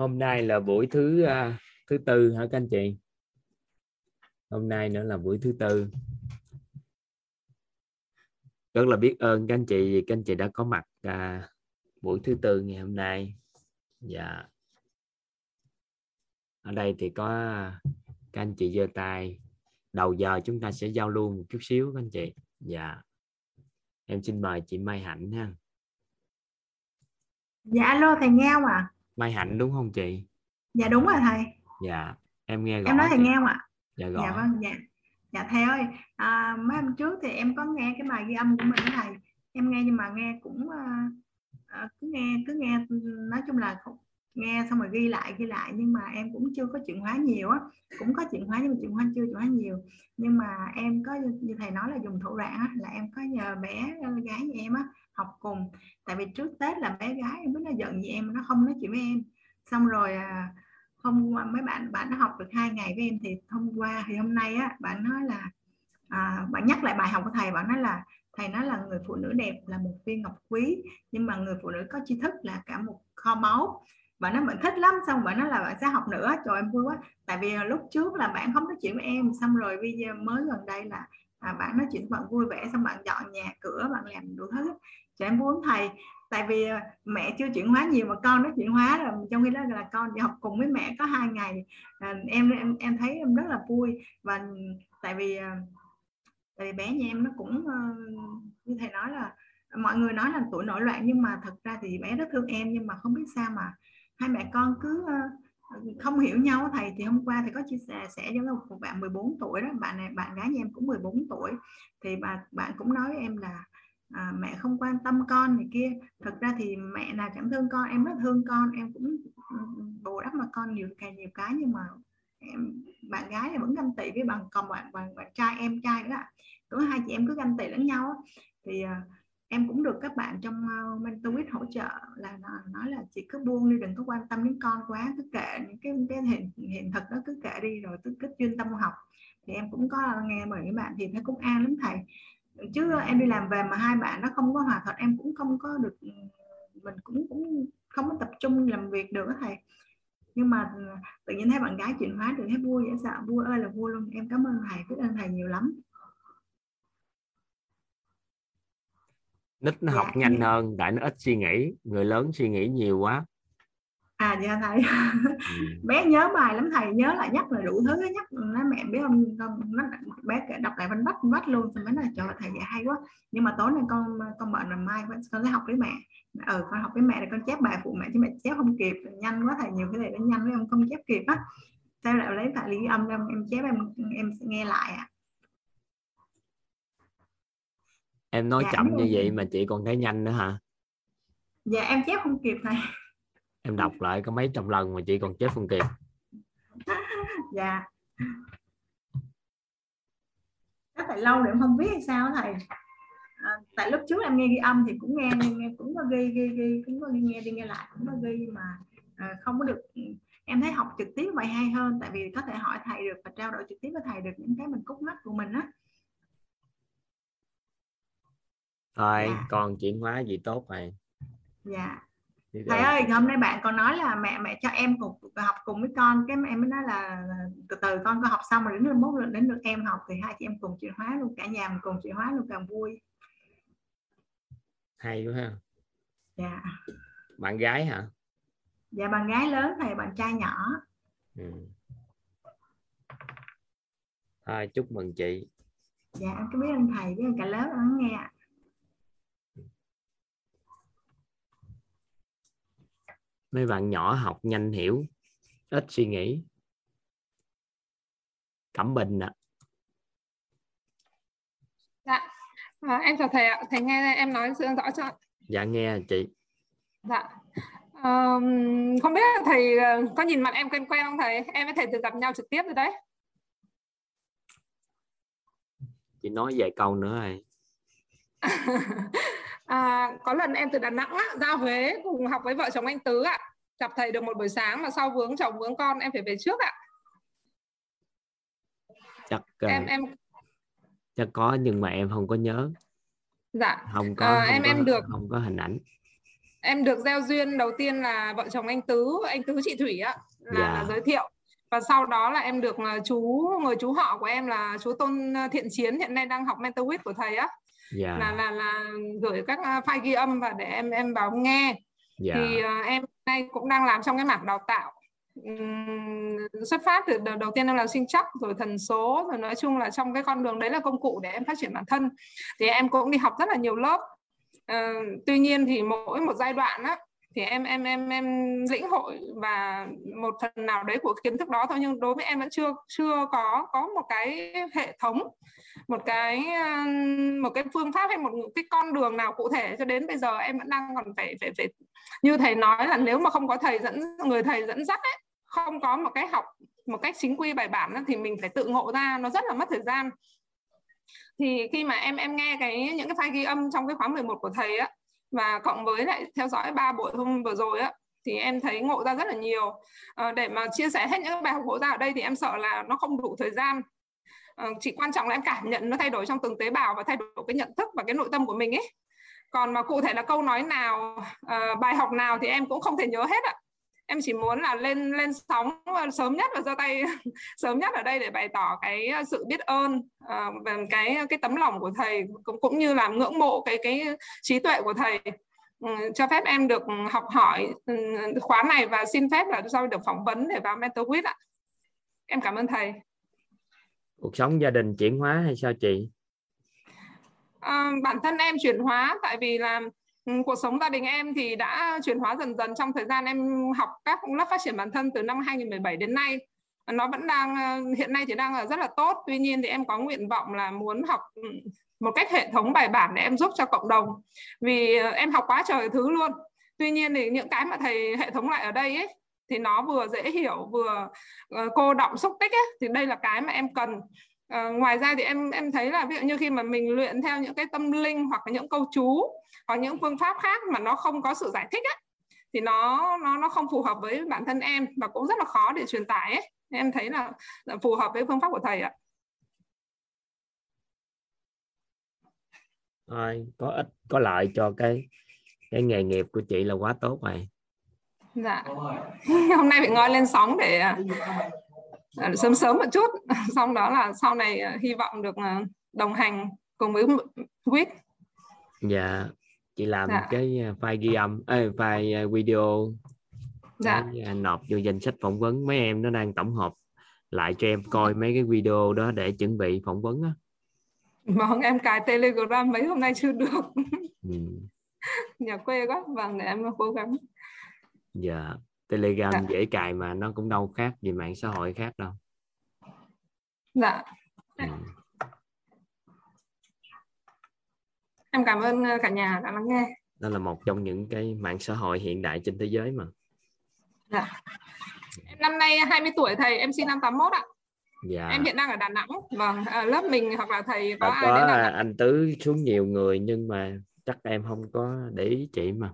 hôm nay là buổi thứ uh, thứ tư hả các anh chị? Hôm nay nữa là buổi thứ tư. Rất là biết ơn các anh chị vì các anh chị đã có mặt uh, buổi thứ tư ngày hôm nay. Dạ. Ở đây thì có à, các anh chị giơ tay. Đầu giờ chúng ta sẽ giao lưu một chút xíu các anh chị. Dạ. Em xin mời chị Mai Hạnh ha. Dạ alo thầy nghe không ạ? Mai Hạnh đúng không chị? Dạ đúng rồi thầy. Dạ em nghe rõ em nói thầy chị. nghe không ạ? Dạ dạ rõ. vâng dạ. Dạ thầy ơi à, mấy hôm trước thì em có nghe cái bài ghi âm của mình đó thầy. Em nghe nhưng mà nghe cũng à, à, cứ nghe cứ nghe nói chung là nghe xong rồi ghi lại ghi lại nhưng mà em cũng chưa có chuyển hóa nhiều á. Cũng có chuyển hóa nhưng mà chuyển hóa chưa chuyển hóa nhiều. Nhưng mà em có như thầy nói là dùng thủ đoạn á, là em có nhờ bé gái nhà em á học cùng. Tại vì trước tết là bé gái em biết nó giận gì em nó không nói chuyện với em. Xong rồi à, hôm qua mấy bạn bạn nó học được hai ngày với em thì hôm qua thì hôm nay á bạn nói là à, bạn nhắc lại bài học của thầy bạn nói là thầy nói là người phụ nữ đẹp là một viên ngọc quý nhưng mà người phụ nữ có tri thức là cả một kho báu. Bạn nói mình thích lắm xong bạn nói là bạn sẽ học nữa trời em vui quá. Tại vì lúc trước là bạn không nói chuyện với em xong rồi bây giờ mới gần đây là à, bạn nói chuyện với bạn vui vẻ xong bạn dọn nhà cửa bạn làm đủ thứ cho em muốn thầy tại vì ờ, mẹ chưa chuyển hóa nhiều mà con nó chuyển hóa rồi trong khi đó là con đi học cùng với mẹ có hai ngày. À, em em em thấy em rất là vui và ừ, tại vì ờ, tại vì bé nhà em nó cũng như thầy nói là mọi người nói là tuổi nổi loạn nhưng mà thật ra thì bé rất thương em nhưng mà không biết sao mà hai mẹ con cứ uh, không hiểu nhau thầy thì hôm qua thì có chia sẻ sẽ giống một bạn 14 tuổi đó bạn này bạn gái nhà em cũng 14 tuổi. Thì bà bạn cũng nói với em là à, mẹ không quan tâm con này kia. Thật ra thì mẹ nào chẳng thương con em rất thương con em cũng bù đắp mà con nhiều càng nhiều cái. Nhưng mà em bạn gái em vẫn ganh tị với bằng còn bạn bạn, bạn trai em trai nữa. Ạ cứ hai chị em cứ ganh tị lẫn nhau á. thì à, em cũng được các bạn trong ờ, uh, mentorship hỗ trợ là nói là chị cứ buông đi đừng có quan tâm đến con quá cứ kệ những cái cái hiện hiện thực đó cứ kệ đi rồi cứ, cứ chuyên tâm học. Thì em cũng có nghe mời các bạn thì thấy cũng an lắm thầy. Chứ em đi làm về mà hai bạn nó không có hòa thuận em cũng không có được ừ, mình cũng cũng không có tập trung làm việc được thầy. Nhưng mà ừ, tự nhiên thấy bạn gái chuyển hóa được thấy vui dễ sợ vui ơi là vui luôn em cảm ơn thầy biết ơn thầy nhiều lắm. Nít nó Dạ, học nhanh em- hơn tại nó ít suy nghĩ người lớn suy nghĩ nhiều quá. À dạ thầy. Ừ. bé nhớ bài lắm thầy nhớ lại nhắc là đủ thứ nhắc. Nói mẹ biết không con nó bé đọc lại văn vách vách luôn xong bé nói trời ơi, thầy dạy hay quá. Nhưng mà tối nay con con bận là mai con sẽ học với mẹ. Ừ con học với mẹ để con chép bài phụ mẹ chứ mẹ chép không kịp nhanh quá thầy nhiều cái này nó nhanh với em không chép kịp á. Sao lại lấy tại lý âm em em chép em em sẽ nghe lại à em nói Dạ, chậm như vậy mà chị còn thấy nhanh nữa hả? Dạ em chép không kịp thầy em đọc lại có mấy trăm lần mà chị còn chép không kịp. Dạ. Chắc tại lâu để em không viết hay sao thầy. À, tại lúc trước em nghe ghi âm thì cũng nghe, nghe, cũng có ghi ghi ghi cũng có ghi nghe đi nghe lại cũng có ghi mà à, không có được em thấy học trực tiếp vậy hay hơn. Tại vì có thể hỏi thầy được và trao đổi trực tiếp với thầy được những cái mình cúc mắc của mình á thôi Dạ. con chuyển hóa gì tốt rồi dạ. Thầy ơi hôm nay bạn còn nói là mẹ mẹ cho em cùng học cùng với con. Cái em mới nói là từ từ con có học xong rồi đến lúc mốt đến được em học thì hai chị em cùng chuyển hóa luôn. Cả nhà mình cùng chuyển hóa luôn càng vui. Hay quá ha. Dạ. Bạn gái hả? Dạ bạn gái lớn thầy bạn trai nhỏ. Ừ. thôi chúc mừng chị. Dạ em cứ biết ơn thầy với ơn cả lớp lắng nghe ạ. Mấy bạn nhỏ học nhanh hiểu ít suy nghĩ cẩm bình ạ Dạ, à, em chào thầy ạ. Thầy nghe em nói sự rõ cho. dạ nghe chị Dạ. Ờm, không biết là thầy ờ, có nhìn mặt em quen quen không thầy? Em với thầy từng gặp nhau trực tiếp rồi đấy. chị nói vài câu nữa rồi à, có lần em từ Đà Nẵng á, ra Huế cùng học với vợ chồng anh Tứ ạ. Gặp thầy được một buổi sáng mà sau vướng chồng vướng con em phải về trước ạ. chắc ờ, Em em chắc có nhưng mà em không có nhớ dạ không có Ờ, không em- có, em được. không có hình ảnh em được gieo duyên đầu tiên là vợ chồng anh Tứ anh Tứ chị Thủy á là, Dạ. là giới thiệu và sau đó là em được ờ, chú người chú họ của em là chú Tôn Thiện Chiến hiện nay đang học mentor with của thầy á dạ. Là là là gửi các ờ, file ghi âm và để em em vào nghe. Dạ. Thì ờ, em nay cũng đang làm trong cái mảng đào tạo. Ừm, xuất phát từ đầu, đầu tiên em là sinh chắc rồi thần số rồi nói chung là trong cái con đường đấy là công cụ để em phát triển bản thân. Thì em cũng đi học rất là nhiều lớp. Ờ, tuy nhiên thì mỗi một giai đoạn á thì em em em em lĩnh hội và một phần nào đấy của kiến thức đó thôi, nhưng đối với em vẫn chưa chưa có có một cái hệ thống, một cái một cái phương pháp hay một cái con đường nào cụ thể cho đến bây giờ em vẫn đang còn phải phải phải, như thầy nói là nếu mà không có thầy dẫn, người thầy dẫn dắt ấy, không có một cái học, một cách chính quy bài bản thì mình phải tự ngộ ra, nó rất là mất thời gian. Thì khi mà em em nghe cái, những cái file ghi âm trong cái khóa 11 của thầy á và cộng với lại theo dõi ba buổi hôm vừa rồi á thì em thấy ngộ ra rất là nhiều. À, để mà chia sẻ hết những bài học ngộ ra ở đây thì em sợ là nó không đủ thời gian. À, chỉ quan trọng là em cảm nhận nó thay đổi trong từng tế bào và thay đổi cái nhận thức và cái nội tâm của mình ấy. Còn mà cụ thể là câu nói nào à, bài học nào thì em cũng không thể nhớ hết ạ em chỉ muốn là lên lên sóng ờ, sớm nhất và giơ tay sớm nhất ở đây để bày tỏ cái ờ, sự biết ơn về cái cái tấm lòng của thầy cũng cũng như là ngưỡng mộ cái cái trí tuệ của thầy. Ừ, cho phép em được học hỏi ừ, khóa này và xin phép là sau được phỏng vấn để vào mentor quiz ạ. Em cảm ơn thầy. Cuộc sống gia đình chuyển hóa hay sao chị? À, bản thân em chuyển hóa tại vì là Ừ, cuộc sống gia đình em thì đã chuyển hóa dần dần trong thời gian em học các lớp phát triển bản thân từ năm 2017 đến nay. Nó vẫn đang ờ, hiện nay thì đang là rất là tốt. Tuy nhiên thì em có nguyện vọng là muốn học ừ, một cách hệ thống bài bản để em giúp cho cộng đồng. Vì ờ, em học quá trời thứ luôn. Tuy nhiên thì những cái mà thầy hệ thống lại ở đây ấy, thì nó vừa dễ hiểu, vừa ờ, cô động xúc tích ấy, thì đây là cái mà em cần. Ngoài ra thì em em thấy là ví dụ như khi mà mình luyện theo những cái tâm linh hoặc là những câu chú hoặc những phương pháp khác mà nó không có sự giải thích á thì nó nó nó không phù hợp với bản thân em và cũng rất là khó để truyền tải ấy. Em thấy là, là phù hợp với phương pháp của thầy ạ. Thôi, có ích có lợi cho cái cái nghề nghiệp của chị là quá tốt rồi. Dạ. Hôm nay phải ngoi lên sóng để à, à, sớm sớm một chút. Xong đó là sau này à, hy vọng được đồng hành cùng với quýt dạ chị làm Dạ. cái uh, file ghi âm ê, file uh, video dạ để, uh, nộp vô danh sách phỏng vấn mấy em nó đang tổng hợp lại cho em coi mấy cái video đó để chuẩn bị phỏng vấn á vâng em cài telegram mấy hôm nay chưa được ừ. nhà quê quá vâng để em cố gắng dạ telegram Dạ. dễ cài mà nó cũng đâu khác gì mạng xã hội khác đâu dạ ừ. Em cảm ơn ờ, cả nhà đã lắng nghe. Đó là một trong những cái mạng xã hội hiện đại trên thế giới mà. Dạ. Em năm nay 20 tuổi thầy em sinh năm 81 ạ. Dạ. Em hiện đang ở Đà Nẵng. Vâng ở lớp mình hoặc là thầy có Đã ai có đến Đà à, Nẵng? anh tứ xuống nhiều người nhưng mà chắc em không có để ý chị mà.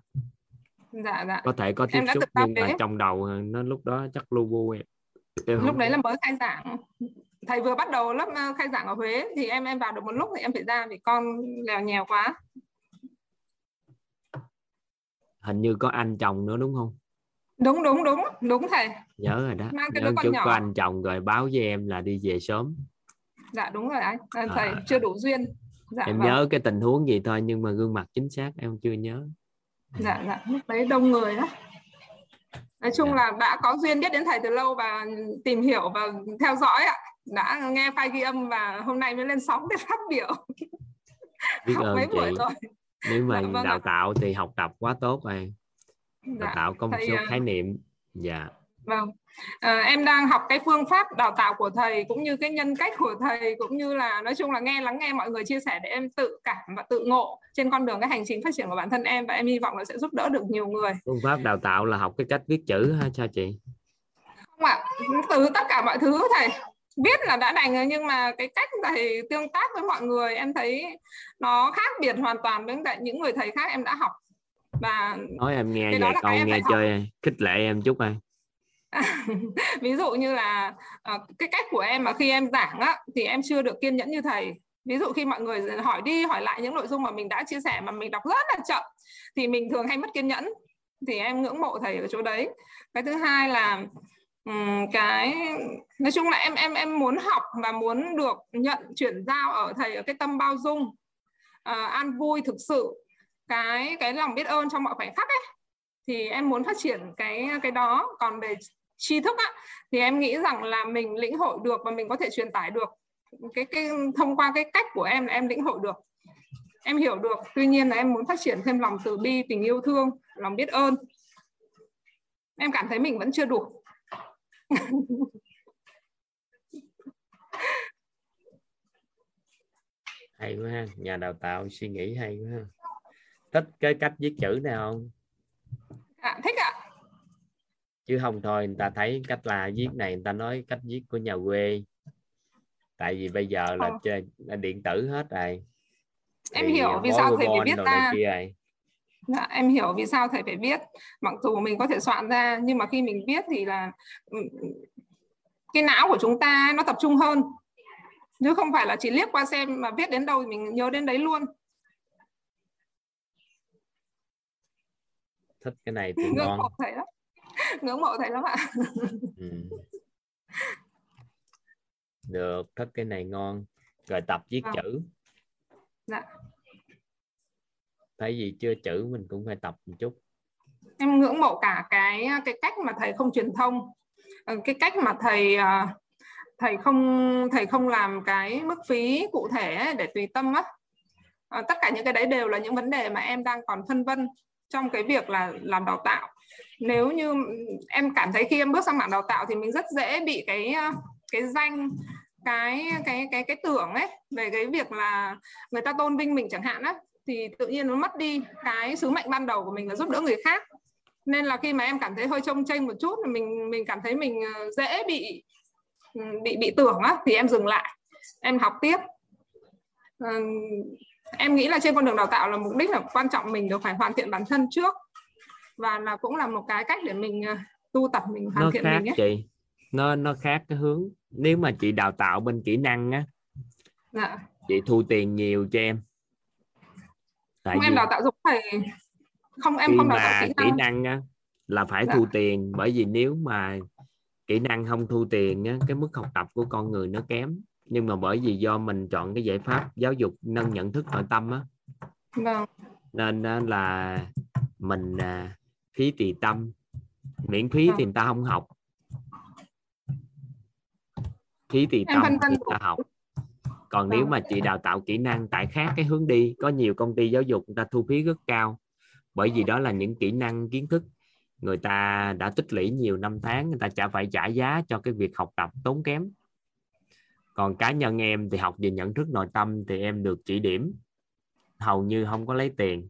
Dạ dạ. Có thể có tiếp xúc nhưng mà trong đầu nó lúc đó chắc lu bu em. Em lúc không- đấy là mới khai giảng thầy vừa bắt đầu lớp ờ, khai giảng ở Huế thì em em vào được một lúc thì em phải ra vì con lèo nhèo quá. Hình như có anh chồng nữa đúng không? Đúng đúng đúng đúng thầy. Nhớ rồi đó. Mang cái nhớ đứa con nhỏ. có anh chồng rồi báo với em là đi về sớm. Dạ đúng rồi anh. Ờ, thầy À. chưa đủ duyên. Dạ em vâng. nhớ cái tình huống gì thôi nhưng mà gương mặt chính xác em chưa nhớ. Dạ dạ. Lúc đấy đông người đó nói chung Dạ. là đã có duyên biết đến thầy từ lâu và tìm hiểu và theo dõi ạ đã nghe file ghi âm và hôm nay mới lên sóng để phát biểu biết học ơn mấy chị buổi rồi nếu mà Dạ, vâng đào ạ. tạo thì học tập quá tốt rồi đào dạ. tạo có một thầy, số à, khái niệm dạ Vâng. Ờ, em đang học cái phương pháp đào tạo của thầy cũng như cái nhân cách của thầy cũng như là nói chung là nghe lắng nghe mọi người chia sẻ để em tự cảm và tự ngộ trên con đường cái hành trình phát triển của bản thân em và em hy vọng là sẽ giúp đỡ được nhiều người. phương pháp đào tạo là học cái cách viết chữ ha sao chị Không ạ, từ tất cả mọi thứ thầy biết là đã đành rồi nhưng mà cái cách thầy tương tác với mọi người em thấy nó khác biệt hoàn toàn với lại những người thầy khác em đã học. Và nói em nghe cái em nghe phải học. chơi khích lệ em chút ơi ví dụ như là ờ, cái cách của em mà khi em giảng á thì em chưa được kiên nhẫn như thầy. Ví dụ khi mọi người hỏi đi hỏi lại những nội dung mà mình đã chia sẻ mà mình đọc rất là chậm thì mình thường hay mất kiên nhẫn thì em ngưỡng mộ thầy ở chỗ đấy. Cái thứ hai là cái nói chung là em em em muốn học và muốn được nhận chuyển giao ở thầy ở cái tâm bao dung. Uh, an vui thực sự. Cái cái lòng biết ơn trong mọi khoảnh khắc ấy thì em muốn phát triển cái cái đó. Còn về tri thức á, thì em nghĩ rằng là mình lĩnh hội được và mình có thể truyền tải được cái cái thông qua cái cách của em là em lĩnh hội được. Em hiểu được tuy nhiên là em muốn phát triển thêm lòng từ bi tình yêu thương lòng biết ơn. Em cảm thấy mình vẫn chưa đủ. hay quá ha nhà đào tạo suy nghĩ hay quá ha. Thích cái cách viết chữ này không? À, thích ạ. Chứ không thôi người ta thấy cách là viết này người ta nói cách viết của nhà quê. Tại vì bây giờ là, chơi, là điện tử hết rồi. Em hiểu vì sao thầy phải viết ra Dạ, em hiểu vì sao thầy phải viết. Mặc dù mình có thể soạn ra nhưng mà khi mình viết thì là ừ, cái não của chúng ta nó tập trung hơn. Chứ không phải là chỉ liếc qua xem mà viết đến đâu thì mình nhớ đến đấy luôn. Thích cái này thì ngưỡng ngon. mộ thầy lắm. Ngưỡng mộ thầy lắm ạ. Ừ. được thích cái này ngon. Rồi tập viết à. chữ. Dạ thấy gì chưa chữ mình cũng phải tập một chút. Em ngưỡng mộ cả cái cái cách mà thầy không truyền thông. Ừ, cái cách mà thầy à, thầy không thầy không làm cái mức phí cụ thể để tùy tâm á. À, tất cả những cái đấy đều là những vấn đề mà em đang còn phân vân trong cái việc là làm đào tạo. Nếu như em cảm thấy khi em bước sang mảng đào tạo thì mình rất dễ bị cái à, cái danh cái cái cái cái tưởng ấy về cái việc là người ta tôn vinh mình chẳng hạn á thì tự nhiên nó mất đi cái sứ mệnh ban đầu của mình là giúp đỡ người khác. Nên là khi mà em cảm thấy hơi trông tranh một chút mình mình cảm thấy mình ờ, dễ bị ừ, bị bị tưởng á thì em dừng lại em học tiếp. À, em nghĩ là trên con đường đào tạo là mục đích là quan trọng mình được phải hoàn thiện bản thân trước. Và là cũng là một cái cách để mình ờ, tu tập mình hoàn nó thiện khác mình ấy. chị. Nó nó khác cái hướng. Nếu mà chị đào tạo bên kỹ năng á dạ. chị thu tiền nhiều cho em tại không vì em đào tạo giống thầy. Không em không đào tạo kỹ năng, kỹ năng. á, là phải dạ. thu tiền. Bởi vì nếu mà kỹ năng không thu tiền á, cái mức học tập của con người nó kém. Nhưng mà bởi vì do mình chọn cái giải pháp giáo dục nâng nhận thức nội tâm á vâng. nên là mình à, phí tùy tâm. Miễn phí thì người ta không học. Phí tùy tâm thì người ta học còn nếu vâng. mà chị đào tạo kỹ năng tại khác cái hướng đi có nhiều công ty giáo dục người ta thu phí rất cao. Bởi vì đó là những kỹ năng kiến thức người ta đã tích lũy nhiều năm tháng người ta chả phải trả giá cho cái việc học tập tốn kém. Còn cá nhân em thì học về nhận thức nội tâm thì em được chỉ điểm. Hầu như không có lấy tiền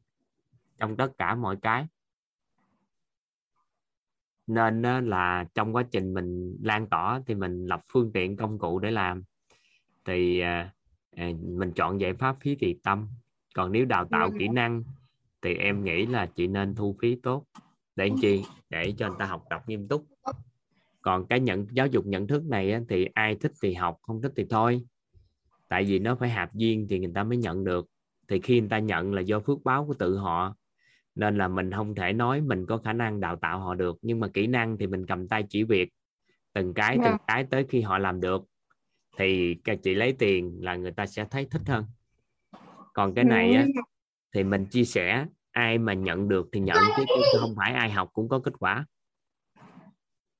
trong tất cả mọi cái. Nên là trong quá trình mình lan tỏa thì mình lập phương tiện công cụ để làm thì à, à, mình chọn giải pháp phí tùy tâm. Còn nếu đào tạo kỹ năng thì em nghĩ là chị nên thu phí tốt. Để chi? Để cho người ta học tập nghiêm túc. Còn cái nhận giáo dục nhận thức này thì ai thích thì học không thích thì thôi. Tại vì nó phải hạt duyên thì người ta mới nhận được. Thì khi người ta nhận là do phước báo của tự họ. Nên là mình không thể nói mình có khả năng đào tạo họ được. Nhưng mà kỹ năng thì mình cầm tay chỉ việc. Từng cái từng cái tới khi họ làm được thì cái chị lấy tiền là người ta sẽ thấy thích hơn. Còn cái này á, thì mình chia sẻ ai mà nhận được thì nhận chứ không phải ai học cũng có kết quả.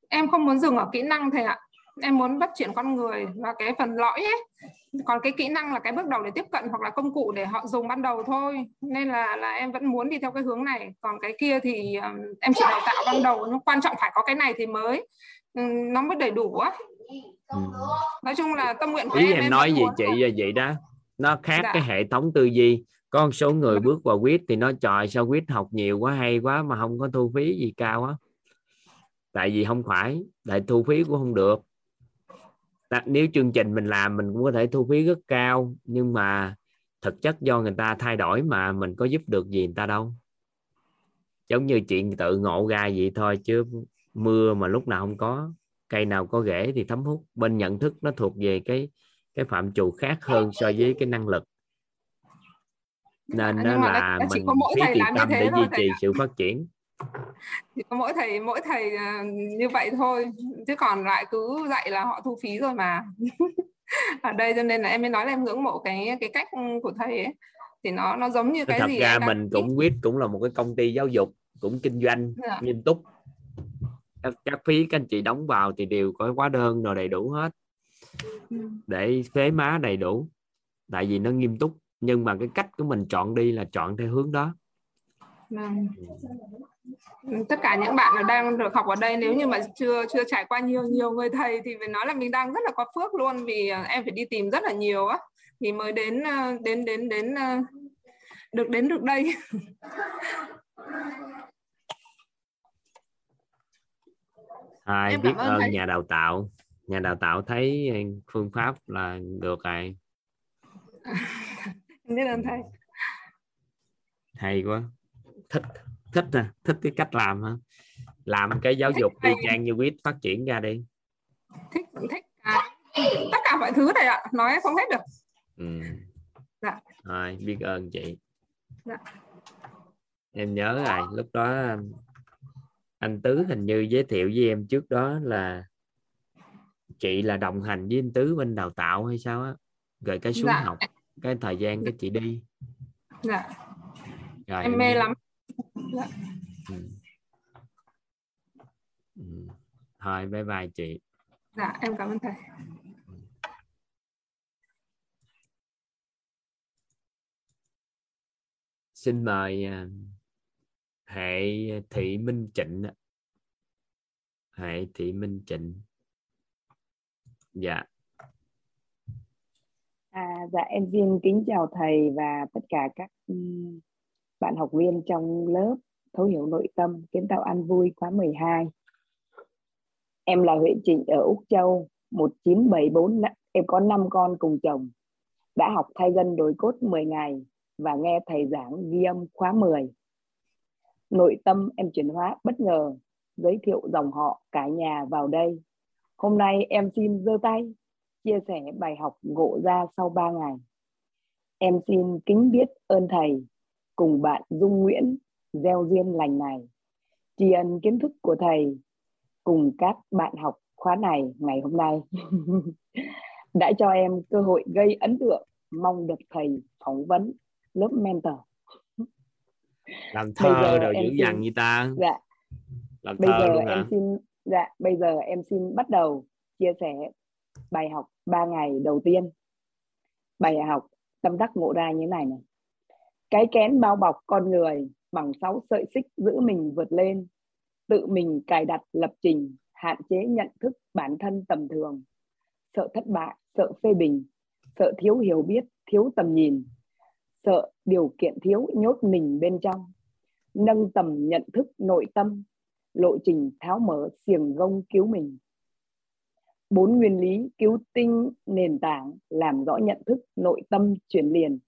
Em không muốn dừng ở kỹ năng thầy ạ. Em muốn phát triển con người và cái phần lõi ấy. Còn cái kỹ năng là cái bước đầu để tiếp cận hoặc là công cụ để họ dùng ban đầu thôi. Nên là là em vẫn muốn đi theo cái hướng này. Còn cái kia thì um, em chỉ đào tạo ban đầu. Nó quan trọng phải có cái này thì mới um, nó mới đầy đủ á ừ. nói chung là tâm nguyện của ý em, em nói gì chị là vậy đó. Nó khác dạ. cái hệ thống tư duy. Có một số người bước vào quýt thì nó trời sao quýt học nhiều quá hay quá mà không có thu phí gì cao á. Tại vì không phải tại thu phí cũng không được. Nếu chương trình mình làm mình cũng có thể thu phí rất cao nhưng mà thực chất do người ta thay đổi mà mình có giúp được gì người ta đâu. Giống như chuyện tự ngộ ra vậy thôi chứ mưa mà lúc nào không có cây nào có rễ thì thấm hút. Bên nhận thức nó thuộc về cái cái phạm trù khác hơn so với cái năng lực. Nên đó là mình phí tiền tâm để duy trì sự phát triển. Thì có mỗi thầy mỗi thầy à, như vậy thôi. Chứ còn lại cứ dạy là họ thu phí rồi mà. Ở đây cho nên là em mới nói là em ngưỡng mộ cái cái cách của thầy ấy. Thì nó nó giống như cái thật gì ra mình cũng biết cũng là một cái công ty giáo dục cũng kinh doanh dạ. nghiêm túc các, các phí các anh chị đóng vào thì đều có hóa đơn rồi đầy đủ hết ừ. để phế má đầy đủ tại vì nó nghiêm túc nhưng mà cái cách của mình chọn đi là chọn theo hướng đó vâng. ừ. tất cả những bạn đang được học ở đây nếu như mà chưa chưa trải qua nhiều nhiều người thầy thì phải nói là mình đang rất là có phước luôn vì à, em phải đi tìm rất là nhiều á thì mới đến à, đến đến đến à, được đến được đây Hai em biết ơn thầy. nhà đào tạo nhà đào tạo thấy phương pháp là được rồi biết ơn thầy hay quá thích thích nè thích cái cách làm ha làm cái giáo dục y chang như quýt phát triển ra đi thích thích à, tất cả mọi thứ này ạ nói không hết được ừ. dạ. rồi biết ơn chị dạ. em nhớ rồi lúc đó anh tứ hình như giới thiệu với em trước đó là chị là đồng hành với anh tứ bên đào tạo hay sao á rồi cái xuống dạ. học cái thời gian cái chị đi dạ rồi, em mê lắm dạ. ừ. Ừ. thôi bye bye chị dạ em cảm ơn thầy xin mời à, hệ thị minh trịnh hệ thị minh trịnh. Dạ. À, dạ em xin kính chào thầy và tất cả các bạn học viên trong lớp thấu hiểu nội tâm kiến tạo ăn vui khóa 12 em là Huệ Trịnh ở Úc Châu 1974 em có 5 con cùng chồng. Đã học thay gân đối cốt 10 ngày và nghe thầy giảng ghi âm khóa 10 nội tâm em chuyển hóa bất ngờ, giới thiệu dòng họ, cả nhà vào đây. Hôm nay em xin giơ tay, chia sẻ bài học ngộ ra sau 3 ngày. Em xin kính biết ơn thầy, cùng bạn Dung Nguyễn, gieo duyên lành này, tri ân kiến thức của thầy, cùng các bạn học khóa này ngày hôm nay. Đã cho em cơ hội gây ấn tượng, mong được thầy phỏng vấn lớp mentor làm thơ rồi dữ dằn như ta. Dạ. Làm bây giờ em hả? xin dạ bây giờ em xin bắt đầu chia sẻ bài học 3 ngày đầu tiên. Bài học tâm đắc ngộ ra như thế này này. Cái kén bao bọc con người bằng sáu sợi xích giữ mình vượt lên. Tự mình cài đặt lập trình hạn chế nhận thức bản thân tầm thường. Sợ thất bại sợ phê bình sợ thiếu hiểu biết thiếu tầm nhìn sợ điều kiện thiếu nhốt mình bên trong, nâng tầm nhận thức nội tâm, lộ trình tháo mở xiềng gông cứu mình. Bốn nguyên lý cứu tinh nền tảng làm rõ nhận thức nội tâm chuyển liền.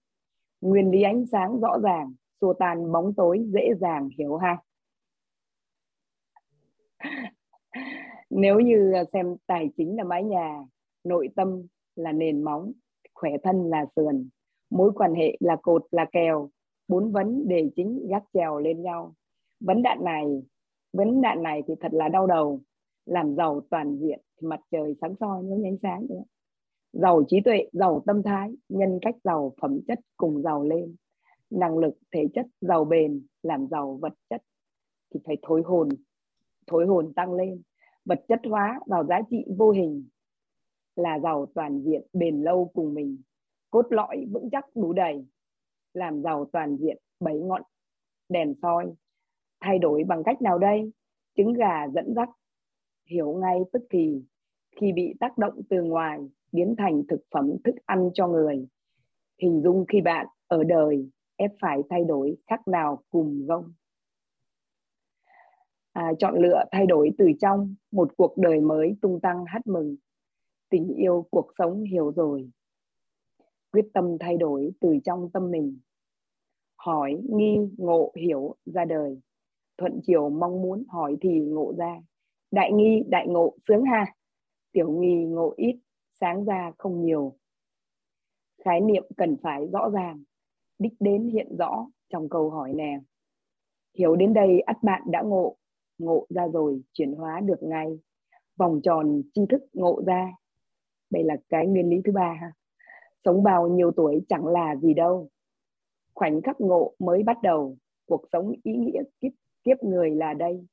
Nguyên lý ánh sáng rõ ràng, xua tan bóng tối dễ dàng hiểu ha. Nếu như xem tài chính là mái nhà, nội tâm là nền móng, khỏe thân là sườn mối quan hệ là cột, là kèo, bốn vấn đề chính gác chèo lên nhau. Vấn đạn này, vấn đạn này thì thật là đau đầu, làm giàu toàn diện mặt trời sáng soi những ánh sáng nữa. Giàu trí tuệ, giàu tâm thái, nhân cách giàu phẩm chất cùng giàu lên. Năng lực, thể chất, giàu bền, làm giàu vật chất thì phải thối hồn thối hồn tăng lên. Vật chất hóa vào giá trị vô hình là giàu toàn diện, bền lâu cùng mình cốt lõi vững chắc đủ đầy. Làm giàu toàn diện bảy ngọn đèn soi. Thay đổi bằng cách nào đây? Trứng gà dẫn dắt. Hiểu ngay tức thì. Khi bị tác động từ ngoài biến thành thực phẩm thức ăn cho người. Hình dung khi bạn ở đời ép phải thay đổi khác nào cùng gông à, chọn lựa thay đổi từ trong một cuộc đời mới tung tăng hát mừng. Tình yêu cuộc sống hiểu rồi quyết tâm thay đổi từ trong tâm mình. Hỏi, nghi, ngộ, hiểu ra đời. Thuận chiều, mong muốn, hỏi thì ngộ ra. Đại nghi, đại ngộ, sướng ha. Tiểu nghi, ngộ ít, sáng ra không nhiều. Khái niệm cần phải rõ ràng, đích đến hiện rõ trong câu hỏi nè. Hiểu đến đây, ắt bạn đã ngộ. Ngộ ra rồi, chuyển hóa được ngay. Vòng tròn tri thức ngộ ra. Đây là cái nguyên lý thứ ba ha sống bao nhiêu tuổi chẳng là gì đâu. Khoảnh khắc ngộ mới bắt đầu, cuộc sống ý nghĩa kiếp kiếp người là đây.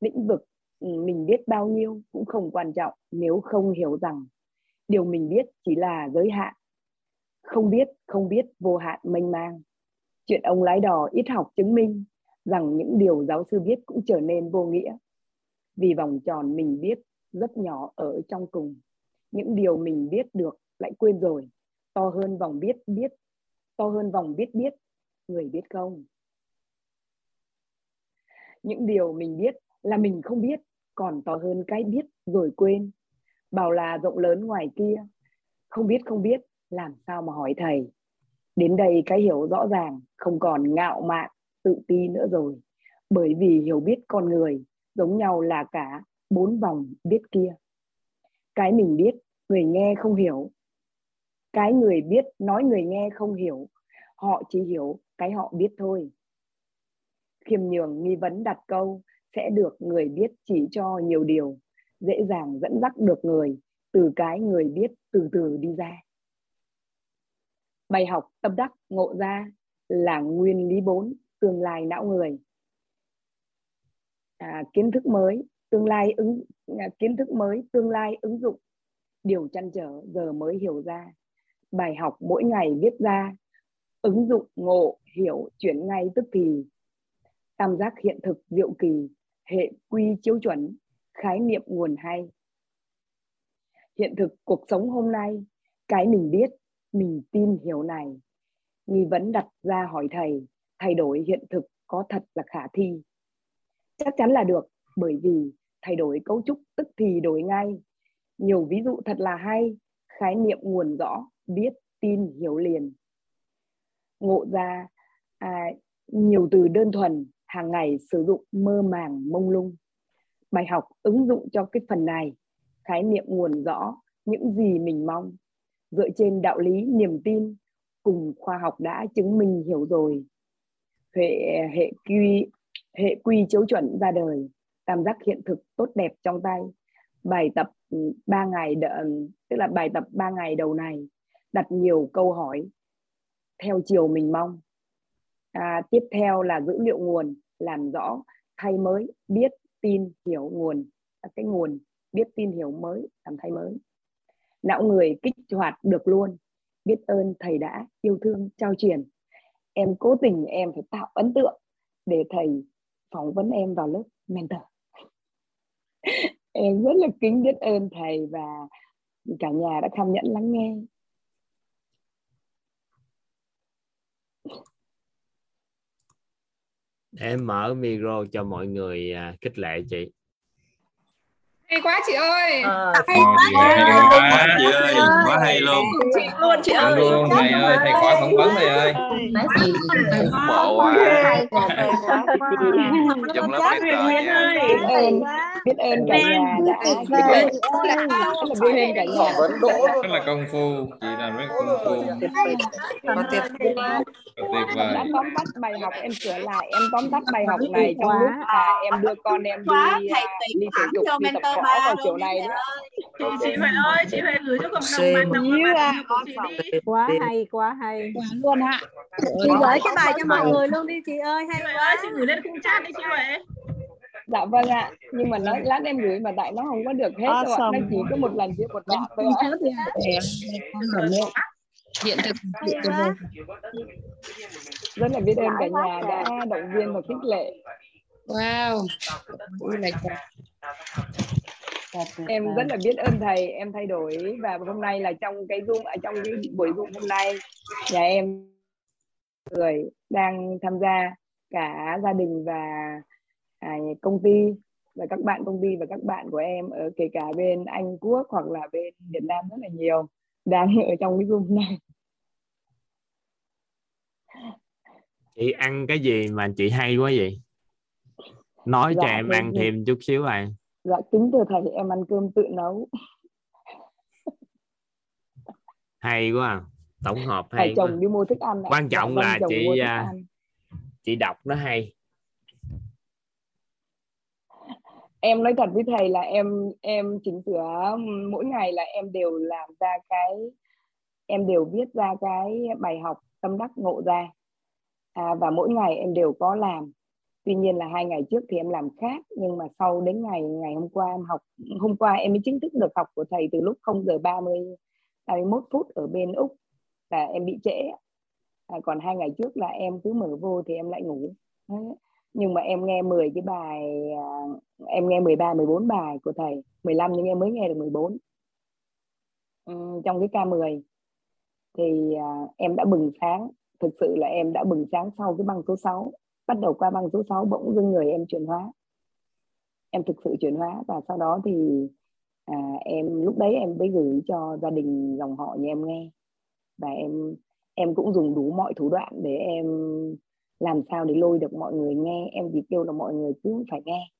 Lĩnh vực ừ, mình biết bao nhiêu cũng không quan trọng nếu không hiểu rằng điều mình biết chỉ là giới hạn. Không biết không biết vô hạn mênh mang. Chuyện ông lái đò ít học chứng minh rằng những điều giáo sư biết cũng trở nên vô nghĩa. Vì vòng tròn mình biết rất nhỏ ở trong cùng. Những điều mình biết được lại quên rồi to hơn vòng biết biết, to hơn vòng biết biết, người biết không? Những điều mình biết là mình không biết, còn to hơn cái biết rồi quên. Bảo là rộng lớn ngoài kia, không biết không biết, làm sao mà hỏi thầy? Đến đây cái hiểu rõ ràng, không còn ngạo mạn, tự ti nữa rồi. Bởi vì hiểu biết con người, giống nhau là cả bốn vòng biết kia. Cái mình biết, người nghe không hiểu cái người biết nói người nghe không hiểu họ chỉ hiểu cái họ biết thôi. Khiêm nhường nghi vấn đặt câu sẽ được người biết chỉ cho nhiều điều dễ dàng dẫn dắt được người từ cái người biết từ từ đi ra. Bài học tâm đắc ngộ ra là nguyên lý bốn tương lai não người. À, kiến thức mới tương lai ứng à, kiến thức mới tương lai ứng dụng. Điều chăn trở giờ mới hiểu ra bài học mỗi ngày viết ra, ứng dụng ngộ, hiểu, chuyển ngay tức thì. Tam giác hiện thực diệu kỳ, hệ quy chiếu chuẩn, khái niệm nguồn hay. Hiện thực cuộc sống hôm nay, cái mình biết, mình tin hiểu này. Nghi vấn đặt ra hỏi thầy, thay đổi hiện thực có thật là khả thi. Chắc chắn là được, bởi vì thay đổi cấu trúc tức thì đổi ngay. Nhiều ví dụ thật là hay, khái niệm nguồn rõ biết tin hiểu liền. Ngộ ra à, nhiều từ đơn thuần hàng ngày sử dụng mơ màng mông lung. Bài học ứng dụng cho cái phần này khái niệm nguồn rõ những gì mình mong. Dựa trên đạo lý niềm tin cùng khoa học đã chứng minh hiểu rồi. Hệ hệ quy hệ quy chiếu chuẩn ra đời tam giác hiện thực tốt đẹp trong tay. Bài tập ừ, ba ngày đợi, tức là bài tập ba ngày đầu này đặt nhiều câu hỏi theo chiều mình mong. À, tiếp theo là dữ liệu nguồn làm rõ thay mới biết tin hiểu nguồn. À, cái nguồn biết tin hiểu mới làm thay mới. Não người kích hoạt được luôn. Biết ơn thầy đã yêu thương trao truyền. Em cố tình em phải tạo ấn tượng để thầy phỏng vấn em vào lớp mentor. Em rất là kính biết ơn thầy và cả nhà đã tham nhẫn lắng nghe. Để em mở micro cho mọi người à, khích lệ chị. Hay quá chị ơi. À, hay quá hay quá chị ơi. Quá hay luôn. Chị luôn chị ơi. luôn thầy ơi thầy khóa phỏng vấn thầy ơi. Bộ quá. trong lớp rồi nha biết ơn cả nhà đã biết ơn là biết ơn cả nhà. vẫn đỗ rất là công phu chị làm rất công phu. Tuyệt vời đã tóm tắt bài học em sửa lại. Em tóm tắt bài học này trong lúc là em đưa con em đi đi thể dục đi tập võ vào chiều này chị chị Huệ ơi chị Huệ gửi cho cộng đồng bạn chị đi. Quá hay quá hay. Luôn ạ. Chị gửi cái bài cho mọi người luôn đi chị ơi hay quá. ơi chị gửi lên khung chat đi chị Huệ dạ vâng ạ. Nhưng mà nó lát em gửi mà tại nó không có được hết đâu ạ nó chỉ có một lần chỉ một đoạn thôi ạ. hiện thực rất là biết ơn cả nhà đã động viên và khích lệ. Wow. Em rất là biết ơn thầy. Em thay đổi. Và hôm nay là trong cái zoom ở trong cái buổi zoom hôm nay nhà em người đang tham gia cả gia đình và à, công ty và các bạn công ty và các bạn của em ở kể cả bên Anh Quốc hoặc là bên Việt Nam rất là nhiều đang ở trong cái zoom này. Chị ăn cái gì mà chị hay quá vậy? Nói Dạ, cho em thầy ăn thì- thêm chút xíu à dạ kính thưa thầy em ăn cơm tự nấu. Hay quá à. tổng hợp thầy hay chồng quá. đi mua thức ăn quan Dạ trọng vâng, là chị à, chị đọc nó hay em nói thật với thầy là em em chỉnh sửa mỗi ngày là em đều làm ra cái em đều viết ra cái bài học tâm đắc ngộ ra. À, và mỗi ngày em đều có làm. Tuy nhiên là hai ngày trước thì em làm khác nhưng mà sau đến ngày ngày hôm qua em học hôm qua em mới chính thức được học của thầy từ lúc 0 giờ 30 31 phút ở bên úc là em bị trễ. À, còn hai ngày trước là em cứ mở vô thì em lại ngủ. Đấy nhưng mà em nghe 10 cái bài à, em nghe 13 14 bài của thầy. 15 nhưng em mới nghe được 14 ừ, trong cái K10 thì à, em đã bừng sáng. Thực sự là em đã bừng sáng sau cái băng số 6 bắt đầu qua băng số 6 bỗng dưng người em chuyển hóa. Em thực sự chuyển hóa và sau đó thì à, em lúc đấy em mới gửi cho gia đình dòng họ nhà em nghe. Và em em cũng dùng đủ mọi thủ đoạn để em làm sao để lôi được mọi người nghe? Em chỉ kêu là mọi người cứ phải nghe.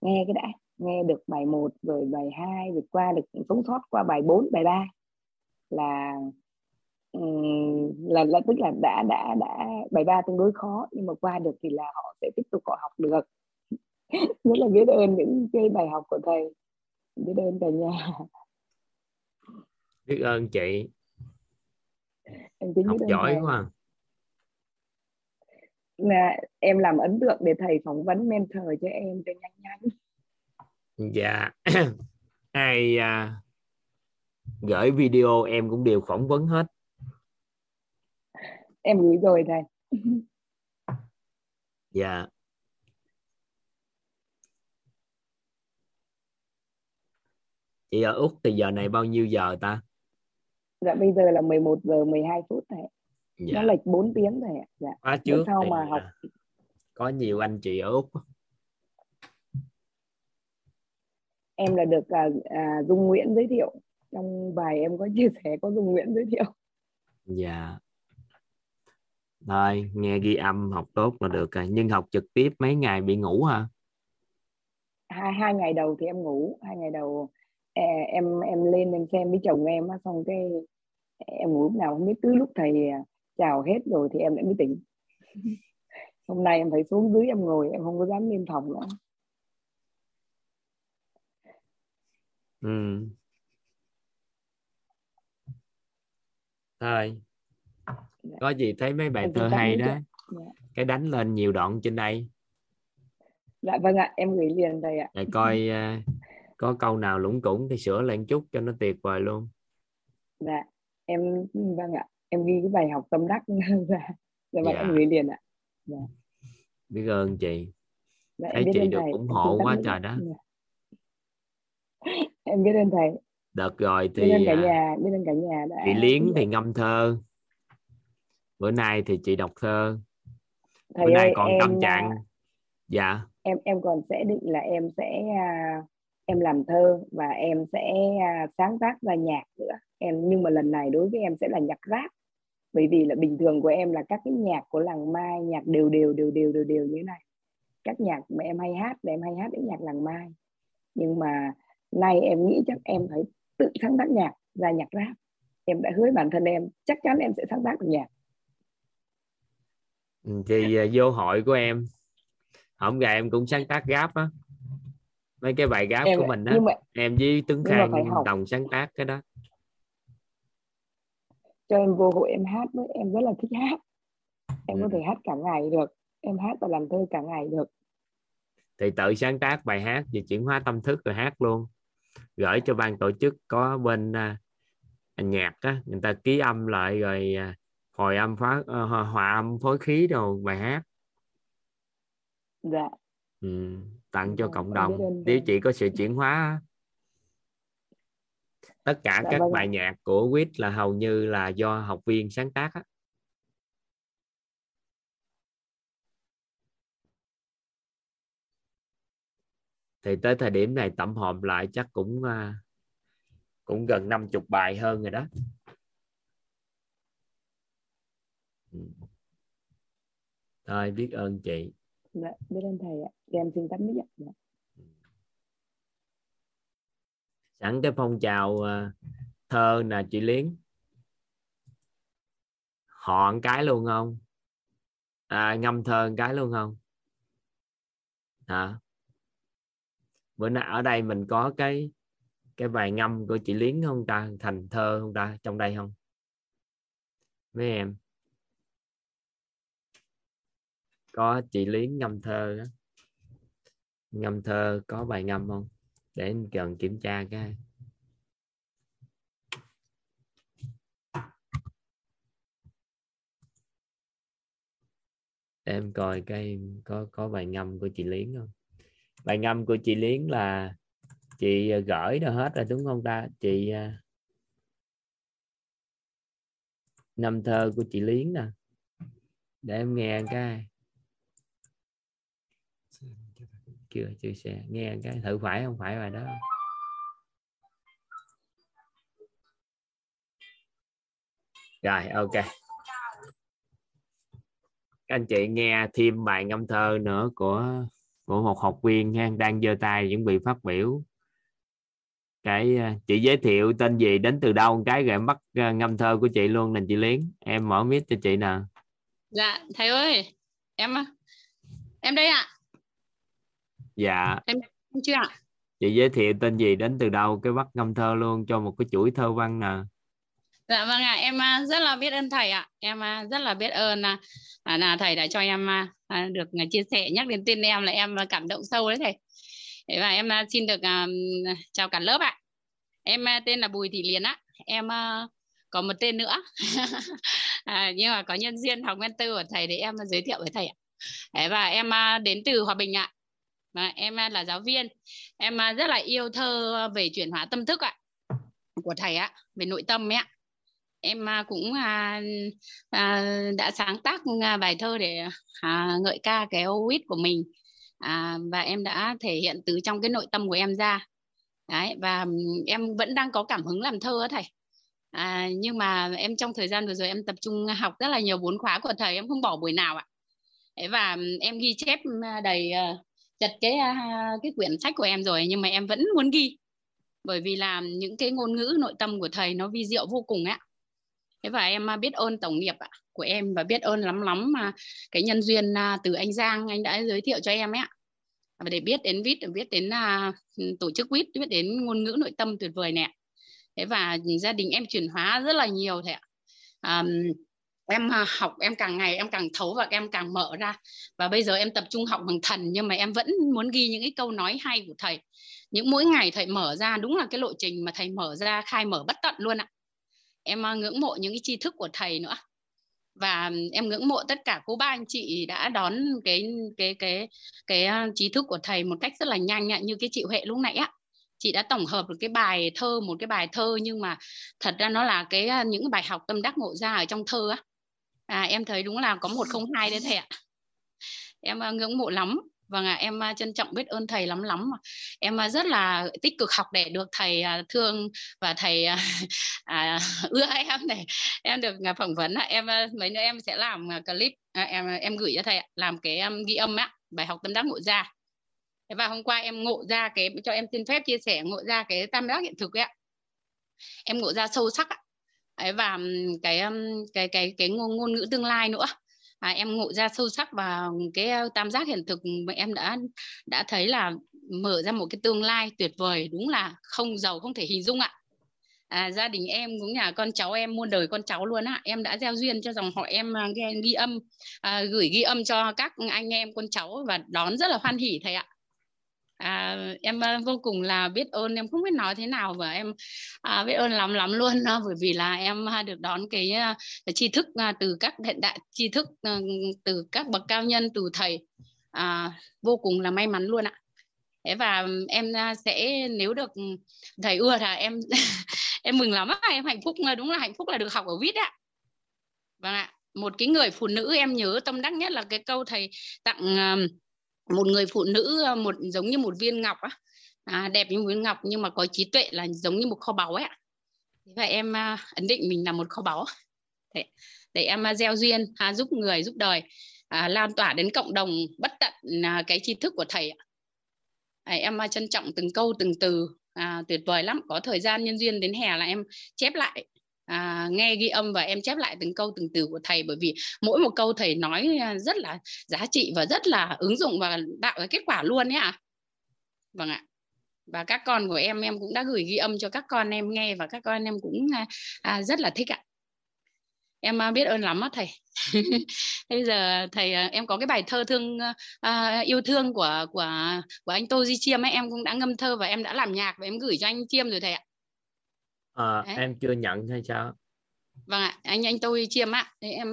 Nghe cái đã. Nghe được bài 1 rồi bài 2 rồi qua được sống sót qua bài 4 bài 3 là là là tức là đã đã đã bài 3 tương đối khó nhưng mà qua được thì là họ sẽ tiếp tục họ học được. Rất là biết ơn những cái bài học của thầy. Biết ơn cả nhà. Biết ơn chị. Em học giỏi thầy. quá là em làm ấn tượng để thầy phỏng vấn mentor cho em cho nhanh nhanh. Dạ. Ai à, gửi video em cũng đều phỏng vấn hết. Em gửi rồi thầy. Dạ. Chị ở úc thì giờ này bao nhiêu giờ ta? Dạ bây giờ là 11 giờ 12 phút thầy dạ. Nó lệch 4 tiếng thầy ạ. Dạ. Khóa trước sau mà học à, có nhiều anh chị ở úc. Em là được à, à, Dung Nguyễn giới thiệu. Trong bài em có chia sẻ có Dung Nguyễn giới thiệu. Dạ. Thôi nghe ghi âm học tốt là được rồi. Nhưng học trực tiếp mấy ngày bị ngủ hả? Hai hai ngày đầu thì em ngủ. Hai ngày đầu à, em em lên em xem với chồng em á, xong cái em ngủ lúc nào không biết. Cứ lúc thầy à, chào hết rồi thì em lại mới tỉnh. Hôm nay em phải xuống dưới em ngồi em không có dám lên phòng nữa. Ừ. thôi. Dạ. có gì thấy mấy bài em thơ hay đó dạ. cái đánh lên nhiều đoạn trên đây. Dạ vâng ạ em gửi liền thầy ạ. Để coi à, có câu nào lủng củng thì sửa lên chút cho nó tuyệt vời luôn. Dạ em vâng ạ em ghi cái bài học tâm đắc ra dạ vâng Dạ. em gửi liền ạ. Biết ơn chị. Dạ, thấy chị được thầy. ủng hộ quá trời đó. Dạ. em biết ơn thầy. Đợt rồi biết ơn thì cả à, nhà biết ơn cả nhà đã chị Liến thì ngâm thơ. Bữa nay thì chị đọc thơ. Thầy bữa nay ơi, còn em, tâm à, trạng. Dạ. em em còn sẽ định là em sẽ à, em làm thơ và em sẽ sáng tác ra nhạc nữa. Em nhưng mà lần này đối với em sẽ là nhạc rap bởi vì là bình thường của em là các cái nhạc của làng mai nhạc đều đều đều đều đều đều như thế này. Các nhạc mà em hay hát là em hay hát những nhạc làng mai. Nhưng mà nay em nghĩ chắc em phải tự sáng tác nhạc ra nhạc rap. Em đã hứa bản thân em chắc chắn em sẽ sáng tác được nhạc. Ừ, thì à, vô hội của em hôm ngày em cũng sáng tác gáp á. Mấy cái bài gáp em của mình á em với mà Khang đồng sáng tác cái đó cho em vô hội em hát với em rất là thích hát. Em có Ừ. thể hát cả ngày được em hát và làm thơ cả ngày được. Thì tự sáng tác bài hát về chuyển hóa tâm thức rồi hát luôn. Gửi cho ban tổ chức có bên à, nhạc á người ta ký âm lại rồi à, hồi âm phá à, hòa, hòa âm phối khí đồ bài hát. Dạ. Ừ, tặng cho Vâng, cộng đồng. nếu chị có sự chuyển hóa. Tất cả Dạ các vâng bài nhạc của Quýt là hầu như là do học viên sáng tác á. thì tới thời điểm này tổng hợp lại chắc cũng à, cũng gần 50 bài hơn rồi đó Ừ. thôi biết ơn chị dạ biết ơn thầy ạ Thì em xin tắt mic ạ dạ. Sẵn cái phong trào ờ, thơ nè chị Liến họ một cái luôn không? À, ngâm thơ một cái luôn không? Hả? Bữa nay ở đây mình có cái cái bài ngâm của chị Liến không ta? Thành thơ không ta? Trong đây không? Mấy em? Có chị Liến ngâm thơ đó. ngâm thơ có bài ngâm không? Để anh cần kiểm tra cái. Để em coi cái có có bài ngâm của chị Liến không? Bài ngâm của chị Liến là chị ờ, gửi nó hết rồi, đúng không ta? Chị ờ, năm thơ của chị Liến nè. Để em nghe cái. Chưa chưa xe. Nghe cái thử phải không? Phải bài đó rồi ok. Các anh chị nghe thêm bài ngâm thơ nữa của của một học viên ha, đang giơ tay chuẩn bị phát biểu. Cái à, chị giới thiệu tên gì đến từ đâu cái rồi em bắt à, ngâm thơ của chị luôn nè chị Liến em mở mic cho chị nè. Dạ thầy ơi em à, em đây ạ dạ. Em chưa ạ? Chị giới thiệu tên gì đến từ đâu cái bắt ngâm thơ luôn cho một cái chuỗi thơ văn nè dạ vâng ạ em à, rất là biết ơn thầy ạ. Em à, rất là biết ơn là, là thầy đã cho em à, được chia sẻ nhắc đến tên em là em cảm động sâu đấy thầy. Và em xin được chào cả lớp ạ. Em tên là Bùi Thị Liên á em có một tên nữa. À, nhưng mà có nhân duyên học mentor của thầy để em giới thiệu với thầy ạ. Và em đến từ Hòa Bình ạ và em à, là giáo viên. Em à, rất là yêu thơ về chuyển hóa tâm thức ạ của thầy ạ về nội tâm ấy ạ. Em à, cũng à, à, đã sáng tác bài thơ để à, ngợi ca cái OIT của mình. À, và em đã thể hiện từ trong cái nội tâm của em ra. Đấy, và ừ, em vẫn đang có cảm hứng làm thơ á thầy. À, nhưng mà em trong thời gian vừa rồi em tập trung học rất là nhiều bốn khóa của thầy em không bỏ buổi nào ạ. Và ừ, em ghi chép ừ, đầy ờ, chật cái cái quyển sách của em rồi nhưng mà em vẫn muốn ghi. Bởi vì là những cái ngôn ngữ nội tâm của thầy nó vi diệu vô cùng ạ thế và em biết ơn tổng nghiệp của em và biết ơn lắm lắm mà cái nhân duyên từ anh Giang anh đã giới thiệu cho em ấy ạ và để biết đến viết biết đến uh, tổ chức vít biết đến ngôn ngữ nội tâm tuyệt vời nè. Thế và gia đình em chuyển hóa rất là nhiều thế ạ. Um, em à, học, em càng ngày em càng thấu và em càng mở ra. Và bây giờ em tập trung học bằng thần, nhưng mà em vẫn muốn ghi những cái câu nói hay của thầy. Những mỗi ngày thầy mở ra, đúng là cái lộ trình mà thầy mở ra, khai mở bất tận luôn ạ. Em à, ngưỡng mộ những cái tri thức của thầy nữa. Và em ngưỡng mộ tất cả cô ba anh chị đã đón cái cái cái cái à, trí thức của thầy một cách rất là nhanh như cái chị Huệ lúc nãy á chị đã tổng hợp được cái bài thơ, một cái bài thơ nhưng mà thật ra nó là cái những bài học tâm đắc ngộ ra ở trong thơ á à, em thấy đúng là có một không hai đấy thầy ạ. Em à, ngưỡng mộ lắm. Vâng ạ em à, trân trọng biết ơn thầy lắm lắm em à, rất là tích cực học để được thầy thương và thầy à, ưa em để em được phỏng vấn em mấy nữa em sẽ làm clip à, em em gửi cho thầy làm cái em ghi âm á bài học tâm đắc ngộ ra. Và hôm qua em ngộ ra cái cho em xin phép chia sẻ ngộ ra cái tam giác hiện thực ấy ạ. Em ngộ ra sâu sắc ạ. Đấy, và cái cái cái cái ngôn, ngôn ngữ tương lai nữa. À, em ngộ ra sâu sắc và cái tam giác hiện thực mà em đã đã thấy là mở ra một cái tương lai tuyệt vời đúng là không giàu không thể hình dung ạ. À, gia đình em cũng nhà con cháu em muôn đời con cháu luôn á. Em đã gieo duyên cho dòng họ em à, ghi, ghi âm à, gửi ghi âm cho các anh em con cháu và đón rất là hoan hỉ thầy ạ à, em ờ, vô cùng là biết ơn em không biết nói thế nào và em à, biết ơn lắm lắm luôn đó, bởi vì là em ờ, được đón cái, cái tri thức từ các hiện đại tri thức từ các bậc cao nhân từ thầy. À, vô cùng là may mắn luôn ạ. Thế và em sẽ nếu được ừ, thầy ưa là em em mừng lắm em hạnh phúc đúng là hạnh phúc là được học ở vít ạ. Vâng ạ một cái người phụ nữ em nhớ tâm đắc nhất là cái câu thầy tặng một người phụ nữ ờ, một giống như một viên ngọc á. À, đẹp như một viên ngọc nhưng mà có trí tuệ là giống như một kho báu ấy thế và em à, ấn định mình là một kho báu. Để, để em à, gieo duyên à, giúp người giúp đời à, lan tỏa đến cộng đồng bất tận à, cái tri thức của thầy ạ. À, em à, trân trọng từng câu từng từ à, tuyệt vời lắm. Có thời gian nhân duyên đến hè là em chép lại à, nghe ghi âm và em chép lại từng câu từng từ của thầy bởi vì mỗi một câu thầy nói à, rất là giá trị và rất là ứng dụng và tạo ra kết quả luôn nhé. ạ à. vâng ạ và các con của em em cũng đã gửi ghi âm cho các con em nghe và các con em cũng à, à rất là thích ạ em à, biết ơn lắm á thầy bây giờ thầy em có cái bài thơ thương à, yêu thương của của của anh Tô Di Chiêm ấy em cũng đã ngâm thơ và em đã làm nhạc và em gửi cho anh Chiêm rồi thầy ạ à, em chưa nhận hay sao? Vâng ạ anh anh Tô Di Chiêm ạ em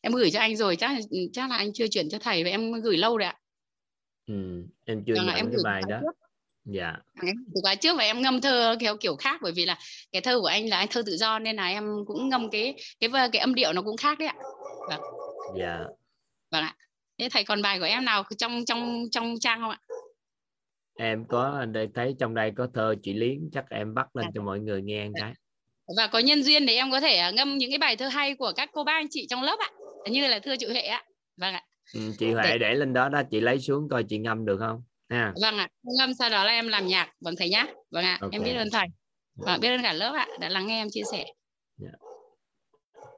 em gửi cho anh rồi chắc chắc là anh chưa chuyển cho thầy và em gửi lâu rồi ạ. Ừ, em chưa vâng nhận em cái bài đó. trước. Dạ. Từ khóa trước và em ngâm thơ kiểu kiểu khác bởi vì là cái thơ của anh là anh thơ tự do nên là em cũng ngâm cái cái cái âm điệu nó cũng khác đấy ạ. Vâng. Dạ. Vâng ạ. Thế thầy còn bài của em nào trong trong trong trang không ạ em có đây thấy trong đây có thơ chị liến chắc em bắt lên à. cho mọi người nghe cái và có nhân duyên để em có thể à, ngâm những cái bài thơ hay của các cô bác anh chị trong lớp ạ như là thơ chị Huệ ạ vâng ạ ừ, chị Huệ để... để lên đó đó chị lấy xuống coi chị ngâm được không à. vâng ạ ngâm sau đó là em làm nhạc vâng thầy nhá vâng ạ okay. em biết ơn thầy vâng, biết ơn cả lớp ạ đã lắng nghe em chia sẻ yeah. Dạ. Yeah.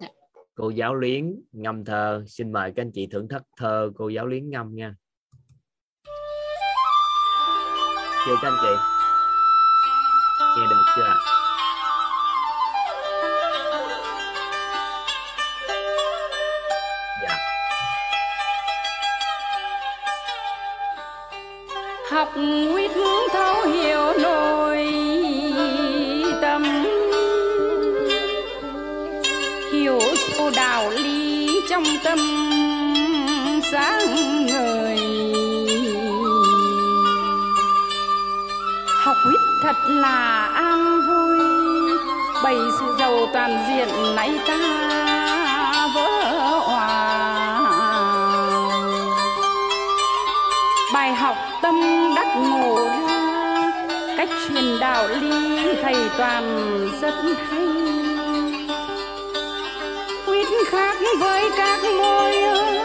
Dạ. cô giáo liến ngâm thơ xin mời các anh chị thưởng thức thơ cô giáo liến ngâm nha chưa các anh chị. Nghe được chưa ạ? Dạ. Học quyết thấu hiểu nội tâm. Hiểu sâu đạo lý trong tâm. Thật là an vui. Bày sự giàu toàn diện nãy ta vỡ hòa. Bài học tâm đắc ngộ ra, cách truyền đạo lý thầy toàn rất hay. Quyết khác với các môi ơi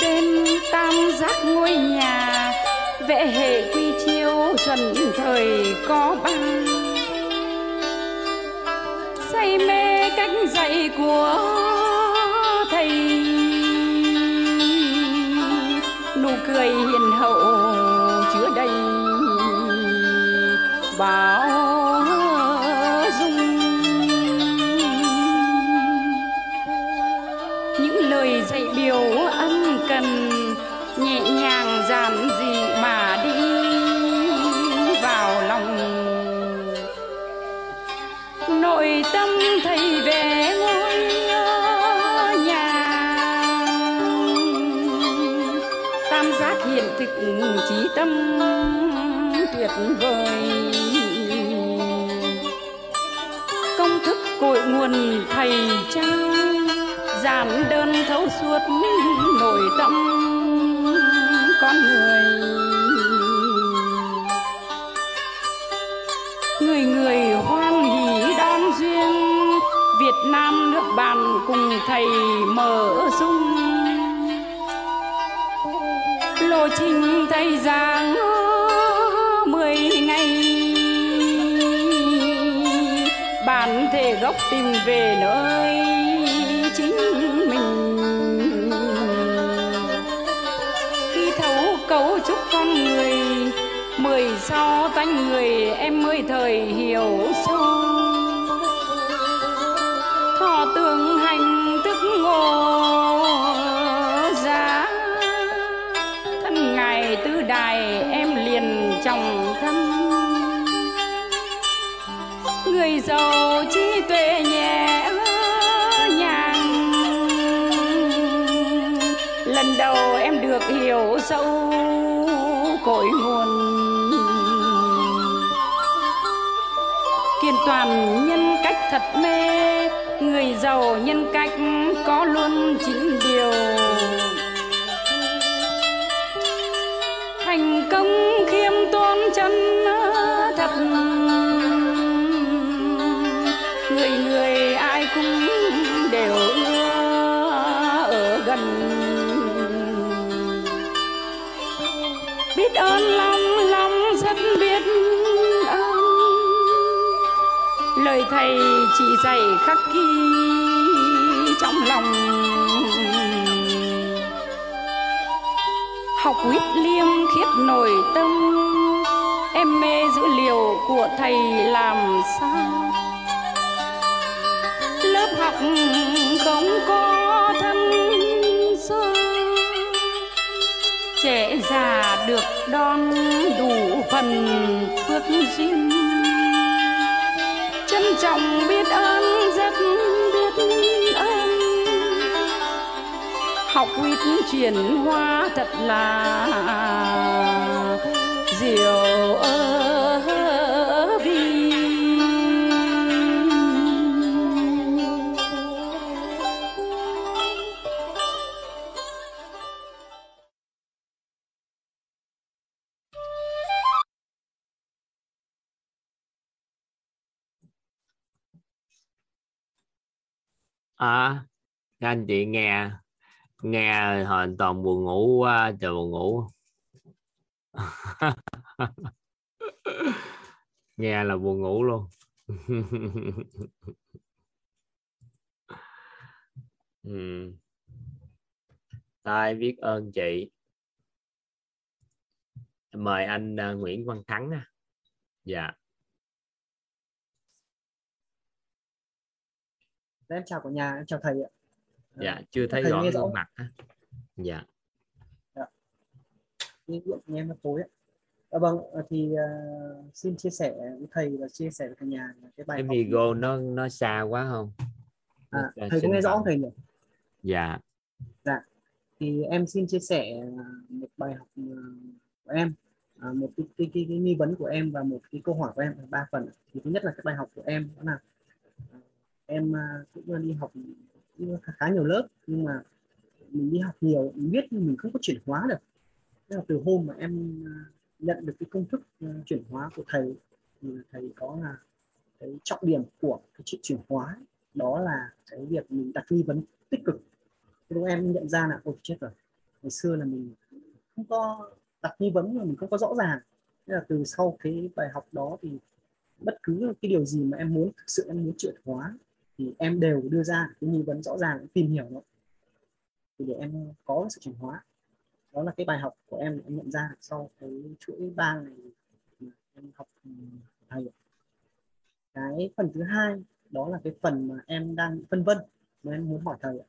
tên tam giác ngôi nhà, vẽ hệ quy chiếu trần thời có ba. Say mê cách dạy của thầy, nụ cười hiền hậu suốt nội tâm con người. Người người hoan hỷ đón duyên, Việt Nam nước bạn cùng thầy mở sung lộ trình thầy giảng mười ngày bản thể gốc tìm về nơi sau tánh người, em mới thời hiểu sâu thọ tưởng hành thức ngộ giá. Thân ngài tứ đài, em liền trọng thân. Người giàu trí tuệ nhẹ nhàng. Lần đầu em được hiểu sâu cội phàm nhân cách thật mê. Người giàu nhân cách có luôn chín điều. Thành công khiêm tốn chân thật. Người người ai cũng đều ưa ở gần. Biết ơn là lời thầy chỉ dạy khắc ghi trong lòng. Học huyết liêm khiết nổi tâm, em mê dữ liệu của thầy làm sao? Lớp học không có thân sơ, trẻ già được đón đủ phần phước duyên trọng biết ơn rất biết ơn. Học huyết chuyển hoa thật là diệu ơi. À các anh chị nghe nghe hoàn toàn buồn ngủ quá trời buồn ngủ. Nghe là buồn ngủ luôn. Ừ. Biết ơn chị. Mời anh uh, Nguyễn Văn Thắng nha. Dạ. Em chào cả nhà em chào thầy ạ. Dạ chưa thấy rõ gương mặt á. Dạ. Nghe điện nghe nó tối ạ. À, vâng à, thì uh, xin chia sẻ với thầy và chia sẻ với cả nhà cái bài cái video nó nó xa quá không? À, Dạ, thầy có nghe rõ thầy nhỉ? Dạ. Dạ thì em xin chia sẻ à, một bài học của em. Một cái, cái, cái, cái nghi vấn của em và một cái câu hỏi của em ba phần thì thứ nhất là cái bài học của em đó là em à, cũng à, đi học cũng khá, nhiều lớp nhưng mà mình đi học nhiều mình biết nhưng mình không có chuyển hóa được. Thế là từ hôm mà em à, nhận được cái công thức chuyển hóa của thầy thì thầy có là cái trọng điểm của cái chuyện chuyển hóa đó là cái việc mình đặt nghi vấn tích cực. Thế lúc em nhận ra là ôi chết rồi ngày xưa là mình không có đặt nghi vấn mà mình không có rõ ràng. Thế là từ sau cái bài học đó thì bất cứ cái điều gì mà em muốn thực sự em muốn chuyển hóa thì em đều đưa ra cái nghi vấn rõ ràng tìm hiểu nó. Thì để em có sự chuyển hóa. Đó là cái bài học của em em nhận ra sau cái chuỗi ba ngày em học ừ, thầy cái phần thứ hai đó là cái phần mà em đang phân vân mà em muốn hỏi thầy ạ.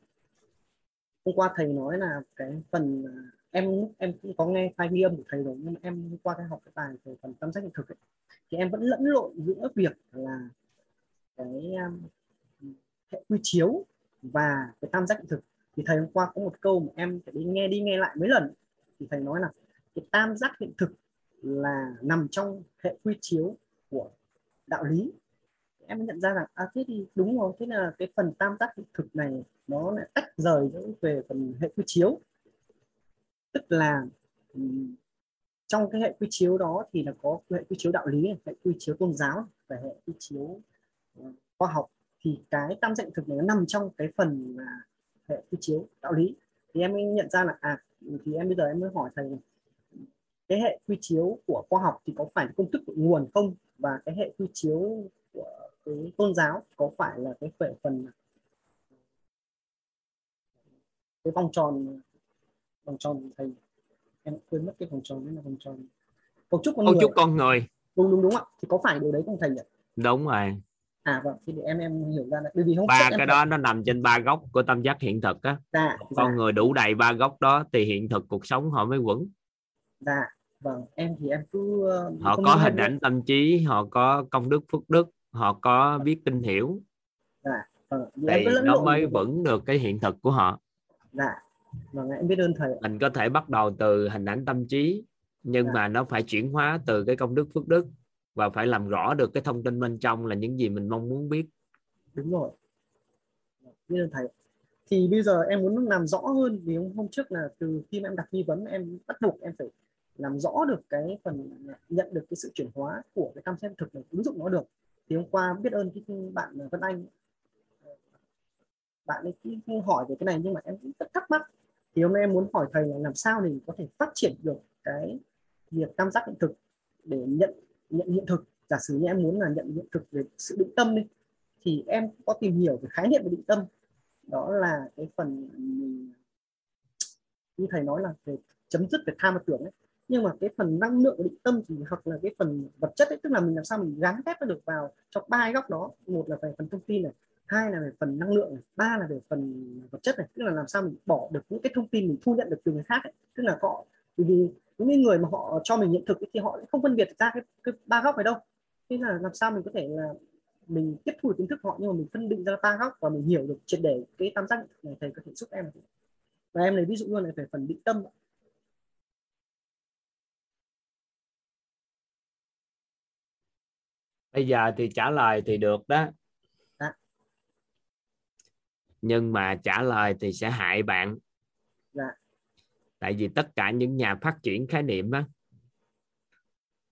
hôm qua thầy nói là cái phần em em cũng có nghe file ghi âm của thầy rồi nhưng mà em qua cái học cái bài về phần tâm sách hiện thực ấy, thì em vẫn lẫn lộn giữa việc là cái um, hệ quy chiếu và cái tam giác hiện thực. Thì thầy hôm qua có một câu mà em phải đi nghe đi nghe lại mấy lần. Thì thầy nói là cái tam giác hiện thực là nằm trong hệ quy chiếu của đạo lý. Em nhận ra rằng à thế thì đúng rồi, thế là cái phần tam giác hiện thực này nó lại tách rời về phần hệ quy chiếu. Tức là trong cái hệ quy chiếu đó thì là có hệ quy chiếu đạo lý, hệ quy chiếu tôn giáo, và hệ quy chiếu ờ, khoa học thì cái tam hiện thực này nó nằm trong cái phần là hệ quy chiếu đạo lý. Thì em mới nhận ra là à thì em bây giờ em mới hỏi thầy này, cái hệ quy chiếu của khoa học thì có phải công thức của nguồn không? Và cái hệ quy chiếu của cái tôn giáo có phải là cái về phần cái vòng tròn vòng tròn thầy? Em quên mất cái vòng tròn đấy là vòng tròn cấu trúc con cấu trúc con người. Đúng đúng đúng ạ. Thì có phải điều đấy không thầy nhỉ? Đúng rồi à vâng thì em em hiểu ra là bởi vì hôm ba cái đó nó nằm trên ba góc của tâm giác hiện thực á. Dạ con dạ, người đủ đầy ba góc đó thì hiện thực cuộc sống họ mới vững dạ vâng em thì em cứ ờ, họ không có hình ảnh tâm trí họ có công đức phước đức họ có biết tin hiểu. Dạ vâng thì lẫn nó mới vững được cái hiện thực của họ. Dạ vâng em biết ơn thầy mình có thể bắt đầu từ hình ảnh tâm trí nhưng Dạ. mà nó phải chuyển hóa từ cái công đức phước đức và phải làm rõ được cái thông tin bên trong là những gì mình mong muốn biết. Đúng rồi. Biết ơn thầy thì bây giờ em muốn làm rõ hơn vì hôm, hôm trước là từ khi mà em đặt nghi vấn em bắt buộc em phải làm rõ được cái phần nhận được cái sự chuyển hóa của cái cam xem thực này ứng dụng nó được. Thì hôm qua biết ơn cái bạn Vân Anh. Bạn ấy cũng hỏi về cái này nhưng mà em cũng rất thắc mắc. Thì hôm nay em muốn hỏi thầy là làm sao để có thể phát triển được cái việc tam giác hiện thực để nhận nhận hiện thực. Giả sử như em muốn là nhận hiện thực về sự định tâm đi, thì em có tìm hiểu về khái niệm về định tâm. Đó là cái phần mình, như thầy nói là về chấm dứt về tham và tưởng ấy. Nhưng mà cái phần năng lượng định tâm thì, hoặc là cái phần vật chất ấy, tức là mình làm sao mình gắn ghép nó được vào cho ba góc đó. Một là về phần thông tin này, hai là về phần năng lượng này, ba là về phần vật chất này. Tức là làm sao mình bỏ được những cái thông tin mình thu nhận được từ người khác ấy. tức là họ vì những người mà họ cho mình nhận thực thì họ không phân biệt ra cái, cái ba góc này đâu. Thế là làm sao mình có thể là mình tiếp thu kiến thức họ nhưng mà mình phân định ra ba góc và mình hiểu được triệt để cái tam giác này thầy có thể giúp em và em lấy ví dụ luôn là về phần định tâm bây giờ thì trả lời thì được đó. À. nhưng mà trả lời thì sẽ hại bạn. Dạ. Tại vì tất cả những nhà phát triển khái niệm á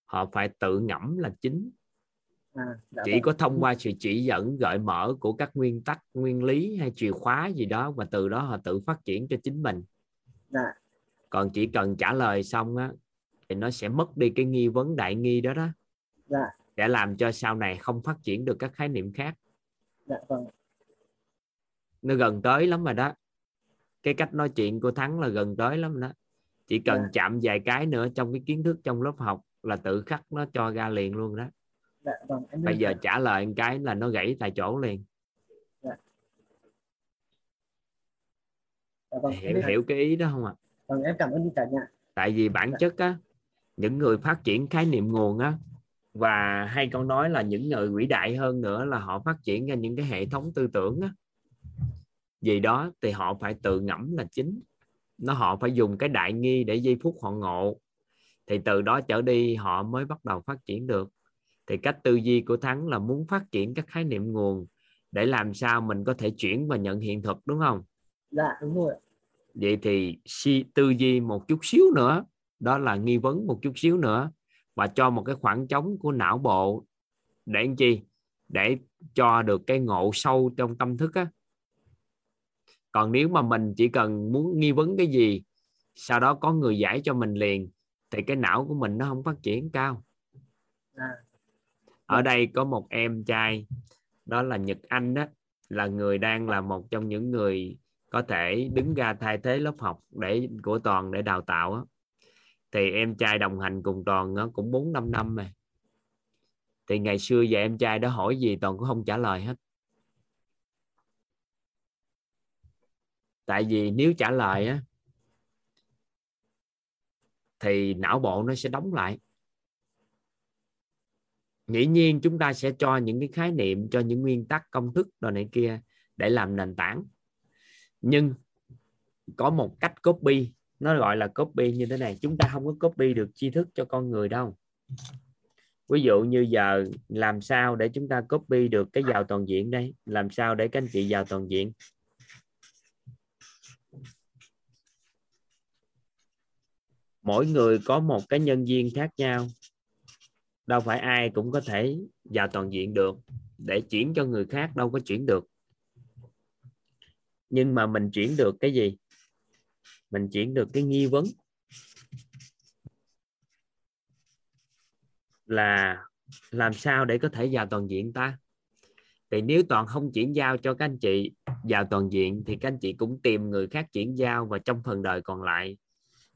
họ phải tự ngẫm là chính à, dạ chỉ vâng. có thông qua sự chỉ dẫn gợi mở của các nguyên tắc nguyên lý hay chìa khóa gì đó và từ đó họ tự phát triển cho chính mình dạ. còn chỉ cần trả lời xong á thì nó sẽ mất đi cái nghi vấn đại nghi đó đó dạ. để làm cho sau này không phát triển được các khái niệm khác dạ, vâng. nó gần tới lắm rồi đó cái cách nói chuyện của thắng là gần tới lắm đó chỉ cần dạ. chạm vài cái nữa trong cái kiến thức trong lớp học là tự khắc nó cho ra liền luôn đó dạ, vâng. em bây giờ trả lời một cái là nó gãy tại chỗ liền dạ. Dạ, vâng. hiểu hiểu cái ý đó không ạ à? vâng em cảm ơn cả nhà tại vì bản dạ. chất á những người phát triển khái niệm nguồn á và hay câu nói là những người vĩ đại hơn nữa là họ phát triển ra những cái hệ thống tư tưởng á vì đó thì họ phải tự ngẫm là chính. Nó họ phải dùng cái đại nghi để giây phút họ ngộ. Thì từ đó trở đi họ mới bắt đầu phát triển được. Thì cách tư duy của thắng là muốn phát triển các khái niệm nguồn để làm sao mình có thể chuyển và nhận hiện thực đúng không? Dạ đúng rồi vậy thì si tư duy một chút xíu nữa đó là nghi vấn một chút xíu nữa và cho một cái khoảng trống của não bộ để làm chi? Để cho được cái ngộ sâu trong tâm thức á còn nếu mà mình chỉ cần muốn nghi vấn cái gì sau đó có người giải cho mình liền thì cái não của mình nó không phát triển cao à. ở đây có một em trai đó là Nhật Anh đó là người đang là một trong những người có thể đứng ra thay thế lớp học để của toàn để đào tạo đó. thì em trai đồng hành cùng toàn nó cũng bốn năm năm rồi thì ngày xưa giờ em trai đó hỏi gì toàn cũng không trả lời hết tại vì nếu trả lời á, thì não bộ nó sẽ đóng lại. Dĩ nhiên chúng ta sẽ cho những cái khái niệm, cho những nguyên tắc công thức đồ này kia để làm nền tảng. Nhưng có một cách copy, nó gọi là copy như thế này. Chúng ta không có copy được tri thức cho con người đâu. Ví dụ như giờ làm sao để chúng ta copy được cái giàu toàn diện đây? Làm sao để các anh chị giàu toàn diện? Mỗi người có một cái nhân viên khác nhau. Đâu phải ai cũng có thể vào toàn diện được, để chuyển cho người khác đâu có chuyển được. Nhưng mà mình chuyển được cái gì? Mình chuyển được cái nghi vấn là làm sao để có thể vào toàn diện ta? Thì nếu toàn không chuyển giao cho các anh chị vào toàn diện thì các anh chị cũng tìm người khác chuyển giao và trong phần đời còn lại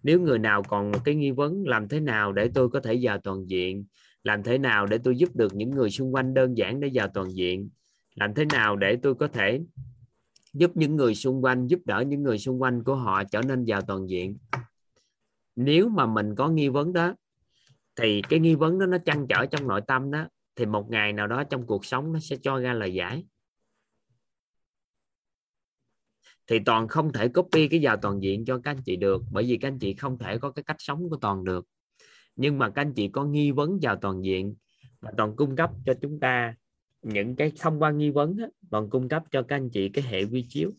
nếu người nào còn cái nghi vấn, làm thế nào để tôi có thể vào toàn diện? Làm thế nào để tôi giúp được những người xung quanh đơn giản để vào toàn diện? Làm thế nào để tôi có thể giúp những người xung quanh, giúp đỡ những người xung quanh của họ trở nên vào toàn diện? Nếu mà mình có nghi vấn đó, thì cái nghi vấn đó nó chăn trở trong nội tâm đó, thì một ngày nào đó trong cuộc sống nó sẽ cho ra lời giải. Thì toàn không thể copy cái vào toàn diện cho các anh chị được bởi vì các anh chị không thể có cái cách sống của toàn được. Nhưng mà các anh chị có nghi vấn vào toàn diện và toàn cung cấp cho chúng ta những cái thông qua nghi vấn đó, toàn cung cấp cho các anh chị cái hệ vi chiếu.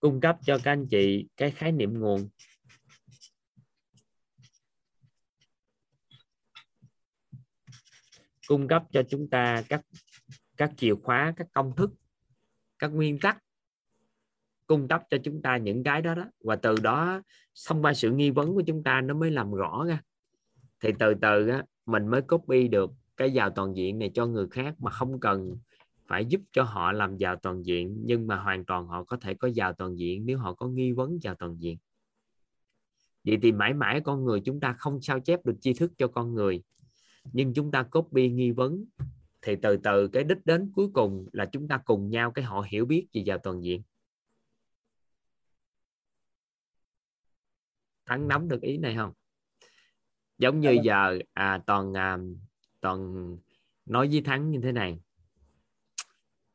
Cung cấp cho các anh chị cái khái niệm nguồn. Cung cấp cho chúng ta các các chìa khóa các công thức các nguyên tắc cung cấp cho chúng ta những cái đó đó. Và từ đó thông qua sự nghi vấn của chúng ta nó mới làm rõ ra. Thì từ từ á, mình mới copy được cái giàu toàn diện này cho người khác mà không cần phải giúp cho họ làm giàu toàn diện nhưng mà hoàn toàn họ có thể có giàu toàn diện nếu họ có nghi vấn giàu toàn diện. Vậy thì mãi mãi con người chúng ta không sao chép được tri thức cho con người nhưng chúng ta copy nghi vấn thì từ từ cái đích đến cuối cùng là chúng ta cùng nhau cái họ hiểu biết về giàu toàn diện. Thắng nắm được ý này không? Giống như giờ à, toàn à, toàn nói với thắng như thế này.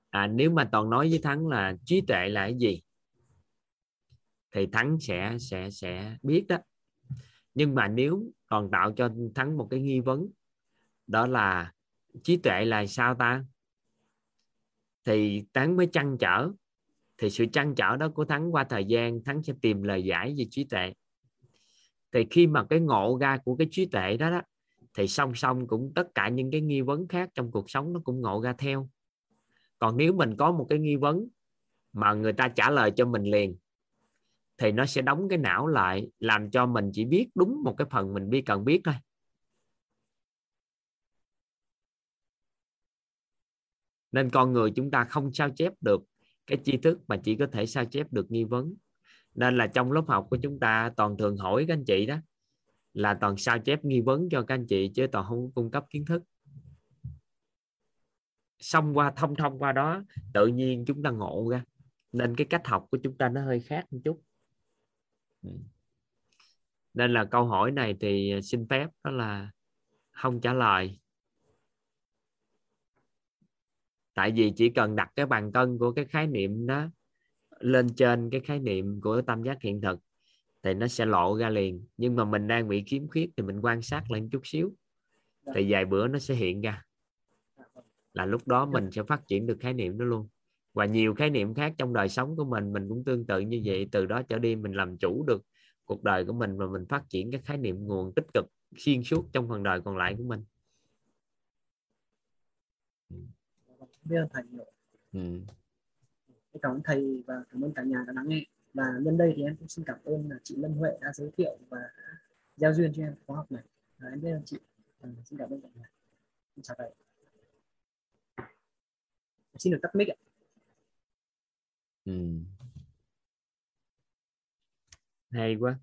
À, nếu mà toàn nói với thắng là trí tuệ là cái gì? Thì thắng sẽ sẽ sẽ biết đó. Nhưng mà nếu còn tạo cho thắng một cái nghi vấn đó là trí tuệ là sao ta? Thì thắng mới chăn trở. Thì sự chăn trở đó của thắng qua thời gian, thắng sẽ tìm lời giải về trí tuệ. Thì khi mà cái ngộ ra của cái trí tuệ đó đó, thì song song cũng tất cả những cái nghi vấn khác trong cuộc sống nó cũng ngộ ra theo. Còn nếu mình có một cái nghi vấn mà người ta trả lời cho mình liền, thì nó sẽ đóng cái não lại, làm cho mình chỉ biết đúng một cái phần mình biết cần biết thôi. Nên con người chúng ta không sao chép được cái tri thức mà chỉ có thể sao chép được nghi vấn. Nên là trong lớp học của chúng ta, toàn thường hỏi các anh chị đó là toàn sao chép nghi vấn cho các anh chị chứ toàn không cung cấp kiến thức. Xong qua, thông thông qua đó, tự nhiên chúng ta ngộ ra. Nên cái cách học của chúng ta nó hơi khác một chút. Nên là câu hỏi này thì xin phép đó là không trả lời. Tại vì chỉ cần đặt cái bàn cân của cái khái niệm đó lên trên cái khái niệm của tam giác hiện thực thì nó sẽ lộ ra liền. Nhưng mà mình đang bị khiếm khuyết thì mình quan sát lên chút xíu thì vài bữa nó sẽ hiện ra. Là lúc đó mình sẽ phát triển được khái niệm đó luôn. Và nhiều khái niệm khác trong đời sống của mình mình cũng tương tự như vậy. Từ đó trở đi mình làm chủ được cuộc đời của mình và mình phát triển các khái niệm nguồn tích cực xuyên suốt trong phần đời còn lại của mình ơn thầy nhiều ừ. cảm ơn thầy và cảm ơn cả nhà đã lắng nghe. Và nhân đây thì em cũng xin cảm ơn là chị Lâm Huệ đã giới thiệu và giao duyên cho em khóa học này. Và em biết ơn chị. Và xin cảm ơn cả nhà. Xin chào thầy. Xin được tắt mic ạ. Ừ. hay quá.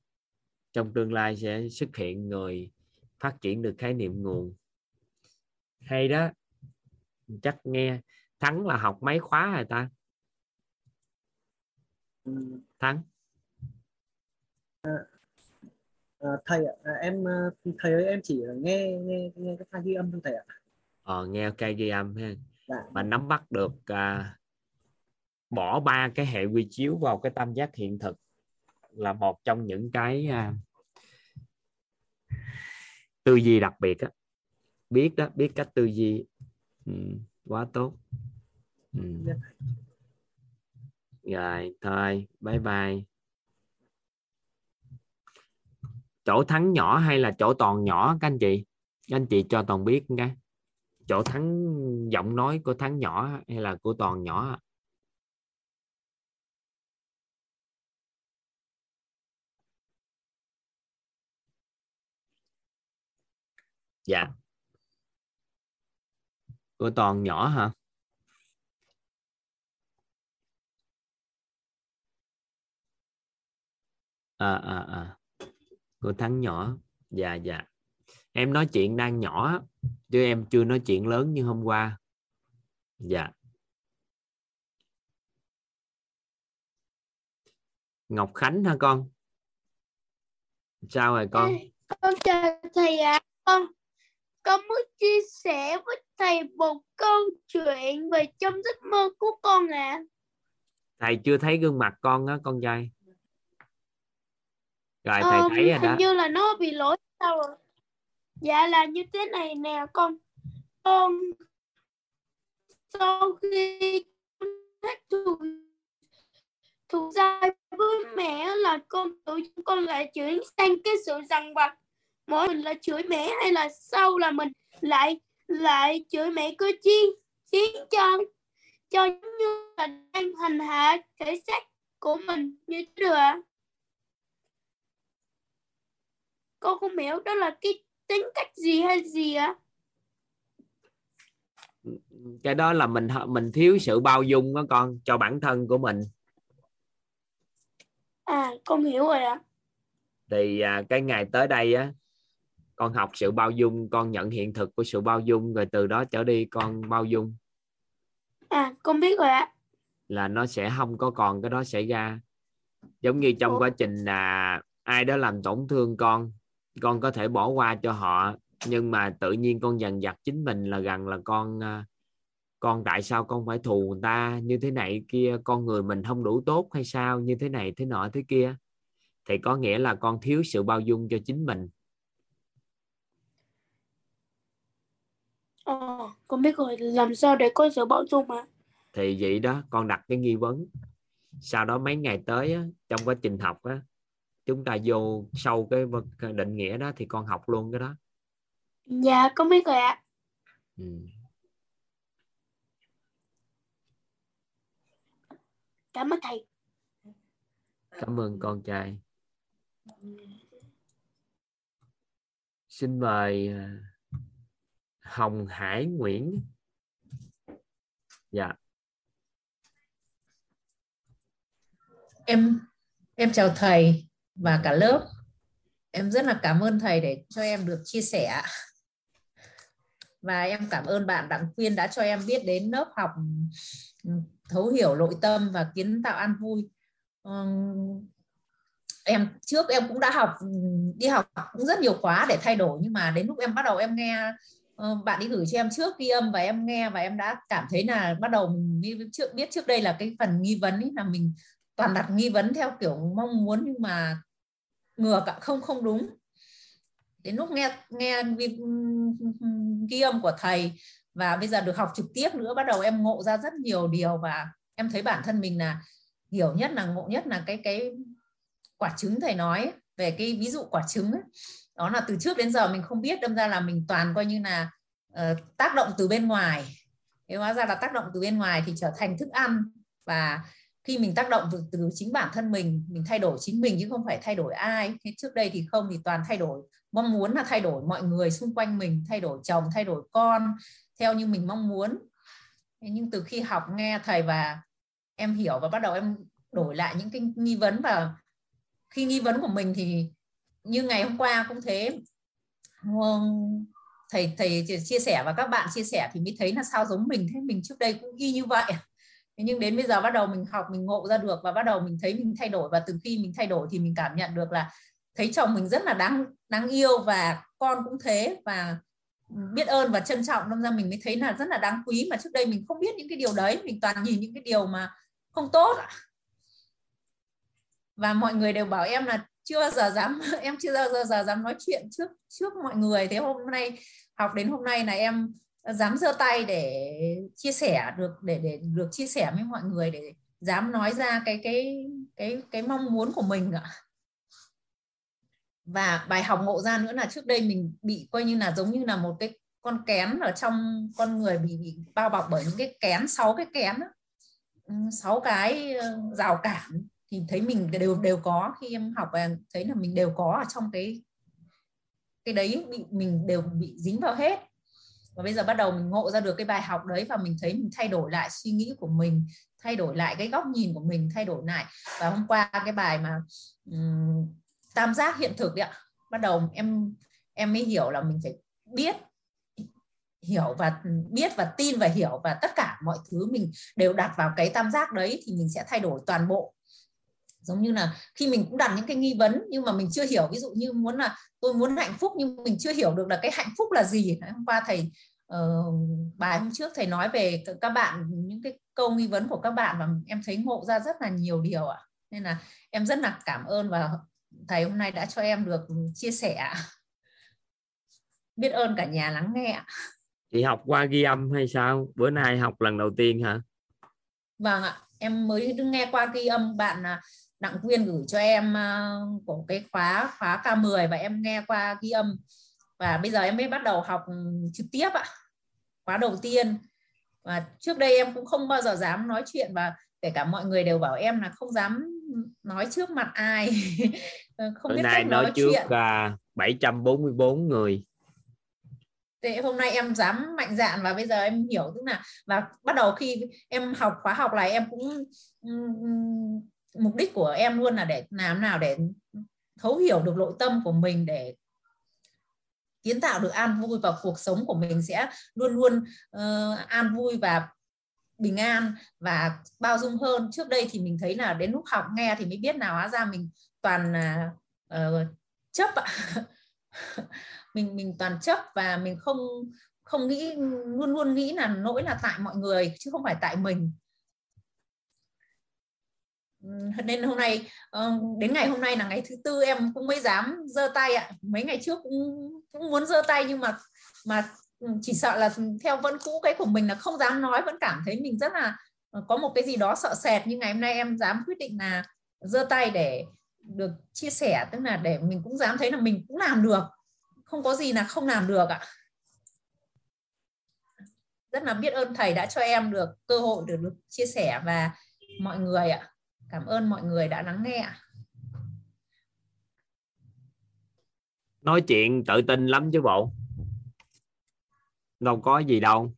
Trong tương lai sẽ xuất hiện người phát triển được khái niệm nguồn. Hay đó chắc nghe thắng là học mấy khóa rồi ta? Thắng. À, à, thầy ạ. À, em thầy ơi em chỉ nghe nghe nghe cái file ghi âm thôi thầy ạ. Ờ nghe cái ghi âm ha. Dạ. và nắm bắt được à, bỏ ba cái hệ quy chiếu vào cái tam giác hiện thực là một trong những cái à, tư duy đặc biệt á. Biết đó biết cách tư duy ừ, quá tốt. Ừ. rồi thôi bye bye. Chỗ thắng nhỏ hay là chỗ toàn nhỏ các anh chị? Các anh chị cho toàn biết cái chỗ thắng giọng nói của thắng nhỏ hay là của toàn nhỏ dạ của toàn nhỏ hả? À à à. Của thắng nhỏ. Dạ dạ. Em nói chuyện đang nhỏ chứ em chưa nói chuyện lớn như hôm qua. Dạ. Ngọc Khánh hả con? Sao rồi con? Con chào thầy ạ. À. con con muốn chia sẻ với thầy một câu chuyện về trong giấc mơ của con ạ? À. thầy chưa thấy gương mặt con á con trai. Rồi thầy ờ, thấy rồi đó. như là nó bị lỗi sao rồi dạ là như thế này nè con con sau khi hết thù thù dai với mẹ là con tự con lại chuyển sang cái sự rằng vặt mỗi mình là chửi mẹ hay là sau là mình lại lại chửi mẹ cơ chi? Khiến cho cho như là đang hành hạ thể xác của mình như thế được ạ? Con không hiểu đó là cái tính cách gì hay gì ạ? Cái đó là mình mình thiếu sự bao dung đó con cho bản thân của mình. À con hiểu rồi ạ. Thì à, cái ngày tới đây á con học sự bao dung con nhận hiện thực của sự bao dung rồi từ đó trở đi con bao dung. À con biết rồi ạ. Là nó sẽ không có còn cái đó xảy ra. Giống như trong quá trình là ai đó làm tổn thương con con có thể bỏ qua cho họ nhưng mà tự nhiên con dần dặt chính mình là gần là con à, con tại sao con phải thù người ta như thế này kia con người mình không đủ tốt hay sao như thế này thế nọ thế kia. Thì có nghĩa là con thiếu sự bao dung cho chính mình Ờ, con biết rồi, làm sao để có sự bao dung mà? Thì vậy đó, con đặt cái nghi vấn. Sau đó mấy ngày tới á, trong quá trình học á, chúng ta vô sâu cái định nghĩa đó thì con học luôn cái đó. Dạ, con biết rồi ạ. Ừ. Cảm ơn thầy. Cảm ơn con trai. Xin mời à, Hồng Hải Nguyễn. Dạ. Em em chào thầy và cả lớp. Em rất là cảm ơn thầy để cho em được chia sẻ và em cảm ơn bạn Đặng Quyên đã cho em biết đến lớp học ừ, thấu hiểu nội tâm và kiến tạo an vui. Em, trước em cũng đã học ừ, đi học cũng rất nhiều khóa để thay đổi nhưng mà đến lúc em bắt đầu em nghe Ờ, bạn đi gửi cho em trước ghi âm và em nghe và em đã cảm thấy là bắt đầu mình trước, biết trước đây là cái phần nghi vấn ấy, là mình toàn đặt nghi vấn theo kiểu mong muốn nhưng mà ngừa cả không không đúng. Đến lúc nghe nghe ghi âm của thầy và bây giờ được học trực tiếp nữa, bắt đầu em ngộ ra rất nhiều điều và em thấy bản thân mình là hiểu nhất là ngộ nhất là cái cái quả trứng thầy nói về cái ví dụ quả trứng ấy đó là từ trước đến giờ mình không biết đâm ra là mình toàn coi như là uh, tác động từ bên ngoài. Thế hóa ra là tác động từ bên ngoài thì trở thành thức ăn. Và khi mình tác động từ, từ chính bản thân mình mình thay đổi chính mình chứ không phải thay đổi ai. Thế trước đây thì không thì toàn thay đổi. Mong muốn là thay đổi mọi người xung quanh mình thay đổi chồng thay đổi con theo như mình mong muốn. Thế nhưng từ khi học nghe thầy và em hiểu và bắt đầu em đổi lại những cái nghi vấn và khi nghi vấn của mình thì như ngày hôm qua cũng thế. Thầy thầy chia sẻ và các bạn chia sẻ thì mới thấy là sao giống mình. Thế mình trước đây cũng y như vậy. Nhưng đến bây giờ bắt đầu mình học, mình ngộ ra được và bắt đầu mình thấy mình thay đổi. Và từ khi mình thay đổi thì mình cảm nhận được là thấy chồng mình rất là đáng đáng yêu và con cũng thế. Và biết ơn và trân trọng. Nên ra mình mới thấy là rất là đáng quý. Mà trước đây mình không biết những cái điều đấy. Mình toàn nhìn những cái điều mà không tốt và mọi người đều bảo em là chưa bao giờ dám em chưa bao giờ, giờ dám nói chuyện trước trước mọi người. Thế hôm nay học đến hôm nay là em dám giơ tay để chia sẻ được để để được chia sẻ với mọi người để dám nói ra cái cái cái cái mong muốn của mình ạ. Và bài học ngộ ra nữa là trước đây mình bị coi như là giống như là một cái con kén ở trong con người bị, bị bao bọc bởi những cái kén sáu cái kén ừ, sáu cái ờ, rào cản thì thấy mình đều đều có khi em học và thấy là mình đều có ở trong cái cái đấy bị mình đều bị dính vào hết. Và bây giờ bắt đầu mình ngộ ra được cái bài học đấy và mình thấy mình thay đổi lại suy nghĩ của mình thay đổi lại cái góc nhìn của mình thay đổi lại. Và hôm qua cái bài mà um, tam giác hiện thực đấy ạ bắt đầu em em mới hiểu là mình phải biết hiểu và biết và tin và hiểu và tất cả mọi thứ mình đều đặt vào cái tam giác đấy thì mình sẽ thay đổi toàn bộ giống như là khi mình cũng đặt những cái nghi vấn nhưng mà mình chưa hiểu ví dụ như muốn là tôi muốn hạnh phúc nhưng mình chưa hiểu được là cái hạnh phúc là gì. Hôm qua thầy uh, bài hôm trước thầy nói về các bạn những cái câu nghi vấn của các bạn và em thấy ngộ ra rất là nhiều điều ạ. Nên là em rất là cảm ơn và thầy hôm nay đã cho em được chia sẻ biết ơn cả nhà lắng nghe chị học qua ghi âm hay sao? Bữa nay học lần đầu tiên hả? Vâng ạ em mới nghe qua ghi âm bạn là Đặng Quyên gửi cho em uh, của cái khóa khóa K10 và em nghe qua ghi âm. Và bây giờ em mới bắt đầu học trực tiếp ạ. Khóa đầu tiên. Và trước đây em cũng không bao giờ dám nói chuyện và kể cả mọi người đều bảo em là không dám nói trước mặt ai. Không Bữa biết nay cách nói nói trước chuyện. uh, 744 người. Thế hôm nay em dám mạnh dạn và bây giờ em hiểu tức là và bắt đầu khi em học khóa học này em cũng um, mục đích của em luôn là để làm nào để thấu hiểu được nội tâm của mình để kiến tạo được an vui và cuộc sống của mình sẽ luôn luôn uh, an vui và bình an và bao dung hơn. Trước đây thì mình thấy là đến lúc học nghe thì mới biết nào hóa ra mình toàn là uh, chấp ạ. Mình mình toàn chấp và mình không không nghĩ luôn luôn nghĩ là lỗi là tại mọi người chứ không phải tại mình nên hôm nay ờ, đến ngày hôm nay là ngày thứ tư em cũng mới dám giơ tay ạ. Mấy ngày trước cũng cũng muốn giơ tay nhưng mà mà chỉ sợ là theo vẫn cũ cái của mình là không dám nói vẫn cảm thấy mình rất là ờ, có một cái gì đó sợ sệt. Nhưng ngày hôm nay em dám quyết định là giơ tay để được chia sẻ tức là để mình cũng dám thấy là mình cũng làm được. Không có gì là không làm được ạ. Rất là biết ơn thầy đã cho em được cơ hội được, được chia sẻ và mọi người ạ cảm ơn mọi người đã lắng nghe ạ. Nói chuyện tự tin lắm chứ bộ. Đâu có gì đâu.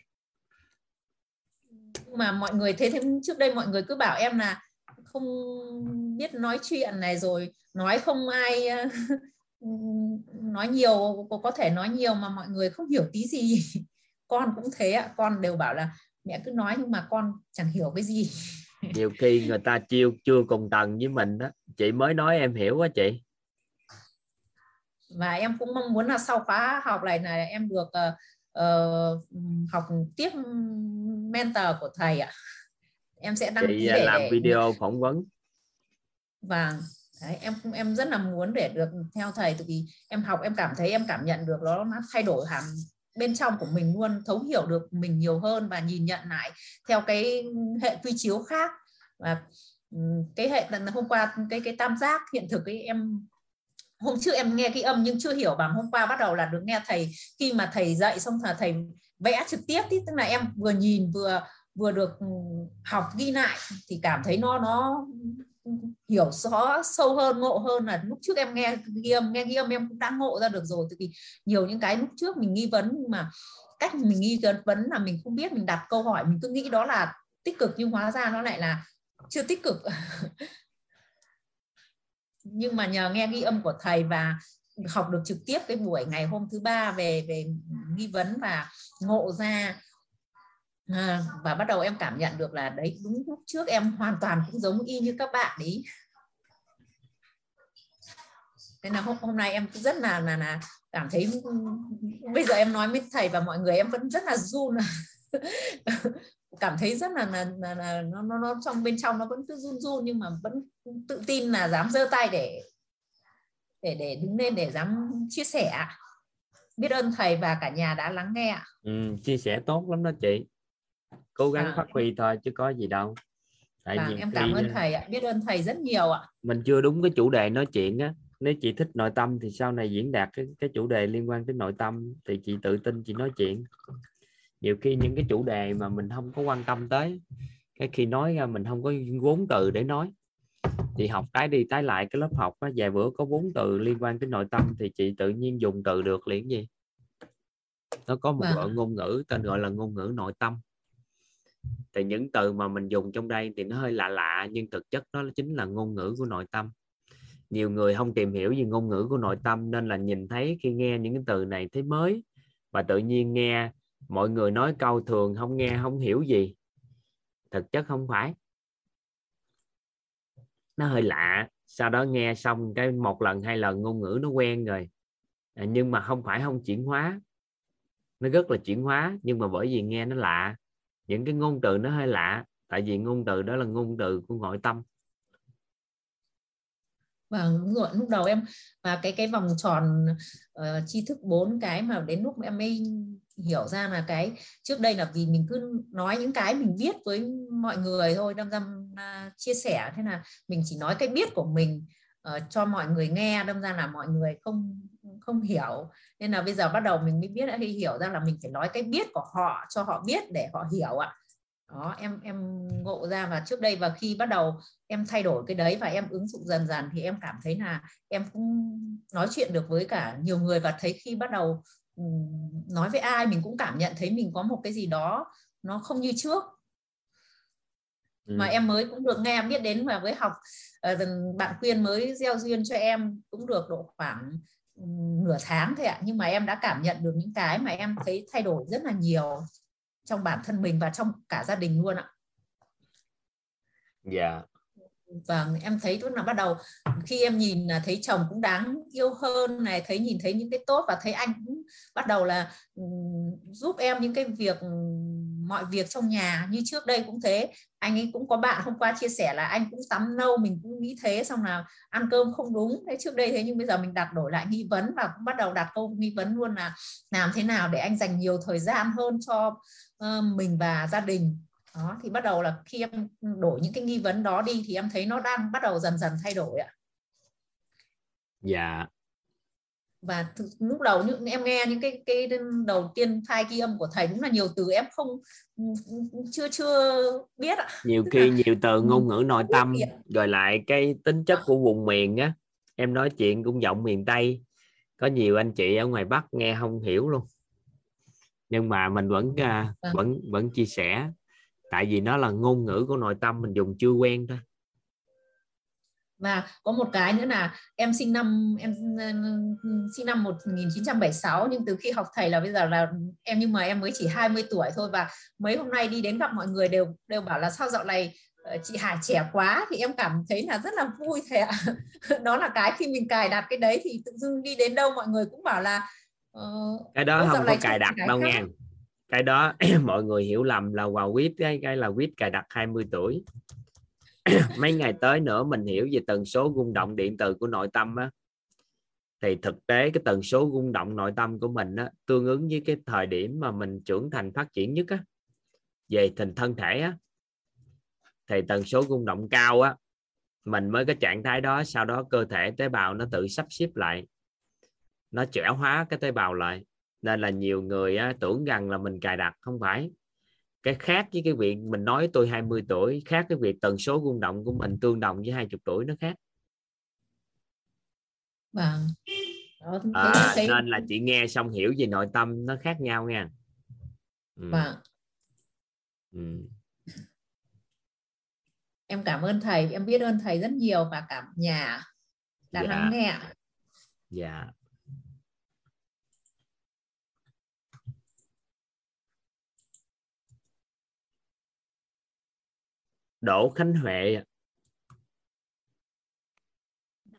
Nhưng mà mọi người thế thêm trước đây mọi người cứ bảo em là không biết nói chuyện này rồi nói không ai nói nhiều có thể nói nhiều mà mọi người không hiểu tí gì. Con cũng thế ạ con đều bảo là mẹ cứ nói nhưng mà con chẳng hiểu cái gì nhiều khi người ta chiêu chưa cùng tầng với mình đó chị mới nói em hiểu quá chị. Và em cũng mong muốn là sau khóa học này là em được uh, học tiếp mentor của thầy ạ. Em sẽ đăng chị ký để, làm video phỏng vấn. Và Đấy, em em rất là muốn để được theo thầy tại vì em học em cảm thấy em cảm nhận được nó nó thay đổi hẳn bên trong của mình luôn, thấu hiểu được mình nhiều hơn và nhìn nhận lại theo cái hệ quy chiếu khác. Và ừ, cái hệ hôm qua, cái cái tam giác hiện thực ấy, em, hôm trước em nghe cái âm nhưng chưa hiểu bằng hôm qua bắt đầu là được nghe thầy. Khi mà thầy dạy xong là thầy vẽ trực tiếp thì tức là em vừa nhìn vừa vừa được ừ, học ghi lại thì cảm thấy nó nó hiểu rõ, sâu hơn, ngộ hơn là lúc trước em nghe ghi âm nghe ghi âm em cũng đã ngộ ra được rồi. Tại vì nhiều những cái lúc trước mình nghi vấn, nhưng mà cách mình nghi vấn là mình không biết, mình đặt câu hỏi, mình cứ nghĩ đó là tích cực, nhưng hóa ra nó lại là chưa tích cực. Nhưng mà nhờ nghe ghi âm của thầy và học được trực tiếp cái buổi ngày hôm thứ ba về về nghi vấn và ngộ ra à, và bắt đầu em cảm nhận được là đấy đúng lúc trước em hoàn toàn cũng giống y như các bạn ấy nên là hôm, hôm nay em rất là là là cảm thấy bây giờ em nói với thầy và mọi người em vẫn rất là run. Cảm thấy rất là là, là, là nó, nó nó trong bên trong nó vẫn cứ run run nhưng mà vẫn tự tin là dám giơ tay để để để đứng lên để dám chia sẻ biết ơn thầy và cả nhà đã lắng nghe ừ, chia sẻ tốt lắm đó chị cố gắng à. phát huy thôi chứ có gì đâu. Tại à, em cảm ơn thầy ạ biết ơn thầy rất nhiều ạ. mình chưa đúng cái chủ đề nói chuyện á nếu chị thích nội tâm thì sau này diễn đạt cái cái chủ đề liên quan tới nội tâm thì chị tự tin chị nói chuyện. Nhiều khi những cái chủ đề mà mình không có quan tâm tới cái khi nói ra mình không có vốn từ để nói. Chị học tái đi tái lại cái lớp học á vài bữa có vốn từ liên quan tới nội tâm thì chị tự nhiên dùng từ được liền gì? Nó có một loại ngôn ngữ tên gọi là ngôn ngữ nội tâm thì những từ mà mình dùng trong đây thì nó hơi lạ lạ nhưng thực chất đó chính là ngôn ngữ của nội tâm. Nhiều người không tìm hiểu về ngôn ngữ của nội tâm nên là nhìn thấy khi nghe những cái từ này thấy mới. Và tự nhiên nghe mọi người nói câu thường không nghe không hiểu gì. Thực chất không phải. Nó hơi lạ. Sau đó nghe xong cái một lần hai lần ngôn ngữ nó quen rồi. À, nhưng mà không phải không chuyển hóa. Nó rất là chuyển hóa nhưng mà bởi vì nghe nó lạ những cái ngôn từ nó hơi lạ tại vì ngôn từ đó là ngôn từ của nội tâm. Vâng đúng rồi lúc đầu em và cái cái vòng tròn uh, tri thức bốn cái mà đến lúc em mới hiểu ra là cái trước đây là vì mình cứ nói những cái mình biết với mọi người thôi đâm ra uh, chia sẻ. Thế là mình chỉ nói cái biết của mình uh, cho mọi người nghe đâm ra là mọi người không không hiểu. Nên là bây giờ bắt đầu mình mới biết đã hiểu ra là mình phải nói cái biết của họ cho họ biết để họ hiểu ạ. Đó em em ngộ ra và trước đây và khi bắt đầu em thay đổi cái đấy và em ứng dụng dần dần thì em cảm thấy là em cũng nói chuyện được với cả nhiều người và thấy khi bắt đầu nói với ai mình cũng cảm nhận thấy mình có một cái gì đó nó không như trước. Ừ. mà em mới cũng được nghe biết đến và với học ờ, bạn quyên mới gieo duyên cho em cũng được độ khoảng nửa tháng thôi ạ nhưng mà em đã cảm nhận được những cái mà em thấy thay đổi rất là nhiều trong bản thân mình và trong cả gia đình luôn ạ. Dạ. Vâng, em thấy lúc nào bắt đầu khi em nhìn là thấy chồng cũng đáng yêu hơn này, thấy nhìn thấy những cái tốt và thấy anh cũng bắt đầu là giúp em những cái việc mọi việc trong nhà như trước đây cũng thế. Anh ấy cũng có bạn hôm qua chia sẻ là anh cũng tắm nâu mình cũng nghĩ thế xong là ăn cơm không đúng. Thế trước đây thế nhưng bây giờ mình đặt đổi lại nghi vấn và cũng bắt đầu đặt câu nghi vấn luôn là làm thế nào để anh dành nhiều thời gian hơn cho uh, mình và gia đình. Đó thì bắt đầu là khi em đổi những cái nghi vấn đó đi thì em thấy nó đang bắt đầu dần dần thay đổi ạ. Dạ và lúc đầu những em nghe những cái cái đầu tiên thai ghi âm của thầy đúng là nhiều từ em không chưa chưa biết ạ. Nhiều khi nhiều từ ngôn ngữ nội tâm rồi lại cái tính chất của vùng miền á em nói chuyện cũng giọng miền tây. Có nhiều anh chị ở ngoài bắc nghe không hiểu luôn. Nhưng mà mình vẫn uh, vẫn vẫn chia sẻ. Tại vì nó là ngôn ngữ của nội tâm mình dùng chưa quen thôi và có một cái nữa là em sinh năm em sinh năm 1976 nhưng từ khi học thầy là bây giờ là em nhưng mà em mới chỉ 20 tuổi thôi. Và mấy hôm nay đi đến gặp mọi người đều đều bảo là sao dạo này ờ, chị Hà trẻ quá? Thì em cảm thấy là rất là vui thầy ạ. Đó là cái khi mình cài đặt cái đấy thì tự dưng đi đến đâu mọi người cũng bảo là uh, cái đó không có cài đặt đâu nha cái đó mọi người hiểu lầm là vào quýt cái cái là quýt cài đặt 20 tuổi mấy ngày tới nữa mình hiểu về tần số rung động điện từ của nội tâm á. Thì thực tế cái tần số rung động nội tâm của mình á, tương ứng với cái thời điểm mà mình trưởng thành phát triển nhất á, về thành thân thể á, thì tần số rung động cao á, mình mới có trạng thái đó sau đó cơ thể tế bào nó tự sắp xếp lại nó trẻ hóa cái tế bào lại. Nên là nhiều người á, tưởng rằng là mình cài đặt không phải cái khác với cái việc mình nói tôi 20 tuổi khác cái việc tần số rung động của mình tương đồng với 20 tuổi nó khác. Vâng. Đó, à, thấy... nên là chị nghe xong hiểu về nội tâm nó khác nhau nha. Ừ. vâng. Ừ. em cảm ơn thầy em biết ơn thầy rất nhiều và cảm nhà đã dạ. lắng nghe. Dạ Đỗ Khánh Huệ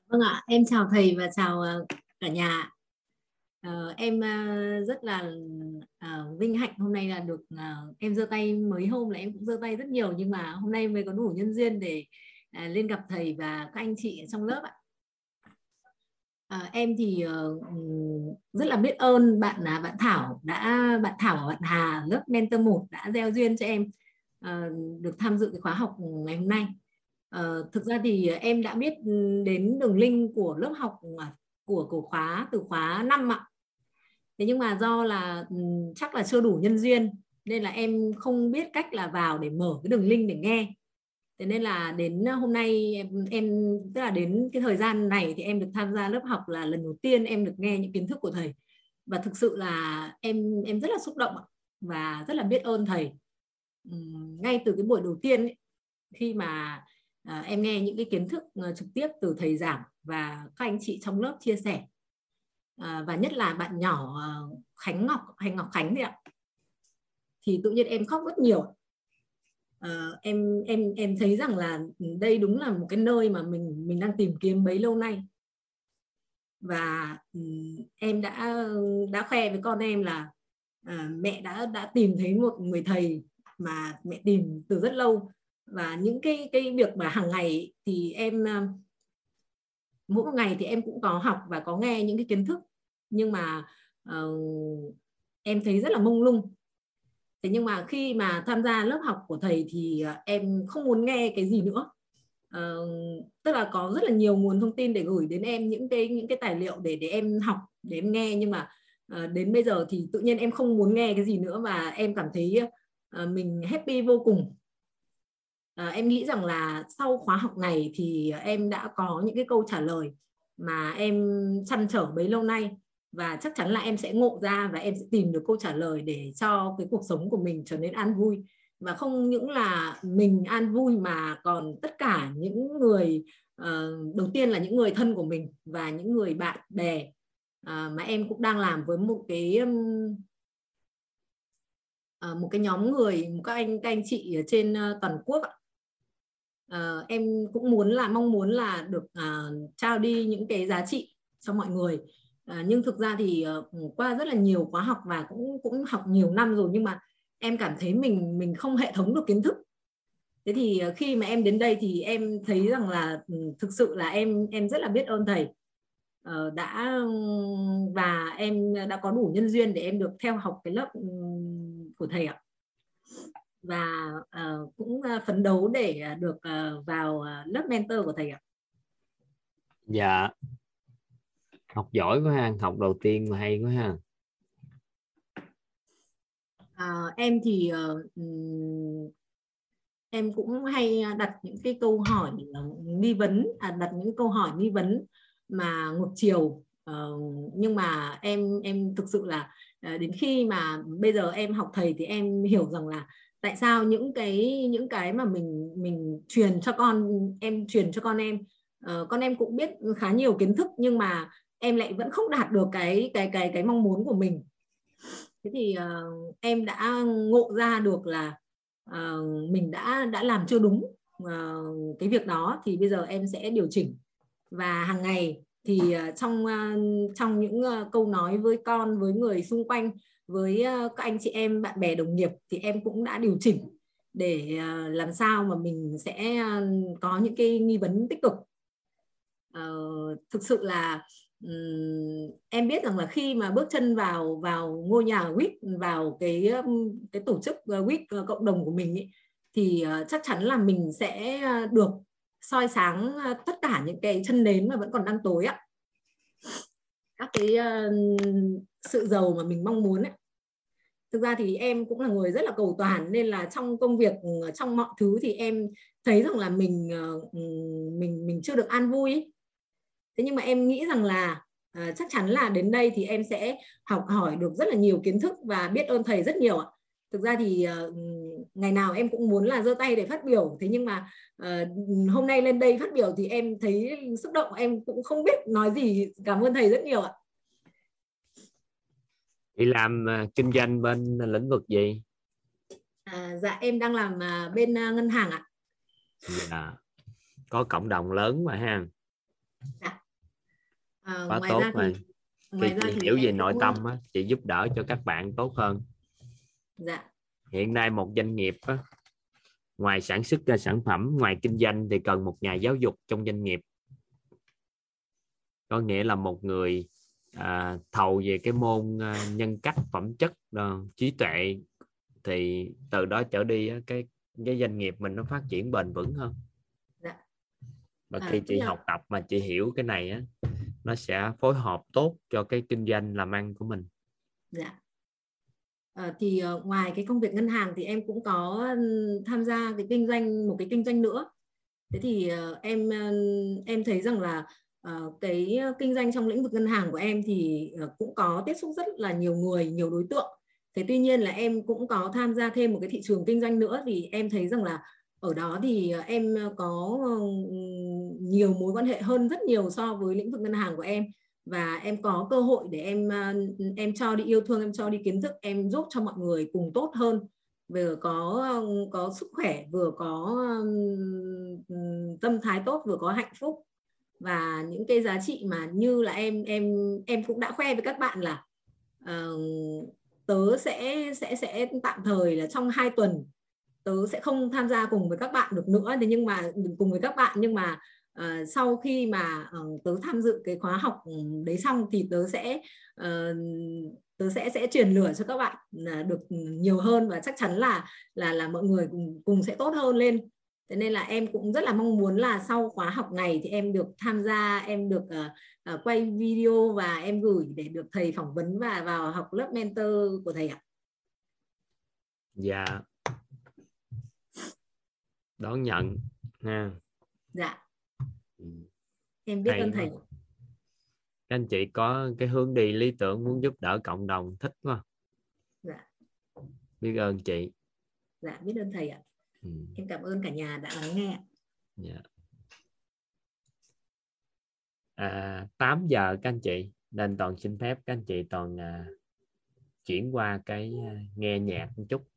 Vâng ạ, em chào thầy và chào ờ, cả nhà. Uh, em uh, rất là uh, vinh hạnh hôm nay là được uh, em giơ tay mấy hôm là em cũng giơ tay rất nhiều nhưng mà hôm nay mới có đủ nhân duyên để uh, lên gặp thầy và các anh chị trong lớp ạ. Uh, em thì uh, rất là biết ơn bạn là bạn Thảo đã bạn Thảo và bạn Hà lớp mentor 1 đã gieo duyên cho em uh, được tham dự cái khóa học ngày hôm nay. Uh, thực ra thì em đã biết đến đường link của lớp học của của khóa từ khóa 5 ạ. Thế nhưng mà do là ừ, chắc là chưa đủ nhân duyên nên là em không biết cách là vào để mở cái đường link để nghe. Thế nên là đến hôm nay em, em tức là đến cái thời gian này thì em được tham gia lớp học là lần đầu tiên em được nghe những kiến thức của thầy và thực sự là em em rất là xúc động và rất là biết ơn thầy ngay từ cái buổi đầu tiên ấy, khi mà à, em nghe những cái kiến thức uh, trực tiếp từ thầy giảng và các anh chị trong lớp chia sẻ. À, và nhất là bạn nhỏ uh, Khánh Ngọc Hành Ngọc Khánh đấy ạ. Thì tự nhiên em khóc rất nhiều. À, em em em thấy rằng là ừ, đây đúng là một cái nơi mà mình mình đang tìm kiếm bấy lâu nay. Và ừ, em đã đã khoe với con em là à, mẹ đã đã tìm thấy một người thầy mà mẹ tìm từ rất lâu. Và những cái cái việc mà hàng ngày thì em ờ, mỗi một ngày thì em cũng có học và có nghe những cái kiến thức. Nhưng mà uh, em thấy rất là mông lung. Thế nhưng mà khi mà tham gia lớp học của thầy thì ờ, em không muốn nghe cái gì nữa. Uh, tức là có rất là nhiều nguồn thông tin để gửi đến em những cái những cái tài liệu để để em học để em nghe. Nhưng mà uh, đến bây giờ thì tự nhiên em không muốn nghe cái gì nữa và em cảm thấy Ờ, mình happy vô cùng. À, em nghĩ rằng là sau khóa học này thì em đã có những cái câu trả lời mà em chăn trở bấy lâu nay và chắc chắn là em sẽ ngộ ra và em sẽ tìm được câu trả lời để cho cái cuộc sống của mình trở nên an vui. Và không những là mình an vui mà còn tất cả những người uh, đầu tiên là những người thân của mình và những người bạn bè uh, mà em cũng đang làm với một cái um, Ờ, một cái nhóm người một các anh các anh chị ở trên ờ, toàn quốc uh, em cũng muốn là mong muốn là được à, trao đi những cái giá trị cho mọi người. À, nhưng thực ra thì uh, qua rất là nhiều khóa học và cũng cũng học nhiều năm rồi nhưng mà em cảm thấy mình mình không hệ thống được kiến thức. Thế thì khi mà em đến đây thì em thấy rằng là ừ, thực sự là em em rất là biết ơn thầy đã và em đã có đủ nhân duyên để em được theo học cái lớp của thầy ạ và uh, cũng uh, phấn đấu để được uh, vào lớp mentor của thầy ạ. Dạ. Học giỏi quá ha, học đầu tiên mà hay quá ha. À, em thì uh, em cũng hay đặt những cái câu hỏi nghi vấn, à, đặt những câu hỏi nghi vấn mà ngược chiều. Uh, nhưng mà em em thực sự là uh, đến khi mà bây giờ em học thầy thì em hiểu rằng là tại sao những cái những cái mà mình mình truyền cho con em truyền cho con em uh, con em cũng biết khá nhiều kiến thức nhưng mà em lại vẫn không đạt được cái cái cái cái mong muốn của mình thế thì uh, em đã ngộ ra được là uh, mình đã đã làm chưa đúng uh, cái việc đó thì bây giờ em sẽ điều chỉnh và hàng ngày thì ờ, trong ờ, trong những ờ, câu nói với con với người xung quanh với các anh chị em bạn bè đồng nghiệp thì em cũng đã điều chỉnh để làm sao mà mình sẽ có những cái nghi vấn tích cực. Uh, thực sự là um, em biết rằng là khi mà bước chân vào vào ngôi nhà WIT vào cái cái tổ chức WIT cộng đồng của mình ý, thì uh, chắc chắn là mình sẽ được soi sáng ờ, tất cả những cái chân nến mà vẫn còn đang tối ạ các cái uh, sự giàu mà mình mong muốn ấy. thực ra thì em cũng là người rất là cầu toàn nên là trong công việc ừ, trong mọi thứ thì em thấy rằng là mình uh, mình mình chưa được an vui ấy. thế nhưng mà em nghĩ rằng là uh, chắc chắn là đến đây thì em sẽ học hỏi được rất là nhiều kiến thức và biết ơn thầy rất nhiều ạ thực ra thì uh, ngày nào em cũng muốn là giơ tay để phát biểu. Thế nhưng mà uh, hôm nay lên đây phát biểu thì em thấy xúc động em cũng không biết nói gì. Cảm ơn thầy rất nhiều ạ. Chị làm uh, kinh doanh bên lĩnh vực gì? À, dạ em đang làm uh, bên uh, ngân hàng ạ. Dạ. có cộng đồng lớn mà ha. Dạ. à, quá tốt rồi thì, ngoài chị, chị hiểu về nội cũng... tâm á, chị giúp đỡ cho các bạn tốt hơn. Dạ. Hiện nay một doanh nghiệp á, ngoài sản xuất ra sản phẩm ngoài kinh doanh thì cần một nhà giáo dục trong doanh nghiệp. Có nghĩa là một người à, thầu về cái môn à, nhân cách phẩm chất đó, trí tuệ thì từ đó trở đi cái cái doanh nghiệp mình nó phát triển bền vững hơn. Dạ. và khi à, chị học tập mà chị hiểu cái này á nó sẽ phối hợp tốt cho cái kinh doanh làm ăn của mình. Dạ à, thì uh, ngoài cái công việc ngân hàng thì em cũng có tham gia cái kinh doanh một cái kinh doanh nữa. Thế thì uh, em em thấy rằng là uh, cái kinh doanh trong lĩnh vực ngân hàng của em thì uh, cũng có tiếp xúc rất là nhiều người nhiều đối tượng. Thế tuy nhiên là em cũng có tham gia thêm một cái thị trường kinh doanh nữa thì em thấy rằng là ở đó thì em có nhiều mối quan hệ hơn rất nhiều so với lĩnh vực ngân hàng của em và em có cơ hội để em ờ, em cho đi yêu thương em cho đi kiến thức em giúp cho mọi người cùng tốt hơn. Vừa có ờ, có sức khỏe vừa có ờ, tâm thái tốt vừa có hạnh phúc. Và những cái giá trị mà như là em em em cũng đã khoe với các bạn là uh, tớ sẽ sẽ sẽ tạm thời là trong hai tuần tớ sẽ không tham gia cùng với các bạn được nữa. Thế nhưng mà cùng với các bạn nhưng mà uh, sau khi mà uh, tớ tham dự cái khóa học đấy xong thì tớ sẽ uh, tớ sẽ sẽ truyền lửa cho các bạn uh, được nhiều hơn và chắc chắn là là là mọi người cùng cùng sẽ tốt hơn lên. Thế nên là em cũng rất là mong muốn là sau khóa học này thì em được tham gia em được uh, uh, quay video và em gửi để được thầy phỏng vấn và vào học lớp mentor của thầy ạ. Dạ. Đón nhận ha. Dạ. Em biết Hay ơn thầy. Các anh chị có cái hướng đi lý tưởng muốn giúp đỡ cộng đồng thích quá. Dạ. Biết ơn chị. Dạ biết ơn thầy ạ. Ừ. em cảm ơn cả nhà đã lắng nghe dạ. à, 8 giờ các anh chị nên toàn xin phép các anh chị toàn à, chuyển qua cái à, nghe nhạc một chút.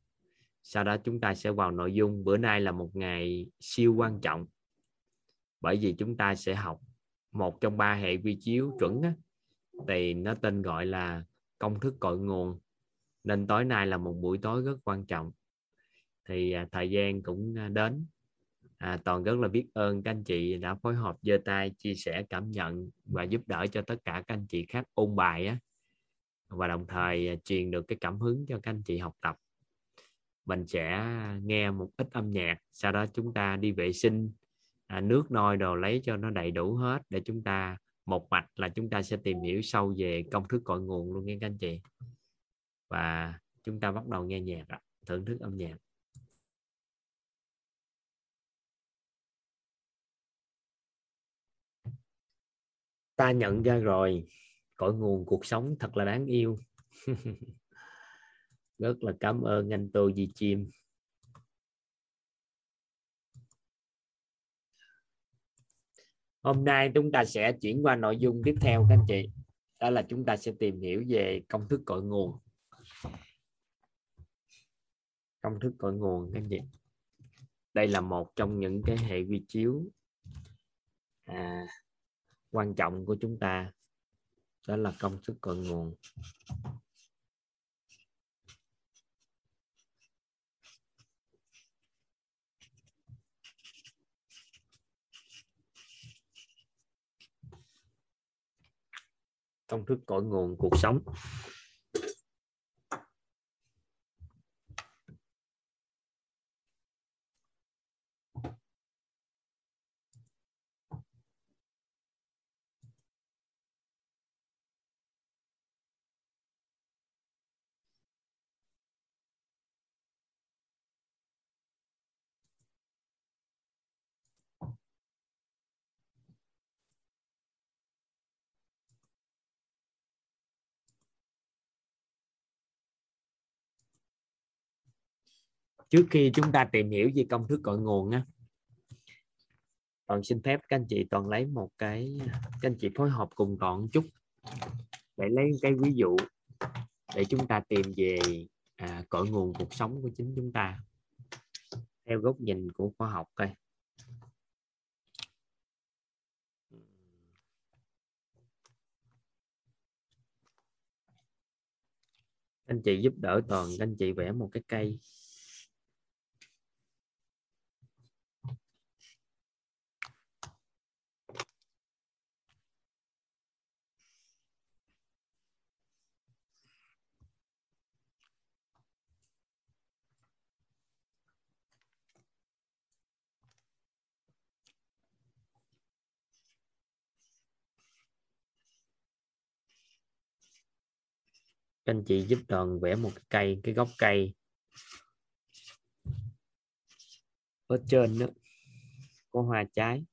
Sau đó chúng ta sẽ vào nội dung. Bữa nay là một ngày siêu quan trọng bởi vì chúng ta sẽ học một trong ba hệ quy chiếu chuẩn á, thì nó tên gọi là công thức cội nguồn. Nên tối nay là một buổi tối rất quan trọng. Thì à, thời gian cũng à, đến. À, toàn rất là biết ơn các anh chị đã phối hợp giơ tay chia sẻ cảm nhận và giúp đỡ cho tất cả các anh chị khác ôn bài á. Và đồng thời à, truyền được cái cảm hứng cho các anh chị học tập. Mình sẽ nghe một ít âm nhạc sau đó chúng ta đi vệ sinh à, nước nôi đồ lấy cho nó đầy đủ hết để chúng ta một mạch là chúng ta sẽ tìm hiểu sâu về công thức cội nguồn luôn nghe các anh chị. Và chúng ta bắt đầu nghe nhạc thưởng thức âm nhạc. Ta nhận ra rồi cội nguồn cuộc sống thật là đáng yêu. Rất là cảm ơn anh Tô Di Chim. Hôm nay chúng ta sẽ chuyển qua nội dung tiếp theo các anh chị. Đó là chúng ta sẽ tìm hiểu về công thức cội nguồn. Công thức cội nguồn các anh chị. Đây là một trong những cái hệ quy chiếu à, quan trọng của chúng ta. Đó là công thức cội nguồn. Công thức cội nguồn cuộc sống. Trước khi chúng ta tìm hiểu về công thức cội nguồn á toàn xin phép các anh chị toàn lấy một cái các anh chị phối hợp cùng toàn chút. Để lấy cái ví dụ để chúng ta tìm về à, cội nguồn cuộc sống của chính chúng ta. Theo góc nhìn của khoa học coi. Anh chị giúp đỡ toàn anh chị vẽ một cái cây. Các anh chị giúp đoàn vẽ một cái cây, cái gốc cây. Ở trên đó, có hoa trái.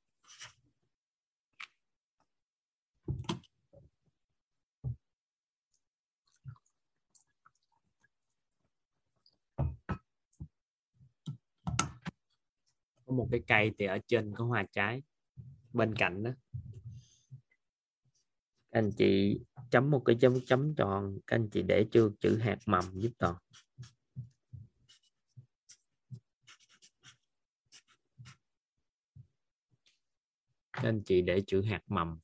Có một cái cây thì ở trên có hoa trái. Bên cạnh đó anh chị chấm một cái chấm chấm tròn các anh chị để chưa chữ hạt mầm giúp toàn. Các anh chị để chữ hạt mầm.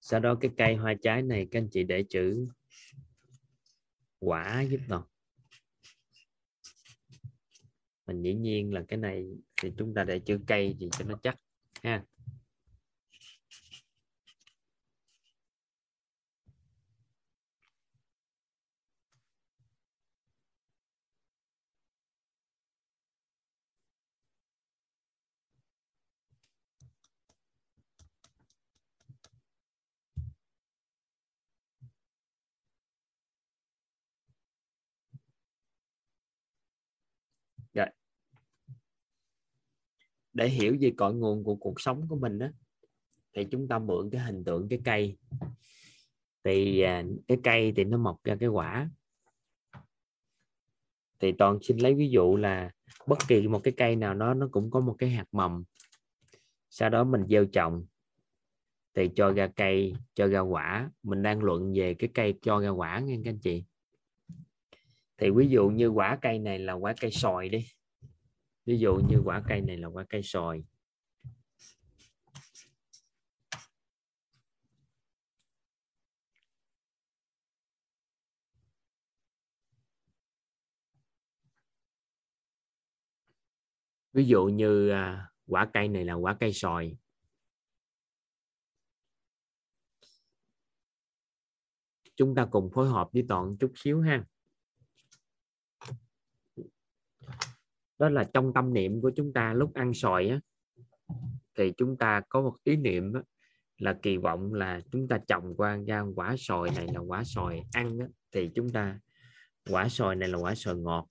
Sau đó cái cây hoa trái này các anh chị để chữ quả giúp toàn mình dĩ nhiên là cái này thì chúng ta để chữ cây gì cho nó chắc ha. Để hiểu về cội nguồn của cuộc sống của mình đó thì chúng ta mượn cái hình tượng cái cây. Thì à, cái cây thì nó mọc ra cái quả. Thì toàn xin lấy ví dụ là bất kỳ một cái cây nào đó, nó cũng có một cái hạt mầm. Sau đó mình gieo trồng, thì cho ra cây, cho ra quả. Mình đang luận về cái cây cho ra quả nghe các anh chị. Thì ví dụ như quả cây này là quả cây sòi đi ví dụ như quả cây này là quả cây sồi. ví dụ như à, quả cây này là quả cây sồi. chúng ta cùng phối hợp với toàn chút xíu ha đó là trong tâm niệm của chúng ta lúc ăn sòi á thì chúng ta có một ý niệm á, là kỳ vọng là chúng ta trồng qua ra quả sòi này là quả sòi ăn á, thì chúng ta quả sòi này là quả sòi ngọt.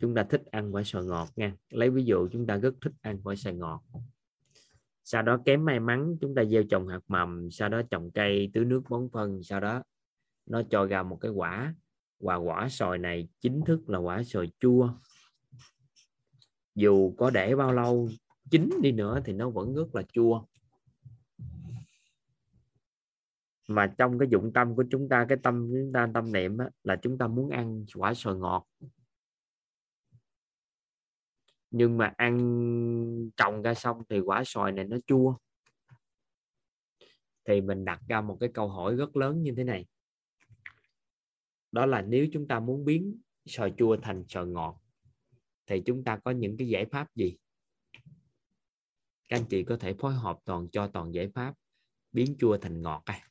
Chúng ta thích ăn quả sòi ngọt nha. Lấy ví dụ chúng ta rất thích ăn quả sòi ngọt. Sau đó kém may mắn chúng ta gieo trồng hạt mầm sau đó trồng cây tưới nước bón phân sau đó nó cho ra một cái quả và quả sòi này chính thức là quả sòi chua. Dù có để bao lâu chín đi nữa thì nó vẫn rất là chua. Mà trong cái dụng tâm của chúng ta cái tâm chúng ta tâm niệm á, là chúng ta muốn ăn quả sòi ngọt. Nhưng mà ăn trồng ra xong thì quả sòi này nó chua. Thì mình đặt ra một cái câu hỏi rất lớn như thế này đó là nếu chúng ta muốn biến sòi chua thành sòi ngọt, thì chúng ta có những cái giải pháp gì? Các anh chị có thể phối hợp toàn, cho toàn giải pháp biến chua thành ngọt à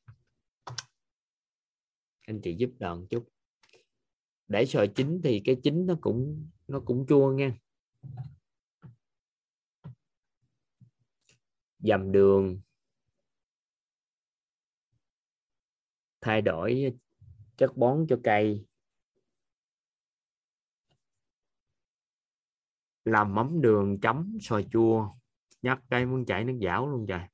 anh chị giúp đòn chút. Để sò chín thì cái chín nó cũng nó cũng chua nha. Dầm đường, thay đổi chất bón cho cây. Làm mắm đường, chấm, xoài chua. Nhắc cây muốn chảy nước dảo luôn trời.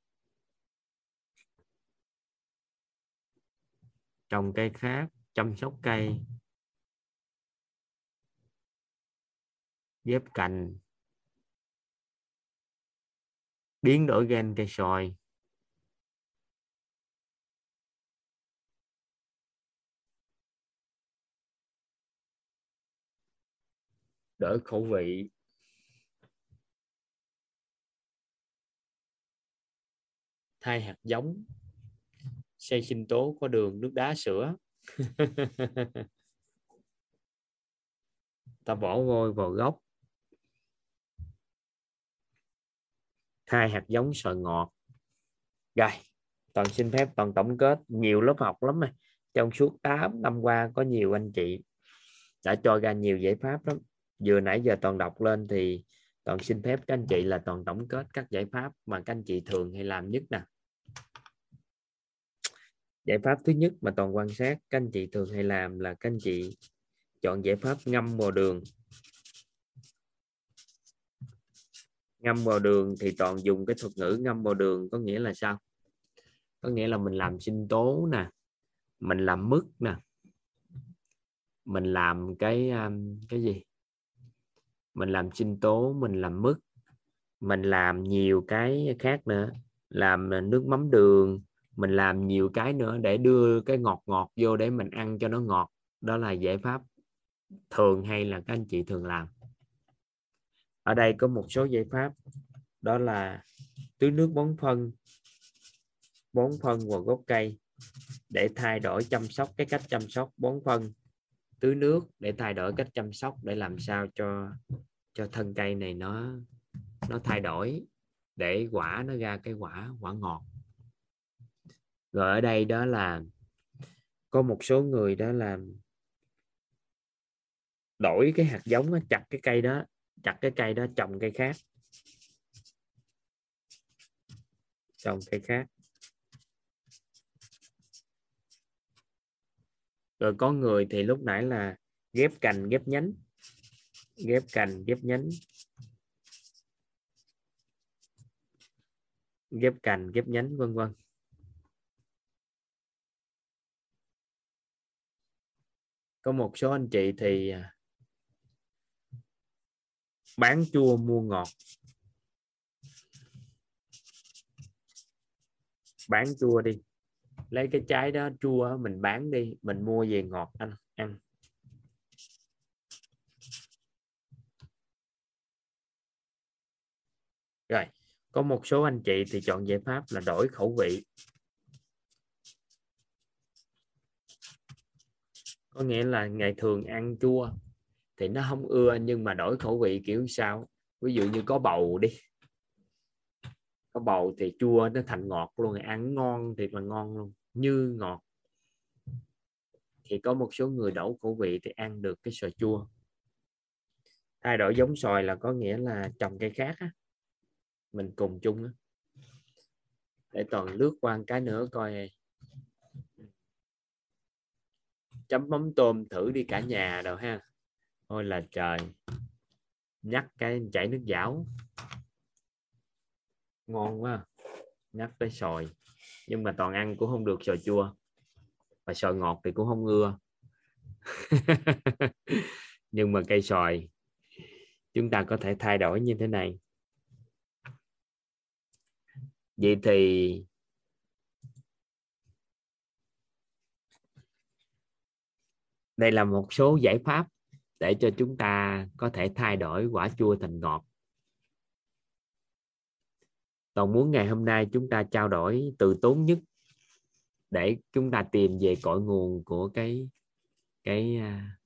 Trồng cây khác, chăm sóc cây. Ghép cành. Biến đổi gen cây xoài. Đỡ khẩu vị. Thay hạt giống. Xây sinh tố có đường nước đá sữa. Ta bỏ vôi vào gốc. Thay hạt giống sợi ngọt. Rồi, toàn xin phép toàn tổng kết. Nhiều lớp học lắm này trong suốt 8 năm qua có nhiều anh chị đã cho ra nhiều giải pháp lắm vừa nãy giờ toàn đọc lên thì toàn xin phép các anh chị là toàn tổng kết các giải pháp mà các anh chị thường hay làm nhất nè. Giải pháp thứ nhất mà toàn quan sát các anh chị thường hay làm là các anh chị chọn giải pháp ngâm vào đường. Ngâm vào đường thì toàn dùng cái thuật ngữ ngâm vào đường có nghĩa là sao? Có nghĩa là mình làm sinh tố nè, mình làm mứt nè, mình làm cái um, cái gì? Mình làm sinh tố, mình làm mứt, mình làm nhiều cái khác nữa. Làm nước mắm đường, mình làm nhiều cái nữa để đưa cái ngọt ngọt vô để mình ăn cho nó ngọt. Đó là giải pháp thường hay là các anh chị thường làm. Ở đây có một số giải pháp. Đó là tưới nước bón phân bón phân vào gốc cây để thay đổi chăm sóc, cái cách chăm sóc bón phân tưới nước để thay đổi cách chăm sóc để làm sao cho cho thân cây này nó nó thay đổi, để quả nó ra cái quả quả ngọt. Rồi ở đây đó là, có một số người đó là đổi cái hạt giống chặt cái cây đó, chặt cái cây đó trồng cây khác. Trồng cây khác. rồi có người thì lúc nãy là ghép cành, ghép nhánh. Ghép cành, ghép nhánh. Ghép cành, ghép nhánh, vân vân. Có một số anh chị thì à, bán chua mua ngọt. Bán chua đi lấy cái trái đó, chua mình bán đi, mình mua về ngọt anh, ăn. Rồi, có một số anh chị thì chọn giải pháp là đổi khẩu vị. Có nghĩa là ngày thường ăn chua thì nó không ưa nhưng mà đổi khẩu vị kiểu sao? Ví dụ như có bầu đi. Có bầu thì chua nó thành ngọt luôn, ăn ngon thiệt là ngon luôn như ngọt. Thì có một số người đổ khẩu vị thì ăn được cái sò chua. Thay đổi giống xoài là có nghĩa là trồng cây khác á. Mình cùng chung á. Để toàn lướt qua cái nữa coi. Chấm mắm tôm thử đi cả nhà đâu ha. Thôi là trời. Nhắc cái chảy nước dảo ngon quá. Nhắc tới sòi nhưng mà toàn ăn cũng không được sò chua. Và sò ngọt thì cũng không ưa. Nhưng mà cây sòi chúng ta có thể thay đổi như thế này. Vậy thì đây là một số giải pháp để cho chúng ta có thể thay đổi quả chua thành ngọt còn muốn ngày hôm nay chúng ta trao đổi từ tốn nhất để chúng ta tìm về cội nguồn của cái cái uh,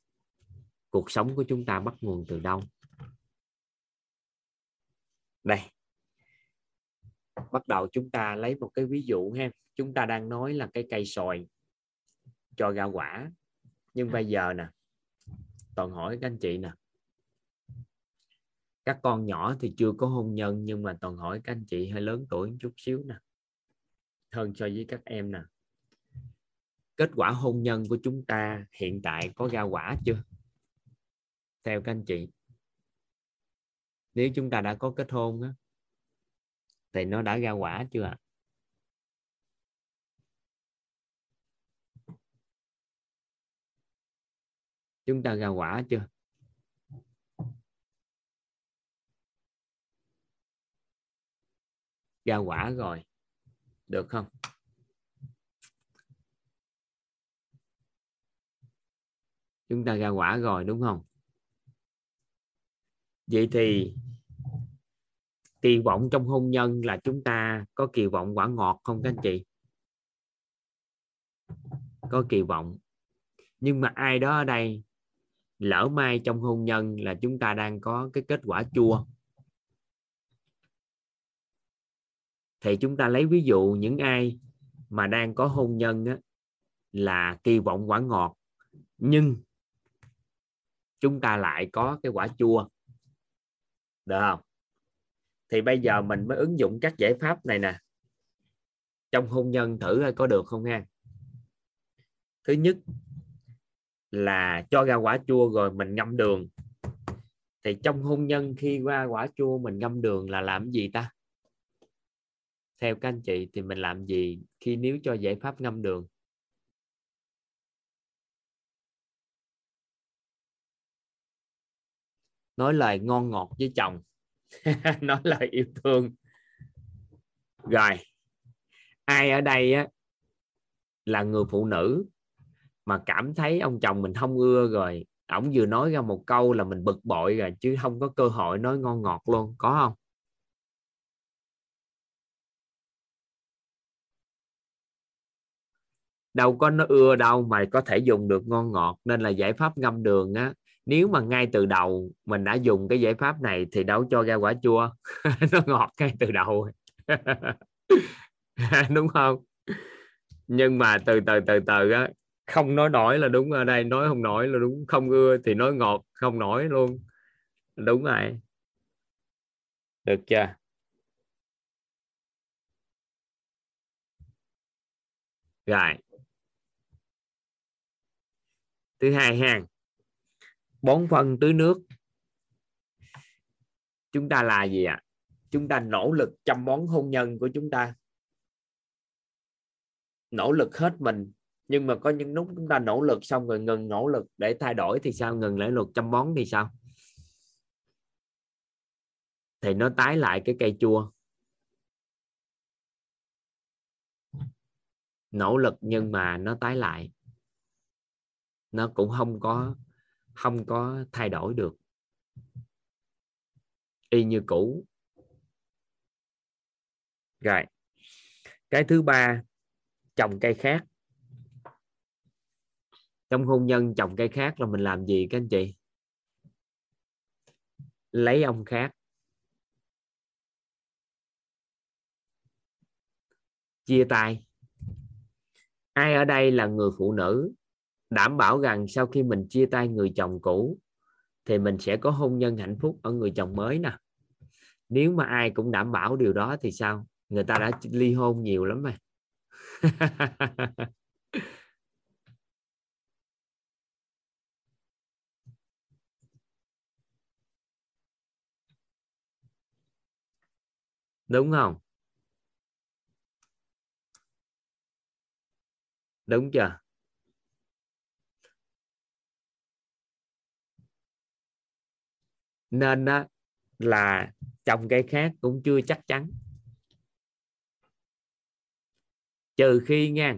cuộc sống của chúng ta bắt nguồn từ đâu? Đây. Bắt đầu chúng ta lấy một cái ví dụ ha. Chúng ta đang nói là cái cây sòi cho ra quả. Nhưng bây giờ nè toàn hỏi các anh chị nè các con nhỏ thì chưa có hôn nhân, nhưng mà toàn hỏi các anh chị hơi lớn tuổi một chút xíu nè. Hơn so với các em nè. Kết quả hôn nhân của chúng ta hiện tại có ra quả chưa? Theo các anh chị. Nếu chúng ta đã có kết hôn á, thì nó đã ra quả chưa ạ? Chúng ta ra quả chưa? Ra quả rồi. Được không? Chúng ta ra quả rồi, đúng không? Vậy thì kỳ vọng trong hôn nhân là chúng ta có kỳ vọng quả ngọt không các anh chị? Có kỳ vọng. Nhưng mà ai đó ở đây, lỡ may trong hôn nhân là chúng ta đang có cái kết quả chua. Thì chúng ta lấy ví dụ những ai mà đang có hôn nhân á, là kỳ vọng quả ngọt nhưng chúng ta lại có cái quả chua. Được không? Thì bây giờ mình mới ứng dụng các giải pháp này nè. Trong hôn nhân thử coi có được không ha? Thứ nhất là cho ra quả chua rồi mình ngâm đường. Thì trong hôn nhân khi qua quả chua mình ngâm đường là làm gì ta? Theo các anh chị thì mình làm gì khi nếu cho giải pháp ngâm đường? Nói lời ngon ngọt với chồng. Nói lời yêu thương. Rồi, ai ở đây á là người phụ nữ mà cảm thấy ông chồng mình không ưa rồi, ổng vừa nói ra một câu là mình bực bội rồi chứ không có cơ hội nói ngon ngọt luôn, có không? Đâu có nó ưa đâu mà có thể dùng được ngon ngọt. Nên là giải pháp ngâm đường á, nếu mà ngay từ đầu mình đã dùng cái giải pháp này thì đâu cho ra quả chua. Nó ngọt ngay từ đầu. Đúng không? Nhưng mà từ từ từ từ á, không nói nổi là đúng ở đây, nói không nổi là đúng. Không ưa thì nói ngọt, không nổi luôn. Đúng rồi. Được chưa? Rồi thứ hai hàng. Bón phân tưới nước. Chúng ta là gì ạ? À? chúng ta nỗ lực chăm bón hôn nhân của chúng ta. Nỗ lực hết mình. Nhưng mà có những lúc chúng ta nỗ lực xong rồi ngừng nỗ lực để thay đổi thì sao? Ngừng nỗ lực chăm bón thì sao? Thì nó tái lại cái cây chua. Nỗ lực nhưng mà nó tái lại nó cũng không có không có thay đổi được. Y như cũ. Rồi. Cái thứ ba, trồng cây khác. Trong hôn nhân trồng cây khác là mình làm gì các anh chị? Lấy ông khác. Chia tay. Ai ở đây là người phụ nữ? Đảm bảo rằng sau khi mình chia tay người chồng cũ, thì mình sẽ có hôn nhân hạnh phúc ở người chồng mới nè. Nếu mà ai cũng đảm bảo điều đó thì sao? Người ta đã ly hôn nhiều lắm mà đúng không? Đúng chưa? Nên á, là trồng cây khác cũng chưa chắc chắn. Trừ khi nha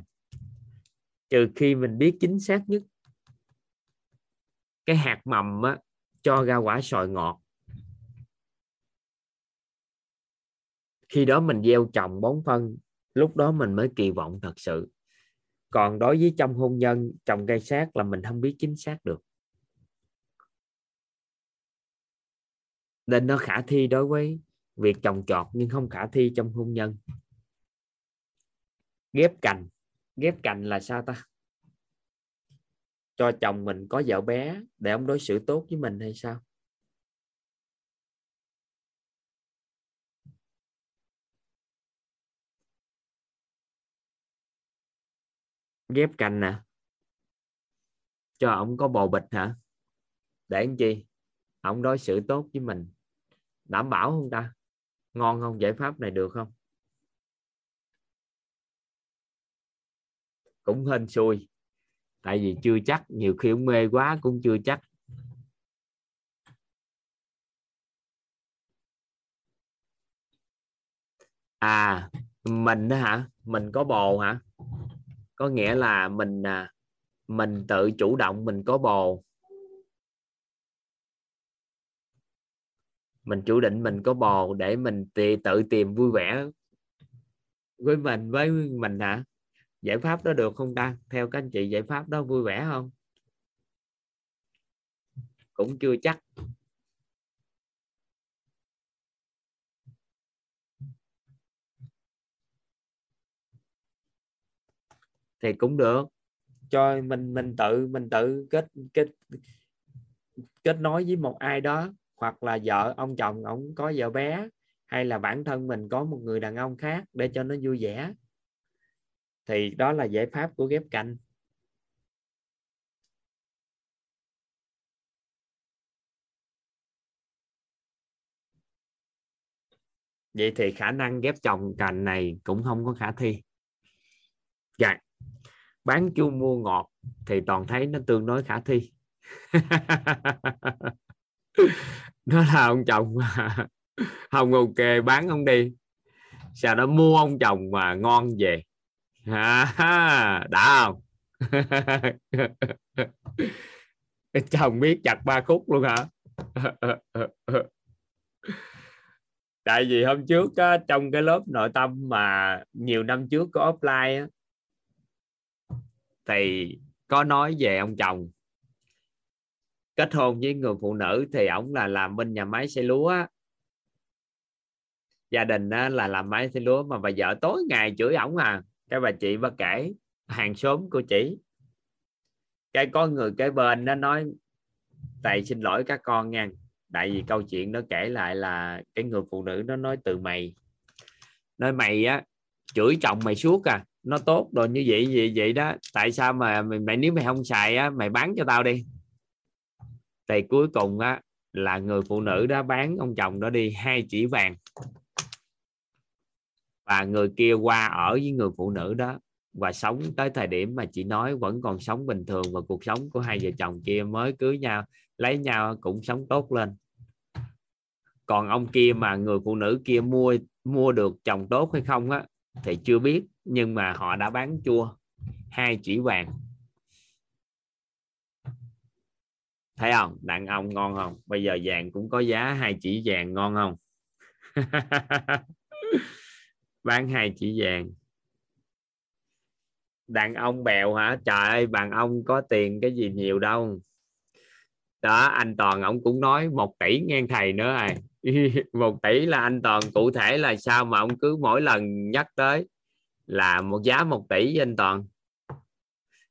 trừ khi mình biết chính xác nhất cái hạt mầm á, cho ra quả sòi ngọt. Khi đó mình gieo trồng bón phân lúc đó mình mới kỳ vọng thật sự. Còn đối với trong hôn nhân trồng cây sát là mình không biết chính xác được. Nên nó khả thi đối với việc trồng trọt nhưng không khả thi trong hôn nhân. Ghép cành. Ghép cành là sao ta? Cho chồng mình có vợ bé để ông đối xử tốt với mình hay sao? Ghép cành nè. Cho ông có bồ bịch hả? Để làm chi? Ông đối xử tốt với mình đảm bảo không ta? Ngon không? Giải pháp này được không? Cũng hên xui. Tại vì chưa chắc, nhiều khi ông mê quá cũng chưa chắc. À mình đó hả? Mình có bồ hả? Có nghĩa là mình à, mình tự chủ động mình có bồ. Mình chủ định mình có bồ để mình tự tìm vui vẻ với mình với mình hả? Giải pháp đó được không ta? Theo các anh chị, giải pháp đó vui vẻ không? Cũng chưa chắc. Thì cũng được. Cho mình mình tự mình tự kết kết kết nối với một ai đó hoặc là vợ ông chồng ông có vợ bé, hay là bản thân mình có một người đàn ông khác để cho nó vui vẻ. Thì đó là giải pháp của ghép cạnh. Vậy thì khả năng ghép chồng cành này cũng không có khả thi. Dạ. Bán chua mua ngọt thì toàn thấy nó tương đối khả thi. nó là ông chồng mà. Không ok bán ông đi. Sao đó mua ông chồng mà ngon về. À, đã không? Chồng biết chặt ba khúc luôn hả? Tại vì hôm trước á, trong cái lớp nội tâm mà nhiều năm trước có offline á, thì có nói về ông chồng kết hôn với người phụ nữ thì ổng là làm bên nhà máy xây lúa. Gia đình là làm máy xây lúa mà bà vợ tối ngày chửi ổng à. Cái bà chị bà kể hàng xóm của chị. Cái có người cái bên nó nói tại xin lỗi các con nha. Tại vì câu chuyện nó kể lại là cái người phụ nữ nó nói từ mày. Nói mày á chửi chồng mày suốt à. Nó tốt rồi như vậy vậy vậy đó. Tại sao mà mày, mày nếu mày không xài á mày bán cho tao đi thì cuối cùng á là người phụ nữ đó bán ông chồng đó đi hai chỉ vàng. Và người kia qua ở với người phụ nữ đó và sống tới thời điểm mà chị nói vẫn còn sống bình thường và cuộc sống của hai vợ chồng kia mới cưới nhau lấy nhau cũng sống tốt lên. Còn ông kia mà người phụ nữ kia mua mua được chồng tốt hay không á thì chưa biết nhưng mà họ đã bán chua hai chỉ vàng thấy không? Đàn ông ngon không? Bây giờ vàng cũng có giá, hai chỉ vàng ngon không? Bán hai chỉ vàng. Đàn ông bèo hả? Trời ơi bạn ông có tiền cái gì nhiều đâu. Đó, anh toàn ông cũng nói một tỷ ngang thầy nữa rồi à. một tỷ là anh toàn, cụ thể là sao mà ông cứ mỗi lần nhắc tới là một giá một tỷ với anh toàn?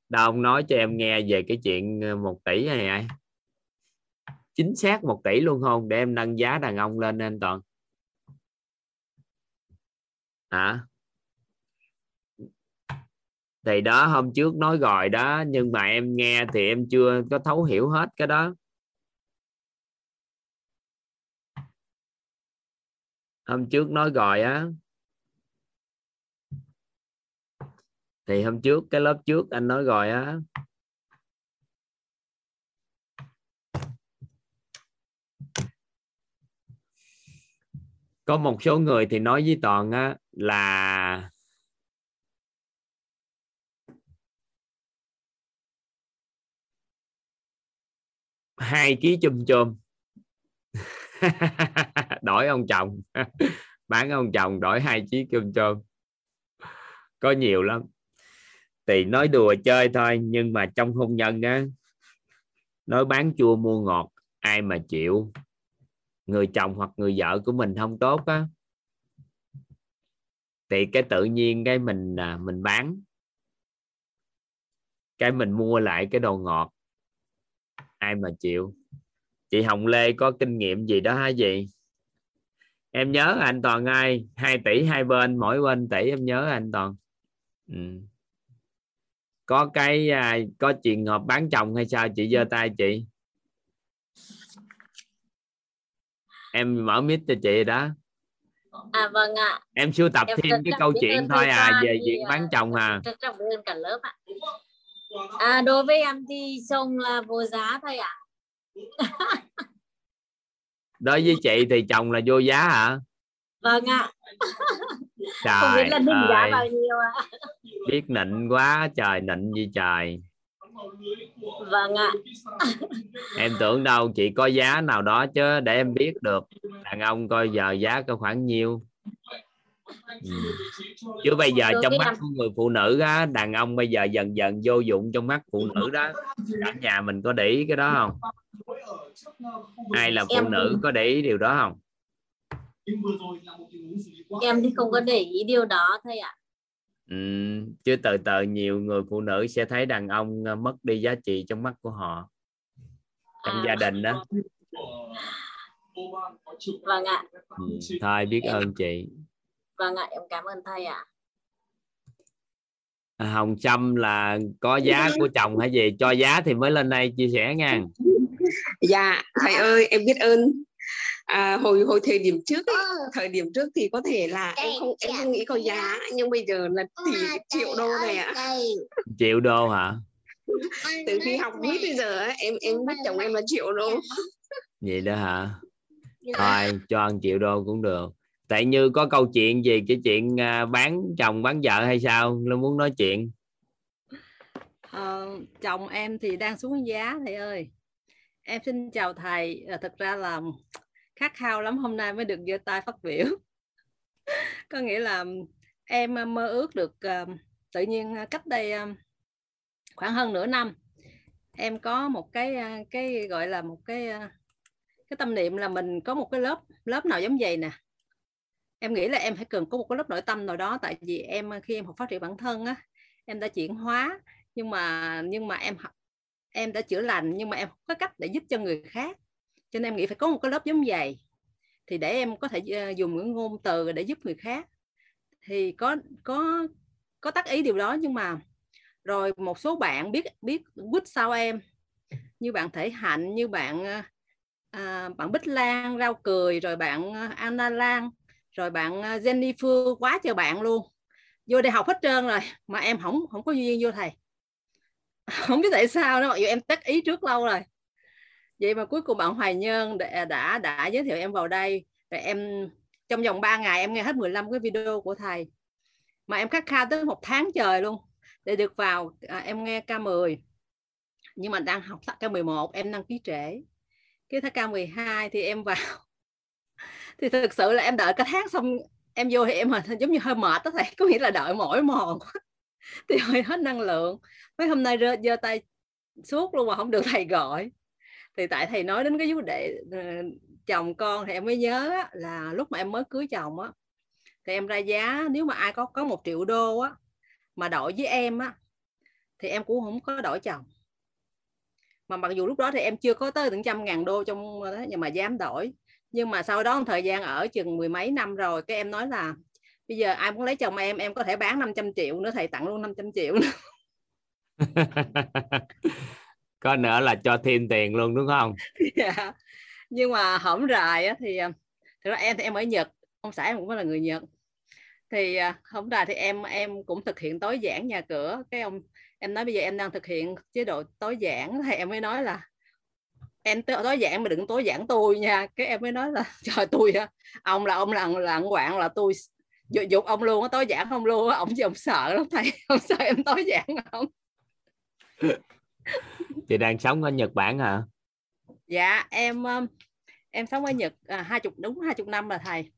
Đâu ông nói cho em nghe về cái chuyện ờ, một tỷ này ai? Chính xác một tỷ luôn không? Để em nâng giá đàn ông lên anh toàn. Hả? Thì đó, hôm trước nói rồi đó, nhưng mà em nghe thì em chưa có thấu hiểu hết cái đó. Hôm trước nói rồi á. Thì hôm trước, cái lớp trước anh nói rồi á. Có một số người thì nói với toàn á, là hai ký chum chôm. Đổi ông chồng. Bán ông chồng đổi hai chiếc chùm chôm. Có nhiều lắm. Thì nói đùa chơi thôi, nhưng mà trong hôn nhân á, nói bán chua mua ngọt, ai mà chịu người chồng hoặc người vợ của mình không tốt á, thì cái tự nhiên cái mình à, mình bán, cái mình mua lại cái đồ ngọt, ai mà chịu. Chị Hồng Lê có kinh nghiệm gì đó hả gì em nhớ anh Toàn ai? Hai tỷ hai bên, mỗi bên tỷ em nhớ anh Toàn. Ừ. có cái à, có chuyện hợp bán chồng hay sao? Chị giơ tay chị. Em mở mic cho chị đó. À vâng ạ. Em sưu tập em thêm cái câu chuyện thôi à về chuyện bán à, chồng à. ơn cả lớp ạ. À đối với em thì chồng là vô giá thôi ạ. Đối với chị thì chồng là vô giá hả? Vâng ạ. Trời không biết là định giá bao nhiêu ạ. Biết nịnh quá trời nịnh gì trời vâng ạ. Em tưởng đâu chị có giá nào đó chứ để em biết được. Đàn ông coi giờ giá có khoảng nhiêu. Ừ. chứ bây giờ trong mắt của người phụ nữ á đàn ông bây giờ dần dần vô dụng trong mắt phụ nữ đó. Cả nhà mình có để ý cái đó không? Ai là phụ Em- nữ có để ý điều đó không? Em thì không có để ý điều đó thôi ạ ừ. chứ từ từ nhiều người phụ nữ sẽ thấy đàn ông ờ, mất đi giá trị trong mắt của họ trong À. gia đình đó vâng ạ ừ. thôi biết ơn chị vâng ạ em cảm ơn thầy ạ À, Hồng Trâm là có giá của chồng hay gì cho giá thì mới lên đây chia sẻ nha Dạ, thầy ơi, em biết ơn. À, hồi hồi thời điểm trước ấy, thời điểm trước thì có thể là em không em không nghĩ có giá nhưng bây giờ là tỷ triệu đô này ạ. triệu đô hả? Từ khi học quýt bây giờ ấy, em em biết chồng em là triệu đô. vậy đó hả? Thôi cho ăn triệu đô cũng được. Tại như có câu chuyện gì cái chuyện à, bán chồng bán vợ hay sao? Nó muốn nói chuyện. Ờ, chồng em thì đang xuống giá thầy ơi em xin chào thầy. À, thật ra là khát khao lắm hôm nay mới được giơ tay phát biểu. Có nghĩa là em ờ, mơ ước được ờ, tự nhiên cách đây khoảng hơn nửa năm em có một cái cái gọi là một cái cái tâm niệm là mình có một cái lớp lớp nào giống vậy nè. Em nghĩ là em phải cần có một cái lớp nội tâm nào đó tại vì em khi em học phát triển bản thân á em đã chuyển hóa nhưng mà nhưng mà em học em đã chữa lành nhưng mà em không có cách để giúp cho người khác. Cho nên em nghĩ phải có một cái lớp giống vậy. Thì để em có thể ờ, dùng những ngôn từ để giúp người khác. Thì có có có tác ý điều đó nhưng mà rồi một số bạn biết biết quýt sau em. Như bạn thể hạnh như bạn ờ, à, bạn bích lan rau cười rồi bạn ờ, anna lan rồi bạn à, Jenny Phương quá trời bạn luôn. Vô đây học hết trơn rồi mà em không không có duyên vô thầy. không biết tại sao đó mặc dù em tắt ý trước lâu rồi. Vậy mà cuối cùng bạn Hoài Nhân đã đã, đã giới thiệu em vào đây. Rồi em trong vòng 3 ngày em nghe hết 15 cái video của thầy. Mà em khát khao tới một tháng trời luôn. Để được vào à, em nghe K10 nhưng mà đang học K11 em đăng ký trễ. Cái K12 thì em vào. Thì thực sự là em đợi cả tháng xong em vô thì em giống như hơi mệt đó thầy. Có nghĩa là đợi mỏi mòn thì hơi hết năng lượng. Mấy hôm nay rơ giơ tay suốt luôn mà không được thầy gọi. Thì tại thầy nói đến cái vấn đề ờ, chồng con thì em mới nhớ á, là lúc mà em mới cưới chồng á thì em ra giá nếu mà ai có có một triệu đô á mà đổi với em á thì em cũng không có đổi chồng. Mà mặc dù lúc đó thì em chưa có tới từng trăm ngàn đô trong ờ, đó nhưng mà dám đổi. Nhưng mà sau đó một thời gian ở chừng mười mấy năm rồi cái em nói là bây giờ ai muốn lấy chồng em em có thể bán 500 triệu nữa thầy tặng luôn 500 triệu nữa có nữa là cho thêm tiền luôn đúng không yeah. Dạ. nhưng mà hổng rài á, thì thực ra em thì em ở Nhật ông xã em cũng là người Nhật thì không rài thì em em cũng thực hiện tối giản nhà cửa cái ông em nói bây giờ em đang thực hiện chế độ tối giản thì em mới nói là em tối giản mà đừng tối giản tôi nha cái em mới nói là trời tôi á ông là ông là là quạng là tôi dục ông luôn á tối giản không luôn á ông chứ ông sợ lắm thầy ông sợ em tối giản không chị đang sống ở Nhật Bản hả? Dạ em um, em sống ở Nhật à, hai chục đúng hai chục năm là thầy.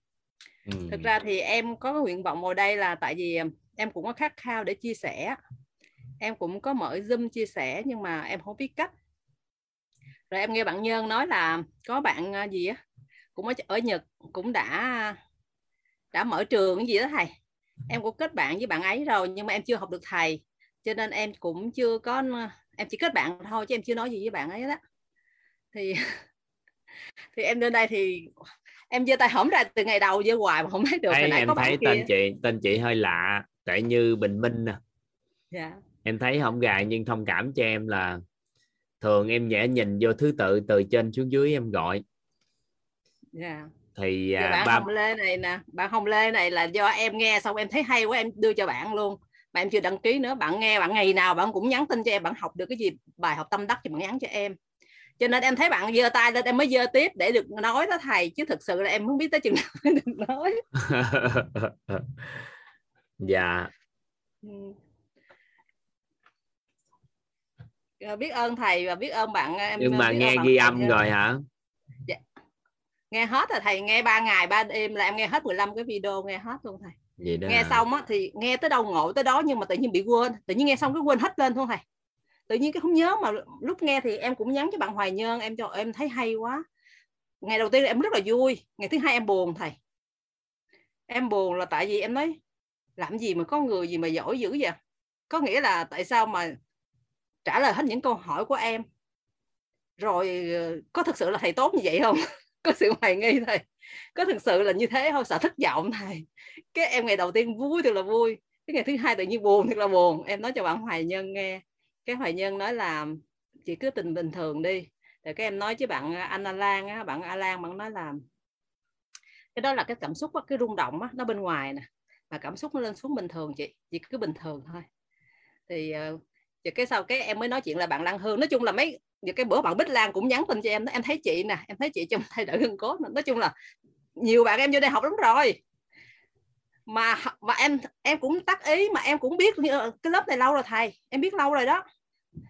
Ừ. thực ra thì em có cái nguyện vọng ngồi đây là tại vì um, em cũng có khát khao để chia sẻ. Em cũng có mở zoom chia sẻ nhưng mà em không biết cách. Rồi em nghe bạn nhân nói là có bạn à, gì á cũng ở, ở nhật cũng đã đã mở trường cái gì đó thầy em cũng kết bạn với bạn ấy rồi nhưng mà em chưa học được thầy cho nên em cũng chưa có em chỉ kết bạn thôi chứ em chưa nói gì với bạn ấy đó thì thì em lên đây thì em giơ tay hổm ra từ ngày đầu giơ hoài mà không thấy được thấy em thấy tên kia. chị tên chị hơi lạ tại như bình minh nè dạ. em thấy không gài nhưng thông cảm cho em là thường em dễ nhìn vô thứ tự từ trên xuống dưới em gọi yeah. Thì à, bạn ba... Hồng Lê này nè bạn Hồng Lê này là do em nghe xong em thấy hay quá em đưa cho bạn luôn. Mà em chưa đăng ký nữa bạn nghe bạn ngày nào bạn cũng nhắn tin cho em bạn học được cái gì bài học tâm đắc thì bạn nhắn cho em. Cho nên em thấy bạn giơ tay lên em mới giơ tiếp để được nói đó thầy chứ thực sự là em không biết tới chừng nào mới được nói. Dạ. Ừ. Biết ơn thầy và biết ơn bạn em nhưng mà nghe ghi âm rồi hả. Nghe hết rồi thầy? Nghe ba ngày ba đêm là em nghe hết 15 cái video nghe hết luôn thầy. Vậy đó. Nghe xong á thì nghe tới đâu ngộ tới đó nhưng mà tự nhiên bị quên. Tự nhiên nghe xong cái quên hết lên thôi thầy. Tự nhiên cái không nhớ mà lúc nghe thì em cũng nhắn cho bạn Hoài Nhân em cho em thấy hay quá. Ngày đầu tiên em rất là vui ngày thứ hai em buồn thầy. Em buồn là tại vì em nói làm gì mà có người gì mà giỏi dữ vậy? Có nghĩa là tại sao mà trả lời hết những câu hỏi của em? Rồi ờ, có thực sự là thầy tốt như vậy không có sự hoài nghi thầy có thực sự là như thế không? Sợ thất vọng thầy. Cái em ngày đầu tiên vui thì là vui. Cái ngày thứ hai tự nhiên buồn thì là buồn. Em nói cho bạn hoài nhân nghe. Cái hoài nhân nói là chị cứ tình bình thường đi. Rồi cái em nói với bạn à, anh a Lan á, bạn A Lan bạn nói là cái đó là cái cảm xúc cái rung động á, nó bên ngoài nè. Mà cảm xúc nó lên xuống bình thường chị. Chị cứ bình thường thôi. Thì ờ, và rồi cái sau cái em mới nói chuyện là bạn Lan Hương. Nói chung là mấy những cái bữa bạn Bích Lan cũng nhắn tin cho em em thấy chị nè, em thấy chị trong thay đổi gân cốt nói chung là nhiều bạn em vô đây học lắm rồi. Mà mà em em cũng tắt ý, mà em cũng biết ờ, cái lớp này lâu rồi thầy, em biết lâu rồi đó.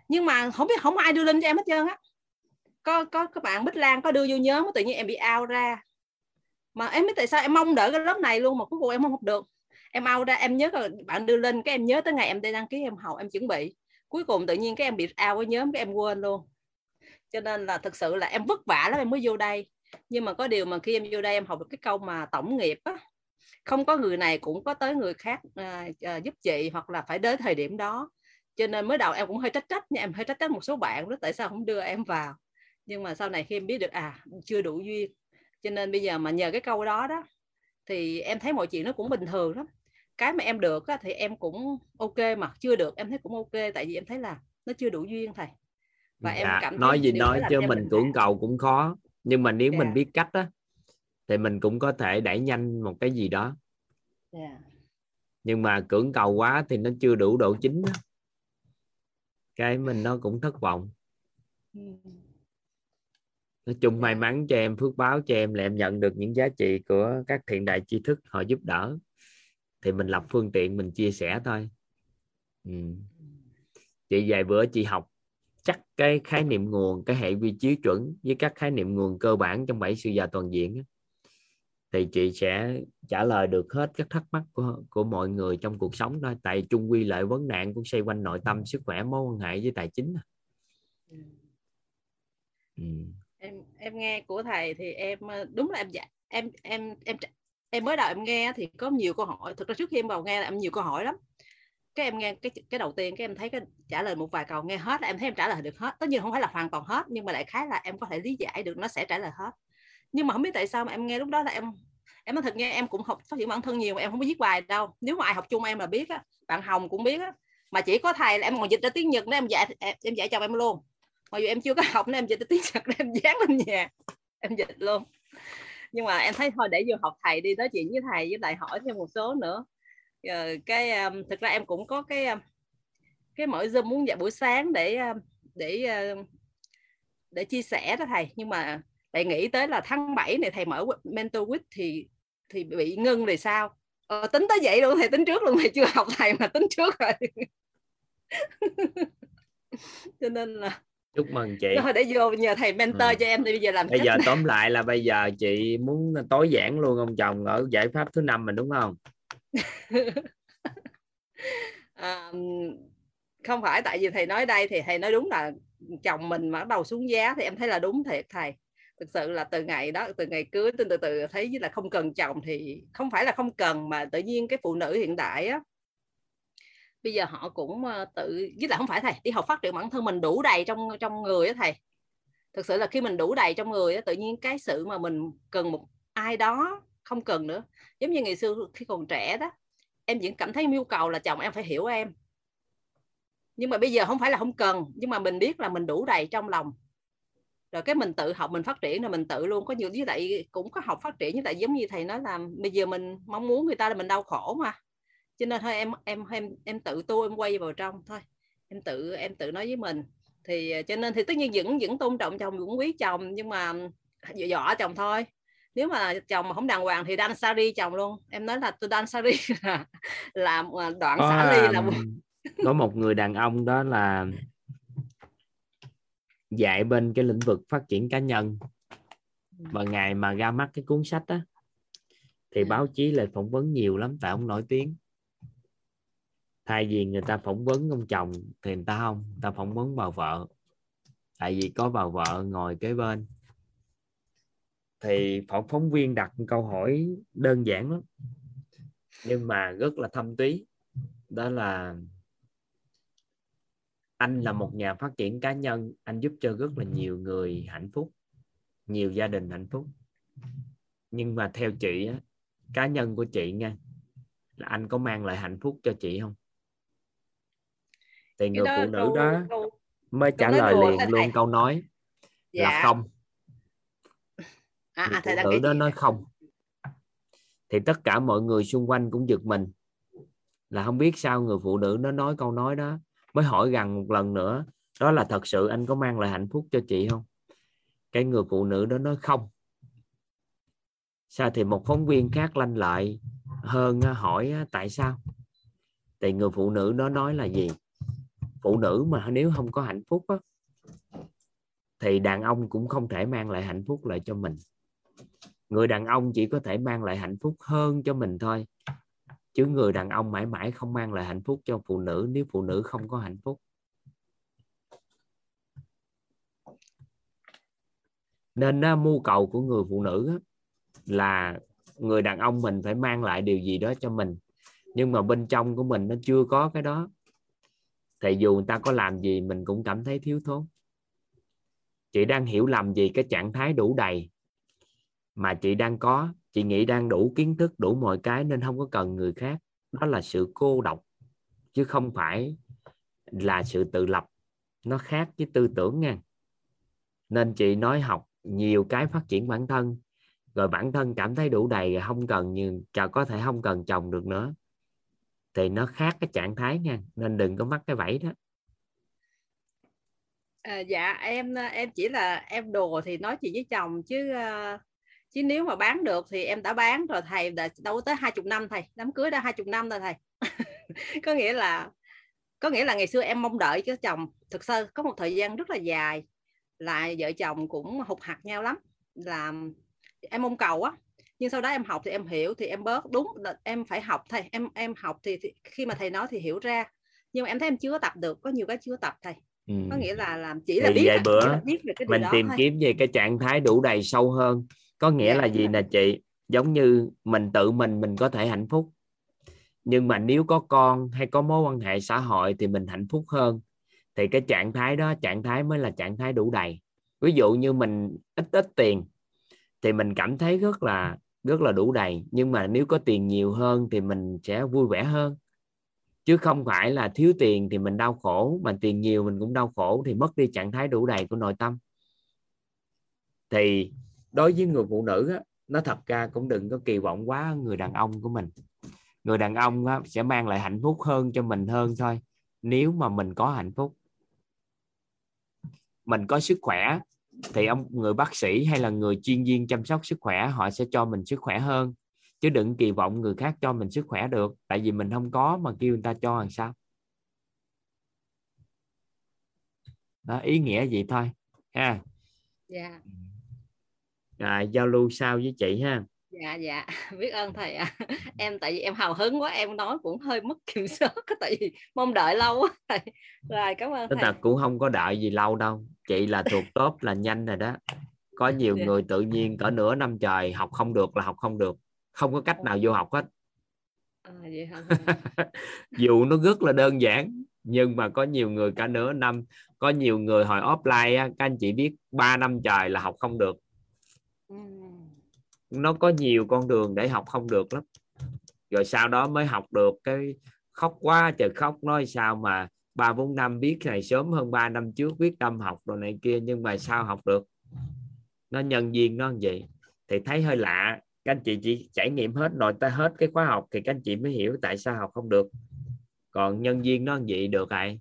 Nhưng mà không biết, không ai đưa lên cho em hết trơn á. Có có các bạn Bích Lan có đưa vô nhớ tự nhiên em bị out ra. Mà em biết tại sao em mong đợi cái lớp này luôn mà cuối cùng em không học được. Em out ra, em nhớ là bạn đưa lên cái em nhớ tới ngày em đi đăng ký, em học em chuẩn bị cuối cùng tự nhiên các em bị ao với nhóm các em quên luôn. Cho nên là thực sự là em vất vả lắm em mới vô đây. Nhưng mà có điều mà khi em vô đây em học được cái câu mà tổng nghiệp á không có người này cũng có tới người khác à, à, giúp chị hoặc là phải đến thời điểm đó. Cho nên mới đầu em cũng hơi trách trách nha em hơi trách trách một số bạn đó tại sao không đưa em vào. Nhưng mà sau này khi em biết được à chưa đủ duyên. Cho nên bây giờ mà nhờ cái câu đó đó thì em thấy mọi chuyện nó cũng bình thường lắm cái mà em được á, thì em cũng ok mà chưa được em thấy cũng ok tại vì em thấy là nó chưa đủ duyên thầy và dạ, em cảm thấy nói gì nói chứ mình cưỡng cầu cũng khó nhưng mà nếu dạ. mình biết cách á thì mình cũng có thể đẩy nhanh một cái gì đó yeah. nhưng mà cưỡng cầu quá thì nó chưa đủ độ chính đó. cái mình nó cũng thất vọng Ừ. nói chung may mắn cho em phước báo cho em là em nhận được những giá trị của các thiện đại tri thức họ giúp đỡ thì mình lập phương tiện mình chia sẻ thôi ừ. chị vài bữa chị học chắc cái khái niệm nguồn cái hệ vi chiếu chuẩn với các khái niệm nguồn cơ bản trong bảy sự già toàn diện thì chị sẽ trả lời được hết các thắc mắc của của mọi người trong cuộc sống thôi tại chung quy lợi vấn nạn cũng xoay quanh nội tâm sức khỏe mối quan hệ với tài chính à. ừ. em em nghe của thầy thì em ờ, đúng là em dạ em em em em mới đầu em nghe thì có nhiều câu hỏi thực ra trước khi em vào nghe là em nhiều câu hỏi lắm. Cái em nghe cái cái đầu tiên cái em thấy cái trả lời một vài câu nghe hết là em thấy em trả lời được hết. Tất nhiên không phải là hoàn toàn hết nhưng mà đại khái là em có thể lý giải được nó sẽ trả lời hết. Nhưng mà không biết tại sao mà em nghe lúc đó là em em nói thật nghe em cũng học phát triển bản thân nhiều mà em không có viết bài đâu. Nếu mà ai học chung em là biết á bạn hồng cũng biết á. Mà chỉ có thầy là em còn dịch ra tiếng nhật nữa em dạy em, em dạy chồng em luôn. Mặc dù em chưa có học nên em dịch ra tiếng nhật nên em dán lên nhà em dịch luôn nhưng mà em thấy thôi để vừa học thầy đi nói chuyện với thầy với lại hỏi thêm một số nữa. Ờ, cái um, thực ra em cũng có cái um, cái mỗi zoom muốn dạy buổi sáng để để để chia sẻ đó thầy. Nhưng mà lại nghĩ tới là tháng 7 này thầy mở mentor week thì thì bị ngưng thì sao? Ờ, tính tới vậy luôn thầy tính trước luôn thầy chưa học thầy mà tính trước rồi. Cho nên là chúc mừng chị thôi để vô nhờ thầy mentor Ừ. cho em thì bây giờ làm bây giờ nào? tóm lại là bây giờ chị muốn tối giản luôn ông chồng ở giải pháp thứ năm mình đúng không à, không phải tại vì thầy nói đây thì thầy nói đúng là chồng mình mà bắt đầu xuống giá thì em thấy là đúng thiệt thầy thực sự là từ ngày đó từ ngày cưới từ từ từ thấy là không cần chồng thì không phải là không cần mà tự nhiên cái phụ nữ hiện đại á bây giờ họ cũng ờ, tự, với lại không phải thầy, đi học phát triển bản thân mình đủ đầy trong trong người á thầy. Thực sự là khi mình đủ đầy trong người á, tự nhiên cái sự mà mình cần một ai đó, không cần nữa. Giống như ngày xưa khi còn trẻ đó, em vẫn cảm thấy nhu cầu là chồng em phải hiểu em. Nhưng mà bây giờ không phải là không cần, nhưng mà mình biết là mình đủ đầy trong lòng. Rồi cái mình tự học, mình phát triển rồi mình tự luôn. Có nhiều, với lại cũng có học phát triển, với lại giống như thầy nói là bây giờ mình mong muốn người ta là mình đau khổ mà cho nên thôi em em em em tự tu em quay vào trong thôi. Em tự em tự nói với mình. Thì ờ, cho nên thì tất nhiên vẫn vẫn tôn trọng chồng vẫn quý chồng nhưng mà dọ dọ chồng thôi. Nếu mà chồng mà không đàng hoàng thì đan sari chồng luôn. Em nói là tôi đan sari là, là ờ, đoạn có, xả ly là một có một người đàn ông đó là dạy bên cái lĩnh vực phát triển cá nhân. Và ngày mà ra mắt cái cuốn sách đó thì báo chí lại phỏng vấn nhiều lắm tại ông nổi tiếng thay vì người ta phỏng vấn ông chồng thì người ta không người ta phỏng vấn bà vợ. Tại vì có bà vợ ngồi kế bên. Thì phỏng phóng viên đặt câu hỏi đơn giản lắm nhưng mà rất là thâm túy. Đó là anh là một nhà phát triển cá nhân anh giúp cho rất là nhiều người hạnh phúc nhiều gia đình hạnh phúc. Nhưng mà theo chị á, cá nhân của chị nha là anh có mang lại hạnh phúc cho chị không? Thì người phụ nữ đó mới trả lời liền luôn câu nói là Dạ. không. À, người à, phụ nữ đó nói không. Thì tất cả mọi người xung quanh cũng giật mình. Là không biết sao người phụ nữ nó nói câu nói đó. Mới hỏi gần một lần nữa đó là thật sự anh có mang lại hạnh phúc cho chị không? Cái người phụ nữ đó nói không. Sao thì một phóng viên khác lanh lại hơn á, hỏi á, tại sao? Thì người phụ nữ đó nói là gì phụ nữ mà nếu không có hạnh phúc á, thì đàn ông cũng không thể mang lại hạnh phúc lại cho mình. Người đàn ông chỉ có thể mang lại hạnh phúc hơn cho mình thôi chứ người đàn ông mãi mãi không mang lại hạnh phúc cho phụ nữ nếu phụ nữ không có hạnh phúc. Nên á, mưu cầu của người phụ nữ á, là người đàn ông mình phải mang lại điều gì đó cho mình. Nhưng mà bên trong của mình nó chưa có cái đó thì dù người ta có làm gì, mình cũng cảm thấy thiếu thốn. Chị đang hiểu lầm gì cái trạng thái đủ đầy mà chị đang có. Chị nghĩ đang đủ kiến thức, đủ mọi cái nên không có cần người khác. Đó là sự cô độc, chứ không phải là sự tự lập. Nó khác với tư tưởng nha. Nên chị nói học nhiều cái phát triển bản thân, rồi bản thân cảm thấy đủ đầy rồi không cần như có thể không cần chồng được nữa thì nó khác cái trạng thái nha nên đừng có mắc cái vẫy đó. À, dạ em em chỉ là em đùa thì nói chuyện với chồng chứ uh, chứ nếu mà bán được thì em đã bán rồi thầy đã đâu tới hai chục năm thầy đám cưới đã hai chục năm rồi thầy. Có nghĩa là có nghĩa là ngày xưa em mong đợi cho chồng thực sự có một thời gian rất là dài là vợ chồng cũng hụt hạt nhau lắm là em mong cầu á nhưng sau đó em học thì em hiểu thì em bớt. Đúng em phải học thầy em em học thì, thì khi mà thầy nói thì hiểu ra. Nhưng mà em thấy em chưa tập được có nhiều cái chưa tập thầy. Ừ. có nghĩa là làm chỉ là thì biết vài bữa là biết về cái mình đó tìm thôi. kiếm về cái trạng thái đủ đầy sâu hơn. Có nghĩa Dạ, là gì nè chị? Giống như mình tự mình mình có thể hạnh phúc. Nhưng mà nếu có con hay có mối quan hệ xã hội thì mình hạnh phúc hơn. Thì cái trạng thái đó trạng thái mới là trạng thái đủ đầy. Ví dụ như mình ít ít tiền thì mình cảm thấy rất là rất là đủ đầy nhưng mà nếu có tiền nhiều hơn thì mình sẽ vui vẻ hơn. Chứ không phải là thiếu tiền thì mình đau khổ mà tiền nhiều mình cũng đau khổ thì mất đi trạng thái đủ đầy của nội tâm. Thì đối với người phụ nữ á, nó thật ra cũng đừng có kỳ vọng quá người đàn ông của mình. Người đàn ông á, sẽ mang lại hạnh phúc hơn cho mình hơn thôi nếu mà mình có hạnh phúc. Mình có sức khỏe thì ông người bác sĩ hay là người chuyên viên chăm sóc sức khỏe họ sẽ cho mình sức khỏe hơn. Chứ đừng kỳ vọng người khác cho mình sức khỏe được tại vì mình không có mà kêu người ta cho làm sao. Đó ý nghĩa gì thôi ha. Dạ. À, giao lưu sau với chị ha dạ dạ biết ơn thầy ạ. Em tại vì em hào hứng quá em nói cũng hơi mất kiểm soát tại vì mong đợi lâu quá thầy. Rồi cảm ơn tức thầy. là cũng không có đợi gì lâu đâu chị là thuộc top là nhanh rồi đó. Có nhiều Dạ. người tự nhiên cỡ nửa năm trời học không được là học không được không có cách nào vô học hết. À, vậy hả? Dù nó rất là đơn giản nhưng mà có nhiều người cả nửa năm có nhiều người hồi offline các anh chị biết 3 năm trời là học không được nó có nhiều con đường để học không được lắm. Rồi sau đó mới học được cái khóc quá trời khóc nói sao mà ba bốn năm biết này sớm hơn 3 năm trước quyết tâm học rồi này kia nhưng mà sao học được? Nó nhân viên nó như vậy thì thấy hơi lạ. Các anh chị chỉ trải nghiệm hết nội ta hết cái khóa học thì các anh chị mới hiểu tại sao học không được. Còn nhân viên nó như vậy được rồi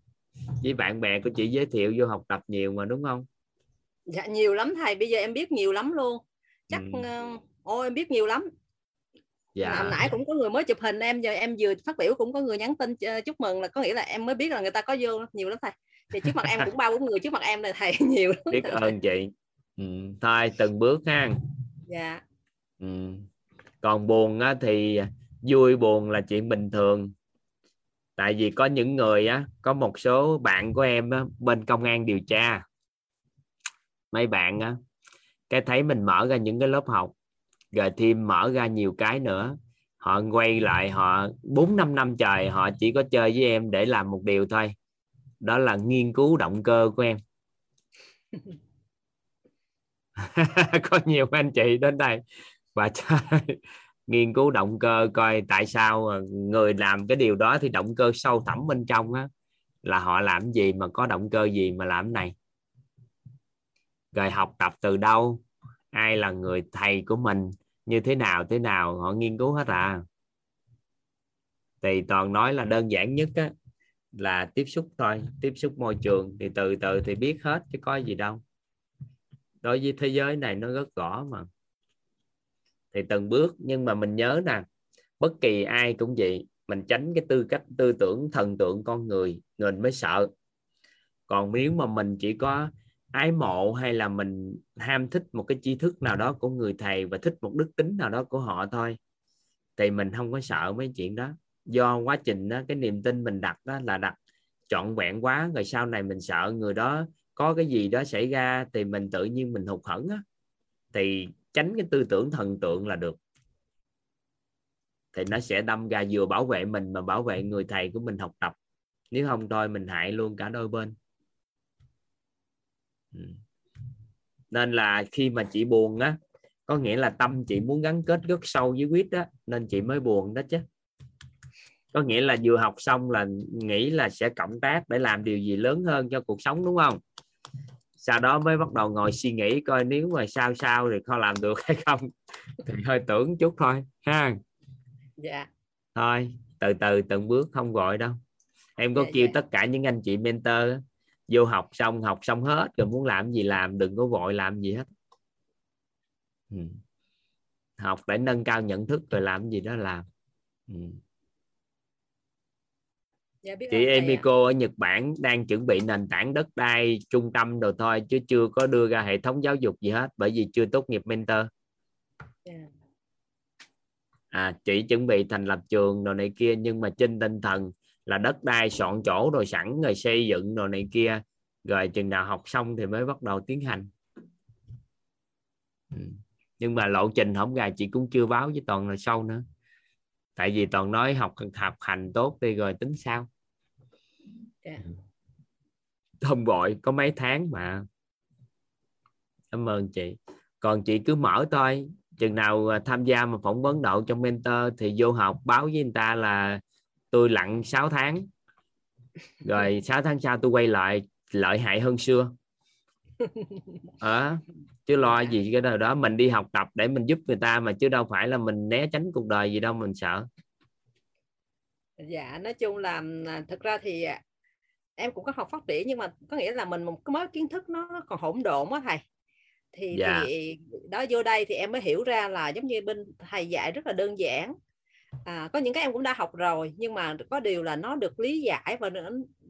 với bạn bè của chị giới thiệu vô học tập nhiều mà đúng không? Dạ nhiều lắm thầy. Bây giờ em biết nhiều lắm luôn. Chắc Ừ. ừ. ô em biết nhiều lắm. Hồi dạ nãy cũng có người mới chụp hình em giờ em vừa phát biểu cũng có người nhắn tin ờ, chúc mừng là có nghĩa là em mới biết là người ta có vô nhiều lắm thầy. Thì trước mặt em cũng ba bốn người trước mặt em là thầy nhiều lắm. Biết ơn chị. Ừ. thôi từng bước ha. Dạ. Ừ. còn buồn á, thì vui buồn là chuyện bình thường. Tại vì có những người á có một số bạn của em á, bên công an điều tra. Mấy bạn á cái thấy mình mở ra những cái lớp học rồi thêm mở ra nhiều cái nữa. Họ quay lại, họ bốn, năm năm trời, họ chỉ có chơi với em để làm một điều thôi. Đó là nghiên cứu động cơ của em. Có nhiều anh chị đến đây và chơi. Nghiên cứu động cơ, coi tại sao người làm cái điều đó thì động cơ sâu thẳm bên trong á, là họ làm gì mà có động cơ gì mà làm cái này. Rồi học tập từ đâu? Ai là người thầy của mình? Như thế nào thế nào? Họ nghiên cứu hết à? Thì toàn nói là đơn giản nhất á, là tiếp xúc thôi tiếp xúc môi trường. Thì từ từ thì biết hết chứ có gì đâu. Đối với thế giới này nó rất rõ mà. Thì từng bước nhưng mà mình nhớ nè bất kỳ ai cũng vậy. Mình tránh cái tư cách tư tưởng thần tượng con người mình mới sợ. Còn nếu mà mình chỉ có ái mộ hay là mình ham thích một cái tri thức nào đó của người thầy và thích một đức tính nào đó của họ thôi? Thì mình không có sợ mấy chuyện đó. Do quá trình đó, cái niềm tin mình đặt đó là đặt trọn vẹn quá rồi sau này mình sợ người đó có cái gì đó xảy ra thì mình tự nhiên mình hụt hẫng á. Thì tránh cái tư tưởng thần tượng là được. Thì nó sẽ đâm ra vừa bảo vệ mình mà bảo vệ người thầy của mình học tập. Nếu không thôi mình hại luôn cả đôi bên nên là khi mà chị buồn á có nghĩa là tâm chị muốn gắn kết rất sâu với quýt đó nên chị mới buồn đó chứ. Có nghĩa là vừa học xong là nghĩ là sẽ cộng tác để làm điều gì lớn hơn cho cuộc sống đúng không? Sau đó mới bắt đầu ngồi suy nghĩ coi nếu mà sao sao thì có làm được hay không. Thì hơi tưởng chút thôi ha. Dạ. Thôi từ từ từng bước không gọi đâu. Em có Dạ, kêu dạ. tất cả những anh chị mentor vô học xong học xong hết rồi muốn làm gì làm đừng có vội làm gì hết ừ. học để nâng cao nhận thức rồi làm gì đó làm ừ. dạ biết chị. Emiko ở Nhật Bản đang chuẩn bị nền tảng đất đai trung tâm rồi thôi chứ chưa có đưa ra hệ thống giáo dục gì hết bởi vì chưa tốt nghiệp mentor Dạ. à chị chuẩn bị thành lập trường rồi này kia nhưng mà trên tinh thần là đất đai soạn chỗ rồi sẵn rồi xây dựng rồi này kia. Rồi chừng nào học xong thì mới bắt đầu tiến hành. Ừ. nhưng mà lộ trình không gà chị cũng chưa báo với toàn là sau nữa. Tại vì toàn nói học học hành tốt đi rồi tính sao? Dạ. không vội có mấy tháng mà. Cảm ơn chị. Còn chị cứ mở thôi. Chừng nào à, tham gia mà phỏng vấn đậu trong mentor thì vô học báo với người ta là tôi lặn 6 tháng. Rồi 6 tháng sau tôi quay lại lợi hại hơn xưa. Ờ chứ lo gì cái đời đó. Mình đi học tập để mình giúp người ta mà chứ đâu phải là mình né tránh cuộc đời gì đâu mình sợ. Dạ nói chung là à, thực ra thì à, em cũng có học phát triển nhưng mà có nghĩa là mình một cái mới kiến thức nó còn hỗn độn á thầy. Thì Dạ. thì đó vô đây thì em mới hiểu ra là giống như bên thầy dạy rất là đơn giản à, có những cái em cũng đã học rồi nhưng mà có điều là nó được lý giải và nó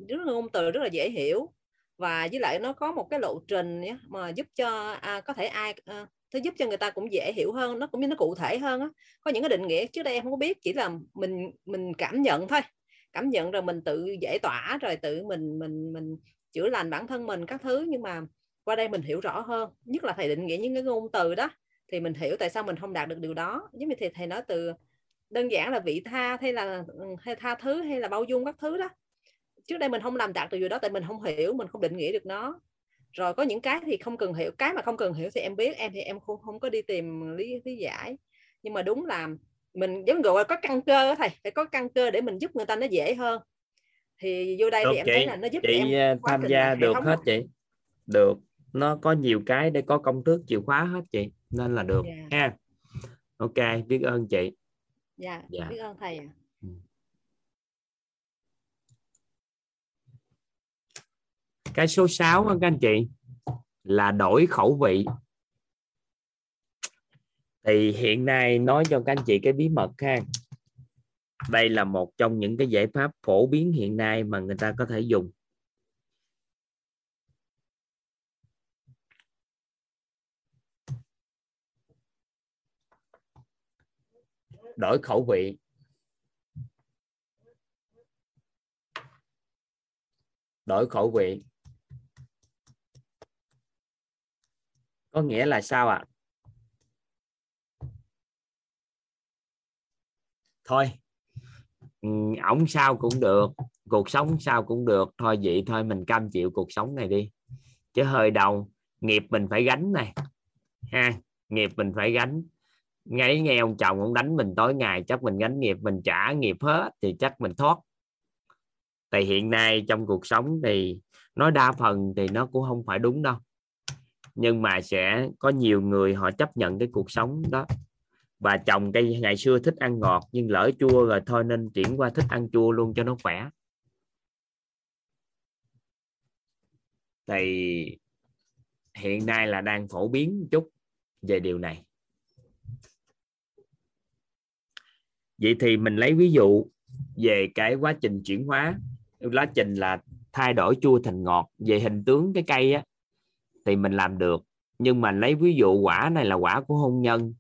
rất là ngôn từ rất là dễ hiểu. Và với lại nó có một cái lộ trình nhé, mà giúp cho à, có thể ai à, nó giúp cho người ta cũng dễ hiểu hơn nó cũng như nó cụ thể hơn á. Có những cái định nghĩa trước đây em không có biết chỉ là mình mình cảm nhận thôi. Cảm nhận rồi mình tự giải tỏa rồi tự mình mình mình chữa lành bản thân mình các thứ nhưng mà qua đây mình hiểu rõ hơn. Nhất là thầy định nghĩa những cái ngôn từ đó thì mình hiểu tại sao mình không đạt được điều đó. Giống như thầy thầy nói từ đơn giản là vị tha hay là ừ, hay tha thứ hay là bao dung các thứ đó. Trước đây mình không làm đạt được điều đó tại mình không hiểu mình không định nghĩa được nó. Rồi có những cái thì không cần hiểu cái mà không cần hiểu thì em biết em thì em không không có đi tìm lý lý giải. Nhưng mà đúng là mình giống gọi là có căn cơ thầy phải có căn cơ để mình giúp người ta nó dễ hơn. Thì vô đây được thì em chị thấy là nó giúp chị em quá tham gia được hết chị? Được. Nó có nhiều cái để có công thức chìa khóa hết chị nên là được Dạ. ha. Ok biết ơn chị dạ, Dạ. biết ơn thầy ạ. Cái số 6 á các anh chị là đổi khẩu vị. Thì hiện nay nói cho các anh chị cái bí mật ha. Đây là một trong những cái giải pháp phổ biến hiện nay mà người ta có thể dùng đổi khẩu vị. Đổi khẩu vị. Có nghĩa là sao ạ? Thôi. Ừ, ổng sao cũng được, cuộc sống sao cũng được. Thôi vậy thôi, mình cam chịu cuộc sống này đi. Chứ hơi đầu, nghiệp mình phải gánh này. Ha, nghiệp mình phải gánh ngay nghe ông chồng ông đánh mình tối ngày, chắc mình gánh nghiệp, mình trả nghiệp hết thì chắc mình thoát. Tại hiện nay trong cuộc sống thì nói đa phần thì nó cũng không phải đúng đâu. Nhưng mà sẽ có nhiều người họ chấp nhận cái cuộc sống đó. Và chồng cây ngày xưa thích ăn ngọt, nhưng lỡ chua rồi thôi nên chuyển qua thích ăn chua luôn cho nó khỏe. Thì hiện nay là đang phổ biến chút về điều này. Vậy thì mình lấy ví dụ về cái quá trình chuyển hóa. Quá trình là thay đổi chua thành ngọt. Về hình tướng cái cây á, thì mình làm được. Nhưng mà lấy ví dụ quả này là quả của hôn nhân,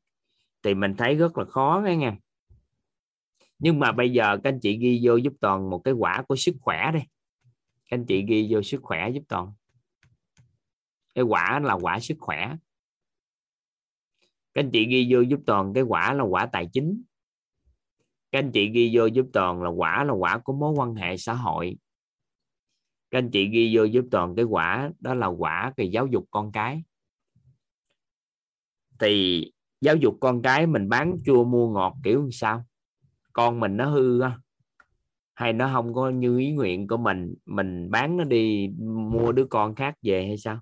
thì mình thấy rất là khó nghe nha. Nhưng mà bây giờ các anh chị ghi vô giúp toàn một cái quả của sức khỏe đi. Các anh chị ghi vô sức khỏe giúp toàn. Cái quả là quả sức khỏe. Các anh chị ghi vô giúp toàn cái quả là quả tài chính các anh chị ghi vô giúp toàn là quả là quả của mối quan hệ xã hội. Các anh chị ghi vô giúp toàn cái quả đó là quả về giáo dục con cái. Thì giáo dục con cái mình bán chua mua ngọt kiểu như sao? Con mình nó hư á? Hay nó không có như ý nguyện của mình mình bán nó đi mua đứa con khác về hay sao?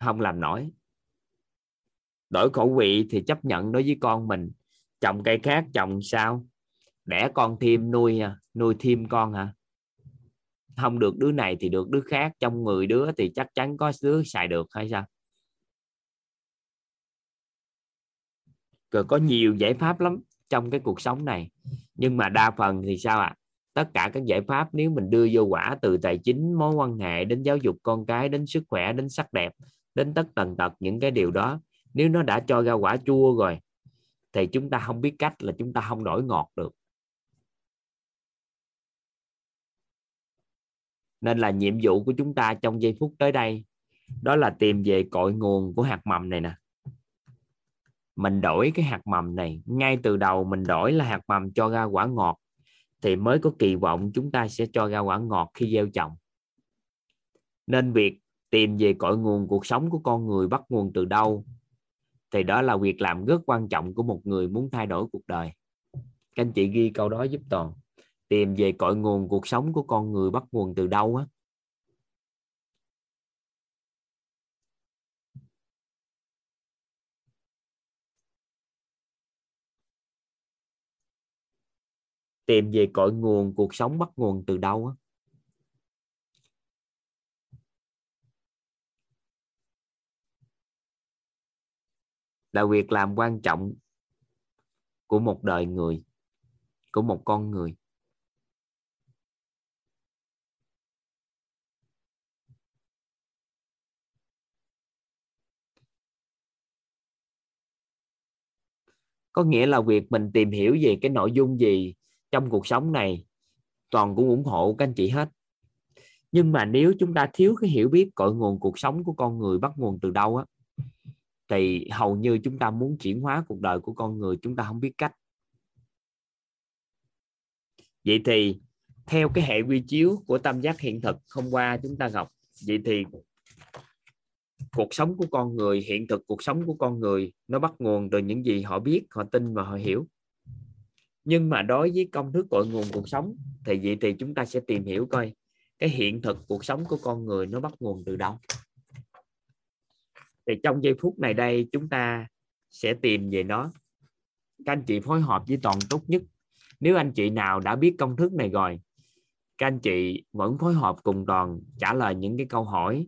Không làm nổi. Đổi khẩu vị thì chấp nhận đối với con mình trồng cây khác trồng sao? Đẻ con thêm, nuôi à, nuôi thêm con hả? Không được đứa này thì được đứa khác, trong 10 đứa thì chắc chắn có đứa xài được hay sao? Rồi có nhiều giải pháp lắm trong cái cuộc sống này. Nhưng mà đa phần thì sao ạ? À? tất cả các giải pháp nếu mình đưa vô quả, từ tài chính, mối quan hệ, đến giáo dục con cái, đến sức khỏe, đến sắc đẹp, đến tất tần tật những cái điều đó, nếu nó đã cho ra quả chua rồi thì chúng ta không biết cách là chúng ta không đổi ngọt được. Nên là nhiệm vụ của chúng ta trong giây phút tới đây, đó là tìm về cội nguồn của hạt mầm này nè. Mình đổi cái hạt mầm này, ngay từ đầu mình đổi là hạt mầm cho ra quả ngọt, thì mới có kỳ vọng chúng ta sẽ cho ra quả ngọt khi gieo trồng. Nên việc tìm về cội nguồn cuộc sống của con người bắt nguồn từ đâu? Thì đó là việc làm rất quan trọng của một người muốn thay đổi cuộc đời. Các anh chị ghi câu đó giúp toàn. Tìm về cội nguồn cuộc sống của con người bắt nguồn từ đâu á? Tìm về cội nguồn cuộc sống bắt nguồn từ đâu á? Là việc làm quan trọng của một đời người, của một con người. Có nghĩa là việc mình tìm hiểu về cái nội dung gì trong cuộc sống này, toàn cũng ủng hộ các anh chị hết. Nhưng mà nếu chúng ta thiếu cái hiểu biết cội nguồn cuộc sống của con người bắt nguồn từ đâu á thì hầu như chúng ta muốn chuyển hóa cuộc đời của con người, chúng ta không biết cách. Vậy thì theo cái hệ quy chiếu của tam giác hiện thực hôm qua chúng ta học vậy thì cuộc sống của con người, hiện thực cuộc sống của con người, nó bắt nguồn từ những gì họ biết, họ tin và họ hiểu. Nhưng mà đối với công thức cội nguồn cuộc sống, thì vậy thì chúng ta sẽ tìm hiểu coi cái hiện thực cuộc sống của con người nó bắt nguồn từ đâu thì trong giây phút này đây chúng ta sẽ tìm về nó. Các anh chị phối hợp với toàn tốt nhất. Nếu anh chị nào đã biết công thức này rồi các anh chị vẫn phối hợp cùng toàn trả lời những cái câu hỏi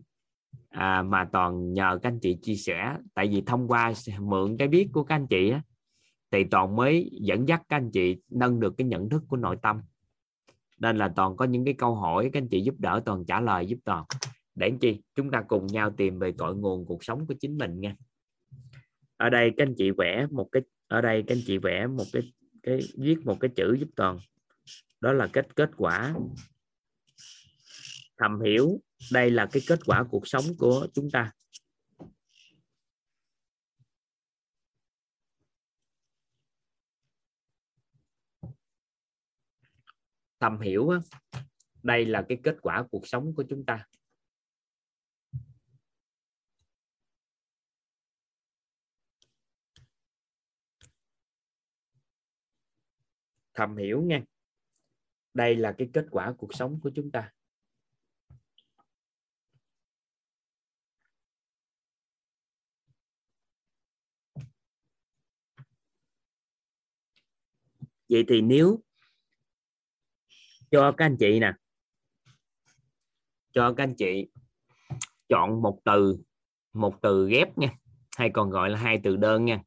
à, mà toàn nhờ các anh chị chia sẻ. Tại vì thông qua mượn cái biết của các anh chị á, thì toàn mới dẫn dắt các anh chị nâng được cái nhận thức của nội tâm. Nên là toàn có những cái câu hỏi các anh chị giúp đỡ toàn trả lời giúp toàn để chi? Chúng ta cùng nhau tìm về cội nguồn cuộc sống của chính mình nha. Ở đây các anh chị vẽ một cái, ở đây các anh chị vẽ một cái cái, viết một cái chữ giúp toàn. Đó là kết kết quả. Thầm hiểu đây là cái kết quả cuộc sống của chúng ta. Thầm hiểu đây là cái kết quả cuộc sống của chúng ta. Thầm hiểu nha. Đây là cái kết quả cuộc sống của chúng ta. Vậy thì nếu cho các anh chị nè, cho các anh chị chọn một từ một từ ghép nha, hay còn gọi là hai từ đơn nha.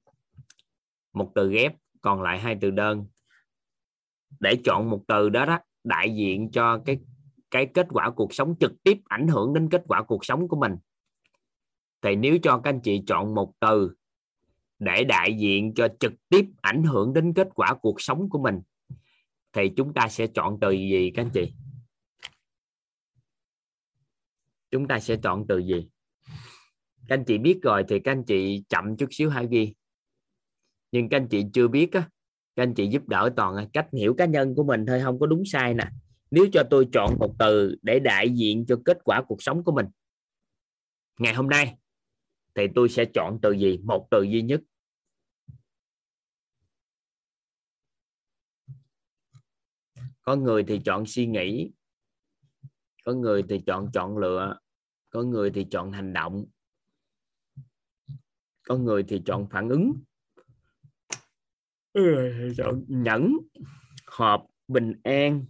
Một từ ghép, còn lại hai từ đơn để chọn một từ đó đó đại diện cho cái cái kết quả cuộc sống trực tiếp ảnh hưởng đến kết quả cuộc sống của mình. Thì nếu cho các anh chị chọn một từ để đại diện cho trực tiếp ảnh hưởng đến kết quả cuộc sống của mình, thì chúng ta sẽ chọn từ gì các anh chị? Chúng ta sẽ chọn từ gì? Các anh chị biết rồi thì các anh chị chậm chút xíu hãy ghi. Nhưng các anh chị chưa biết á các anh chị giúp đỡ toàn cách hiểu cá nhân của mình thôi, không có đúng sai nè. Nếu cho tôi chọn một từ để đại diện cho kết quả cuộc sống của mình. Ngày hôm nay thì tôi sẽ chọn từ gì? Một từ duy nhất. Có người thì chọn suy nghĩ, có người thì chọn chọn lựa, có người thì chọn hành động, có người thì chọn phản ứng ừ, nhẫn hợp bình an.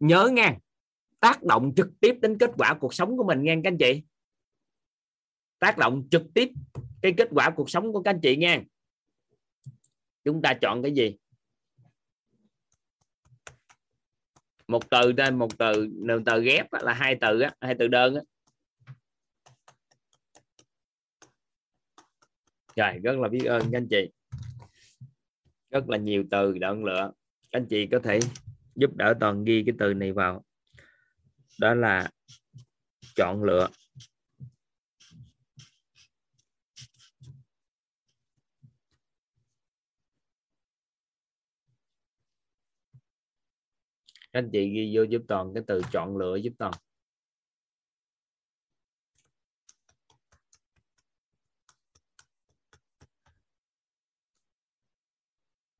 Nhớ nha tác động trực tiếp đến kết quả cuộc sống của mình nha các anh chị. Tác động trực tiếp cái kết quả cuộc sống của các anh chị nha. Chúng ta chọn cái gì? Một từ trên một từ một từ ghép là hai từ á hai từ đơn rồi, rất là biết ơn các anh chị. Rất là nhiều từ đoạn lựa các anh chị có thể giúp đỡ toàn ghi cái từ này vào. Đó là chọn lựa. Các anh chị ghi vô giúp toàn cái từ chọn lựa giúp toàn.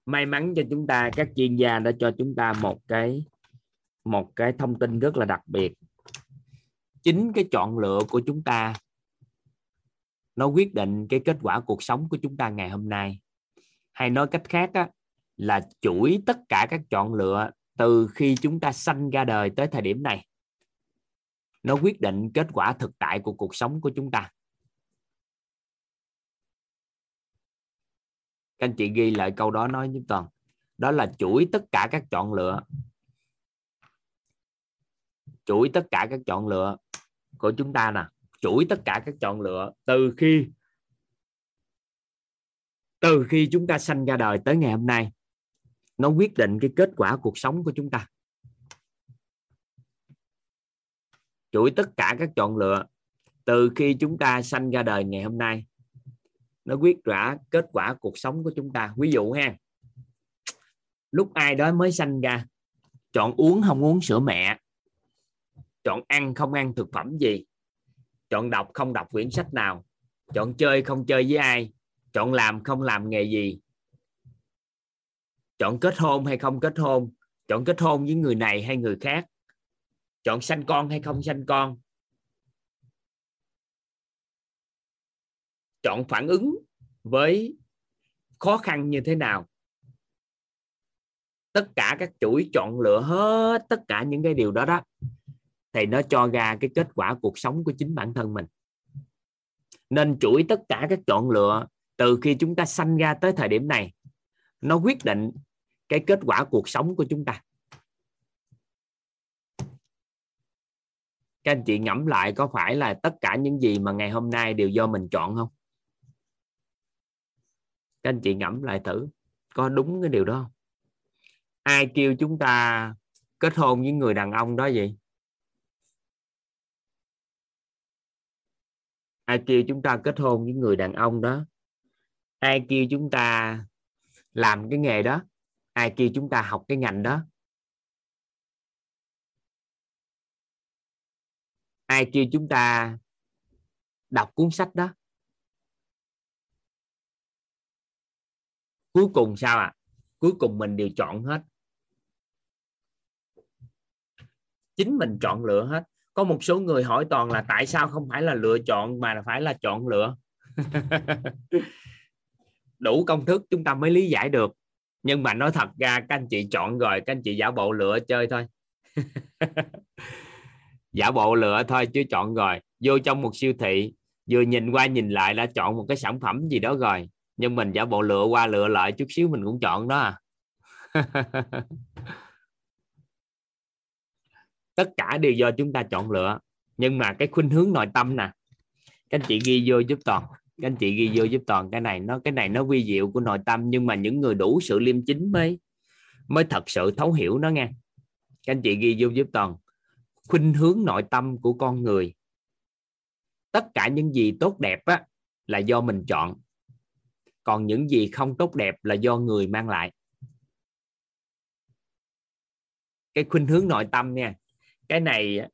May mắn cho chúng ta các chuyên gia đã cho chúng ta một cái một cái thông tin rất là đặc biệt. Chính cái chọn lựa của chúng ta nó quyết định cái kết quả cuộc sống của chúng ta ngày hôm nay. Hay nói cách khác á, là chuỗi tất cả các chọn lựa từ khi chúng ta sanh ra đời tới thời điểm này nó quyết định kết quả thực tại của cuộc sống của chúng ta. Các anh chị ghi lại câu đó nói với toàn. Đó là chuỗi tất cả các chọn lựa. Chuỗi tất cả các chọn lựa của chúng ta nè. Chuỗi tất cả các chọn lựa từ khi từ khi chúng ta sanh ra đời tới ngày hôm nay. Nó quyết định cái kết quả cuộc sống của chúng ta. Chuỗi tất cả các chọn lựa từ khi chúng ta sanh ra đời ngày hôm nay nó quyết rõ kết quả cuộc sống của chúng ta. Ví dụ ha, lúc ai đó mới sanh ra, chọn uống không uống sữa mẹ, chọn ăn không ăn thực phẩm gì, chọn đọc không đọc quyển sách nào, chọn chơi không chơi với ai, chọn làm không làm nghề gì, chọn kết hôn hay không kết hôn, chọn kết hôn với người này hay người khác, chọn sanh con hay không sanh con chọn phản ứng với khó khăn như thế nào. Tất cả các chuỗi chọn lựa hết, tất cả những cái điều đó đó, thì nó cho ra cái kết quả cuộc sống của chính bản thân mình. Nên chuỗi tất cả các chọn lựa từ khi chúng ta sanh ra tới thời điểm này, nó quyết định cái kết quả cuộc sống của chúng ta. Các anh chị ngẫm lại có phải là tất cả những gì mà ngày hôm nay đều do mình chọn không? Các anh chị ngẫm lại thử, có đúng cái điều đó không? Ai kêu chúng ta kết hôn với người đàn ông đó gì ai kêu chúng ta kết hôn với người đàn ông đó? Ai kêu chúng ta làm cái nghề đó? Ai kêu chúng ta học cái ngành đó? Ai kêu chúng ta đọc cuốn sách đó? Cuối cùng sao à cuối cùng mình đều chọn hết. Chính mình chọn lựa hết. Có một số người hỏi toàn là tại sao không phải là lựa chọn mà phải là chọn lựa. Đủ công thức chúng ta mới lý giải được. Nhưng mà nói thật ra, các anh chị chọn rồi, các anh chị giả bộ lựa chơi thôi. Giả bộ lựa thôi chứ chọn rồi. Vô trong một siêu thị, vừa nhìn qua nhìn lại đã chọn một cái sản phẩm gì đó rồi nhưng mình giả bộ lựa qua lựa lại chút xíu mình cũng chọn đó à. Tất cả đều do chúng ta chọn lựa. Nhưng mà cái khuynh hướng nội tâm nè. Các anh chị ghi vô giúp toàn. Các anh chị ghi vô giúp toàn. Cái này nó cái này nó vi diệu của nội tâm. Nhưng mà những người đủ sự liêm chính mới mới thật sự thấu hiểu nó nghe. Các anh chị ghi vô giúp toàn. Khuynh hướng nội tâm của con người. Tất cả những gì tốt đẹp á, là do mình chọn còn những gì không tốt đẹp là do người mang lại. Cái khuynh hướng nội tâm nha, cái này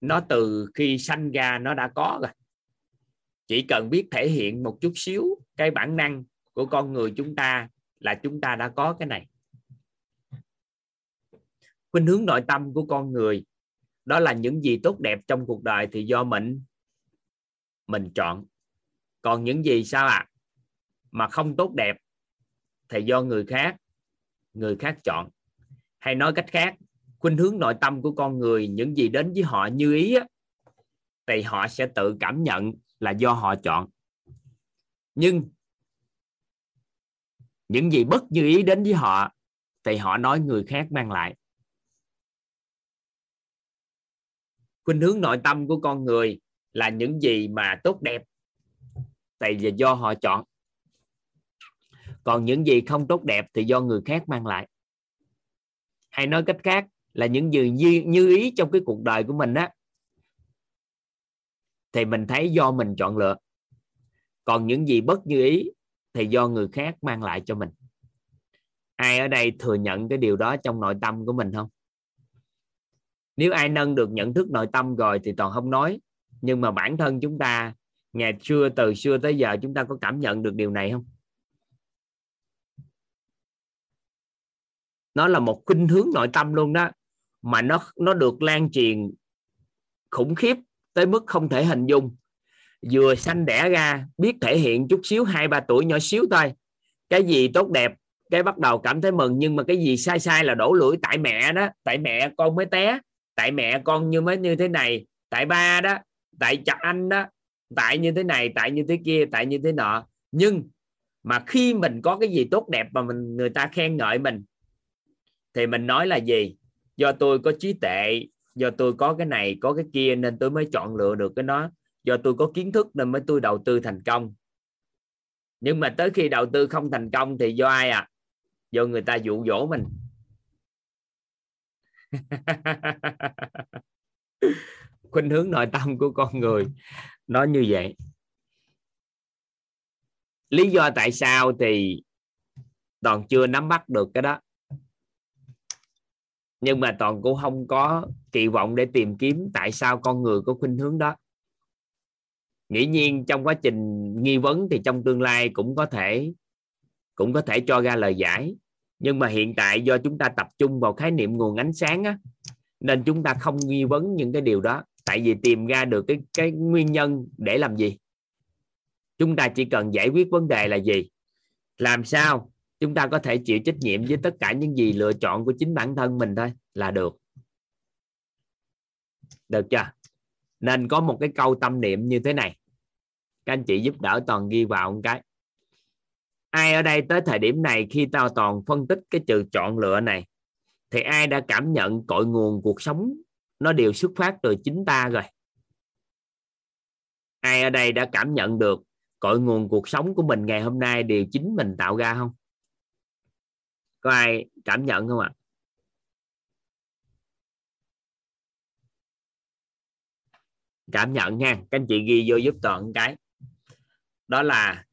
nó từ khi sanh ra nó đã có rồi. Chỉ cần biết thể hiện một chút xíu cái bản năng của con người chúng ta là chúng ta đã có cái này. Khuynh hướng nội tâm của con người, đó là những gì tốt đẹp trong cuộc đời thì do mình mình chọn. Còn những gì sao ạ? à? Mà không tốt đẹp thì do người khác người khác chọn. Hay nói cách khác khuynh hướng nội tâm của con người những gì đến với họ như ý á, thì họ sẽ tự cảm nhận là do họ chọn. Nhưng những gì bất như ý đến với họ thì họ nói người khác mang lại. Khuynh hướng nội tâm của con người là những gì mà tốt đẹp thì do họ chọn còn những gì không tốt đẹp thì do người khác mang lại. Hay nói cách khác là những gì như, như ý trong cái cuộc đời của mình á thì mình thấy do mình chọn lựa. Còn những gì bất như ý thì do người khác mang lại cho mình. Ai ở đây thừa nhận cái điều đó trong nội tâm của mình không? Nếu ai nâng được nhận thức nội tâm rồi thì toàn không nói. Nhưng mà bản thân chúng ta ngày xưa từ xưa tới giờ chúng ta có cảm nhận được điều này không? Nó là một khuynh hướng nội tâm luôn đó, mà nó nó được lan truyền khủng khiếp tới mức không thể hình dung. Vừa sanh đẻ ra, biết thể hiện chút xíu, hai, ba tuổi nhỏ xíu thôi. Cái gì tốt đẹp, cái bắt đầu cảm thấy mừng, nhưng mà cái gì sai sai là đổ lỗi tại mẹ đó. Tại mẹ con mới té, tại mẹ con như mới như thế này. Tại ba đó, tại chặt anh đó, tại như thế này, tại như thế kia, tại như thế nọ. Nhưng mà khi mình có cái gì tốt đẹp mà mình, người ta khen ngợi mình thì mình nói là gì? Do tôi có trí tệ, do tôi có cái này có cái kia nên tôi mới chọn lựa được cái đó. Do tôi có kiến thức nên mới tôi đầu tư thành công. Nhưng mà tới khi đầu tư không thành công thì do ai à? Do người ta dụ dỗ mình. Khuynh hướng nội tâm của con người nó như vậy. Lý do tại sao thì toàn chưa nắm bắt được cái đó nhưng mà toàn cũng không có kỳ vọng để tìm kiếm tại sao con người có khuynh hướng đó. Nghĩ nhiên trong quá trình nghi vấn thì trong tương lai cũng có thể cũng có thể cho ra lời giải. Nhưng mà hiện tại do chúng ta tập trung vào khái niệm nguồn ánh sáng á, nên chúng ta không nghi vấn những cái điều đó. Tại vì tìm ra được cái cái nguyên nhân để làm gì? Chúng ta chỉ cần giải quyết vấn đề là gì? Làm sao chúng ta có thể chịu trách nhiệm với tất cả những gì lựa chọn của chính bản thân mình thôi, là được. Được chưa? Nên có một cái câu tâm niệm như thế này. Các anh chị giúp đỡ toàn ghi vào một cái. Ai ở đây tới thời điểm này khi tao toàn phân tích cái từ chọn lựa này, thì ai đã cảm nhận cội nguồn cuộc sống nó đều xuất phát từ chính ta rồi? Ai ở đây đã cảm nhận được cội nguồn cuộc sống của mình ngày hôm nay đều chính mình tạo ra không? Có ai cảm nhận không ạ? Cảm nhận nha, các anh chị ghi vô giúp toàn cái. Đó là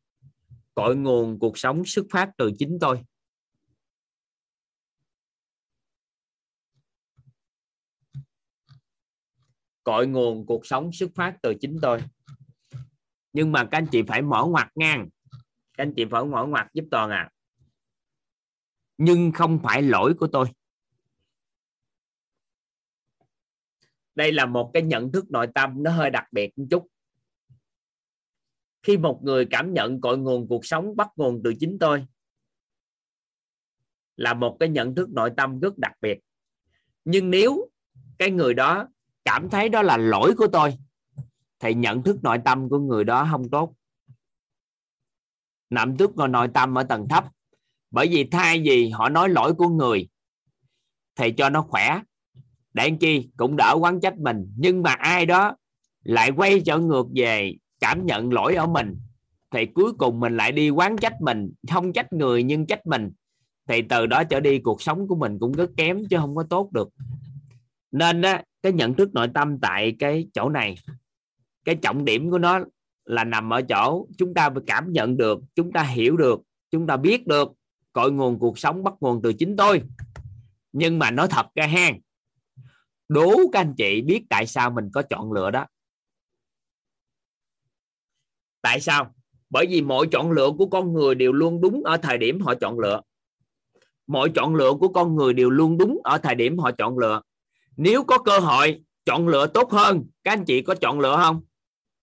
cội nguồn cuộc sống xuất phát từ chính tôi. Cội nguồn cuộc sống xuất phát từ chính tôi. Nhưng mà các anh chị phải mở ngoặt ngang các anh chị phải mở ngoặt giúp toàn à nhưng không phải lỗi của tôi. Đây là một cái nhận thức nội tâm nó hơi đặc biệt một chút. Khi một người cảm nhận cội nguồn cuộc sống bắt nguồn từ chính tôi, là một cái nhận thức nội tâm rất đặc biệt. Nhưng nếu cái người đó cảm thấy đó là lỗi của tôi, thì nhận thức nội tâm của người đó không tốt. Nhận thức nội tâm ở tầng thấp bởi vì thay vì họ nói lỗi của người thì cho nó khỏe. Để chi cũng đỡ quán trách mình nhưng mà ai đó lại quay trở ngược về cảm nhận lỗi ở mình thì cuối cùng mình lại đi quán trách mình. Không trách người nhưng trách mình. Thì từ đó trở đi cuộc sống của mình cũng rất kém chứ không có tốt được. Nên á, cái nhận thức nội tâm tại cái chỗ này cái trọng điểm của nó là nằm ở chỗ chúng ta cảm nhận được chúng ta hiểu được chúng ta biết được cội nguồn cuộc sống bắt nguồn từ chính tôi. Nhưng mà nói thật ra hang đố các anh chị biết tại sao mình có chọn lựa đó. Tại sao? Bởi vì mọi chọn lựa của con người đều luôn đúng ở thời điểm họ chọn lựa. Mọi chọn lựa của con người đều luôn đúng ở thời điểm họ chọn lựa. Nếu có cơ hội chọn lựa tốt hơn, các anh chị có chọn lựa không?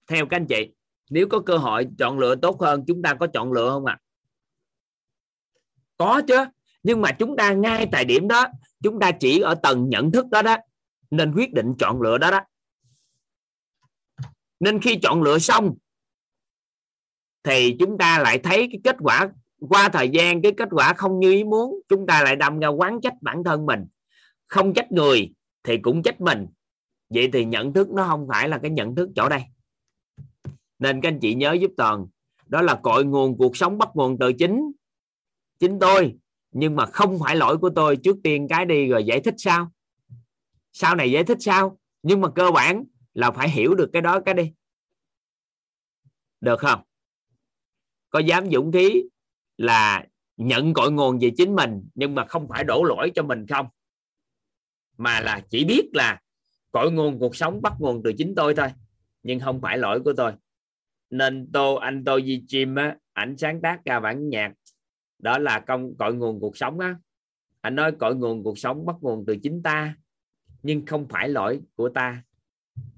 Theo các anh chị, nếu có cơ hội chọn lựa tốt hơn, chúng ta có chọn lựa không ạ? à? Có chứ, nhưng mà chúng ta ngay tại điểm đó, chúng ta chỉ ở tầng nhận thức đó đó, nên quyết định chọn lựa đó đó. Nên khi chọn lựa xong, thì chúng ta lại thấy cái kết quả, qua thời gian cái kết quả không như ý muốn, chúng ta lại đâm ra quán trách bản thân mình. Không trách người thì cũng trách mình. Vậy thì nhận thức nó không phải là cái nhận thức chỗ đây. Nên các anh chị nhớ giúp toàn, đó là cội nguồn cuộc sống bắt nguồn từ chính chính tôi, nhưng mà không phải lỗi của tôi. Trước tiên cái đi rồi giải thích sao? Sau này giải thích sao? Nhưng mà cơ bản là phải hiểu được cái đó cái đi. Được không? Có dám dũng khí là nhận cội nguồn về chính mình, nhưng mà không phải đổ lỗi cho mình không? Mà là chỉ biết là cội nguồn cuộc sống, bắt nguồn từ chính tôi thôi, nhưng không phải lỗi của tôi. Nên tô anh tô di chim á, ảnh sáng tác ra bản nhạc đó là công, cội nguồn cuộc sống á. Anh nói cội nguồn cuộc sống bắt nguồn từ chính ta, nhưng không phải lỗi của ta.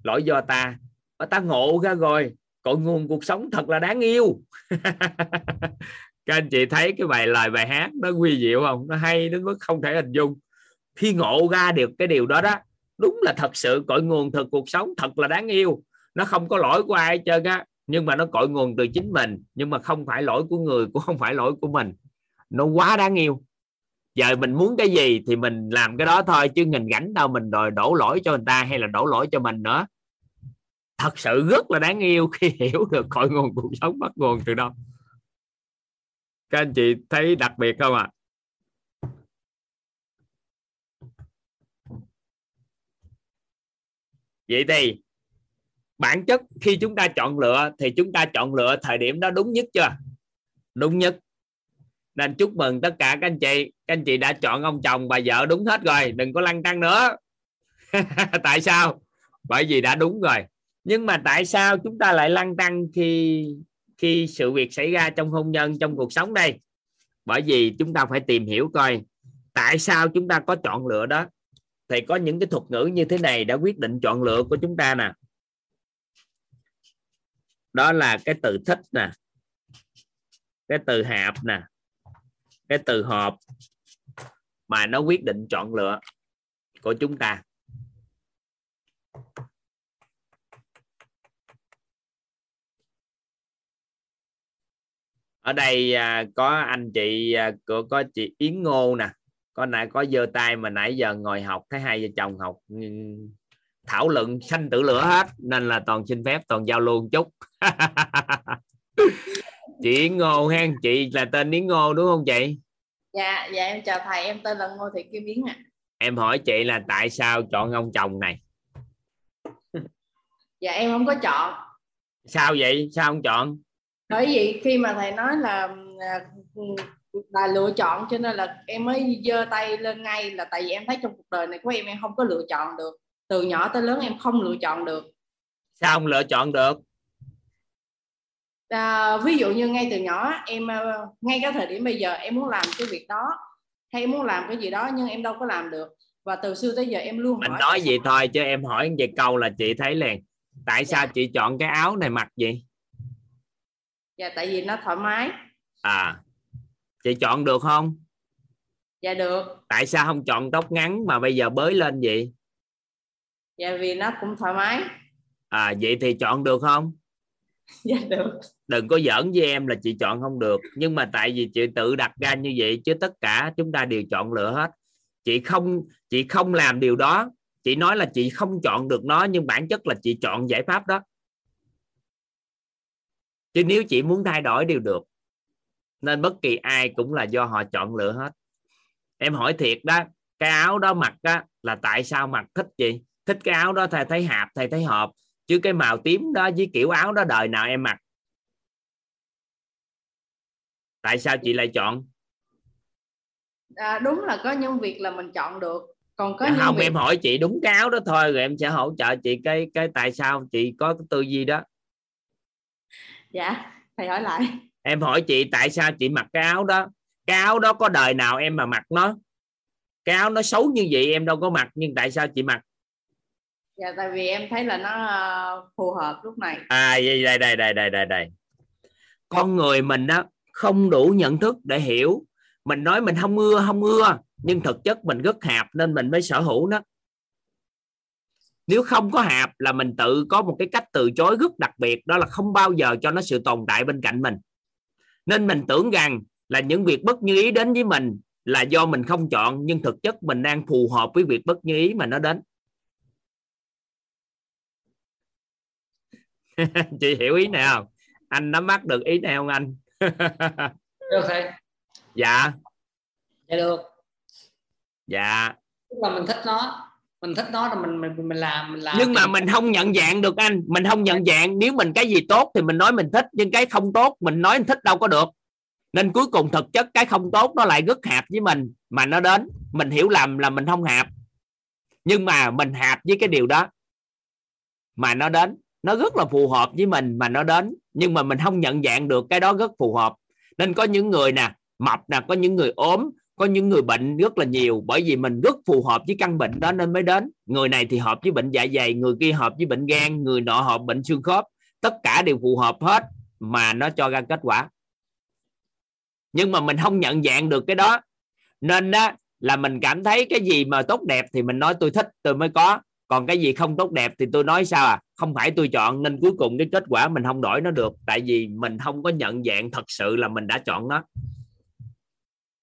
Lỗi do ta. Mà ta ngộ ra rồi. Cội nguồn cuộc sống thật là đáng yêu. Các anh chị thấy cái bài, lời bài hát nó quy diệu không? Nó hay đến mức không thể hình dung. Khi ngộ ra được cái điều đó đó, đúng là thật sự cội nguồn thực cuộc sống thật là đáng yêu. Nó không có lỗi của ai hết trơn á, nhưng mà nó cội nguồn từ chính mình, nhưng mà không phải lỗi của người, cũng không phải lỗi của mình nó quá đáng yêu. Giờ mình muốn cái gì thì mình làm cái đó thôi, chứ nghìn gánh đâu mình đòi đổ lỗi cho người ta hay là đổ lỗi cho mình nữa. Thật sự rất là đáng yêu khi hiểu được cội nguồn cuộc sống bắt nguồn từ đâu. Các anh chị thấy đặc biệt không ạ? À? vậy thì, bản chất khi chúng ta chọn lựa thì chúng ta chọn lựa thời điểm đó đúng nhất chưa? Đúng nhất nên chúc mừng tất cả các anh chị. Các anh chị đã chọn ông chồng bà vợ đúng hết rồi. Đừng có lăn tăng nữa. Tại sao? Bởi vì đã đúng rồi. Nhưng mà tại sao chúng ta lại lăn tăng khi khi sự việc xảy ra trong hôn nhân, trong cuộc sống đây? Bởi vì chúng ta phải tìm hiểu coi tại sao chúng ta có chọn lựa đó. Thì có những cái thuật ngữ như thế này đã quyết định chọn lựa của chúng ta nè. Đó là cái từ thích nè. Cái từ hạp nè cái từ hợp mà nó quyết định chọn lựa của chúng ta. Ở đây à, có anh chị à, có, có chị Yến Ngô nè. Có nãy có giơ tay mà nãy giờ ngồi học thấy hai vợ chồng học ừ, thảo luận sanh tử lửa hết. Nên là toàn xin phép toàn giao luôn chút. chị Yến Ngô ha chị là tên Yến Ngô đúng không chị? Dạ dạ em chào thầy em tên là Ngô Thị Kim Yến ạ. À. em hỏi chị là tại sao chọn ông chồng này? Dạ em không có chọn. Sao vậy? Sao không chọn? Bởi vì khi mà thầy nói là là lựa chọn cho nên là em mới giơ tay lên ngay là tại vì em thấy trong cuộc đời này của em em không có lựa chọn được. Từ nhỏ tới lớn em không lựa chọn được. Sao không lựa chọn được à, ví dụ như ngay từ nhỏ em ờ, ngay cái thời điểm bây giờ em muốn làm cái việc đó hay em muốn làm cái gì đó nhưng em đâu có làm được. Và từ xưa tới giờ em luôn mình nói gì thôi chứ em hỏi về câu là chị thấy liền. Tại dạ. sao chị chọn cái áo này mặc gì dạ tại vì nó thoải mái. À chị chọn được không? Dạ được. Tại sao không chọn tóc ngắn mà bây giờ bới lên vậy? Dạ vì nó cũng thoải mái. À vậy thì chọn được không dạ được. Đừng có giỡn với em là chị chọn không được. Nhưng mà tại vì chị tự đặt ra như vậy, chứ tất cả chúng ta đều chọn lựa hết. Chị không chị không làm điều đó. Chị nói là chị không chọn được nó, nhưng bản chất là chị chọn giải pháp đó. Chứ nếu chị muốn thay đổi đều được, nên bất kỳ ai cũng là do họ chọn lựa hết. Em hỏi thiệt đó, cái áo đó mặc đó là tại sao mặc? Thích chị thích cái áo đó thầy thấy hạp thầy thấy hợp chứ cái màu tím đó với kiểu áo đó đời nào em mặc? Tại sao chị lại chọn? À, đúng là có những việc là mình chọn được. Còn có dạ không việc... em hỏi chị đúng cái áo đó thôi rồi em sẽ hỗ trợ chị cái cái tại sao chị có cái tư duy đó. Dạ thầy hỏi lại. Em hỏi chị tại sao chị mặc cái áo đó. Cái áo đó có đời nào em mà mặc nó? Cái áo nó xấu như vậy em đâu có mặc nhưng tại sao chị mặc dạ tại vì em thấy là nó ờ, phù hợp lúc này. À đây đây đây đây đây đây đây. Con người mình đó không đủ nhận thức để hiểu. Mình nói mình không ưa không ưa nhưng thực chất mình rất hạp nên mình mới sở hữu nó. Nếu không có hạp là mình tự có một cái cách từ chối rất đặc biệt đó là không bao giờ cho nó sự tồn tại bên cạnh mình. Nên mình tưởng rằng là những việc bất như ý đến với mình là do mình không chọn nhưng thực chất mình đang phù hợp với việc bất như ý mà nó đến chị hiểu ý này không anh nắm bắt được ý này không anh? Được thầy. Dạ. Dạ được. Dạ. Tức là mình thích nó. Mình thích nó là mình mình mình làm mình làm. Nhưng mà mình không nhận dạng được anh. Mình không nhận dạng. Nếu mình cái gì tốt thì mình nói mình thích nhưng cái không tốt mình nói mình thích đâu có được. Nên cuối cùng thực chất cái không tốt nó lại rất hạp với mình mà nó đến. Mình hiểu lầm là mình không hạp. Nhưng mà mình hạp với cái điều đó mà nó đến nó rất là phù hợp với mình mà nó đến, nhưng mà mình không nhận dạng được cái đó rất phù hợp. Nên có những người nè, mập nè, có những người ốm, có những người bệnh rất là nhiều, bởi vì mình rất phù hợp với căn bệnh đó nên mới đến. Người này thì hợp với bệnh dạ dày, người kia hợp với bệnh gan, người nọ hợp bệnh xương khớp. Tất cả đều phù hợp hết mà nó cho ra kết quả. Nhưng mà mình không nhận dạng được cái đó. Nên đó là mình cảm thấy cái gì mà tốt đẹp thì mình nói tôi thích, tôi mới có còn cái gì không tốt đẹp thì tôi nói sao à? Không phải tôi chọn nên cuối cùng cái kết quả mình không đổi nó được. Tại vì mình không có nhận dạng thật sự là mình đã chọn nó.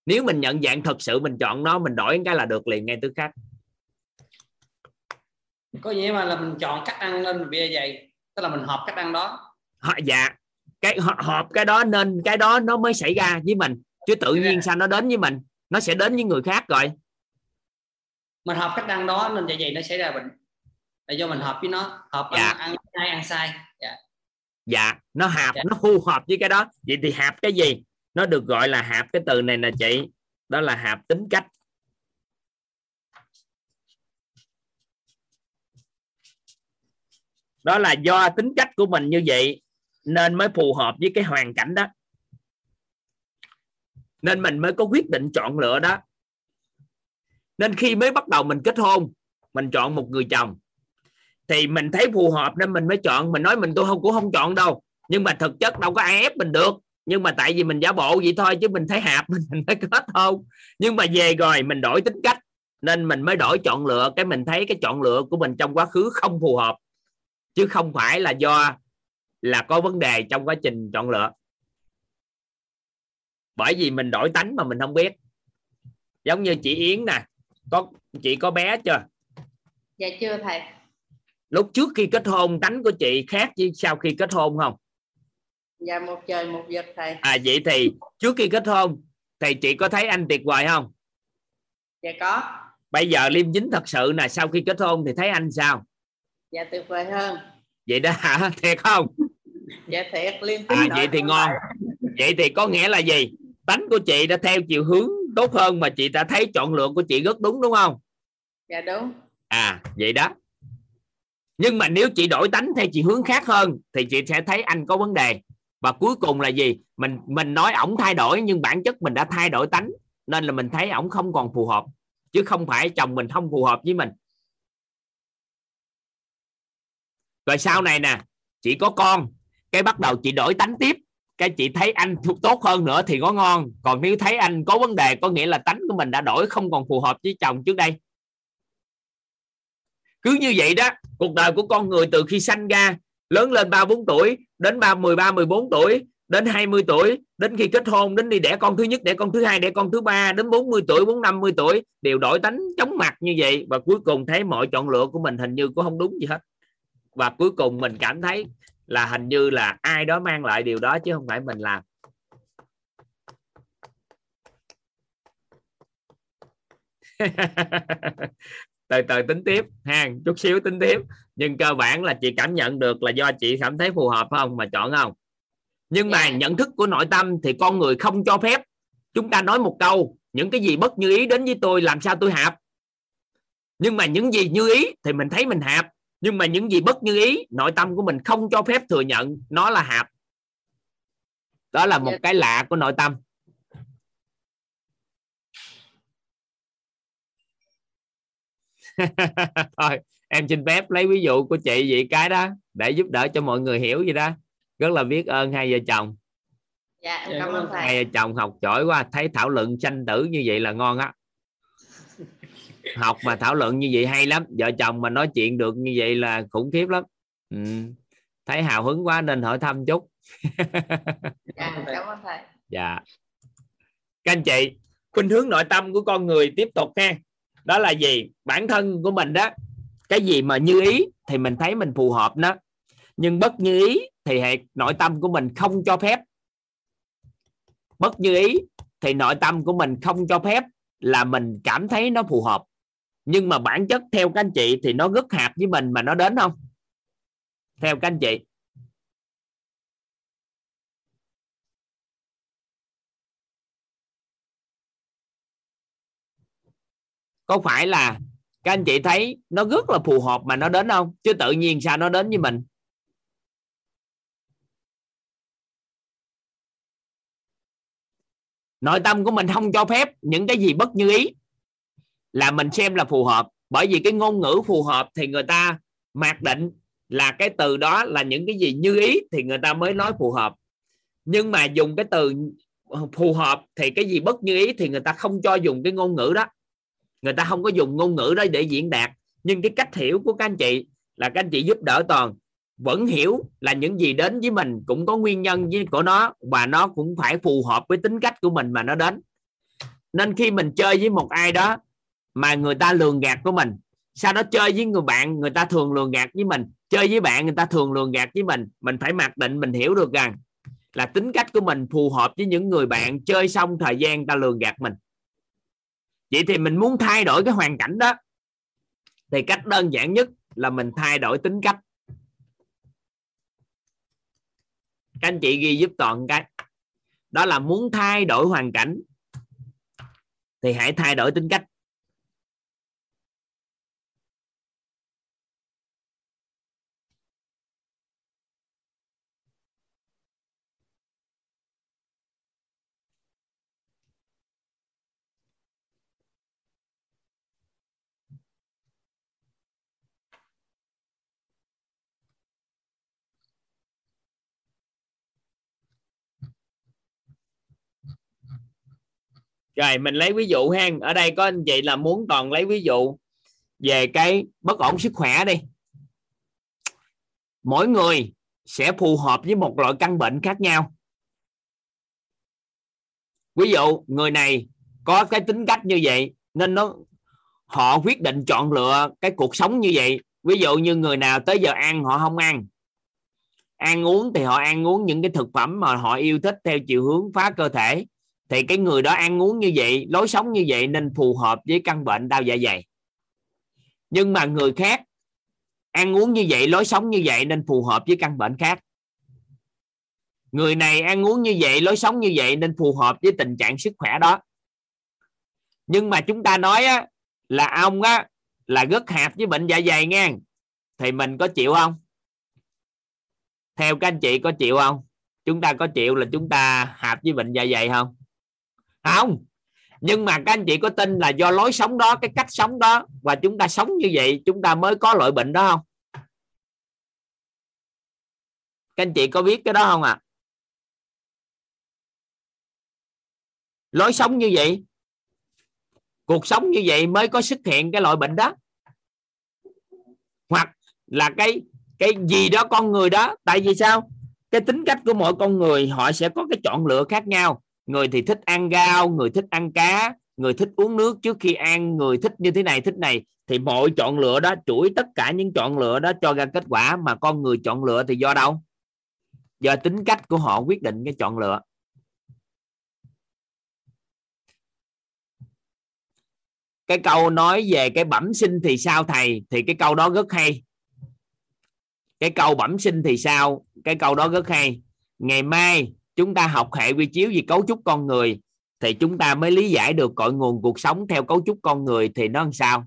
Nếu mình nhận dạng thật sự mình chọn nó mình đổi cái là được liền ngay tức khắc. Có nghĩa mà là mình chọn cách ăn lên bia dày tức là mình hợp cách ăn đó. Họ- dạ. Cái hợp cái đó nên cái đó nó mới xảy ra với mình. Chứ tự nhiên sao nó đến với mình? Nó sẽ đến với người khác rồi mình hợp cách ăn đó nên dạ dày nó xảy ra bệnh. Là do mình hợp với nó hợp Dạ. ăn, ăn sai ăn sai. Dạ. dạ nó hạp Dạ. nó phù hợp với cái đó. Vậy thì hạp cái gì? Nó được gọi là hạp cái từ này nè chị. Đó là hạp tính cách. Đó là do tính cách của mình như vậy nên mới phù hợp với cái hoàn cảnh đó. Nên mình mới có quyết định chọn lựa đó nên khi mới bắt đầu mình kết hôn mình chọn một người chồng thì mình thấy phù hợp nên mình mới chọn. Mình nói mình tôi không cũng không chọn đâu. Nhưng mà thực chất đâu có ai ép mình được. Nhưng mà tại vì mình giả bộ vậy thôi chứ mình thấy hạp mình, mình mới kết hôn. Nhưng mà về rồi mình đổi tính cách nên mình mới đổi chọn lựa. Cái mình thấy cái chọn lựa của mình trong quá khứ không phù hợp. Chứ không phải là do là có vấn đề trong quá trình chọn lựa. Bởi vì mình đổi tánh mà mình không biết. Giống như chị Yến nè có chị có bé chưa? Dạ chưa thầy. Lúc trước khi kết hôn tánh của chị khác với sau khi kết hôn không? Dạ một trời một vực thầy. À vậy thì trước khi kết hôn thì chị có thấy anh tuyệt vời không? Dạ có. Bây giờ liêm chính thật sự là sau khi kết hôn thì thấy anh sao? Dạ tuyệt vời hơn. Vậy đó hả? Thiệt không? Dạ thiệt tiếp à vậy thì ngon. vậy thì có nghĩa là gì? Tánh của chị đã theo chiều hướng tốt hơn mà chị đã thấy chọn lựa của chị rất đúng đúng không? Dạ đúng. À vậy đó. Nhưng mà nếu chị đổi tánh theo chiều hướng khác hơn thì chị sẽ thấy anh có vấn đề. Và cuối cùng là gì? Mình mình nói ổng thay đổi nhưng bản chất mình đã thay đổi tánh nên là mình thấy ổng không còn phù hợp. Chứ không phải chồng mình không phù hợp với mình. Rồi sau này nè chị có con cái bắt đầu chị đổi tánh tiếp cái chị thấy anh tốt hơn nữa thì có ngon. Còn nếu thấy anh có vấn đề, có nghĩa là tánh của mình đã đổi không còn phù hợp với chồng trước đây. Cứ như vậy đó, cuộc đời của con người từ khi sanh ra, lớn lên ba bốn tuổi, đến ba, mười ba, mười bốn tuổi, đến 20 tuổi, đến khi kết hôn, đến đi đẻ con thứ nhất, đẻ con thứ hai, đẻ con thứ ba, đến 40 tuổi, bốn năm mươi tuổi, đều đổi tánh, chóng mặt như vậy. Và cuối cùng thấy mọi chọn lựa của mình hình như cũng không đúng gì hết. Và cuối cùng mình cảm thấy là hình như là ai đó mang lại điều đó chứ không phải mình làm. Từ từ tính tiếp ha chút xíu tính tiếp. Nhưng cơ bản là chị cảm nhận được là do chị cảm thấy phù hợp không mà chọn không? Nhưng mà nhận thức của nội tâm thì con người không cho phép chúng ta nói một câu những cái gì bất như ý đến với tôi làm sao tôi hạp? Nhưng mà những gì như ý thì mình thấy mình hạp nhưng mà những gì bất như ý nội tâm của mình không cho phép thừa nhận nó là hạp đó là một cái lạ của nội tâm. Thôi em xin phép lấy ví dụ của chị vậy cái đó để giúp đỡ cho mọi người hiểu vậy đó. Rất là biết ơn hai vợ chồng. Dạ em cảm ơn thầy. Hai vợ chồng học giỏi quá thấy thảo luận sanh tử như vậy là ngon á học mà thảo luận như vậy hay lắm. Vợ chồng mà nói chuyện được như vậy là khủng khiếp lắm. Ừ. thấy hào hứng quá nên hỏi thăm chút. Dạ cảm ơn thầy. Dạ. Các anh chị khuynh hướng nội tâm của con người tiếp tục ha. Đó là gì? Bản thân của mình đó. Cái gì mà như ý thì mình thấy mình phù hợp đó nhưng bất như ý thì hệ nội tâm của mình không cho phép. Bất như ý thì nội tâm của mình không cho phép là mình cảm thấy nó phù hợp nhưng mà bản chất theo các anh chị thì nó rất hạp với mình mà nó đến không? Theo các anh chị. Có phải là các anh chị thấy nó rất là phù hợp mà nó đến không? Chứ tự nhiên sao nó đến với mình? Nội tâm của mình không cho phép những cái gì bất như ý là mình xem là phù hợp. Bởi vì cái ngôn ngữ phù hợp thì người ta mặc định là cái từ đó là những cái gì như ý thì người ta mới nói phù hợp. Nhưng mà dùng cái từ phù hợp thì cái gì bất như ý thì người ta không cho dùng cái ngôn ngữ đó. Người ta không có dùng ngôn ngữ đó để diễn đạt. Nhưng cái cách hiểu của các anh chị là các anh chị giúp đỡ toàn. Vẫn hiểu là những gì đến với mình cũng có nguyên nhân với của nó và nó cũng phải phù hợp với tính cách của mình mà nó đến. Nên khi mình chơi với một ai đó mà người ta lường gạt của mình. Sau đó chơi với người bạn, người ta thường lường gạt với mình. Chơi với bạn, người ta thường lường gạt với mình. Mình phải mặc định, mình hiểu được rằng là tính cách của mình phù hợp với những người bạn. Chơi xong thời gian ta lường gạt mình. Vậy thì mình muốn thay đổi cái hoàn cảnh đó. Thì cách đơn giản nhất là mình thay đổi tính cách. Các anh chị ghi giúp toàn cái. Đó là muốn thay đổi hoàn cảnh, thì hãy thay đổi tính cách. Rồi, mình lấy ví dụ ha. Ở đây có anh chị là muốn toàn lấy ví dụ về cái bất ổn sức khỏe đi. Mỗi người sẽ phù hợp với một loại căn bệnh khác nhau. Ví dụ, người này có cái tính cách như vậy, nên nó, họ quyết định chọn lựa cái cuộc sống như vậy. Ví dụ như người nào tới giờ ăn họ không ăn. Ăn uống thì họ ăn uống những cái thực phẩm mà họ yêu thích theo chiều hướng phá cơ thể thì cái người đó ăn uống như vậy lối sống như vậy nên phù hợp với căn bệnh đau dạ dày. Nhưng mà người khác ăn uống như vậy lối sống như vậy nên phù hợp với căn bệnh khác. Người này ăn uống như vậy lối sống như vậy nên phù hợp với tình trạng sức khỏe đó. Nhưng mà chúng ta nói á, là ông á là rất hạp với bệnh dạ dày nha. Thì mình có chịu không? Theo các anh chị có chịu không? Chúng ta có chịu là chúng ta hạp với bệnh dạ dày không? Không. Nhưng mà các anh chị có tin là do lối sống đó, cái cách sống đó, và chúng ta sống như vậy, chúng ta mới có loại bệnh đó không? Các anh chị có biết cái đó không ạ? À? lối sống như vậy, cuộc sống như vậy mới có xuất hiện cái loại bệnh đó. Hoặc là cái cái gì đó con người đó, tại vì sao? Cái tính cách của mỗi con người, họ sẽ có cái chọn lựa khác nhau người thì thích ăn rau, người thích ăn cá, người thích uống nước trước khi ăn, người thích như thế này, thích này. Thì mọi chọn lựa đó, chuỗi tất cả những chọn lựa đó cho ra kết quả mà con người chọn lựa thì do đâu? Do tính cách của họ quyết định cái chọn lựa. Cái câu nói về cái bẩm sinh thì sao thầy? Thì cái câu đó rất hay. Cái câu bẩm sinh thì sao? Cái câu đó rất hay. Ngày mai chúng ta học hệ quy chiếu về cấu trúc con người, thì chúng ta mới lý giải được cội nguồn cuộc sống theo cấu trúc con người thì nó làm sao?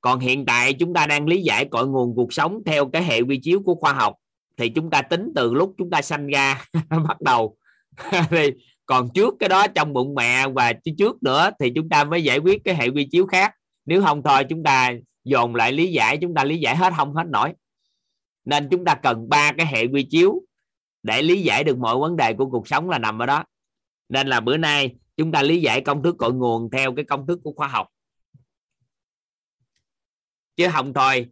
Còn hiện tại chúng ta đang lý giải cội nguồn cuộc sống theo cái hệ quy chiếu của khoa học, thì chúng ta tính từ lúc chúng ta sanh ra bắt đầu. Thì còn trước cái đó trong bụng mẹ và trước nữa thì chúng ta mới giải quyết cái hệ quy chiếu khác. Nếu không thôi chúng ta dồn lại lý giải, chúng ta lý giải hết không, hết nổi. Nên chúng ta cần ba cái hệ quy chiếu để lý giải được mọi vấn đề của cuộc sống là nằm ở đó. Nên là bữa nay chúng ta lý giải công thức cội nguồn theo cái công thức của khoa học. Chứ không thôi,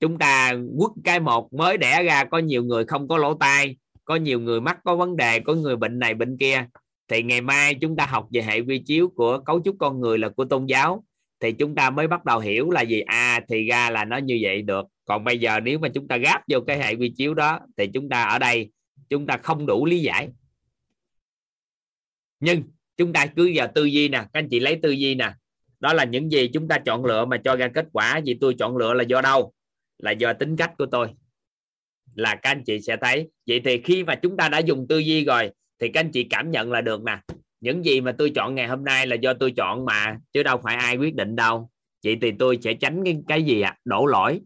chúng ta quất cái một mới đẻ ra, có nhiều người không có lỗ tai, có nhiều người mắc có vấn đề, có người bệnh này bệnh kia. Thì ngày mai chúng ta học về hệ quy chiếu của cấu trúc con người là của tôn giáo. Thì chúng ta mới bắt đầu hiểu là gì? À thì ra là nó như vậy được. Còn bây giờ nếu mà chúng ta gáp vô cái hệ quy chiếu đó, thì chúng ta ở đây chúng ta không đủ lý giải. Nhưng chúng ta cứ giờ tư duy nè các anh chị lấy tư duy nè. Đó là những gì chúng ta chọn lựa mà cho ra kết quả. Vì tôi chọn lựa là do đâu? Là do tính cách của tôi. Là các anh chị sẽ thấy. Vậy thì khi mà chúng ta đã dùng tư duy rồi thì các anh chị cảm nhận là được nè. Những gì mà tôi chọn ngày hôm nay là do tôi chọn mà chứ đâu phải ai quyết định đâu. Vậy thì tôi sẽ tránh cái, cái gì ạ? À? đổ lỗi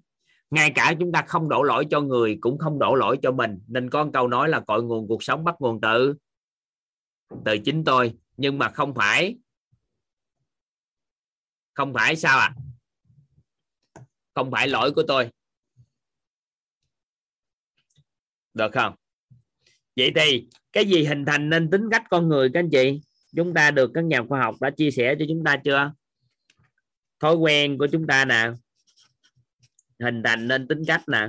ngay cả chúng ta không đổ lỗi cho người, cũng không đổ lỗi cho mình. Nên có một câu nói là cội nguồn cuộc sống bắt nguồn từ? Từ chính tôi. Nhưng mà không phải. Không phải sao ạ? À? không phải lỗi của tôi. Được không? Vậy thì cái gì hình thành nên tính cách con người các anh chị? Chúng ta được các nhà khoa học đã chia sẻ cho chúng ta chưa? Thói quen của chúng ta nào? Hình thành nên tính cách nè.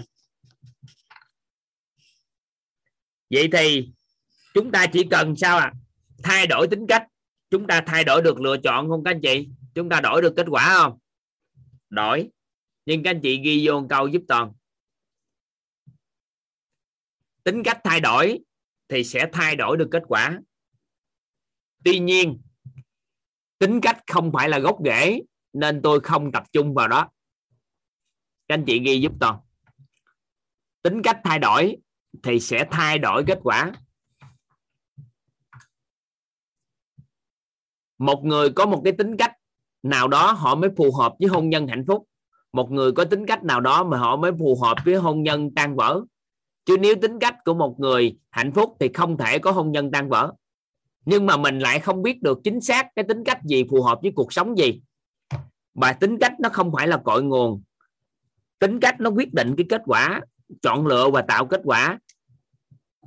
Vậy thì chúng ta chỉ cần sao à thay đổi tính cách. Chúng ta thay đổi được lựa chọn không các anh chị? Chúng ta đổi được kết quả không? Đổi. Nhưng các anh chị ghi vô một câu giúp toàn. Tính cách thay đổi thì sẽ thay đổi được kết quả. Tuy nhiên, tính cách không phải là gốc rễ nên tôi không tập trung vào đó các anh chị ghi giúp toàn tính cách thay đổi thì sẽ thay đổi kết quả. Một người có một cái tính cách nào đó họ mới phù hợp với hôn nhân hạnh phúc. Một người có tính cách nào đó mà họ mới phù hợp với hôn nhân tan vỡ. Chứ nếu tính cách của một người hạnh phúc thì không thể có hôn nhân tan vỡ. Nhưng mà mình lại không biết được chính xác cái tính cách gì phù hợp với cuộc sống gì. Và tính cách nó không phải là cội nguồn tính cách nó quyết định cái kết quả, chọn lựa và tạo kết quả.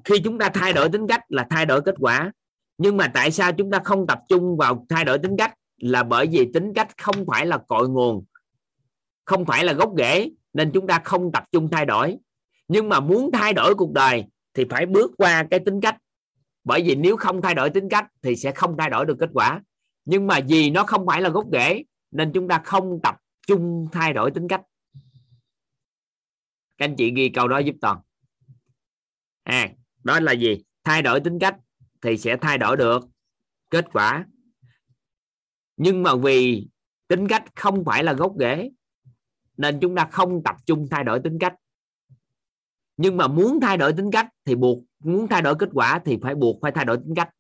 Khi chúng ta thay đổi tính cách là thay đổi kết quả. Nhưng mà tại sao chúng ta không tập trung vào thay đổi tính cách? Là bởi vì tính cách không phải là cội nguồn, không phải là gốc rễ, nên chúng ta không tập trung thay đổi. Nhưng mà muốn thay đổi cuộc đời thì phải bước qua cái tính cách. Bởi vì nếu không thay đổi tính cách thì sẽ không thay đổi được kết quả. Nhưng mà vì nó không phải là gốc rễ, nên chúng ta không tập trung thay đổi tính cách các anh chị ghi câu đó giúp toàn. À đó là gì? Thay đổi tính cách thì sẽ thay đổi được kết quả. Nhưng mà vì tính cách không phải là gốc rễ, nên chúng ta không tập trung thay đổi tính cách. Nhưng mà muốn thay đổi tính cách thì buộc, muốn thay đổi kết quả thì phải buộc phải thay đổi tính cách.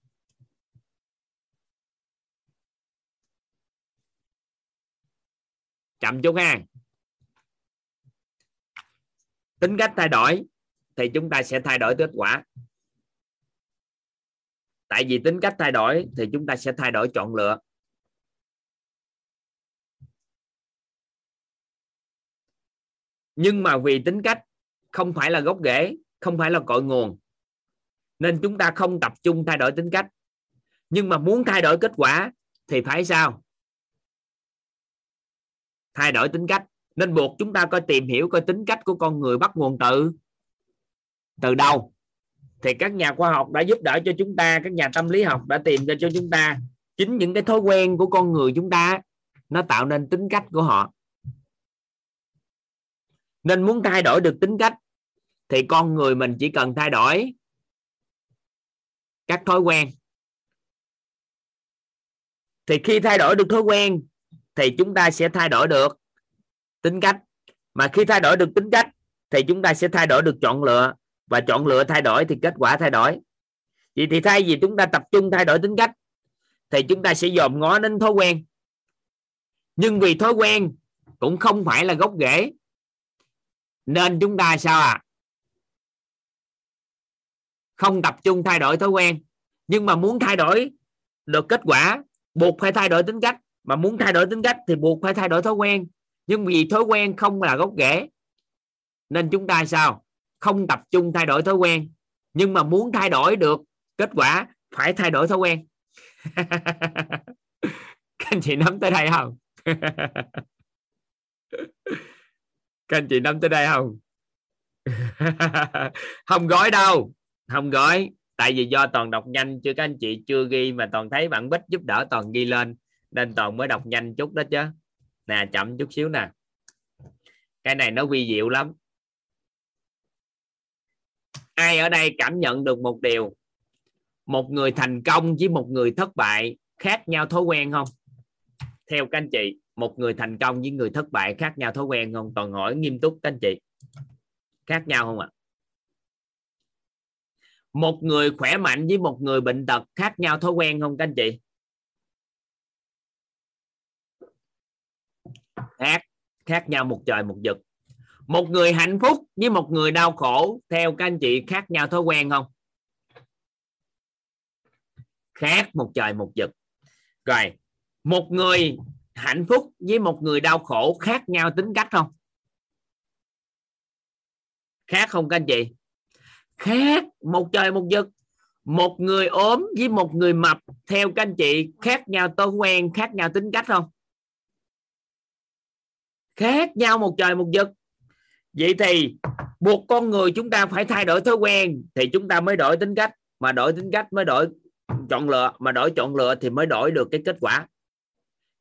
Chậm chút ha tính cách thay đổi thì chúng ta sẽ thay đổi kết quả. Tại vì tính cách thay đổi thì chúng ta sẽ thay đổi chọn lựa. Nhưng mà vì tính cách không phải là gốc rễ, không phải là cội nguồn, nên chúng ta không tập trung thay đổi tính cách. Nhưng mà muốn thay đổi kết quả thì phải sao? Thay đổi tính cách nên buộc chúng ta coi tìm hiểu coi tính cách của con người bắt nguồn từ? Từ đâu? Thì các nhà khoa học đã giúp đỡ cho chúng ta, các nhà tâm lý học đã tìm ra cho chúng ta chính những cái thói quen của con người chúng ta, nó tạo nên tính cách của họ. Nên muốn thay đổi được tính cách, thì con người mình chỉ cần thay đổi các thói quen. Thì khi thay đổi được thói quen, thì chúng ta sẽ thay đổi được tính cách. Mà khi thay đổi được tính cách thì chúng ta sẽ thay đổi được chọn lựa. Và chọn lựa thay đổi thì kết quả thay đổi. Vậy thì thay vì chúng ta tập trung thay đổi tính cách thì chúng ta sẽ dòm ngó đến thói quen. Nhưng vì thói quen cũng không phải là gốc rễ. Nên chúng ta sao à không tập trung thay đổi thói quen. Nhưng mà muốn thay đổi được kết quả, buộc phải thay đổi tính cách. Mà muốn thay đổi tính cách thì buộc phải thay đổi thói quen nhưng vì thói quen không là gốc rễ, nên chúng ta sao? Không tập trung thay đổi thói quen. Nhưng mà muốn thay đổi được kết quả, phải thay đổi thói quen. Các anh chị nắm tới đây không? Các anh chị nắm tới đây không? Không gói đâu. Không gói. Tại vì do toàn đọc nhanh chưa các anh chị chưa ghi mà toàn thấy bạn bích giúp đỡ toàn ghi lên, nên toàn mới đọc nhanh chút đó chứ nè, chậm chút xíu nè. Cái này nó vi diệu lắm. Ai ở đây cảm nhận được một điều? Một người thành công với một người thất bại khác nhau thói quen không? Theo các anh chị, một người thành công với người thất bại khác nhau thói quen không? Toàn hỏi nghiêm túc các anh chị. Khác nhau không ạ? À? một người khỏe mạnh với một người bệnh tật khác nhau thói quen không các anh chị? Khác khác nhau một trời một vực. Một người hạnh phúc với một người đau khổ, theo các anh chị khác nhau thói quen không? Khác một trời một vực. Rồi, một người hạnh phúc với một người đau khổ khác nhau tính cách không? Khác không các anh chị? Khác một trời một vực. Một người ốm với một người mập, theo các anh chị khác nhau thói quen, khác nhau tính cách không? Khác nhau một trời một vực. Vậy thì buộc con người chúng ta phải thay đổi thói quen thì chúng ta mới đổi tính cách. Mà đổi tính cách mới đổi chọn lựa, mà đổi chọn lựa thì mới đổi được cái kết quả.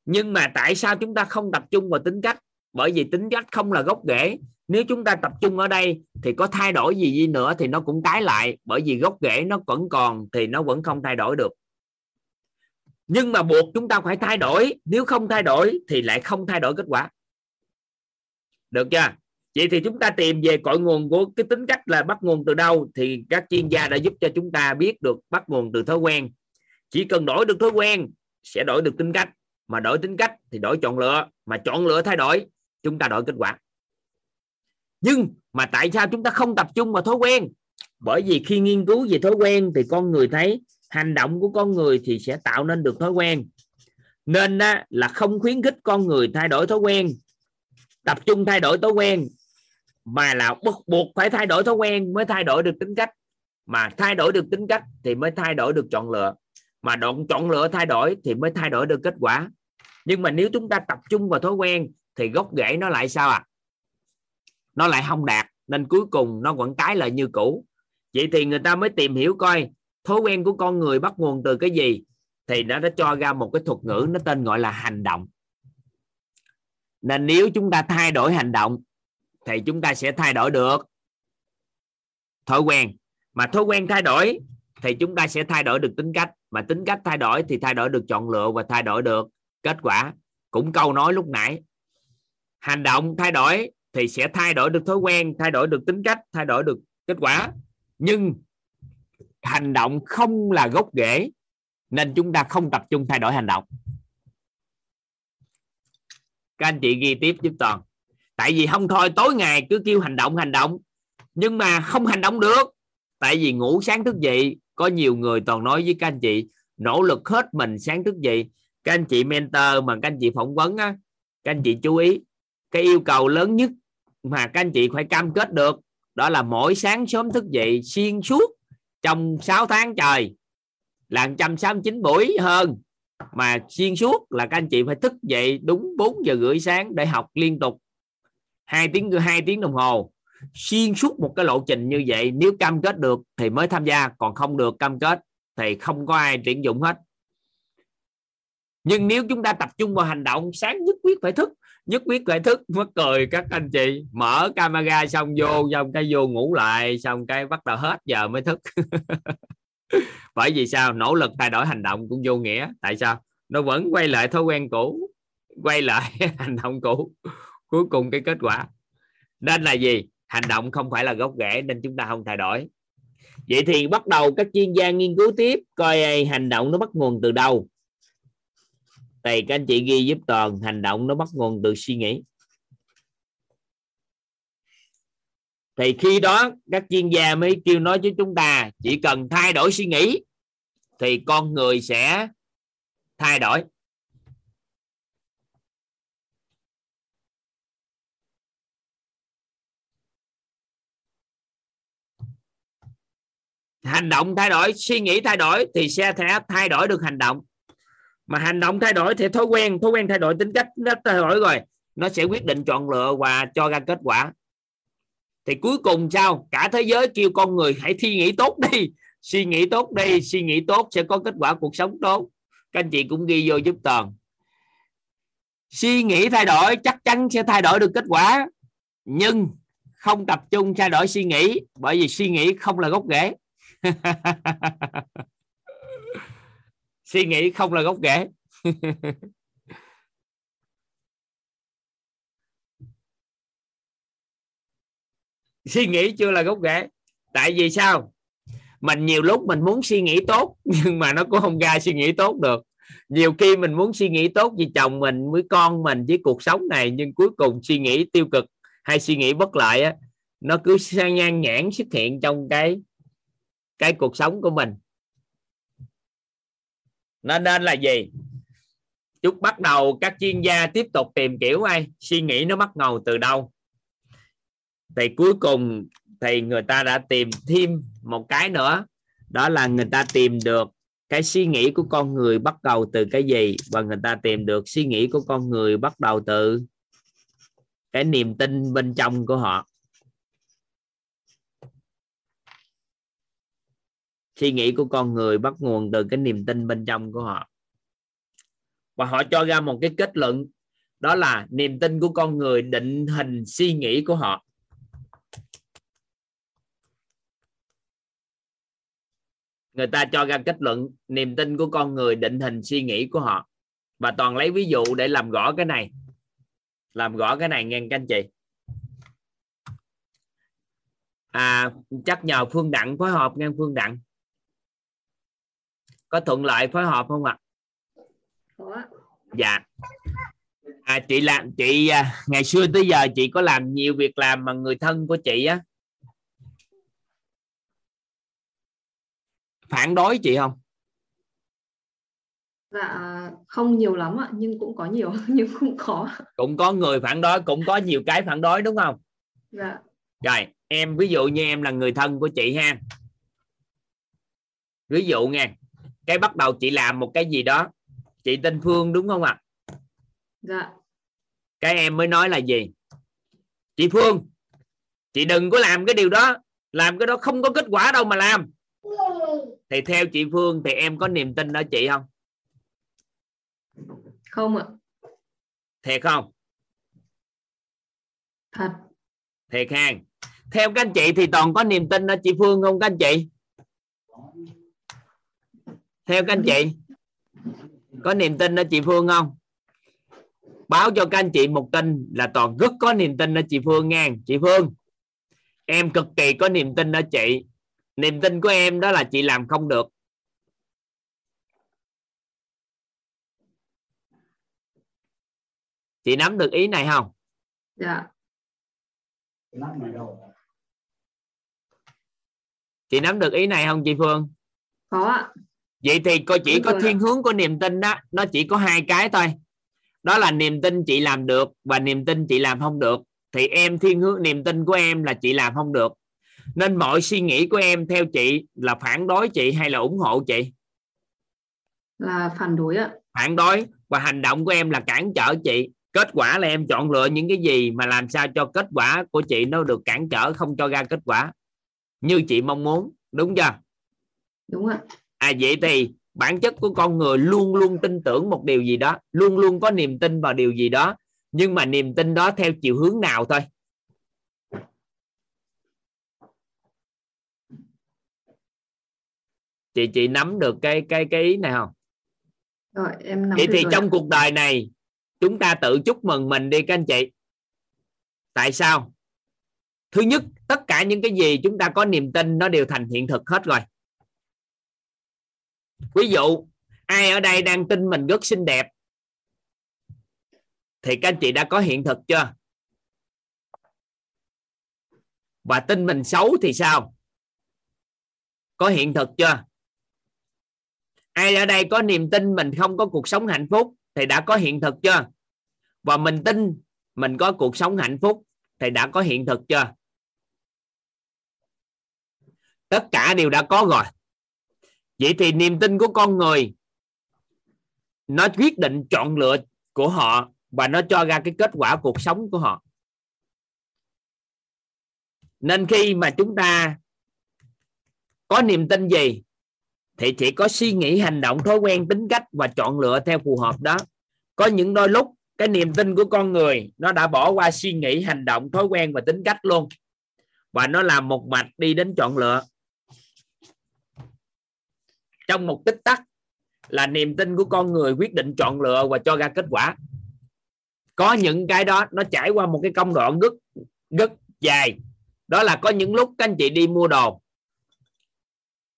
Nhưng mà tại sao chúng ta không tập trung vào tính cách? Bởi vì tính cách không là gốc rễ. Nếu chúng ta tập trung ở đây thì có thay đổi gì đi nữa thì nó cũng tái lại. Bởi vì gốc rễ nó vẫn còn thì nó vẫn không thay đổi được. Nhưng mà buộc chúng ta phải thay đổi. Nếu không thay đổi thì lại không thay đổi kết quả được chưa? Vậy thì chúng ta tìm về cội nguồn của cái tính cách là bắt nguồn từ đâu thì các chuyên gia đã giúp cho chúng ta biết được bắt nguồn từ thói quen. Chỉ cần đổi được thói quen sẽ đổi được tính cách. Mà đổi tính cách thì đổi chọn lựa. Mà chọn lựa thay đổi, chúng ta đổi kết quả. Nhưng mà tại sao chúng ta không tập trung vào thói quen? Bởi vì khi nghiên cứu về thói quen thì con người thấy hành động của con người thì sẽ tạo nên được thói quen. Nên là không khuyến khích con người thay đổi thói quen tập trung thay đổi thói quen, mà là bắt buộc phải thay đổi thói quen mới thay đổi được tính cách. Mà thay đổi được tính cách thì mới thay đổi được chọn lựa. Mà đoạn chọn lựa thay đổi thì mới thay đổi được kết quả. Nhưng mà nếu chúng ta tập trung vào thói quen thì gốc rễ nó lại sao à nó lại không đạt, nên cuối cùng nó vẫn tái lại như cũ. Vậy thì người ta mới tìm hiểu coi thói quen của con người bắt nguồn từ cái gì, thì nó đã cho ra một cái thuật ngữ nó tên gọi là hành động nên nếu chúng ta thay đổi hành động, thì chúng ta sẽ thay đổi được thói quen. Mà thói quen thay đổi, thì chúng ta sẽ thay đổi được tính cách. Mà tính cách thay đổi, thì thay đổi được chọn lựa và thay đổi được kết quả. Cũng câu nói lúc nãy. Hành động thay đổi, thì sẽ thay đổi được thói quen, thay đổi được tính cách, thay đổi được kết quả. Nhưng hành động không là gốc rễ, nên chúng ta không tập trung thay đổi hành động các anh chị ghi tiếp giúp toàn. Tại vì không thôi, tối ngày cứ kêu hành động hành động. Nhưng mà không hành động được. Tại vì ngủ sáng thức dậy, có nhiều người toàn nói với các anh chị, nỗ lực hết mình sáng thức dậy. Các anh chị mentor mà các anh chị phỏng vấn á, các anh chị chú ý, cái yêu cầu lớn nhất mà các anh chị phải cam kết được, đó là mỗi sáng sớm thức dậy xuyên suốt trong 6 tháng trời là 169 buổi hơn mà xuyên suốt là các anh chị phải thức dậy đúng 4 giờ rưỡi sáng để học liên tục. Hai tiếng hai tiếng đồng hồ. Xuyên suốt một cái lộ trình như vậy, nếu cam kết được thì mới tham gia, còn không được cam kết thì không có ai tuyển dụng hết. Nhưng nếu chúng ta tập trung vào hành động, sáng nhất quyết phải thức, nhất quyết phải thức mất cười các anh chị. Mở camera xong vô, xong cái vô ngủ lại, xong cái bắt đầu hết giờ mới thức. bởi vì sao? Nỗ lực thay đổi hành động cũng vô nghĩa. Tại sao? Nó vẫn quay lại thói quen cũ, quay lại hành động cũ. Cuối cùng cái kết quả. Nên là gì? Hành động không phải là gốc rễ nên chúng ta không thay đổi. Vậy thì bắt đầu các chuyên gia nghiên cứu tiếp, coi hành động nó bắt nguồn từ đâu. Thì các anh chị ghi giúp toàn, hành động nó bắt nguồn từ suy nghĩ. thì khi đó, các chuyên gia mới kêu nói với chúng ta, chỉ cần thay đổi suy nghĩ, thì con người sẽ thay đổi. Hành động thay đổi, suy nghĩ thay đổi thì sẽ thay đổi được hành động. Mà hành động thay đổi thì thói quen thói quen thay đổi tính cách nó thay đổi rồi, nó sẽ quyết định chọn lựa và cho ra kết quả thì cuối cùng sao? Cả thế giới kêu con người hãy thi nghĩ tốt đi. Suy nghĩ tốt đi, suy nghĩ tốt sẽ có kết quả cuộc sống tốt. Các anh chị cũng ghi vô giúp toàn suy nghĩ thay đổi chắc chắn sẽ thay đổi được kết quả, nhưng không tập trung thay đổi suy nghĩ, bởi vì suy nghĩ không là gốc rễ. Suy nghĩ không là gốc rễ. suy nghĩ chưa là gốc rễ. Tại vì sao? Mình nhiều lúc mình muốn suy nghĩ tốt, nhưng mà nó cũng không ra suy nghĩ tốt được. Nhiều khi mình muốn suy nghĩ tốt vì chồng mình với con mình với cuộc sống này, nhưng cuối cùng suy nghĩ tiêu cực hay suy nghĩ bất lợi á, nó cứ nhan nhãn xuất hiện trong cái cái cuộc sống của mình. Nó nên là gì? Chút bắt đầu các chuyên gia tiếp tục tìm kiểu ai. Suy nghĩ nó bắt đầu từ đâu? Thì cuối cùng thì người ta đã tìm thêm một cái nữa. Đó là người ta tìm được cái suy nghĩ của con người bắt đầu từ cái gì? Và người ta tìm được suy nghĩ của con người bắt đầu từ cái niềm tin bên trong của họ. Suy nghĩ của con người bắt nguồn từ cái niềm tin bên trong của họ. Và họ cho ra một cái kết luận. Đó là niềm tin của con người định hình suy nghĩ của họ. Người ta cho ra kết luận niềm tin của con người định hình suy nghĩ của họ. Và toàn lấy ví dụ để làm rõ cái này. Làm rõ cái này nghe các anh chị. À chắc nhờ phương đặng phối hợp nghe phương đặng. Có thuận lợi phối hợp không ạ? Có. Dạ. À, chị làm chị à, ngày xưa tới giờ chị có làm nhiều việc làm mà người thân của chị á phản đối chị không? Dạ không nhiều lắm ạ nhưng cũng có nhiều nhưng cũng có. Cũng có người phản đối cũng có nhiều cái phản đối đúng không? Dạ. Rồi em ví dụ như em là người thân của chị ha. Ví dụ nghe cái bắt đầu chị làm một cái gì đó chị tên Phương đúng không ạ? À? dạ. Cái em mới nói là gì? Chị Phương chị đừng có làm cái điều đó làm cái đó không có kết quả đâu mà làm thì theo chị Phương thì em có niềm tin ở chị không? Không ạ. Thiệt không? Thật. Thiệt ha. Theo các anh chị thì toàn có niềm tin ở chị Phương không các anh chị? Theo các anh chị có niềm tin ở chị Phương không? Báo cho các anh chị một tin là toàn rất có niềm tin ở chị Phương nha. Chị Phương em cực kỳ có niềm tin ở chị niềm tin của em đó là chị làm không được. Chị nắm được ý này không? Dạ. Chị nắm được ý này không chị Phương? Có ạ. Vậy thì coi chỉ có thiên hướng của niềm tin đó. Nó chỉ có hai cái thôi. Đó là niềm tin chị làm được và niềm tin chị làm không được. Thì em thiên hướng niềm tin của em là chị làm không được nên mọi suy nghĩ của em theo chị là phản đối chị hay là ủng hộ chị? Là phản đối ạ. Phản đối. Và hành động của em là cản trở chị. Kết quả là em chọn lựa những cái gì mà làm sao cho kết quả của chị nó được cản trở không cho ra kết quả? Như chị mong muốn. Đúng chưa? Đúng ạ. À vậy thì bản chất của con người luôn luôn tin tưởng một điều gì đó. Luôn luôn có niềm tin vào điều gì đó. Nhưng mà niềm tin đó theo chiều hướng nào thôi chị chị nắm được cái cái cái ý này không? Rồi em nắm vậy thì rồi. trong cuộc đời này chúng ta tự chúc mừng mình đi các anh chị. Tại sao? Thứ nhất tất cả những cái gì chúng ta có niềm tin nó đều thành hiện thực hết rồi. Ví dụ ai ở đây đang tin mình rất xinh đẹp? Thì các anh chị đã có hiện thực chưa? Và tin mình xấu thì sao? Có hiện thực chưa ai ở đây có niềm tin mình không có cuộc sống hạnh phúc thì đã có hiện thực chưa? Và mình tin mình có cuộc sống hạnh phúc thì đã có hiện thực chưa? Tất cả đều đã có rồi. Vậy thì niềm tin của con người, nó quyết định chọn lựa của họ và nó cho ra cái kết quả cuộc sống của họ. Nên khi mà chúng ta có niềm tin gì thì chỉ có suy nghĩ, hành động, thói quen, tính cách và chọn lựa theo phù hợp đó. Có những đôi lúc, cái niềm tin của con người nó đã bỏ qua suy nghĩ, hành động, thói quen và tính cách luôn. Và nó làm một mạch đi đến chọn lựa. Trong một tích tắc là niềm tin của con người quyết định chọn lựa và cho ra kết quả. Có những cái đó, nó trải qua một cái công đoạn rất rất dài. Đó là có những lúc các anh chị đi mua đồ.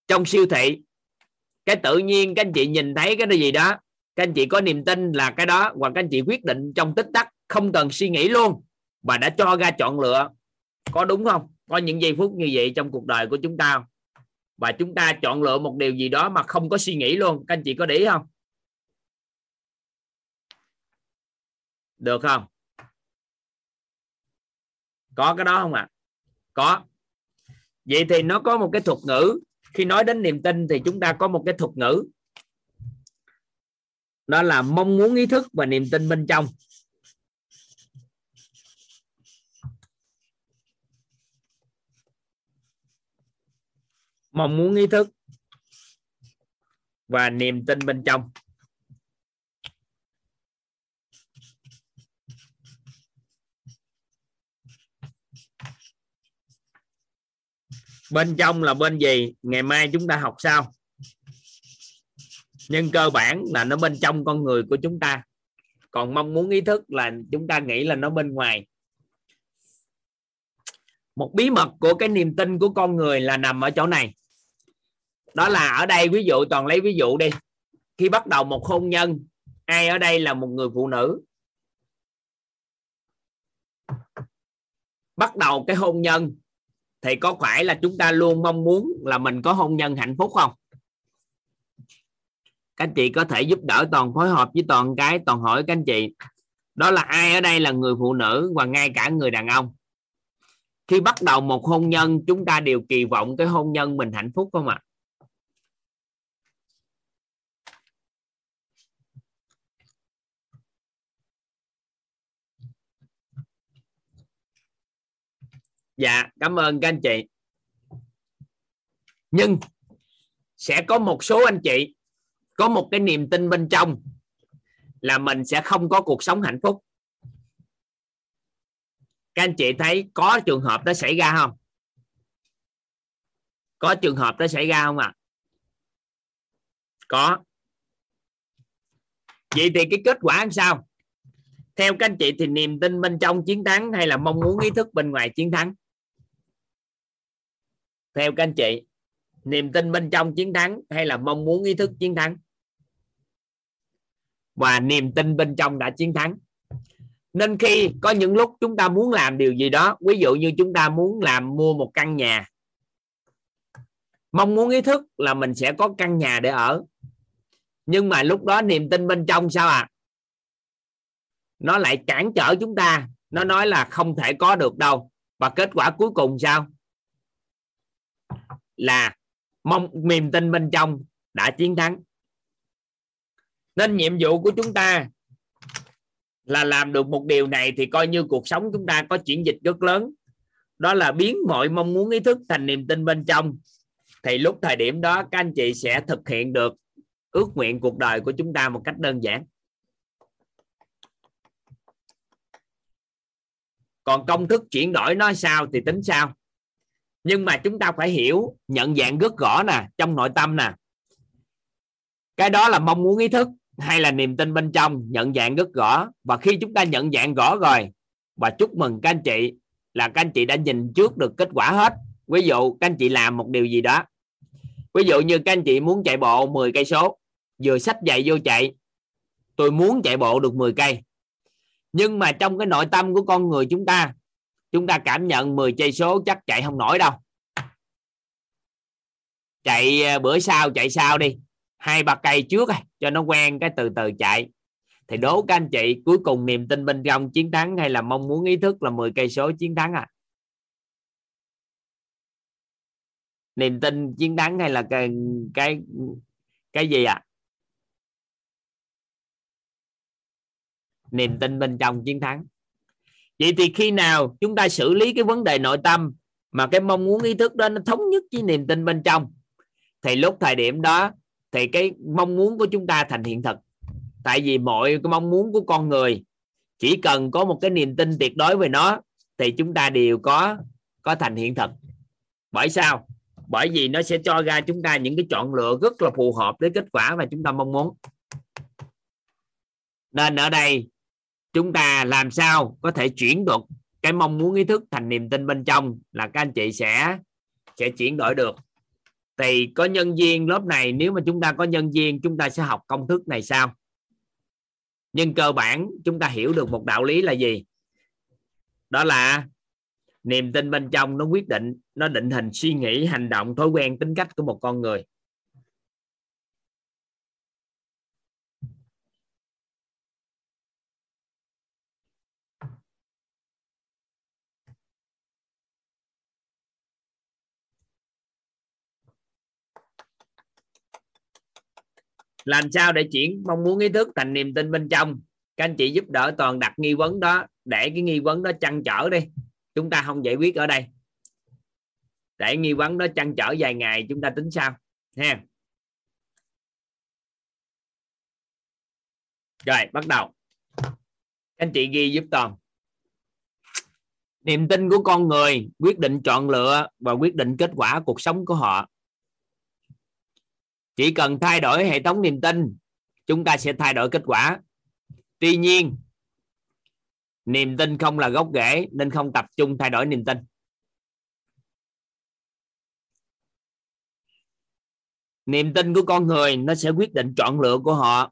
Trong siêu thị cái tự nhiên, các anh chị nhìn thấy cái gì đó, các anh chị có niềm tin là cái đó, hoặc các anh chị quyết định trong tích tắc, không cần suy nghĩ luôn, và đã cho ra chọn lựa. Có đúng không? Có những giây phút như vậy trong cuộc đời của chúng ta không? và chúng ta chọn lựa một điều gì đó mà không có suy nghĩ luôn, các anh chị có để ý không? Được không? Có cái đó không ạ? À? có. Vậy thì nó có một cái thuật ngữ khi nói đến niềm tin thì chúng ta có một cái thuật ngữ. Đó là mong muốn ý thức và niềm tin bên trong. Mong muốn ý thức và niềm tin bên trong. Bên trong là bên gì? Ngày mai chúng ta học sau nhưng cơ bản là nó bên trong con người của chúng ta. Còn mong muốn ý thức là chúng ta nghĩ là nó bên ngoài. Một bí mật của cái niềm tin của con người là nằm ở chỗ này. Đó là ở đây, ví dụ, toàn lấy ví dụ đi. Khi bắt đầu một hôn nhân, ai ở đây là một người phụ nữ? Bắt đầu cái hôn nhân thì có phải là chúng ta luôn mong muốn là mình có hôn nhân hạnh phúc không? Các anh chị có thể giúp đỡ toàn phối hợp với toàn cái, toàn hỏi các anh chị. Đó là ai ở đây là người phụ nữ và ngay cả người đàn ông? Khi bắt đầu một hôn nhân, chúng ta đều kỳ vọng cái hôn nhân mình hạnh phúc không ạ? à? Dạ cảm ơn các anh chị. Nhưng sẽ có một số anh chị có một cái niềm tin bên trong là mình sẽ không có cuộc sống hạnh phúc. Các anh chị thấy có trường hợp đó xảy ra không? Có trường hợp đó xảy ra không ạ? À? có. Vậy thì cái kết quả làm sao? Theo các anh chị thì niềm tin bên trong chiến thắng hay là mong muốn ý thức bên ngoài chiến thắng? Theo các anh chị, niềm tin bên trong chiến thắng hay là mong muốn ý thức chiến thắng? Và niềm tin bên trong đã chiến thắng. Nên khi có những lúc chúng ta muốn làm điều gì đó, ví dụ như chúng ta muốn làm mua một căn nhà, mong muốn ý thức là mình sẽ có căn nhà để ở. Nhưng mà lúc đó niềm tin bên trong sao à nó lại cản trở chúng ta. Nó nói là không thể có được đâu. Và kết quả cuối cùng sao? Là mong niềm tin bên trong đã chiến thắng. Nên nhiệm vụ của chúng ta là làm được một điều này thì coi như cuộc sống chúng ta có chuyển dịch rất lớn. Đó là biến mọi mong muốn, ý thức thành niềm tin bên trong. Thì lúc thời điểm đó, các anh chị sẽ thực hiện được ước nguyện cuộc đời của chúng ta một cách đơn giản. Còn công thức chuyển đổi nó sao thì tính sao? Nhưng mà chúng ta phải hiểu, nhận dạng rất rõ nè, trong nội tâm nè. Cái đó là mong muốn ý thức, hay là niềm tin bên trong, nhận dạng rất rõ và khi chúng ta nhận dạng rõ rồi, và chúc mừng các anh chị, là các anh chị đã nhìn trước được kết quả hết. Ví dụ, các anh chị làm một điều gì đó. Ví dụ như các anh chị muốn chạy bộ 10 cây số, vừa sách giày vô chạy, tôi muốn chạy bộ được 10 cây. Nhưng mà trong cái nội tâm của con người chúng ta chúng ta cảm nhận 10 cây số chắc chạy không nổi đâu. Chạy ờ, bữa sau chạy sau đi. Hai ba cây trước à, cho nó quen cái từ từ chạy. Thì đố các anh chị, cuối cùng niềm tin bên trong chiến thắng hay là mong muốn ý thức là 10 cây số chiến thắng à? Niềm tin chiến thắng hay là cái cái cái gì ạ? À? niềm tin bên trong chiến thắng vậy thì khi nào chúng ta xử lý cái vấn đề nội tâm mà cái mong muốn ý thức đó nó thống nhất với niềm tin bên trong, thì lúc thời điểm đó thì cái mong muốn của chúng ta thành hiện thực. Tại vì mọi cái mong muốn của con người, chỉ cần có một cái niềm tin tuyệt đối về nó, thì chúng ta đều có có thành hiện thực. Bởi sao? Bởi vì nó sẽ cho ra chúng ta những cái chọn lựa rất là phù hợp với kết quả mà chúng ta mong muốn. Nên ở đây chúng ta làm sao có thể chuyển được cái mong muốn, ý thức thành niềm tin bên trong là các anh chị sẽ sẽ chuyển đổi được. Thì có nhân viên lớp này, nếu mà chúng ta có nhân viên, chúng ta sẽ học công thức này sao? Nhưng cơ bản chúng ta hiểu được một đạo lý là gì? Đó là niềm tin bên trong nó quyết định, nó định hình suy nghĩ, hành động, thói quen, tính cách của một con người. Làm sao để chuyển mong muốn ý thức thành niềm tin bên trong? Các anh chị giúp đỡ toàn đặt nghi vấn đó, để cái nghi vấn đó chăn trở đi. Chúng ta không giải quyết ở đây. Để nghi vấn đó chăn trở vài ngày, chúng ta tính sao ha. Rồi, bắt đầu. Anh chị ghi giúp toàn. Niềm tin của con người quyết định chọn lựa và quyết định kết quả cuộc sống của họ chỉ cần thay đổi hệ thống niềm tin, chúng ta sẽ thay đổi kết quả. Tuy nhiên, niềm tin không là gốc rễ, nên không tập trung thay đổi niềm tin. Niềm tin của con người, nó sẽ quyết định chọn lựa của họ.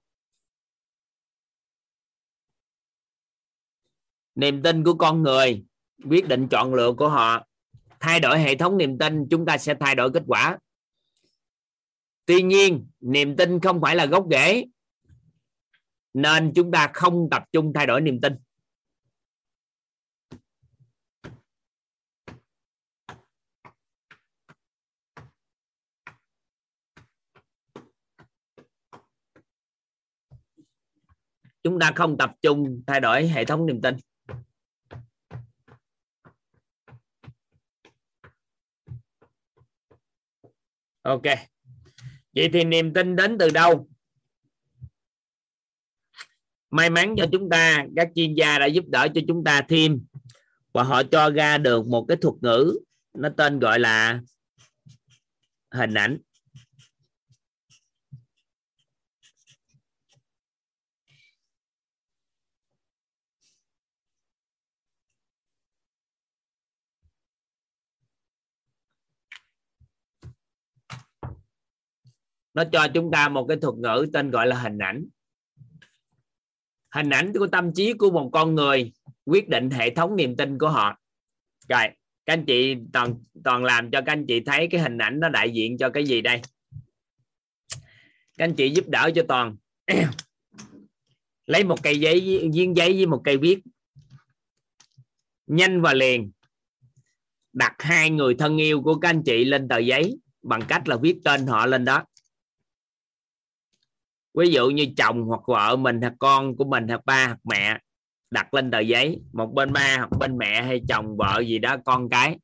Niềm tin của con người quyết định chọn lựa của họ. Thay đổi hệ thống niềm tin, chúng ta sẽ thay đổi kết quả tuy nhiên, niềm tin không phải là gốc rễ, nên chúng ta không tập trung thay đổi niềm tin. Chúng ta không tập trung thay đổi hệ thống niềm tin. Ok vậy thì niềm tin đến từ đâu? May mắn cho chúng ta, các chuyên gia đã giúp đỡ cho chúng ta thêm. Và họ cho ra được một cái thuật ngữ, nó tên gọi là hình ảnh. Nó cho chúng ta một cái thuật ngữ tên gọi là hình ảnh. Hình ảnh của tâm trí của một con người quyết định hệ thống niềm tin của họ. Rồi, các anh chị toàn toàn làm cho các anh chị thấy cái hình ảnh nó đại diện cho cái gì đây? Các anh chị giúp đỡ cho toàn. Lấy một cây giấy viên giấy với một cây viết. Nhanh và liền. Đặt hai người thân yêu của các anh chị lên tờ giấy bằng cách là viết tên họ lên đó ví dụ như chồng hoặc vợ mình, hoặc con của mình, hoặc ba, hoặc mẹ, đặt lên tờ giấy, một bên ba hoặc bên mẹ hay chồng, vợ gì đó, con cái.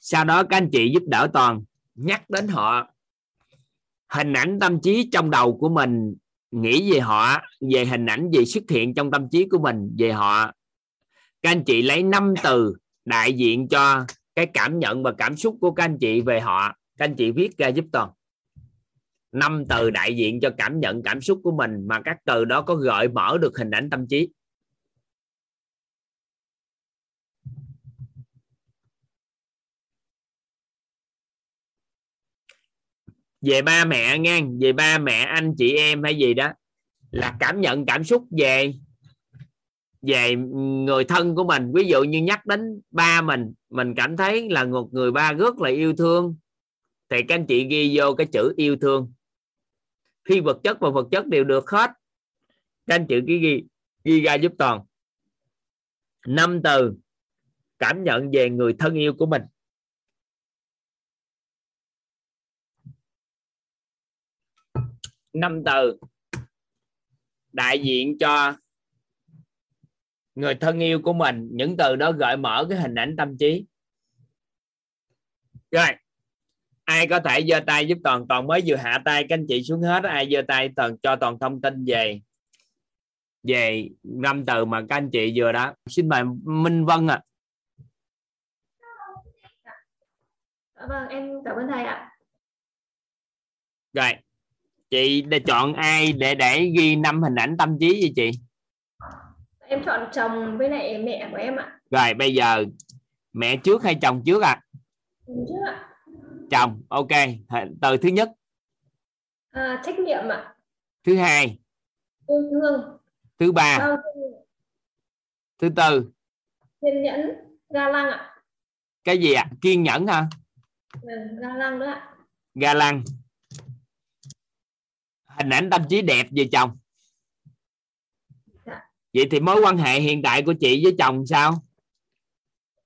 Sau đó các anh chị giúp đỡ toàn, nhắc đến họ. Hình ảnh tâm trí trong đầu của mình, nghĩ về họ, về hình ảnh gì xuất hiện trong tâm trí của mình, về họ. Các anh chị lấy năm từ đại diện cho cái cảm nhận và cảm xúc của các anh chị về họ. Các anh chị viết ra giúp toàn năm từ đại diện cho cảm nhận, cảm xúc của mình, mà các từ đó có gợi mở được hình ảnh tâm trí. Về ba mẹ nghe về ba mẹ anh chị em hay gì đó, là cảm nhận, cảm xúc về về người thân của mình. Ví dụ như nhắc đến ba mình mình cảm thấy là một người ba rất là yêu thương. Thì các anh chị ghi vô cái chữ yêu thương khi vật chất và vật chất đều được hết. Các anh chị cái ghi ghi ra giúp toàn. Năm từ cảm nhận về người thân yêu của mình. Năm từ đại diện cho người thân yêu của mình. Những từ đó gợi mở cái hình ảnh tâm trí. Rồi ai có thể giơ tay giúp toàn toàn mới vừa hạ tay các anh chị xuống hết ai giơ tay toàn cho toàn thông tin về về năm từ mà các anh chị vừa đó xin mời Minh Vân ạ. À. vâng em cảm ơn thầy ạ. Rồi chị để chọn ai để để ghi năm hình ảnh tâm trí vậy chị? Em chọn chồng với lại mẹ của em ạ. Rồi bây giờ mẹ trước hay chồng trước ạ? À? trước ạ chồng. Ok. Từ thứ nhất. À, trách nhiệm ạ. Thứ hai. Yêu thương thứ ba. Thứ tư. Kiên nhẫn ga lăng ạ. Cái gì ạ? À? kiên nhẫn hả? Vâng, ga lăng nữa ạ. Ga lăng. Hình ảnh tâm trí đẹp về chồng. Dạ. vậy thì mối quan hệ hiện tại của chị với chồng sao?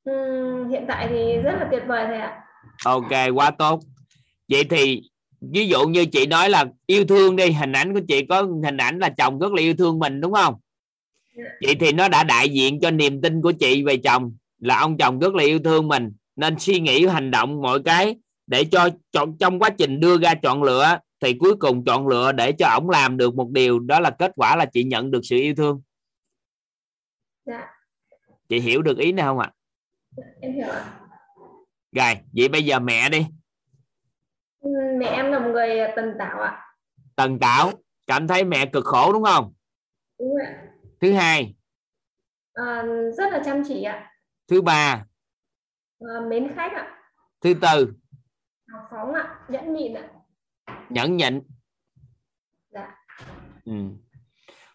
Ừ, hiện tại thì rất là tuyệt vời thầy ạ ok quá tốt. Vậy thì ví dụ như chị nói là yêu thương đi hình ảnh của chị có hình ảnh là chồng rất là yêu thương mình đúng không? Vậy thì nó đã đại diện cho niềm tin của chị về chồng là ông chồng rất là yêu thương mình. Nên suy nghĩ hành động mọi cái để cho chọn trong quá trình đưa ra chọn lựa thì cuối cùng chọn lựa để cho ổng làm được một điều đó là kết quả là chị nhận được sự yêu thương. Dạ. chị hiểu được ý này không ạ? Em hiểu ạ rồi vậy bây giờ mẹ đi. Ừ, mẹ em là một người tần tảo ạ. Tần tảo cảm thấy mẹ cực khổ đúng không? Đúng ạ. Thứ hai. À, rất là chăm chỉ ạ. Thứ ba. À, mến khách ạ. Thứ tư. Hào phóng ạ nhẫn nhịn ạ. Nhẫn nhịn. Dạ. ừ.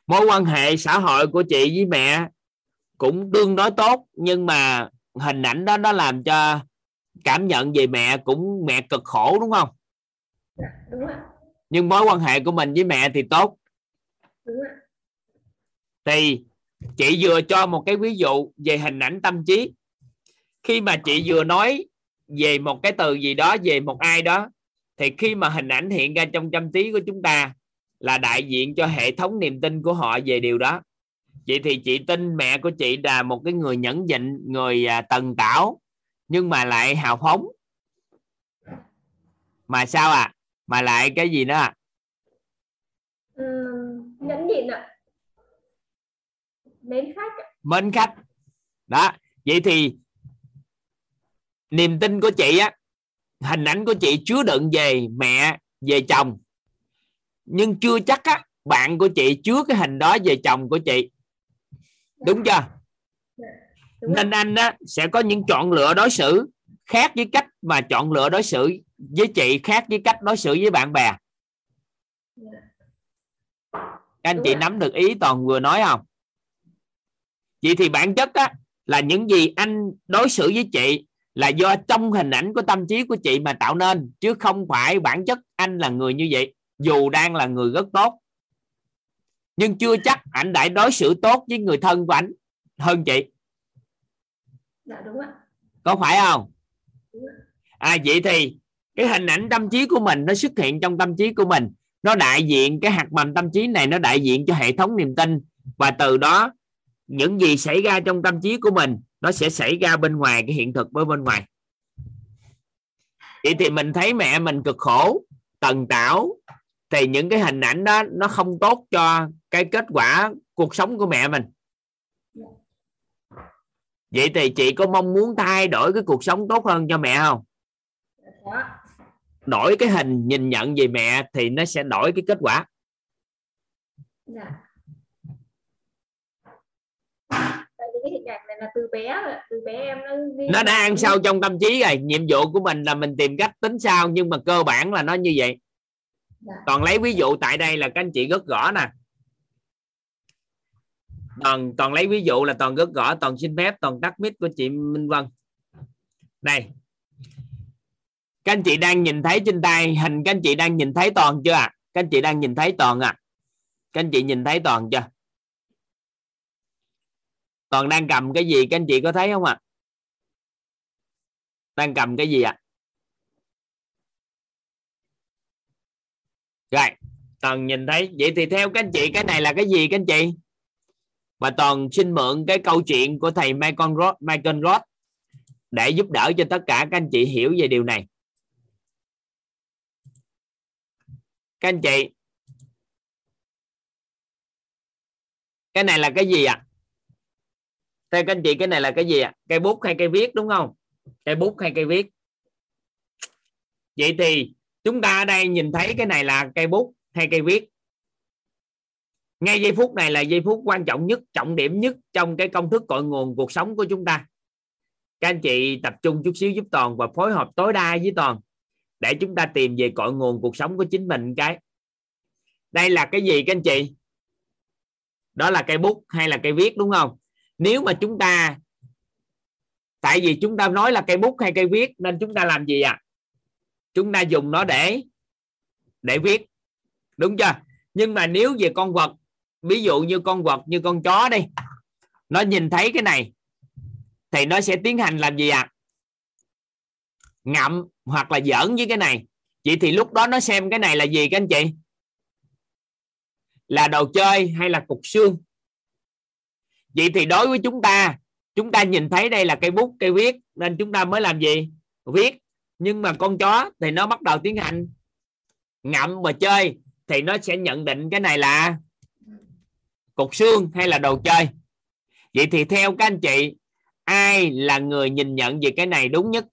mối quan hệ xã hội của chị với mẹ cũng tương đối tốt nhưng mà hình ảnh đó nó làm cho cảm nhận về mẹ cũng mẹ cực khổ đúng không? Dạ, đúng ạ. nhưng mối quan hệ của mình với mẹ thì tốt. Đúng ạ. thì chị vừa cho một cái ví dụ về hình ảnh tâm trí. Khi mà chị vừa nói về một cái từ gì đó về một ai đó thì khi mà hình ảnh hiện ra trong tâm trí của chúng ta là đại diện cho hệ thống niềm tin của họ về điều đó. Vậy thì chị tin mẹ của chị là một cái người nhẫn nhịn người à, tần tảo nhưng mà lại hào phóng. Mà sao à mà lại cái gì nữa à ừ, nhẫn nhịn ạ. Mến khách ạ. mến khách. Đó vậy thì niềm tin của chị á hình ảnh của chị chứa đựng về mẹ về chồng. Nhưng chưa chắc á bạn của chị chứa cái hình đó về chồng của chị. Đúng chưa đúng nên anh á sẽ có những chọn lựa đối xử khác với cách mà chọn lựa đối xử với chị khác với cách đối xử với bạn bè. Anh đúng chị rồi. nắm được ý toàn vừa nói không? Vậy thì bản chất á là những gì anh đối xử với chị là do trong hình ảnh của tâm trí của chị mà tạo nên chứ không phải bản chất anh là người như vậy dù đang là người rất tốt. Nhưng chưa chắc anh đã đối xử tốt với người thân của anh hơn chị dạ đúng ạ. Có phải không? À vậy thì cái hình ảnh tâm trí của mình nó xuất hiện trong tâm trí của mình. Nó đại diện cái hạt mầm tâm trí này nó đại diện cho hệ thống niềm tin. Và từ đó những gì xảy ra trong tâm trí của mình nó sẽ xảy ra bên ngoài cái hiện thực với bên ngoài. Vậy thì mình thấy mẹ mình cực khổ tần tảo. Thì những cái hình ảnh đó nó không tốt cho cái kết quả cuộc sống của mẹ mình vậy thì chị có mong muốn thay đổi cái cuộc sống tốt hơn cho mẹ không? Đổi cái hình nhìn nhận về mẹ thì nó sẽ đổi cái kết quả. Dạ. cái hình ảnh này là từ bé từ bé em nó đi nó đã ăn sâu trong tâm trí rồi. Nhiệm vụ của mình là mình tìm cách tính sao nhưng mà cơ bản là nó như vậy. Dạ. toàn lấy ví dụ tại đây là các anh chị rất rõ nè toàn toàn lấy ví dụ là toàn gớt gõ, toàn xin phép, toàn tắt mic của chị Minh Vân đây các anh chị đang nhìn thấy trên tay, hình các anh chị đang nhìn thấy toàn chưa ạ à? các anh chị đang nhìn thấy toàn à các anh chị nhìn thấy toàn chưa toàn đang cầm cái gì, các anh chị có thấy không ạ à? đang cầm cái gì ạ à? rồi, toàn nhìn thấy vậy thì theo các anh chị, cái này là cái gì các anh chị và toàn xin mượn cái câu chuyện của thầy Michael Roth, Michael Roth để giúp đỡ cho tất cả các anh chị hiểu về điều này các anh chị cái này là cái gì ạ à? theo các anh chị cái này là cái gì ạ à? cây bút hay cây viết đúng không cây bút hay cây viết vậy thì chúng ta ở đây nhìn thấy cái này là cây bút hay cây viết ngay giây phút này là giây phút quan trọng nhất, trọng điểm nhất trong cái công thức cội nguồn cuộc sống của chúng ta. Các anh chị tập trung chút xíu giúp toàn và phối hợp tối đa với toàn để chúng ta tìm về cội nguồn cuộc sống của chính mình cái. Đây là cái gì các anh chị? Đó là cây bút hay là cây viết đúng không? Nếu mà chúng ta, tại vì chúng ta nói là cây bút hay cây viết nên chúng ta làm gì à chúng ta dùng nó để để viết. Đúng chưa? Nhưng mà nếu về con vật ví dụ như con vật như con chó đi. Nó nhìn thấy cái này, thì nó sẽ tiến hành làm gì à ngậm hoặc là giỡn với cái này. Vậy thì lúc đó nó xem cái này là gì các anh chị? Là đồ chơi hay là cục xương? Vậy thì đối với chúng ta chúng ta nhìn thấy đây là cây bút, cây viết, nên chúng ta mới làm gì? Viết. Nhưng mà con chó thì nó bắt đầu tiến hành ngậm và chơi, thì nó sẽ nhận định cái này là cục xương hay là đồ chơi? Vậy thì theo các anh chị, ai là người nhìn nhận về cái này đúng nhất?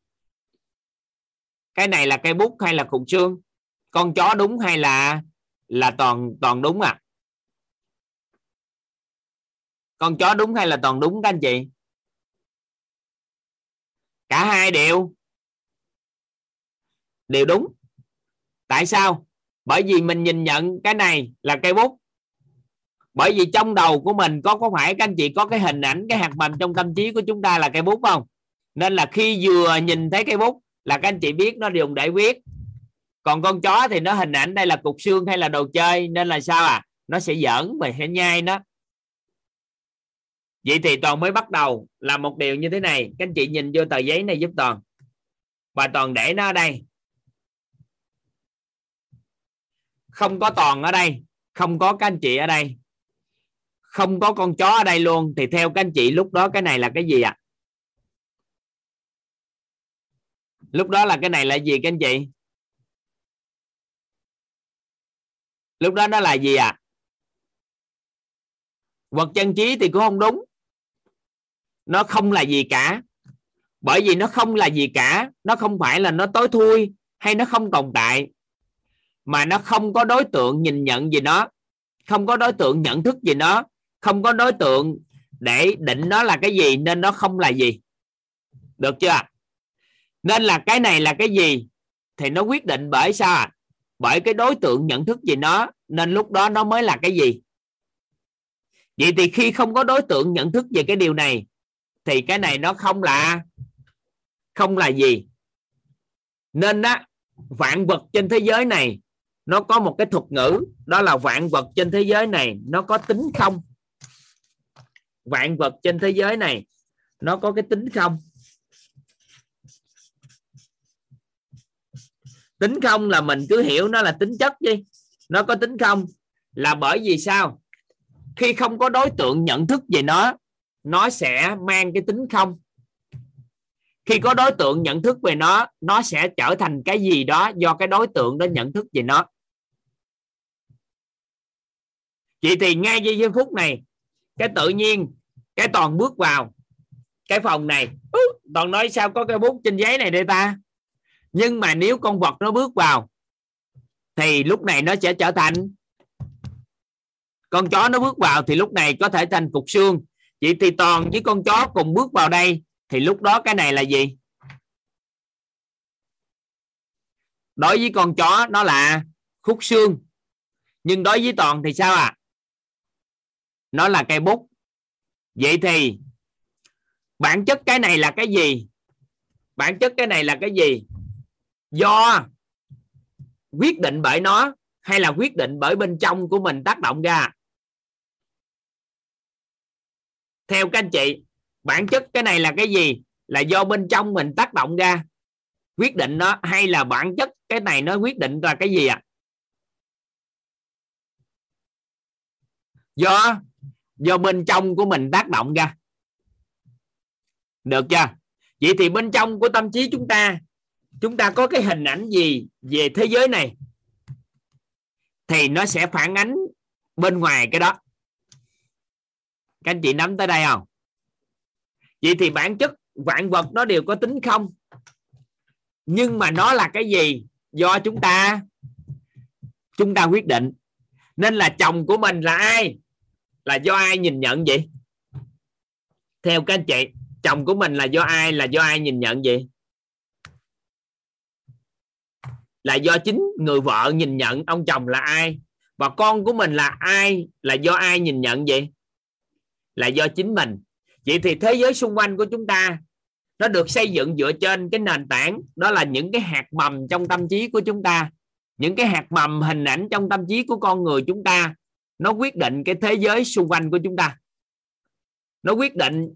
Cái này là cây bút hay là cục xương? Con chó đúng hay là là toàn toàn đúng à? Con chó đúng hay là toàn đúng các anh chị? Cả hai đều. Đều đúng. Tại sao? Bởi vì mình nhìn nhận cái này là cây bút bởi vì trong đầu của mình có có phải các anh chị có cái hình ảnh, cái hạt mầm trong tâm trí của chúng ta là cây bút không? Nên là khi vừa nhìn thấy cây bút là các anh chị biết nó dùng để viết còn con chó thì nó hình ảnh đây là cục xương hay là đồ chơi, nên là sao à? Nó sẽ giỡn và sẽ nhai nó. Vậy thì toàn mới bắt đầu làm một điều như thế này. Các anh chị nhìn vô tờ giấy này giúp toàn. Và toàn để nó ở đây. Không có toàn ở đây. Không có các anh chị ở đây không có con chó ở đây luôn. Thì theo các anh chị, lúc đó cái này là cái gì ạ? À? lúc đó là cái này là gì các anh chị? Lúc đó nó là gì ạ? À? vật chân trí thì cũng không đúng. Nó không là gì cả. Bởi vì nó không là gì cả. Nó không phải là nó tối thui hay nó không tồn tại. Mà nó không có đối tượng nhìn nhận gì nó. Không có đối tượng nhận thức gì nó không có đối tượng để định nó là cái gì, nên nó không là gì. Được chưa? Nên là cái này là cái gì thì nó quyết định bởi sao bởi cái đối tượng nhận thức gì nó, nên lúc đó nó mới là cái gì. Vậy thì khi không có đối tượng nhận thức về cái điều này, thì cái này nó không là không là gì. Nên á, vạn vật trên thế giới này, nó có một cái thuật ngữ, đó là vạn vật trên thế giới này, nó có tính không? Vạn vật trên thế giới này, nó có cái tính không? Tính không là mình cứ hiểu nó là tính chất đi. Nó có tính không là bởi vì sao? Khi không có đối tượng nhận thức về nó nó sẽ mang cái tính không. Khi có đối tượng nhận thức về nó nó sẽ trở thành cái gì đó do cái đối tượng đó nhận thức về nó. Vậy thì ngay giây phút này cái tự nhiên, cái toàn bước vào cái phòng này. Toàn nói sao có cái bút trên giấy này đây ta? Nhưng mà nếu con vật nó bước vào, thì lúc này nó sẽ trở thành con chó nó bước vào thì lúc này có thể thành cục xương. Vậy thì toàn với con chó cùng bước vào đây thì lúc đó cái này là gì? Đối với con chó nó là khúc xương, nhưng đối với toàn thì sao à nó là cây bút. Vậy thì, bản chất cái này là cái gì? Bản chất cái này là cái gì? Do quyết định bởi nó hay là quyết định bởi bên trong của mình tác động ra? Theo các anh chị, bản chất cái này là cái gì? Là do bên trong mình tác động ra. Quyết định nó hay là bản chất cái này nó quyết định là cái gì ạ? À? do do bên trong của mình tác động ra. Được chưa? Vậy thì bên trong của tâm trí chúng ta chúng ta có cái hình ảnh gì về thế giới này? Thì nó sẽ phản ánh bên ngoài cái đó. Các anh chị nắm tới đây không? Vậy thì bản chất, vạn vật nó đều có tính không? Nhưng mà nó là cái gì? Do chúng ta chúng ta quyết định. Nên là chồng của mình là ai? Là do ai nhìn nhận vậy? Theo các anh chị, chồng của mình là do ai, là do ai nhìn nhận vậy? Là do chính người vợ nhìn nhận ông chồng là ai? Và con của mình là ai, là do ai nhìn nhận vậy? Là do chính mình. Vậy thì thế giới xung quanh của chúng ta, nó được xây dựng dựa trên cái nền tảng, đó là những cái hạt mầm trong tâm trí của chúng ta, những cái hạt mầm hình ảnh trong tâm trí của con người chúng ta nó quyết định cái thế giới xung quanh của chúng ta. Nó quyết định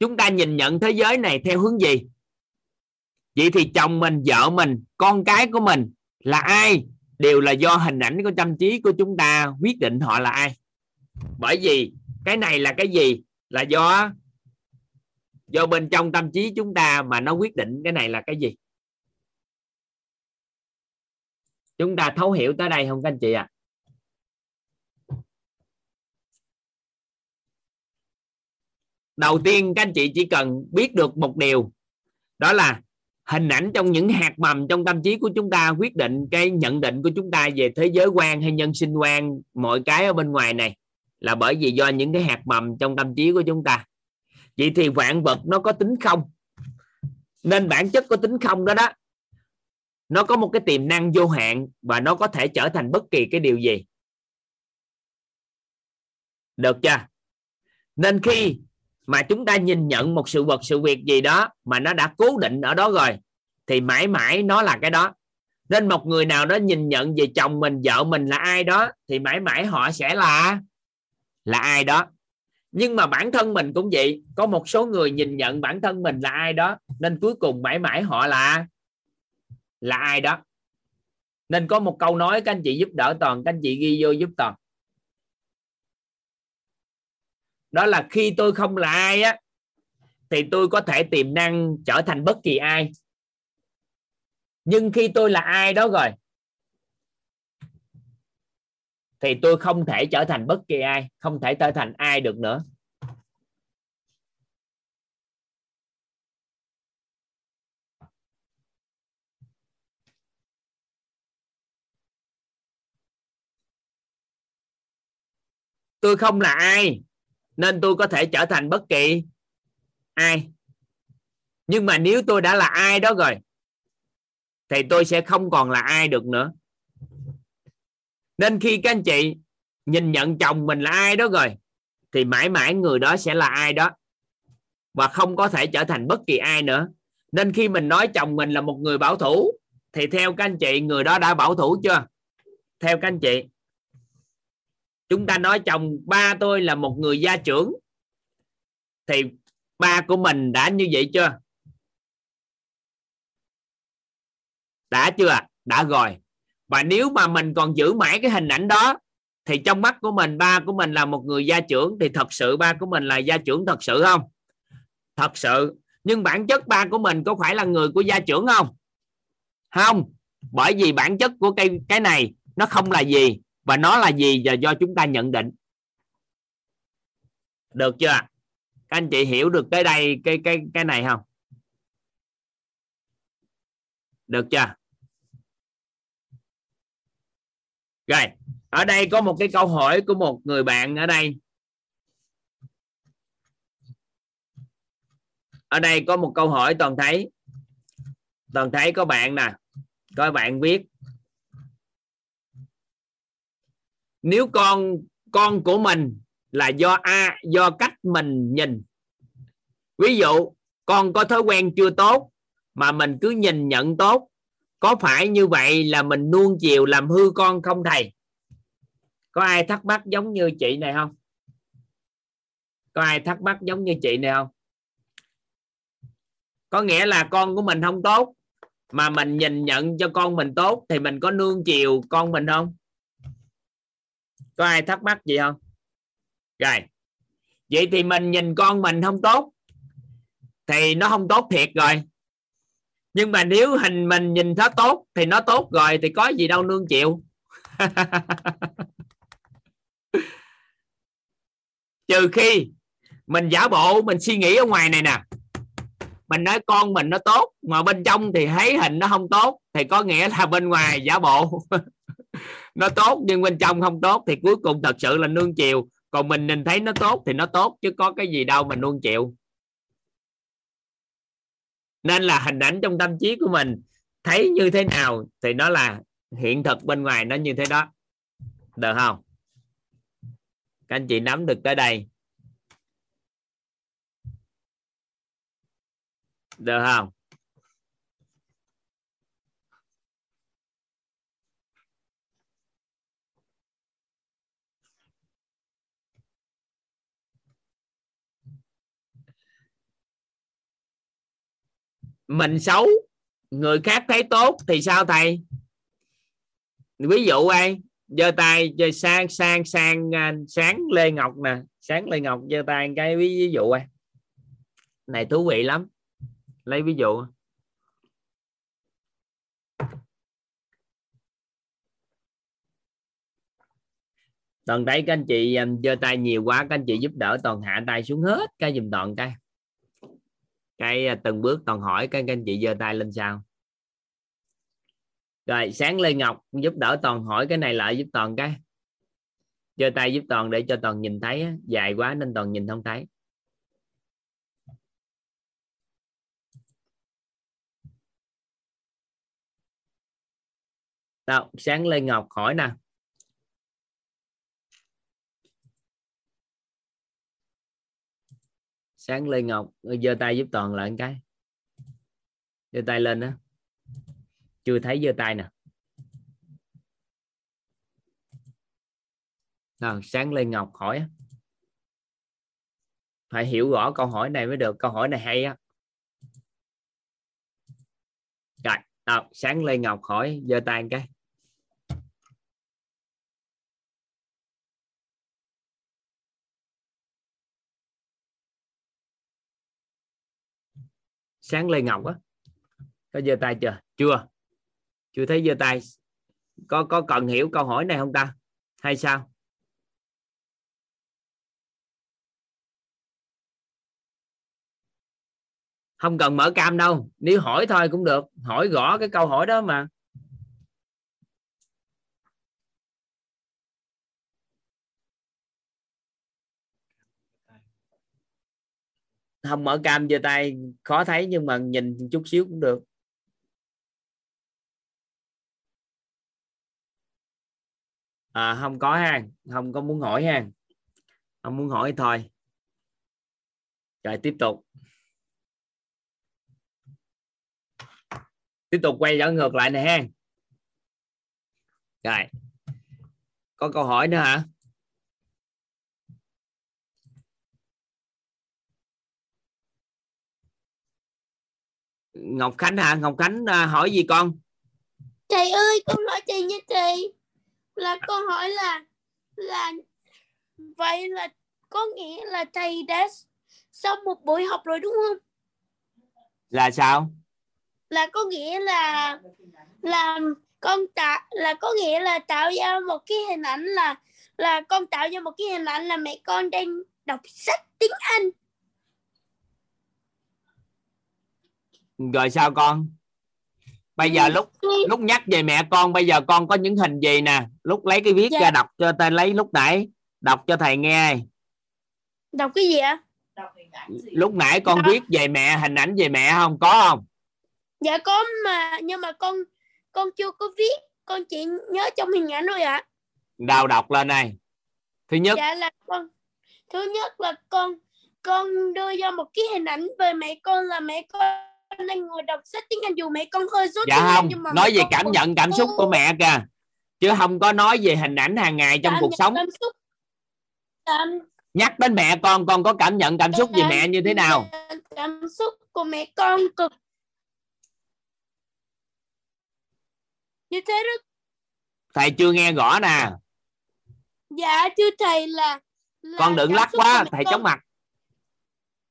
chúng ta nhìn nhận thế giới này theo hướng gì. Vậy thì chồng mình, vợ mình, con cái của mình là ai? Đều là do hình ảnh của tâm trí của chúng ta quyết định họ là ai. Bởi vì cái này là cái gì? Là do do bên trong tâm trí chúng ta mà nó quyết định cái này là cái gì? Chúng ta thấu hiểu tới đây không các anh chị ạ? à? Đầu tiên, các anh chị chỉ cần biết được một điều, đó là hình ảnh trong những hạt mầm trong tâm trí của chúng ta quyết định cái nhận định của chúng ta về thế giới quan hay nhân sinh quan mọi cái ở bên ngoài này là bởi vì do những cái hạt mầm trong tâm trí của chúng ta. Vậy thì vạn vật nó có tính không? Nên bản chất có tính không đó đó. Nó có một cái tiềm năng vô hạn và nó có thể trở thành bất kỳ cái điều gì. Được chưa? Nên khi mà chúng ta nhìn nhận một sự vật, sự việc gì đó mà nó đã cố định ở đó rồi, thì mãi mãi nó là cái đó. Nên một người nào đó nhìn nhận về chồng mình, vợ mình là ai đó, thì mãi mãi họ sẽ là là ai đó. Nhưng mà bản thân mình cũng vậy, có một số người nhìn nhận bản thân mình là ai đó, nên cuối cùng mãi mãi họ là là ai đó. Nên có một câu nói, các anh chị giúp đỡ toàn, các anh chị ghi vô giúp toàn. Đó là khi tôi không là ai á, thì tôi có thể tiềm năng trở thành bất kỳ ai. Nhưng khi tôi là ai đó rồi, thì tôi không thể trở thành bất kỳ ai, không thể trở thành ai được nữa. Tôi không là ai nên tôi có thể trở thành bất kỳ ai. Nhưng mà nếu tôi đã là ai đó rồi, thì tôi sẽ không còn là ai được nữa. Nên khi các anh chị nhìn nhận chồng mình là ai đó rồi, thì mãi mãi người đó sẽ là ai đó và không có thể trở thành bất kỳ ai nữa. Nên khi mình nói chồng mình là một người bảo thủ, thì theo các anh chị, người đó đã bảo thủ chưa? Theo các anh chị chúng ta nói chồng ba tôi là một người gia trưởng. Thì ba của mình đã như vậy chưa? Đã chưa? Đã rồi. Và nếu mà mình còn giữ mãi cái hình ảnh đó, thì trong mắt của mình, ba của mình là một người gia trưởng, thì thật sự ba của mình là gia trưởng thật sự không? Thật sự. Nhưng bản chất ba của mình có phải là người của gia trưởng không? Không. Bởi vì bản chất của cái cái này nó không là gì và nó là gì và do chúng ta nhận định. Được chưa? Các anh chị hiểu được tới đây, cái cái cái này không? Được chưa? Rồi, ở đây có một cái câu hỏi của một người bạn ở đây. Ở đây có một câu hỏi toàn thấy. Toàn thấy có bạn nè. Có bạn viết. Nếu con con của mình là do a, do cách mình nhìn. Ví dụ, con có thói quen chưa tốt mà mình cứ nhìn nhận tốt, có phải như vậy là mình nuông chiều làm hư con không thầy? Có ai thắc mắc giống như chị này không? Có ai thắc mắc giống như chị này không? Có nghĩa là con của mình không tốt mà mình nhìn nhận cho con mình tốt thì mình có nương chiều con mình không? Có ai thắc mắc gì không? Rồi. Vậy thì mình nhìn con mình không tốt, thì nó không tốt thiệt rồi. Nhưng mà nếu hình mình nhìn nó tốt, thì nó tốt rồi, thì có gì đâu nương chịu. Trừ khi mình giả bộ, mình suy nghĩ ở ngoài này nè. Mình nói con mình nó tốt, mà bên trong thì thấy hình nó không tốt, thì có nghĩa là bên ngoài giả bộ. nó tốt nhưng bên trong không tốt thì cuối cùng thật sự là nương chiều. Còn mình nhìn thấy nó tốt thì nó tốt chứ có cái gì đâu mà nương chịu nên là hình ảnh trong tâm trí của mình thấy như thế nào thì nó là hiện thực bên ngoài nó như thế đó. Được không? Các anh chị nắm được tới đây. Được không? Mình xấu người khác thấy tốt thì sao thầy? Ví dụ ai giơ tay giơ sang sang sang à, sáng lê ngọc nè sáng lê ngọc giơ tay cái ví, ví dụ ai? Này thú vị lắm. Lấy ví dụ. Toàn thấy các anh chị à, giơ tay nhiều quá các anh chị giúp đỡ toàn hạ tay xuống hết cái dùm toàn cái cái à, từng bước toàn hỏi các anh chị giơ tay lên sao. Rồi, sáng lê ngọc giúp đỡ toàn hỏi cái này lại giúp toàn cái. Giơ tay giúp toàn để cho toàn nhìn thấy dài quá nên toàn nhìn không thấy. Đâu, sáng lê ngọc hỏi nè. Sáng lê ngọc giơ tay giúp toàn lại cái. Giơ tay lên đó chưa thấy giơ tay nè. Nào sáng lê ngọc hỏi phải hiểu rõ câu hỏi này mới được câu hỏi này hay á. Rồi nào, sáng lê ngọc hỏi giơ tay cái. Sáng lê ngọc á. Có giơ tay chưa? Chưa. Chưa thấy giơ tay. Có có cần hiểu câu hỏi này không ta? Hay sao? Không cần mở cam đâu. Nếu hỏi thôi cũng được. Hỏi rõ cái câu hỏi đó mà. Không mở cam giơ tay khó thấy nhưng mà nhìn chút xíu cũng được. À, không có ha không có muốn hỏi ha. Không muốn hỏi thôi. Rồi tiếp tục. Tiếp tục quay trở ngược lại này ha. Rồi có câu hỏi nữa hả? Ngọc Khánh hả? Ngọc Khánh à, hỏi gì con? Thầy ơi con hỏi thầy nha thầy là con hỏi là là vậy là có nghĩa là thầy đã xong một buổi học rồi đúng không? Là sao? Là có nghĩa là là con tạo là có nghĩa là tạo ra một cái hình ảnh là là con tạo ra một cái hình ảnh là mẹ con đang đọc sách tiếng Anh rồi sao con? Bây giờ lúc lúc nhắc về mẹ con bây giờ con có những hình gì nè? Lúc lấy cái viết Dạ. ra đọc cho thầy lấy lúc nãy đọc cho thầy nghe. Đọc cái gì ạ? Lúc nãy con viết về mẹ hình ảnh về mẹ không? Có không? Dạ có mà nhưng mà con con chưa có viết. Con chỉ nhớ trong hình ảnh thôi ạ. Đào đọc lên này thứ nhất. Dạ là con thứ nhất là con con đưa ra một cái hình ảnh về mẹ con là mẹ con đang ngồi đọc sách tiếng Anh dù mẹ con hơi tiếng dạ không nhưng mà nói về cảm nhận cảm xúc của mẹ kìa. Chứ không có nói về hình ảnh hàng ngày trong cảm cuộc sống. cảm xúc. Cảm, nhắc đến mẹ con con có cảm nhận cảm xúc về mẹ như thế nào? Cảm xúc của mẹ con cực. Như thế rất thầy chưa nghe rõ nè. Dạ thưa thầy là là con đừng lắc quá thầy con. chóng mặt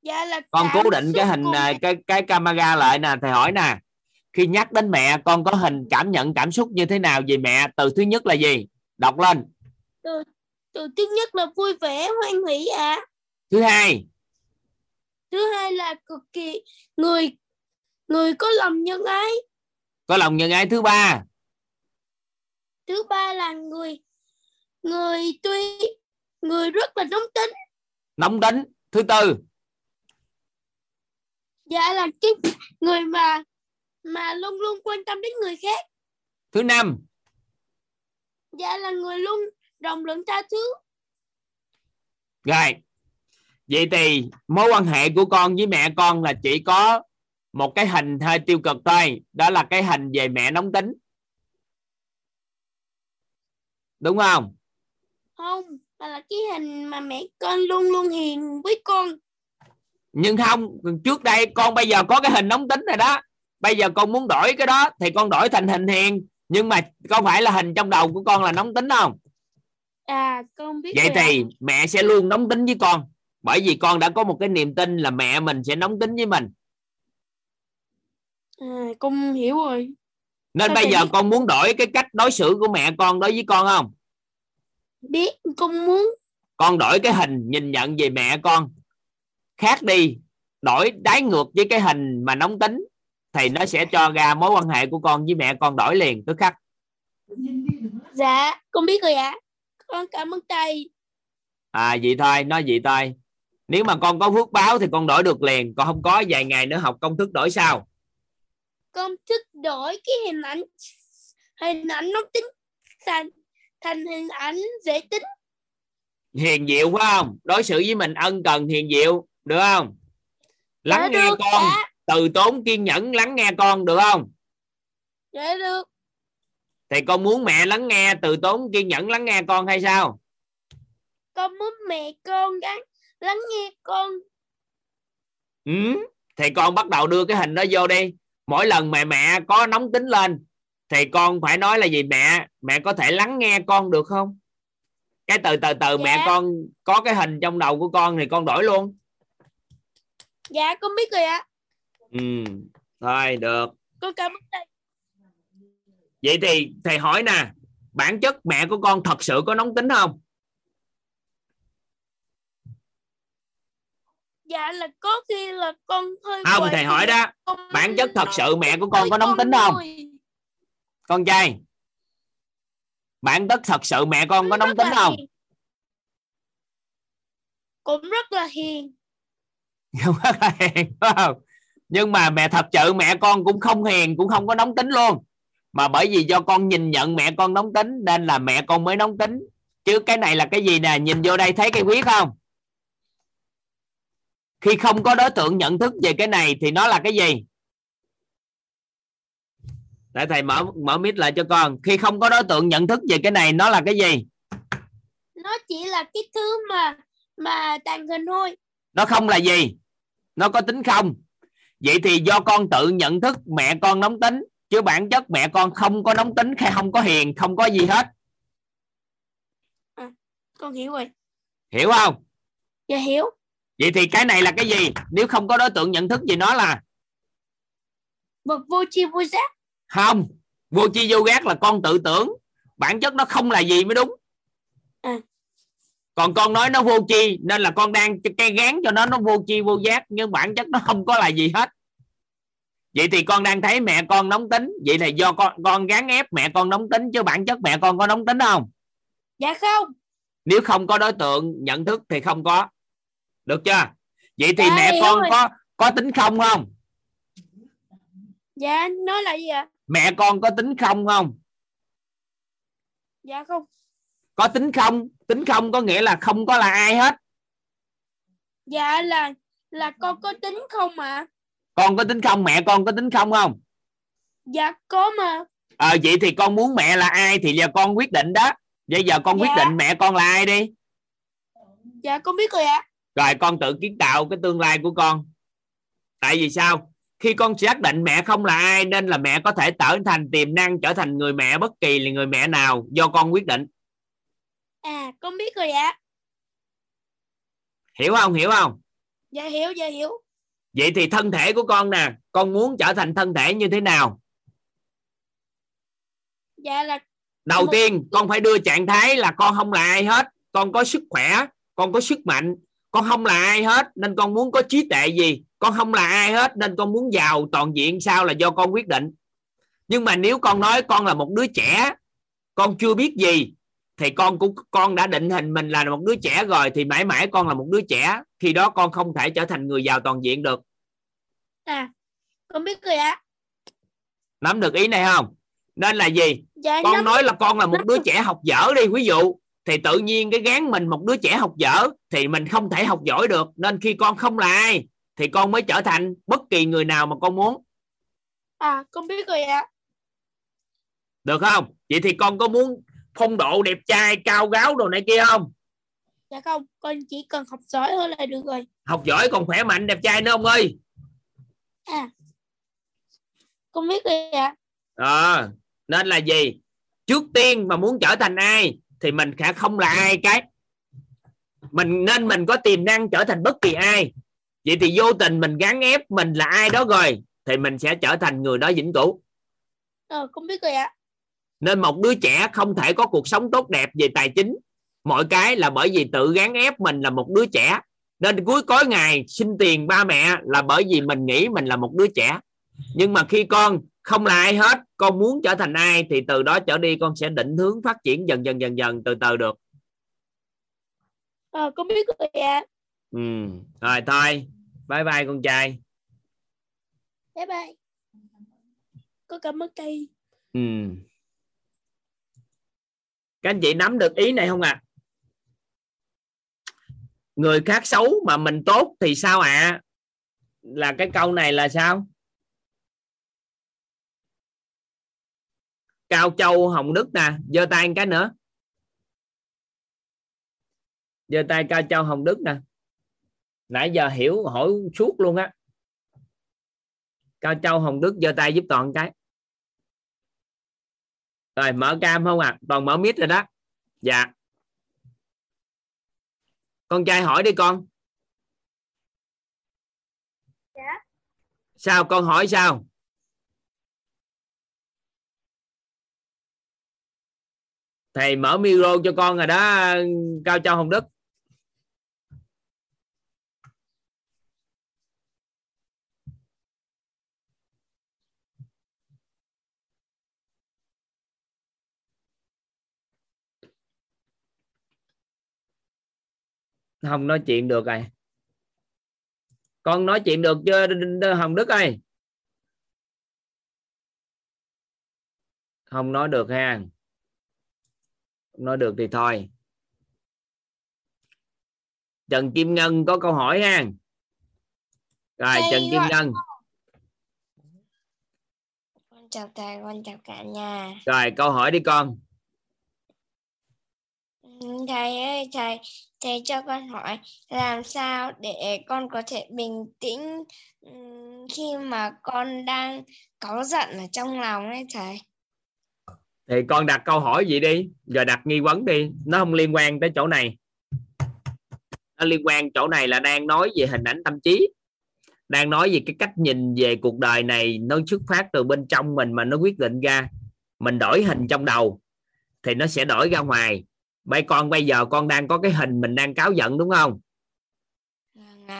dạ là con cố định cái hình à, cái cái camera lại nè thầy hỏi nè. Khi nhắc đến mẹ con có hình cảm nhận cảm xúc như thế nào về mẹ? Từ thứ nhất là gì? Đọc lên. Từ từ thứ nhất là vui vẻ hoan hỷ ạ. Thứ hai. Thứ hai là cực kỳ người người có lòng nhân ái. Có lòng nhân ái. Thứ ba. Thứ ba là người người tuy người rất là nóng tính. Nóng tính. Thứ tư dạ là cái người mà mà luôn luôn quan tâm đến người khác. Thứ năm. Dạ là người luôn rộng lượng tha thứ. Rồi. Vậy thì mối quan hệ của con với mẹ con là chỉ có một cái hình hơi tiêu cực thôi. Đó là cái hình về mẹ nóng tính. Đúng không? Không mà là cái hình mà mẹ con luôn luôn hiền với con nhưng không trước đây con bây giờ có cái hình nóng tính rồi đó. Bây giờ con muốn đổi cái đó thì con đổi thành hình hiền. Nhưng mà có phải là hình trong đầu của con là nóng tính không? À con biết vậy thì mẹ sẽ luôn nóng tính với con. Bởi vì con đã có một cái niềm tin là mẹ mình sẽ nóng tính với mình. À, con hiểu rồi. Nên Sao bây giờ biết? con muốn đổi cái cách đối xử của mẹ con đối với con không? Biết con muốn. Con đổi cái hình nhìn nhận về mẹ con khác đi đổi đáy ngược với cái hình mà nóng tính thì nó sẽ cho ra mối quan hệ của con với mẹ con đổi liền tức khắc. Dạ con biết rồi ạ. Con cảm ơn thầy. À vậy thôi nói vậy thôi. Nếu mà con có phước báo thì con đổi được liền còn không có vài ngày nữa học công thức đổi sao? Con thích đổi cái hình ảnh hình ảnh nóng tính thành thành hình ảnh dễ tính. Hiền diệu phải không? Đối xử với mình ân cần hiền diệu được không? Lắng Dạ nghe con. dạ. từ tốn kiên nhẫn lắng nghe con được không? Dạ được. Thì con muốn mẹ lắng nghe từ tốn kiên nhẫn lắng nghe con hay sao? Con muốn mẹ con lắng lắng nghe con. Ừ? thì con bắt đầu đưa cái hình đó vô đi. Mỗi lần mẹ mẹ có nóng tính lên thì con phải nói là gì? Mẹ mẹ có thể lắng nghe con được không? Cái từ từ từ mẹ Dạ. con có cái hình trong đầu của con thì con đổi luôn dạ con biết rồi ạ. Ừ thôi được. Con cảm ơn thầy. Vậy thì thầy hỏi nè bản chất mẹ của con thật sự có nóng tính không? Dạ là có khi là con hơi không thầy hỏi đó con bản chất thật sự mẹ của con có nóng con tính không? Thôi. con trai bản chất thật sự mẹ con có nóng tính là không? hiền. cũng rất là hiền không rất không? Nhưng mà mẹ thật sự mẹ con cũng không hiền, cũng không có nóng tính luôn. Mà bởi vì do con nhìn nhận mẹ con nóng tính, nên là mẹ con mới nóng tính. Chứ cái này là cái gì nè? Nhìn vô đây thấy cái quyết không? Khi không có đối tượng nhận thức về cái này thì nó là cái gì? Để thầy mở mở mic lại cho con. Khi không có đối tượng nhận thức về cái này, nó là cái gì? Nó chỉ là cái thứ mà mà tàn hình thôi nó không là gì? Nó có tính không? Vậy thì do con tự nhận thức mẹ con nóng tính chứ bản chất mẹ con không có nóng tính hay không có hiền không có gì hết. Con hiểu rồi. Hiểu không? Dạ hiểu. Vậy thì cái này là cái gì? Nếu không có đối tượng nhận thức gì nó là vật vô chi vô giác. Không. Vô chi vô giác là con tự tưởng. Bản chất nó không là gì mới đúng. À. còn con nói nó vô chi nên là con đang cây gán cho nó nó vô chi vô giác nhưng bản chất nó không có là gì hết. Vậy thì con đang thấy mẹ con nóng tính. Vậy thì do con con gán ép mẹ con nóng tính chứ bản chất mẹ con có nóng tính không? Dạ không. Nếu không có đối tượng nhận thức thì không có. Được chưa? Vậy thì Dạ, mẹ con rồi. có có tính không không? Dạ nói là gì ạ? Mẹ con có tính không không? Dạ không có tính không? Tính không có nghĩa là không có là ai hết. Dạ là là con có tính không mà con có tính không? Mẹ con có tính không không? Dạ có mà. Ờ vậy thì con muốn mẹ là ai thì giờ con quyết định đó. Bây giờ con quyết Dạ. định mẹ con là ai đi? Dạ con biết rồi ạ. Rồi con tự kiến tạo cái tương lai của con. Tại vì sao? Khi con xác định mẹ không là ai nên là mẹ có thể trở thành tiềm năng trở thành người mẹ bất kỳ là người mẹ nào do con quyết định à con biết rồi ạ. Hiểu không? Hiểu không? Dạ hiểu dạ hiểu. Vậy thì thân thể của con nè con muốn trở thành thân thể như thế nào? Dạ là đầu một- tiên con phải đưa trạng thái là con không là ai hết. Con có sức khỏe con có sức mạnh. Con không là ai hết nên con muốn có trí tuệ gì? Con không là ai hết nên con muốn giàu toàn diện. Sao là do con quyết định? Nhưng mà nếu con nói con là một đứa trẻ con chưa biết gì thì con cũng con đã định hình mình là một đứa trẻ rồi thì mãi mãi con là một đứa trẻ. Khi đó con không thể trở thành người giàu toàn diện được. À con biết rồi ạ. Nắm được ý này không? Nên là gì? Dạ con nói là con là một đứa trẻ học dở đi. Ví dụ thì tự nhiên cái gán mình một đứa trẻ học dở thì mình không thể học giỏi được. Nên khi con không là ai thì con mới trở thành bất kỳ người nào mà con muốn. À con biết rồi ạ. Được không? Vậy thì con có muốn phong độ đẹp trai cao gáo đồ này kia không? Dạ không con chỉ cần học giỏi hơn là được rồi. Học giỏi còn khỏe mạnh đẹp trai nữa ông ơi. À con biết rồi ạ. Ờ, nên là gì? Trước tiên mà muốn trở thành ai thì mình sẽ không là ai cái. Mình nên mình có tiềm năng trở thành bất kỳ ai. Vậy thì vô tình mình gắn ép mình là ai đó rồi thì mình sẽ trở thành người đó vĩnh cửu. Ờ con biết rồi ạ nên một đứa trẻ không thể có cuộc sống tốt đẹp về tài chính. Mọi cái là bởi vì tự gán ép mình là một đứa trẻ. Nên cuối cuối ngày xin tiền ba mẹ là bởi vì mình nghĩ mình là một đứa trẻ. Nhưng mà khi con không là ai hết con muốn trở thành ai thì từ đó trở đi con sẽ định hướng phát triển dần dần dần dần từ từ được. Ờ con biết rồi ạ. Ừ. rồi thôi. Bye bye con trai. Bye bye. Con cảm ơn cây ừ các anh chị nắm được ý này không ạ? À? người khác xấu mà mình tốt thì sao ạ? À? là cái câu này là sao? Cao châu, hồng đức nè, giơ tay một cái nữa. Giơ tay cao châu, hồng đức nè. Nãy giờ hiểu hỏi suốt luôn á. Cao châu, hồng đức giơ tay giúp toàn cái rồi mở cam không à? Toàn mở mic rồi đó. Dạ. Con trai hỏi đi con. Dạ. Sao con hỏi sao? Thầy mở micro cho con rồi đó cao châu hồng đức không nói chuyện được rồi. Con nói chuyện được chưa hồng đức ơi. Không nói được ha. Không nói được thì thôi. Trần kim ngân có câu hỏi ha. Rồi trần kim ngân. Con. Chào thầy, con chào cả nhà. rồi câu hỏi đi con Thầy ơi, thầy, thầy cho con hỏi làm sao để con có thể bình tĩnh khi mà con đang cáu giận ở trong lòng ấy thầy. thì con đặt câu hỏi gì đi rồi đặt nghi vấn đi nó không liên quan tới chỗ này. Nó liên quan chỗ này là đang nói về hình ảnh tâm trí đang nói về cái cách nhìn về cuộc đời này nó xuất phát từ bên trong mình mà nó quyết định ra. Mình đổi hình trong đầu thì nó sẽ đổi ra ngoài mấy con bây giờ con đang có cái hình mình đang cáo giận đúng không?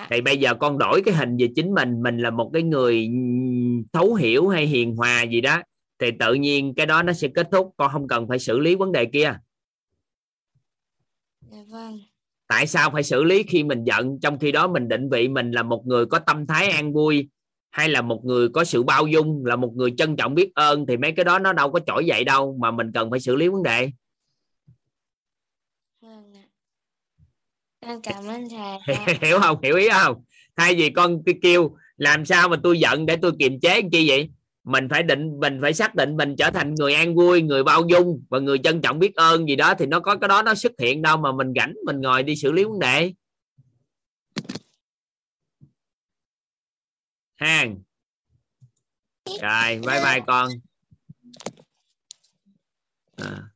Thì bây giờ con đổi cái hình về chính mình mình là một cái người thấu hiểu hay hiền hòa gì đó thì tự nhiên cái đó nó sẽ kết thúc con không cần phải xử lý vấn đề kia. Dạ vâng. tại sao phải xử lý khi mình giận? Trong khi đó mình định vị mình là một người có tâm thái an vui hay là một người có sự bao dung là một người trân trọng biết ơn thì mấy cái đó nó đâu có trỗi dậy đâu mà mình cần phải xử lý vấn đề Vâng ạ. Con cảm ơn thầy. hiểu không? Hiểu ý không? Thay vì con kêu làm sao mà tôi giận để tôi kiềm chế chi vậy? Mình phải định, mình phải xác định mình trở thành người an vui, người bao dung và người trân trọng biết ơn gì đó thì nó có cái đó nó xuất hiện đâu mà mình rảnh, mình ngồi đi xử lý vấn đề. Hàng rồi, bye bye con. À.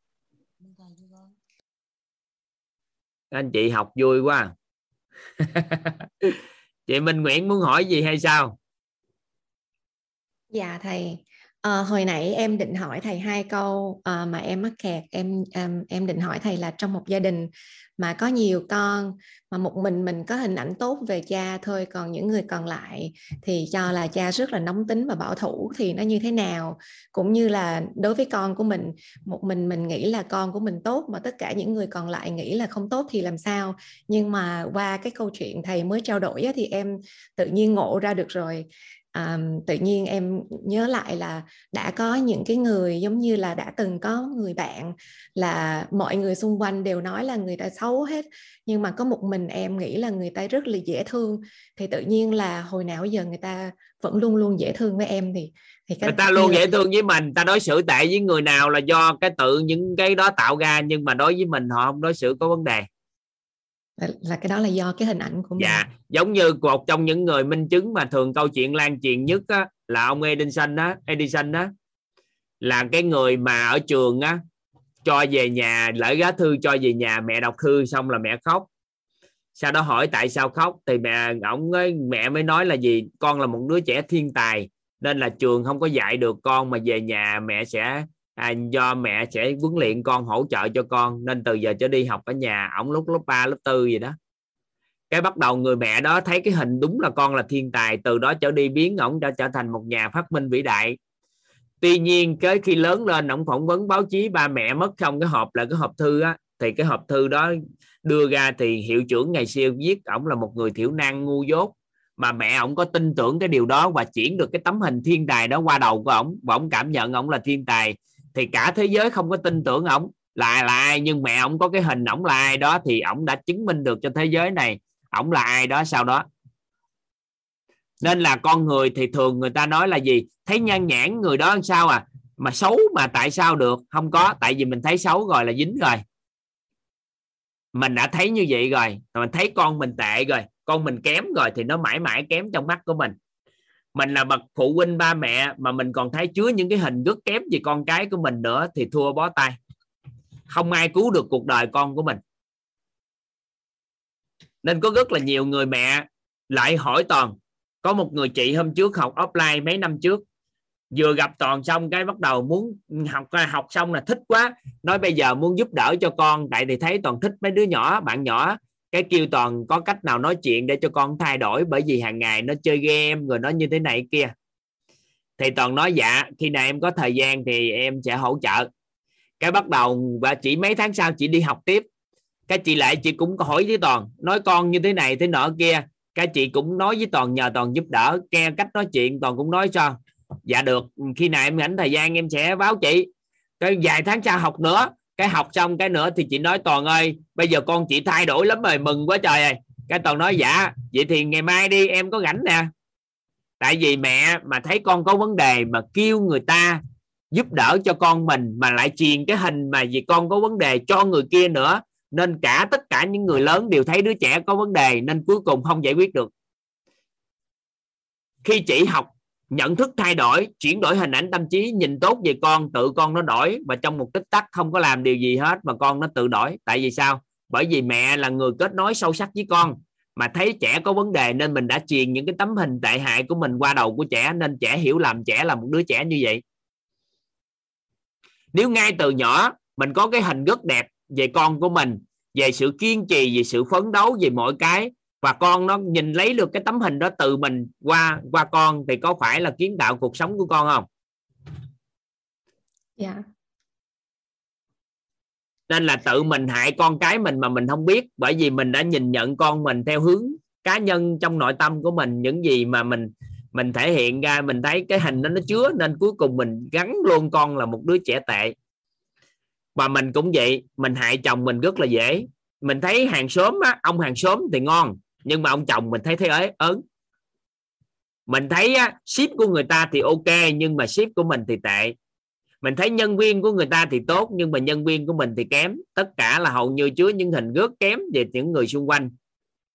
các anh chị học vui quá. Chị Minh Nguyễn muốn hỏi gì hay sao? Dạ thầy à, hồi nãy em định hỏi thầy hai câu à, mà em mắc kẹt. Em em em định hỏi thầy là trong một gia đình mà có nhiều con, mà một mình mình có hình ảnh tốt về cha thôi, còn những người còn lại thì cho là cha rất là nóng tính và bảo thủ thì nó như thế nào. Cũng như là đối với con của mình, một mình mình nghĩ là con của mình tốt mà tất cả những người còn lại nghĩ là không tốt thì làm sao? Nhưng mà qua cái câu chuyện thầy mới trao đổi thì em tự nhiên ngộ ra được rồi um, tự nhiên em nhớ lại là đã có những cái người giống như là đã từng có người bạn là mọi người xung quanh đều nói là người ta xấu hết nhưng mà có một mình em nghĩ là người ta rất là dễ thương. Thì tự nhiên là hồi nào giờ người ta vẫn luôn luôn dễ thương với em thì thì cái người ta luôn dễ thương với mình ta đối xử tệ với người nào là do cái tự những cái đó tạo ra nhưng mà đối với mình họ không đối xử có vấn đề là, là cái đó là do cái hình ảnh của mình. dạ giống như một trong những người minh chứng mà thường câu chuyện lan truyền nhất á, là ông Edison đó Edison đó là cái người mà ở trường á cho về nhà lỡ giá thư cho về nhà mẹ đọc thư xong là mẹ khóc. Sau đó hỏi tại sao khóc thì mẹ ổng ấy, mẹ mới nói là gì con là một đứa trẻ thiên tài nên là trường không có dạy được con mà về nhà mẹ sẽ à, do mẹ sẽ huấn luyện con hỗ trợ cho con nên từ giờ trở đi học ở nhà ổng lúc lớp 3 lớp 4 gì đó. Cái bắt đầu người mẹ đó thấy cái hình đúng là con là thiên tài từ đó trở đi biến ổng đã trở thành một nhà phát minh vĩ đại. Tuy nhiên cái khi lớn lên ổng phỏng vấn báo chí ba mẹ mất không cái hộp là cái hộp thư á thì cái hộp thư đó đưa ra thì hiệu trưởng ngày xưa viết ổng là một người thiểu năng ngu dốt. Mà mẹ ổng có tin tưởng cái điều đó và chuyển được cái tấm hình thiên tài đó qua đầu của ổng và ổng cảm nhận ổng là thiên tài thì cả thế giới không có tin tưởng ổng. Là là ai? Nhưng mẹ ổng có cái hình ổng là ai đó thì ổng đã chứng minh được cho thế giới này ổng là ai đó sau đó. Nên là con người thì thường người ta nói là gì? Thấy nhan nhãn người đó làm sao à? Mà xấu mà tại sao được? Không có, tại vì mình thấy xấu rồi là dính rồi. Mình đã thấy như vậy rồi, mình thấy con mình tệ rồi, con mình kém rồi thì nó mãi mãi kém trong mắt của mình mình là bậc phụ huynh ba mẹ, mà mình còn thấy chứa những cái hình rất kém về con cái của mình nữa thì thua bó tay. Không ai cứu được cuộc đời con của mình. Nên có rất là nhiều người mẹ lại hỏi toàn, có một người chị hôm trước học offline mấy năm trước, vừa gặp toàn xong cái bắt đầu muốn học học xong là thích quá, nói bây giờ muốn giúp đỡ cho con, tại thì thấy toàn thích mấy đứa nhỏ, bạn nhỏ cái kêu toàn có cách nào nói chuyện để cho con thay đổi bởi vì hàng ngày nó chơi game, rồi nó như thế này kia? Thì toàn nói dạ khi nào em có thời gian thì em sẽ hỗ trợ. Cái bắt đầu, và chỉ mấy tháng sau chị đi học tiếp. Cái chị lại chị cũng hỏi với toàn, nói con như thế này thế nọ kia. Cái chị cũng nói với toàn, nhờ toàn giúp đỡ, nghe cách nói chuyện. Toàn cũng nói cho dạ được, khi nào em rảnh thời gian em sẽ báo chị. Cái vài tháng sau học nữa cái học xong cái nữa thì chị nói, toàn ơi, bây giờ con chị thay đổi lắm rồi, mừng quá trời. Ơi cái toàn nói dạ vậy thì ngày mai đi, em có rảnh nè. Tại vì mẹ mà thấy con có vấn đề mà kêu người ta giúp đỡ cho con mình mà lại truyền cái hình mà vì con có vấn đề cho người kia nữa, nên cả tất cả những người lớn đều thấy đứa trẻ có vấn đề, nên cuối cùng không giải quyết được. Khi chị học nhận thức thay đổi, chuyển đổi hình ảnh tâm trí, nhìn tốt về con, tự con nó đổi và trong một tích tắc không có làm điều gì hết mà con nó tự đổi. Tại vì sao? Bởi vì mẹ là người kết nối sâu sắc với con. Mà thấy trẻ có vấn đề nên mình đã truyền những cái tấm hình tệ hại của mình qua đầu của trẻ, nên trẻ hiểu lầm trẻ là một đứa trẻ như vậy. Nếu ngay từ nhỏ mình có cái hình rất đẹp về con của mình, về sự kiên trì, về sự phấn đấu về mọi cái và con nó nhìn lấy được cái tấm hình đó từ mình qua qua con thì có phải là kiến tạo cuộc sống của con không? Dạ. Yeah. nên là tự mình hại con cái mình mà mình không biết bởi vì mình đã nhìn nhận con mình theo hướng cá nhân trong nội tâm của mình những gì mà mình mình thể hiện ra mình thấy cái hình đó nó chứa nên cuối cùng mình gắn luôn con là một đứa trẻ tệ. Và mình cũng vậy mình hại chồng mình rất là dễ. Mình thấy hàng xóm á, ông hàng xóm thì ngon nhưng mà ông chồng mình thấy thế ấy ớn. Mình thấy á, ship của người ta thì ok nhưng mà ship của mình thì tệ. Mình thấy nhân viên của người ta thì tốt nhưng mà nhân viên của mình thì kém. Tất cả là hầu như chứa những hình rất kém về những người xung quanh.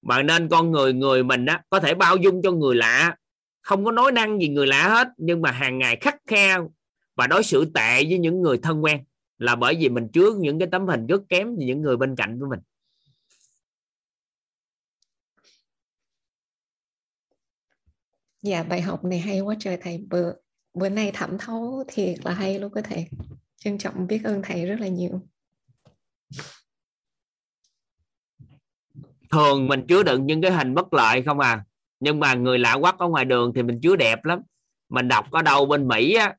Mà nên con người người mình á có thể bao dung cho người lạ. Không có nói năng gì người lạ hết nhưng mà hàng ngày khắc khe và đối xử tệ với những người thân quen là bởi vì mình chứa những cái tấm hình rất kém về những người bên cạnh của mình. Dạ bài học này hay quá trời thầy. Bữa bữa nay thẩm thấu thiệt là hay luôn có thầy. Trân trọng biết ơn thầy rất là nhiều. Thường mình chứa đựng những cái hình bất lợi không à? Nhưng mà người lạ quắc ở ngoài đường thì mình chứa đẹp lắm. Mình đọc ở đâu bên Mỹ á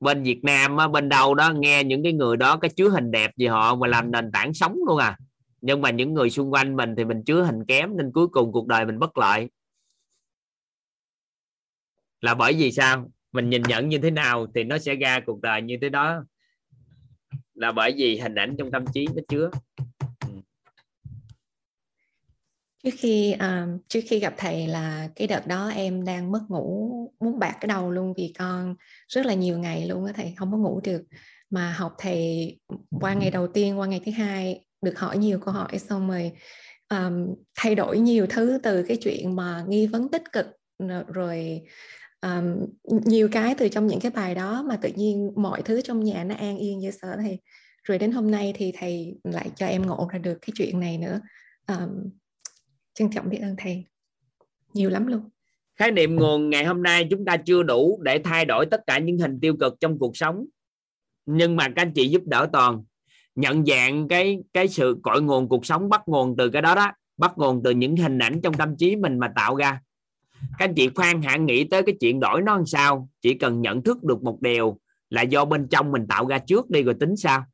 bên Việt Nam á, bên đâu đó nghe những cái người đó cái chứa hình đẹp gì họ mà làm nền tảng sống luôn à. Nhưng mà những người xung quanh mình thì mình chứa hình kém nên cuối cùng cuộc đời mình bất lợi là bởi vì sao? Mình nhìn nhận như thế nào thì nó sẽ ra cuộc đời như thế đó. Là bởi vì hình ảnh trong tâm trí nó chứa. Ừ. Trước khi um, trước khi gặp thầy là cái đợt đó em đang mất ngủ muốn bạc cái đầu luôn vì con rất là nhiều ngày luôn á thầy không có ngủ được. Mà học thầy qua ngày đầu tiên qua ngày thứ hai được hỏi nhiều câu hỏi xong rồi um, thay đổi nhiều thứ từ cái chuyện mà nghi vấn tích cực rồi um, nhiều cái từ trong những cái bài đó mà tự nhiên mọi thứ trong nhà nó an yên như sợ thì rồi đến hôm nay thì thầy lại cho em ngộ ra được cái chuyện này nữa. Um, trân trọng biết ơn thầy. Nhiều lắm luôn. Khái niệm nguồn ngày hôm nay chúng ta chưa đủ để thay đổi tất cả những hình tiêu cực trong cuộc sống. Nhưng mà các anh chị giúp đỡ toàn nhận dạng cái cái sự cội nguồn cuộc sống bắt nguồn từ cái đó đó bắt nguồn từ những hình ảnh trong tâm trí mình mà tạo ra các anh chị khoan hạn nghĩ tới cái chuyện đổi nó làm sao? Chỉ cần nhận thức được một điều là do bên trong mình tạo ra trước đi rồi tính sao?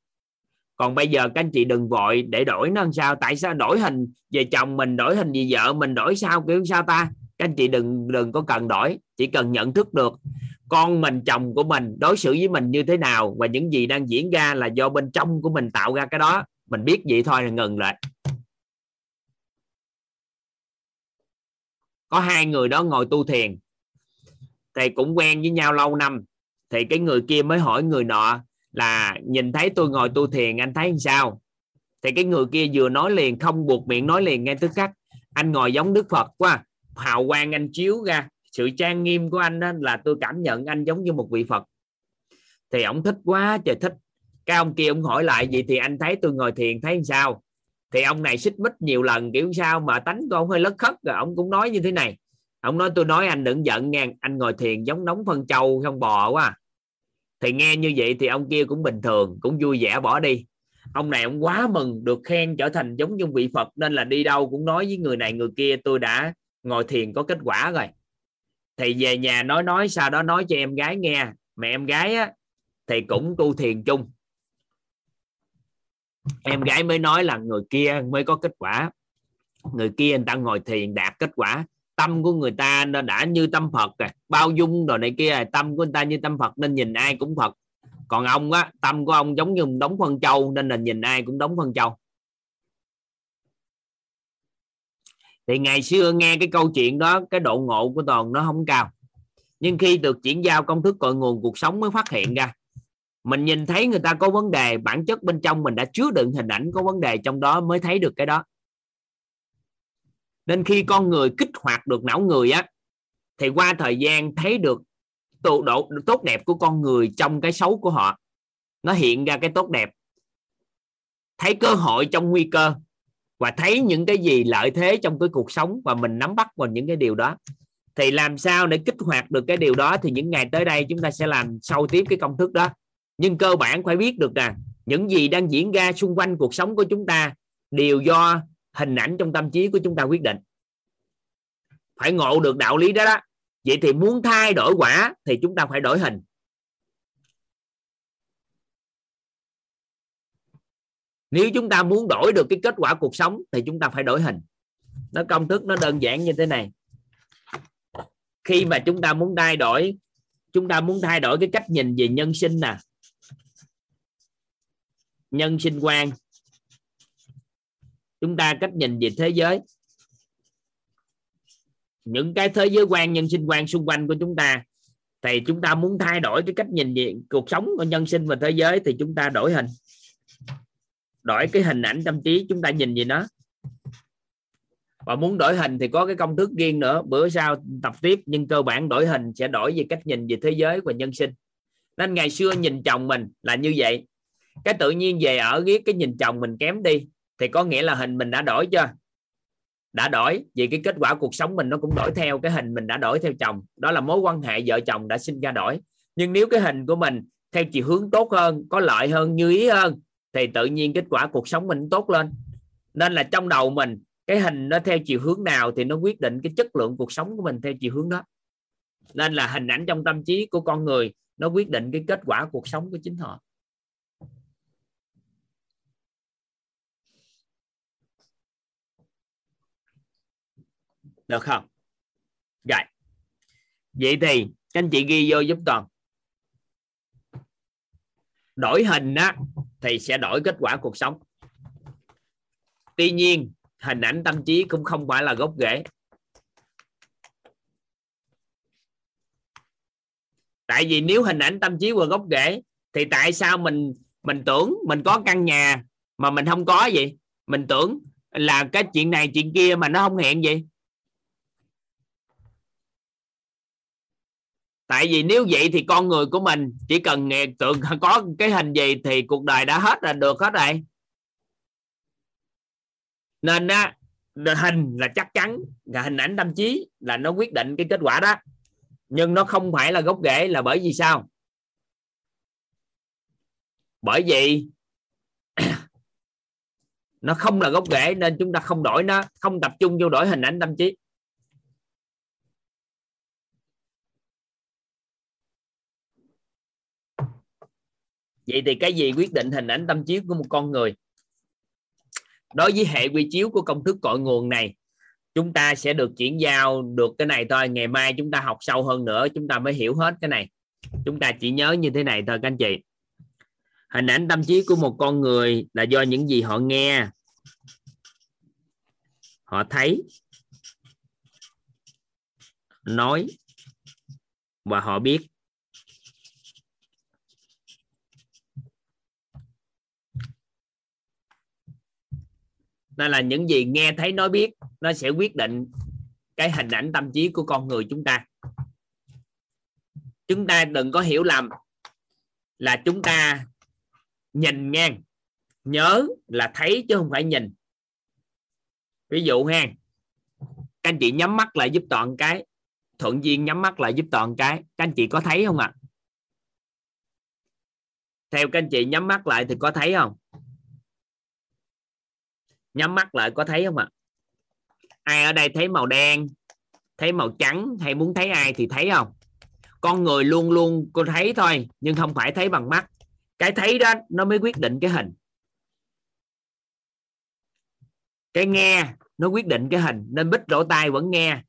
Còn bây giờ các anh chị đừng vội để đổi nó làm sao. Tại sao đổi hình về chồng mình, đổi hình về vợ mình, đổi sao, kiểu sao ta? Các anh chị đừng đừng có cần đổi, chỉ cần nhận thức được con mình, chồng của mình, đối xử với mình như thế nào và những gì đang diễn ra là do bên trong của mình tạo ra cái đó. Mình biết vậy thôi, là ngừng lại. Có hai người đó ngồi tu thiền. Thì cũng quen với nhau lâu năm. Thì cái người kia mới hỏi người nọ là, nhìn thấy tôi ngồi tu thiền, anh thấy sao? Thì cái người kia vừa nói liền, không buộc miệng nói liền ngay tức khắc, anh ngồi giống đức phật quá, hào quang anh chiếu ra, sự trang nghiêm của anh đó là tôi cảm nhận anh giống như một vị phật. Thì ông thích quá trời thích. Cái ông kia ông hỏi lại, vậy thì anh thấy tôi ngồi thiền thấy sao? Thì ông này xích mích nhiều lần kiểu sao mà tánh con hơi lất khất rồi ông cũng nói như thế này. Ông nói tôi nói anh đừng giận nghe anh ngồi thiền giống nóng phân trâu không bò quá. Thì nghe như vậy thì ông kia cũng bình thường cũng vui vẻ bỏ đi. Ông này ông quá mừng được khen trở thành giống như vị phật nên là đi đâu cũng nói với người này người kia tôi đã ngồi thiền có kết quả rồi. Thì về nhà nói nói sau đó nói cho em gái nghe. Mẹ em gái á, thì cũng tu thiền chung em gái mới nói là người kia mới có kết quả. Người kia người ta ngồi thiền đạt kết quả. Tâm của người ta nó đã như tâm Phật rồi bao dung rồi này kia, tâm của người ta như tâm Phật nên nhìn ai cũng Phật. Còn ông á, tâm của ông giống như đóng phân châu nên là nhìn ai cũng đóng phân châu thì ngày xưa nghe cái câu chuyện đó, cái độ ngộ của toàn nó không cao. Nhưng khi được chuyển giao công thức cội nguồn, cuộc sống mới phát hiện ra mình nhìn thấy người ta có vấn đề, bản chất bên trong mình đã chứa đựng hình ảnh có vấn đề trong đó mới thấy được cái đó. Nên khi con người kích hoạt được não người á, thì qua thời gian thấy được tụ độ, tốt đẹp của con người trong cái xấu của họ, nó hiện ra cái tốt đẹp. Thấy cơ hội trong nguy cơ và thấy những cái gì lợi thế trong cái cuộc sống và mình nắm bắt vào những cái điều đó. Thì làm sao để kích hoạt được cái điều đó thì những ngày tới đây chúng ta sẽ làm sâu tiếp cái công thức đó nhưng cơ bản phải biết được rằng, những gì đang diễn ra xung quanh cuộc sống của chúng ta đều do hình ảnh trong tâm trí của chúng ta quyết định. Phải ngộ được đạo lý đó đó. Vậy thì muốn thay đổi quả thì chúng ta phải đổi hình. Nếu chúng ta muốn đổi được cái kết quả cuộc sống thì chúng ta phải đổi hình. Nó công thức nó đơn giản như thế này. Khi mà chúng ta muốn thay đổi, chúng ta muốn thay đổi cái cách nhìn về nhân sinh nè nhân sinh quan. Chúng ta cách nhìn về thế giới. Những cái thế giới quan, nhân sinh quan xung quanh của chúng ta, thì chúng ta muốn thay đổi cái cách nhìn về cuộc sống của nhân sinh và thế giới thì chúng ta đổi hình. Đổi cái hình ảnh tâm trí, chúng ta nhìn về nó. Và muốn đổi hình thì có cái công thức riêng nữa. Bữa sau tập tiếp, nhưng cơ bản đổi hình sẽ đổi về cách nhìn về thế giới và nhân sinh. Nên ngày xưa nhìn chồng mình là như vậy cái tự nhiên về ở ghét cái nhìn chồng mình kém đi, thì có nghĩa là hình mình đã đổi chưa? Đã đổi, vì cái kết quả cuộc sống mình nó cũng đổi theo, cái hình mình đã đổi theo chồng. Đó là mối quan hệ vợ chồng đã sinh ra đổi. Nhưng nếu cái hình của mình theo chiều hướng tốt hơn, có lợi hơn, như ý hơn, thì tự nhiên kết quả cuộc sống mình tốt lên. Nên là trong đầu mình, cái hình nó theo chiều hướng nào thì nó quyết định cái chất lượng cuộc sống của mình theo chiều hướng đó. Nên là hình ảnh trong tâm trí của con người, nó quyết định cái kết quả cuộc sống của chính họ. Được không? Rồi. Vậy thì, các anh chị ghi vô giúp toàn. Đổi hình á, thì sẽ đổi kết quả cuộc sống. Tuy nhiên, hình ảnh tâm trí cũng không phải là gốc rễ. Tại vì nếu hình ảnh tâm trí và gốc rễ, thì tại sao mình mình tưởng mình có căn nhà mà mình không có gì mình tưởng là cái chuyện này, chuyện kia mà nó không hiện gì tại vì nếu vậy thì con người của mình chỉ cần nghe tượng có cái hình gì thì cuộc đời đã hết là được hết rồi. Nên á hình là chắc chắn, là hình ảnh tâm trí là nó quyết định cái kết quả đó. Nhưng nó không phải là gốc rễ là bởi vì sao? Bởi vì nó không là gốc rễ nên chúng ta không đổi nó, không tập trung vô đổi hình ảnh tâm trí. Vậy thì cái gì quyết định hình ảnh tâm trí của một con người? Đối với hệ quy chiếu của công thức cội nguồn này, chúng ta sẽ được chuyển giao được cái này thôi. Ngày mai chúng ta học sâu hơn nữa, chúng ta mới hiểu hết cái này. Chúng ta chỉ nhớ như thế này thôi, các anh chị. Hình ảnh tâm trí của một con người là do những gì họ nghe, họ thấy, nói và họ biết. Nên là những gì nghe thấy nói biết, nó sẽ quyết định cái hình ảnh tâm trí của con người chúng ta. Chúng ta đừng có hiểu lầm là chúng ta nhìn ngang, nhớ là thấy chứ không phải nhìn. Ví dụ ha, các anh chị nhắm mắt lại giúp toàn cái, thuận duyên nhắm mắt lại giúp toàn cái, các anh chị có thấy không ạ? À? theo các anh chị nhắm mắt lại thì có thấy không? Nhắm mắt lại có thấy không ạ? Ai ở đây thấy màu đen, thấy màu trắng hay muốn thấy ai thì thấy không? Con người luôn luôn có thấy thôi, nhưng không phải thấy bằng mắt. Cái thấy đó, nó mới quyết định cái hình. Cái nghe, nó quyết định cái hình, nên bích lỗ tai vẫn nghe.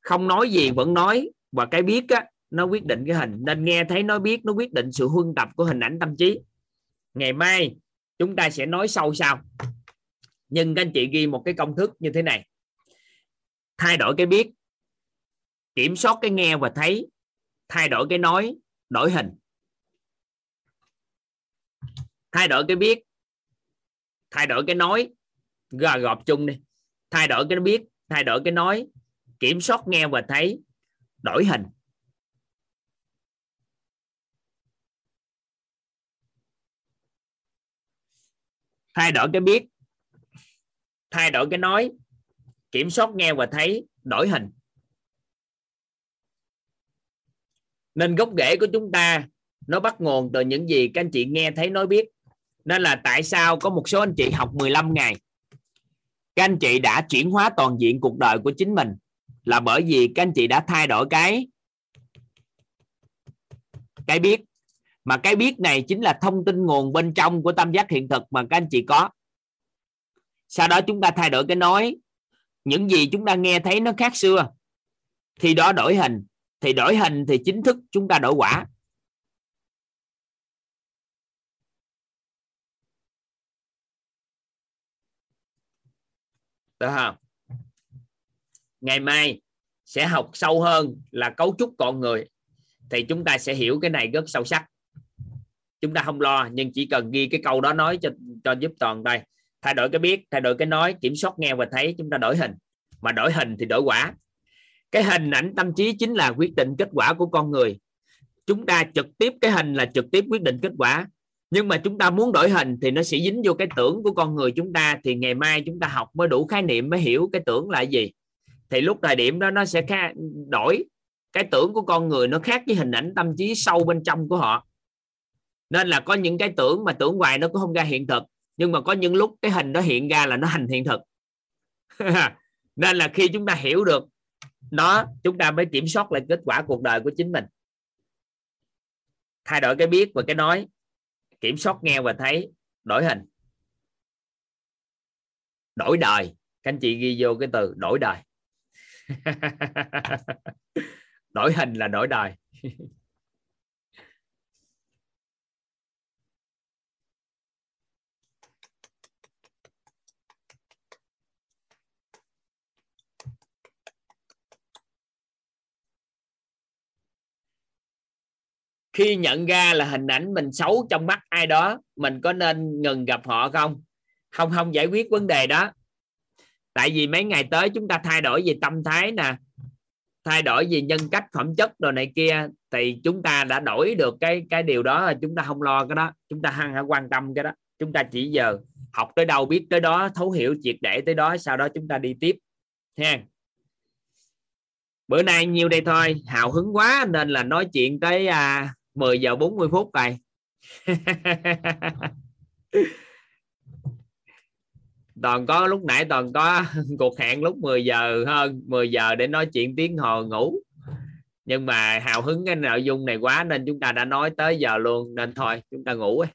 Không nói gì vẫn nói, và cái biết á, nó quyết định cái hình. Nên nghe thấy nói biết, nó quyết định sự huân tập của hình ảnh tâm trí. Ngày mai, chúng ta sẽ nói sâu sau nhưng các anh chị ghi một cái công thức như thế này. Thay đổi cái biết, kiểm soát cái nghe và thấy, thay đổi cái nói, đổi hình. Thay đổi cái biết, thay đổi cái nói, gà gọp chung đi. Thay đổi cái biết, thay đổi cái nói, kiểm soát nghe và thấy, đổi hình. Thay đổi cái biết thay đổi cái nói, kiểm soát nghe và thấy, đổi hình. Nên gốc rễ của chúng ta, nó bắt nguồn từ những gì các anh chị nghe, thấy, nói, biết. Nên là tại sao có một số anh chị học 15 ngày. Các anh chị đã chuyển hóa toàn diện cuộc đời của chính mình là bởi vì các anh chị đã thay đổi cái cái biết. Mà cái biết này chính là thông tin nguồn bên trong của tâm giác hiện thực mà các anh chị có sau đó chúng ta thay đổi cái nói. Những gì chúng ta nghe thấy nó khác xưa, thì đó đổi hình. Thì đổi hình thì chính thức chúng ta đổi quả. Được không? Ngày mai sẽ học sâu hơn là cấu trúc con người, thì chúng ta sẽ hiểu cái này rất sâu sắc. Chúng ta không lo, nhưng chỉ cần ghi cái câu đó nói cho cho giúp toàn đây thay đổi cái biết thay đổi cái nói kiểm soát nghe và thấy chúng ta đổi hình. Mà đổi hình thì đổi quả. Cái hình ảnh tâm trí chính là quyết định kết quả của con người. Chúng ta trực tiếp cái hình là trực tiếp quyết định kết quả. Nhưng mà chúng ta muốn đổi hình thì nó sẽ dính vô cái tưởng của con người chúng ta. Thì ngày mai chúng ta học mới đủ khái niệm mới hiểu cái tưởng là gì. Thì lúc thời điểm đó nó sẽ khá, đổi. Cái tưởng của con người nó khác với hình ảnh tâm trí sâu bên trong của họ. Nên là có những cái tưởng mà tưởng hoài nó cũng không ra hiện thực nhưng mà có những lúc cái hình đó hiện ra là nó thành hiện thực. Nên là khi chúng ta hiểu được nó, chúng ta mới kiểm soát lại kết quả cuộc đời của chính mình. Thay đổi cái biết và cái nói, kiểm soát nghe và thấy, đổi hình. Đổi đời. Các anh chị ghi vô cái từ đổi đời. Đổi hình là đổi đời. khi nhận ra là hình ảnh mình xấu trong mắt ai đó mình có nên ngừng gặp họ không? Không không giải quyết vấn đề đó. Tại vì mấy ngày tới chúng ta thay đổi về tâm thái nè thay đổi về nhân cách phẩm chất đồ này kia thì chúng ta đã đổi được cái cái điều đó chúng ta không lo cái đó. Chúng ta hăng quan tâm cái đó. Chúng ta chỉ giờ học tới đâu biết tới đó thấu hiểu triệt để tới đó sau đó chúng ta đi tiếp. Ha bữa nay nhiêu đây thôi. Hào hứng quá nên là nói chuyện tới à, 10 giờ 40 phút rồi toàn có lúc nãy toàn có cuộc hẹn lúc 10 giờ hơn 10 giờ để nói chuyện tiếng hồ ngủ. Nhưng mà hào hứng cái nội dung này quá nên chúng ta đã nói tới giờ luôn nên thôi chúng ta ngủ ấy.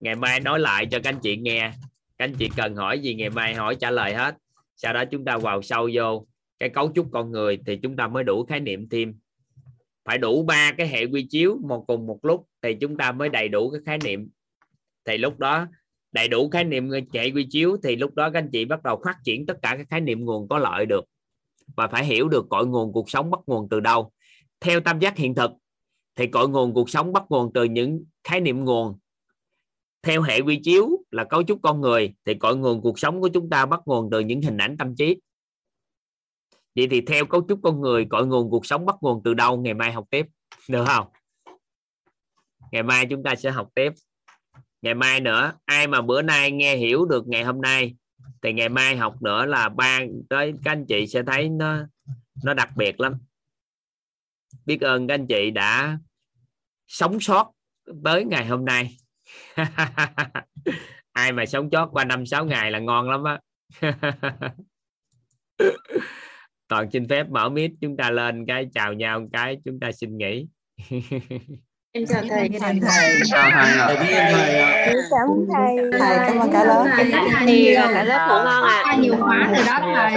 ngày mai nói lại cho các anh chị nghe. Các anh chị cần hỏi gì ngày mai hỏi trả lời hết. Sau đó chúng ta vào sâu vô. Cái cấu trúc con người thì chúng ta mới đủ khái niệm thêm phải đủ ba cái hệ quy chiếu một cùng một lúc thì chúng ta mới đầy đủ cái khái niệm. Thì lúc đó, đầy đủ khái niệm hệ quy chiếu thì lúc đó các anh chị bắt đầu phát triển tất cả các khái niệm nguồn có lợi được và phải hiểu được cội nguồn cuộc sống bắt nguồn từ đâu. Theo tam giác hiện thực thì cội nguồn cuộc sống bắt nguồn từ những khái niệm nguồn. Theo hệ quy chiếu là cấu trúc con người thì cội nguồn cuộc sống của chúng ta bắt nguồn từ những hình ảnh tâm trí vậy thì theo cấu trúc con người, cội nguồn cuộc sống bắt nguồn từ đâu? Ngày mai học tiếp. Được không? Ngày mai chúng ta sẽ học tiếp. Ngày mai nữa, ai mà bữa nay nghe hiểu được ngày hôm nay, thì ngày mai học nữa là ba tới các anh chị sẽ thấy nó nó đặc biệt lắm. Biết ơn các anh chị đã sống sót tới ngày hôm nay. Ai mà sống sót qua năm sáu ngày là ngon lắm á. toàn xin phép mở mic chúng ta lên cái chào nhau cái chúng ta xin nghỉ em chào thầy chào thầy chào thầy thầy cảm ơn thầy thầy cảm ơn cả lớp thầy cả lớp ngủ ngon ạ nhiều khóa rồi đó thầy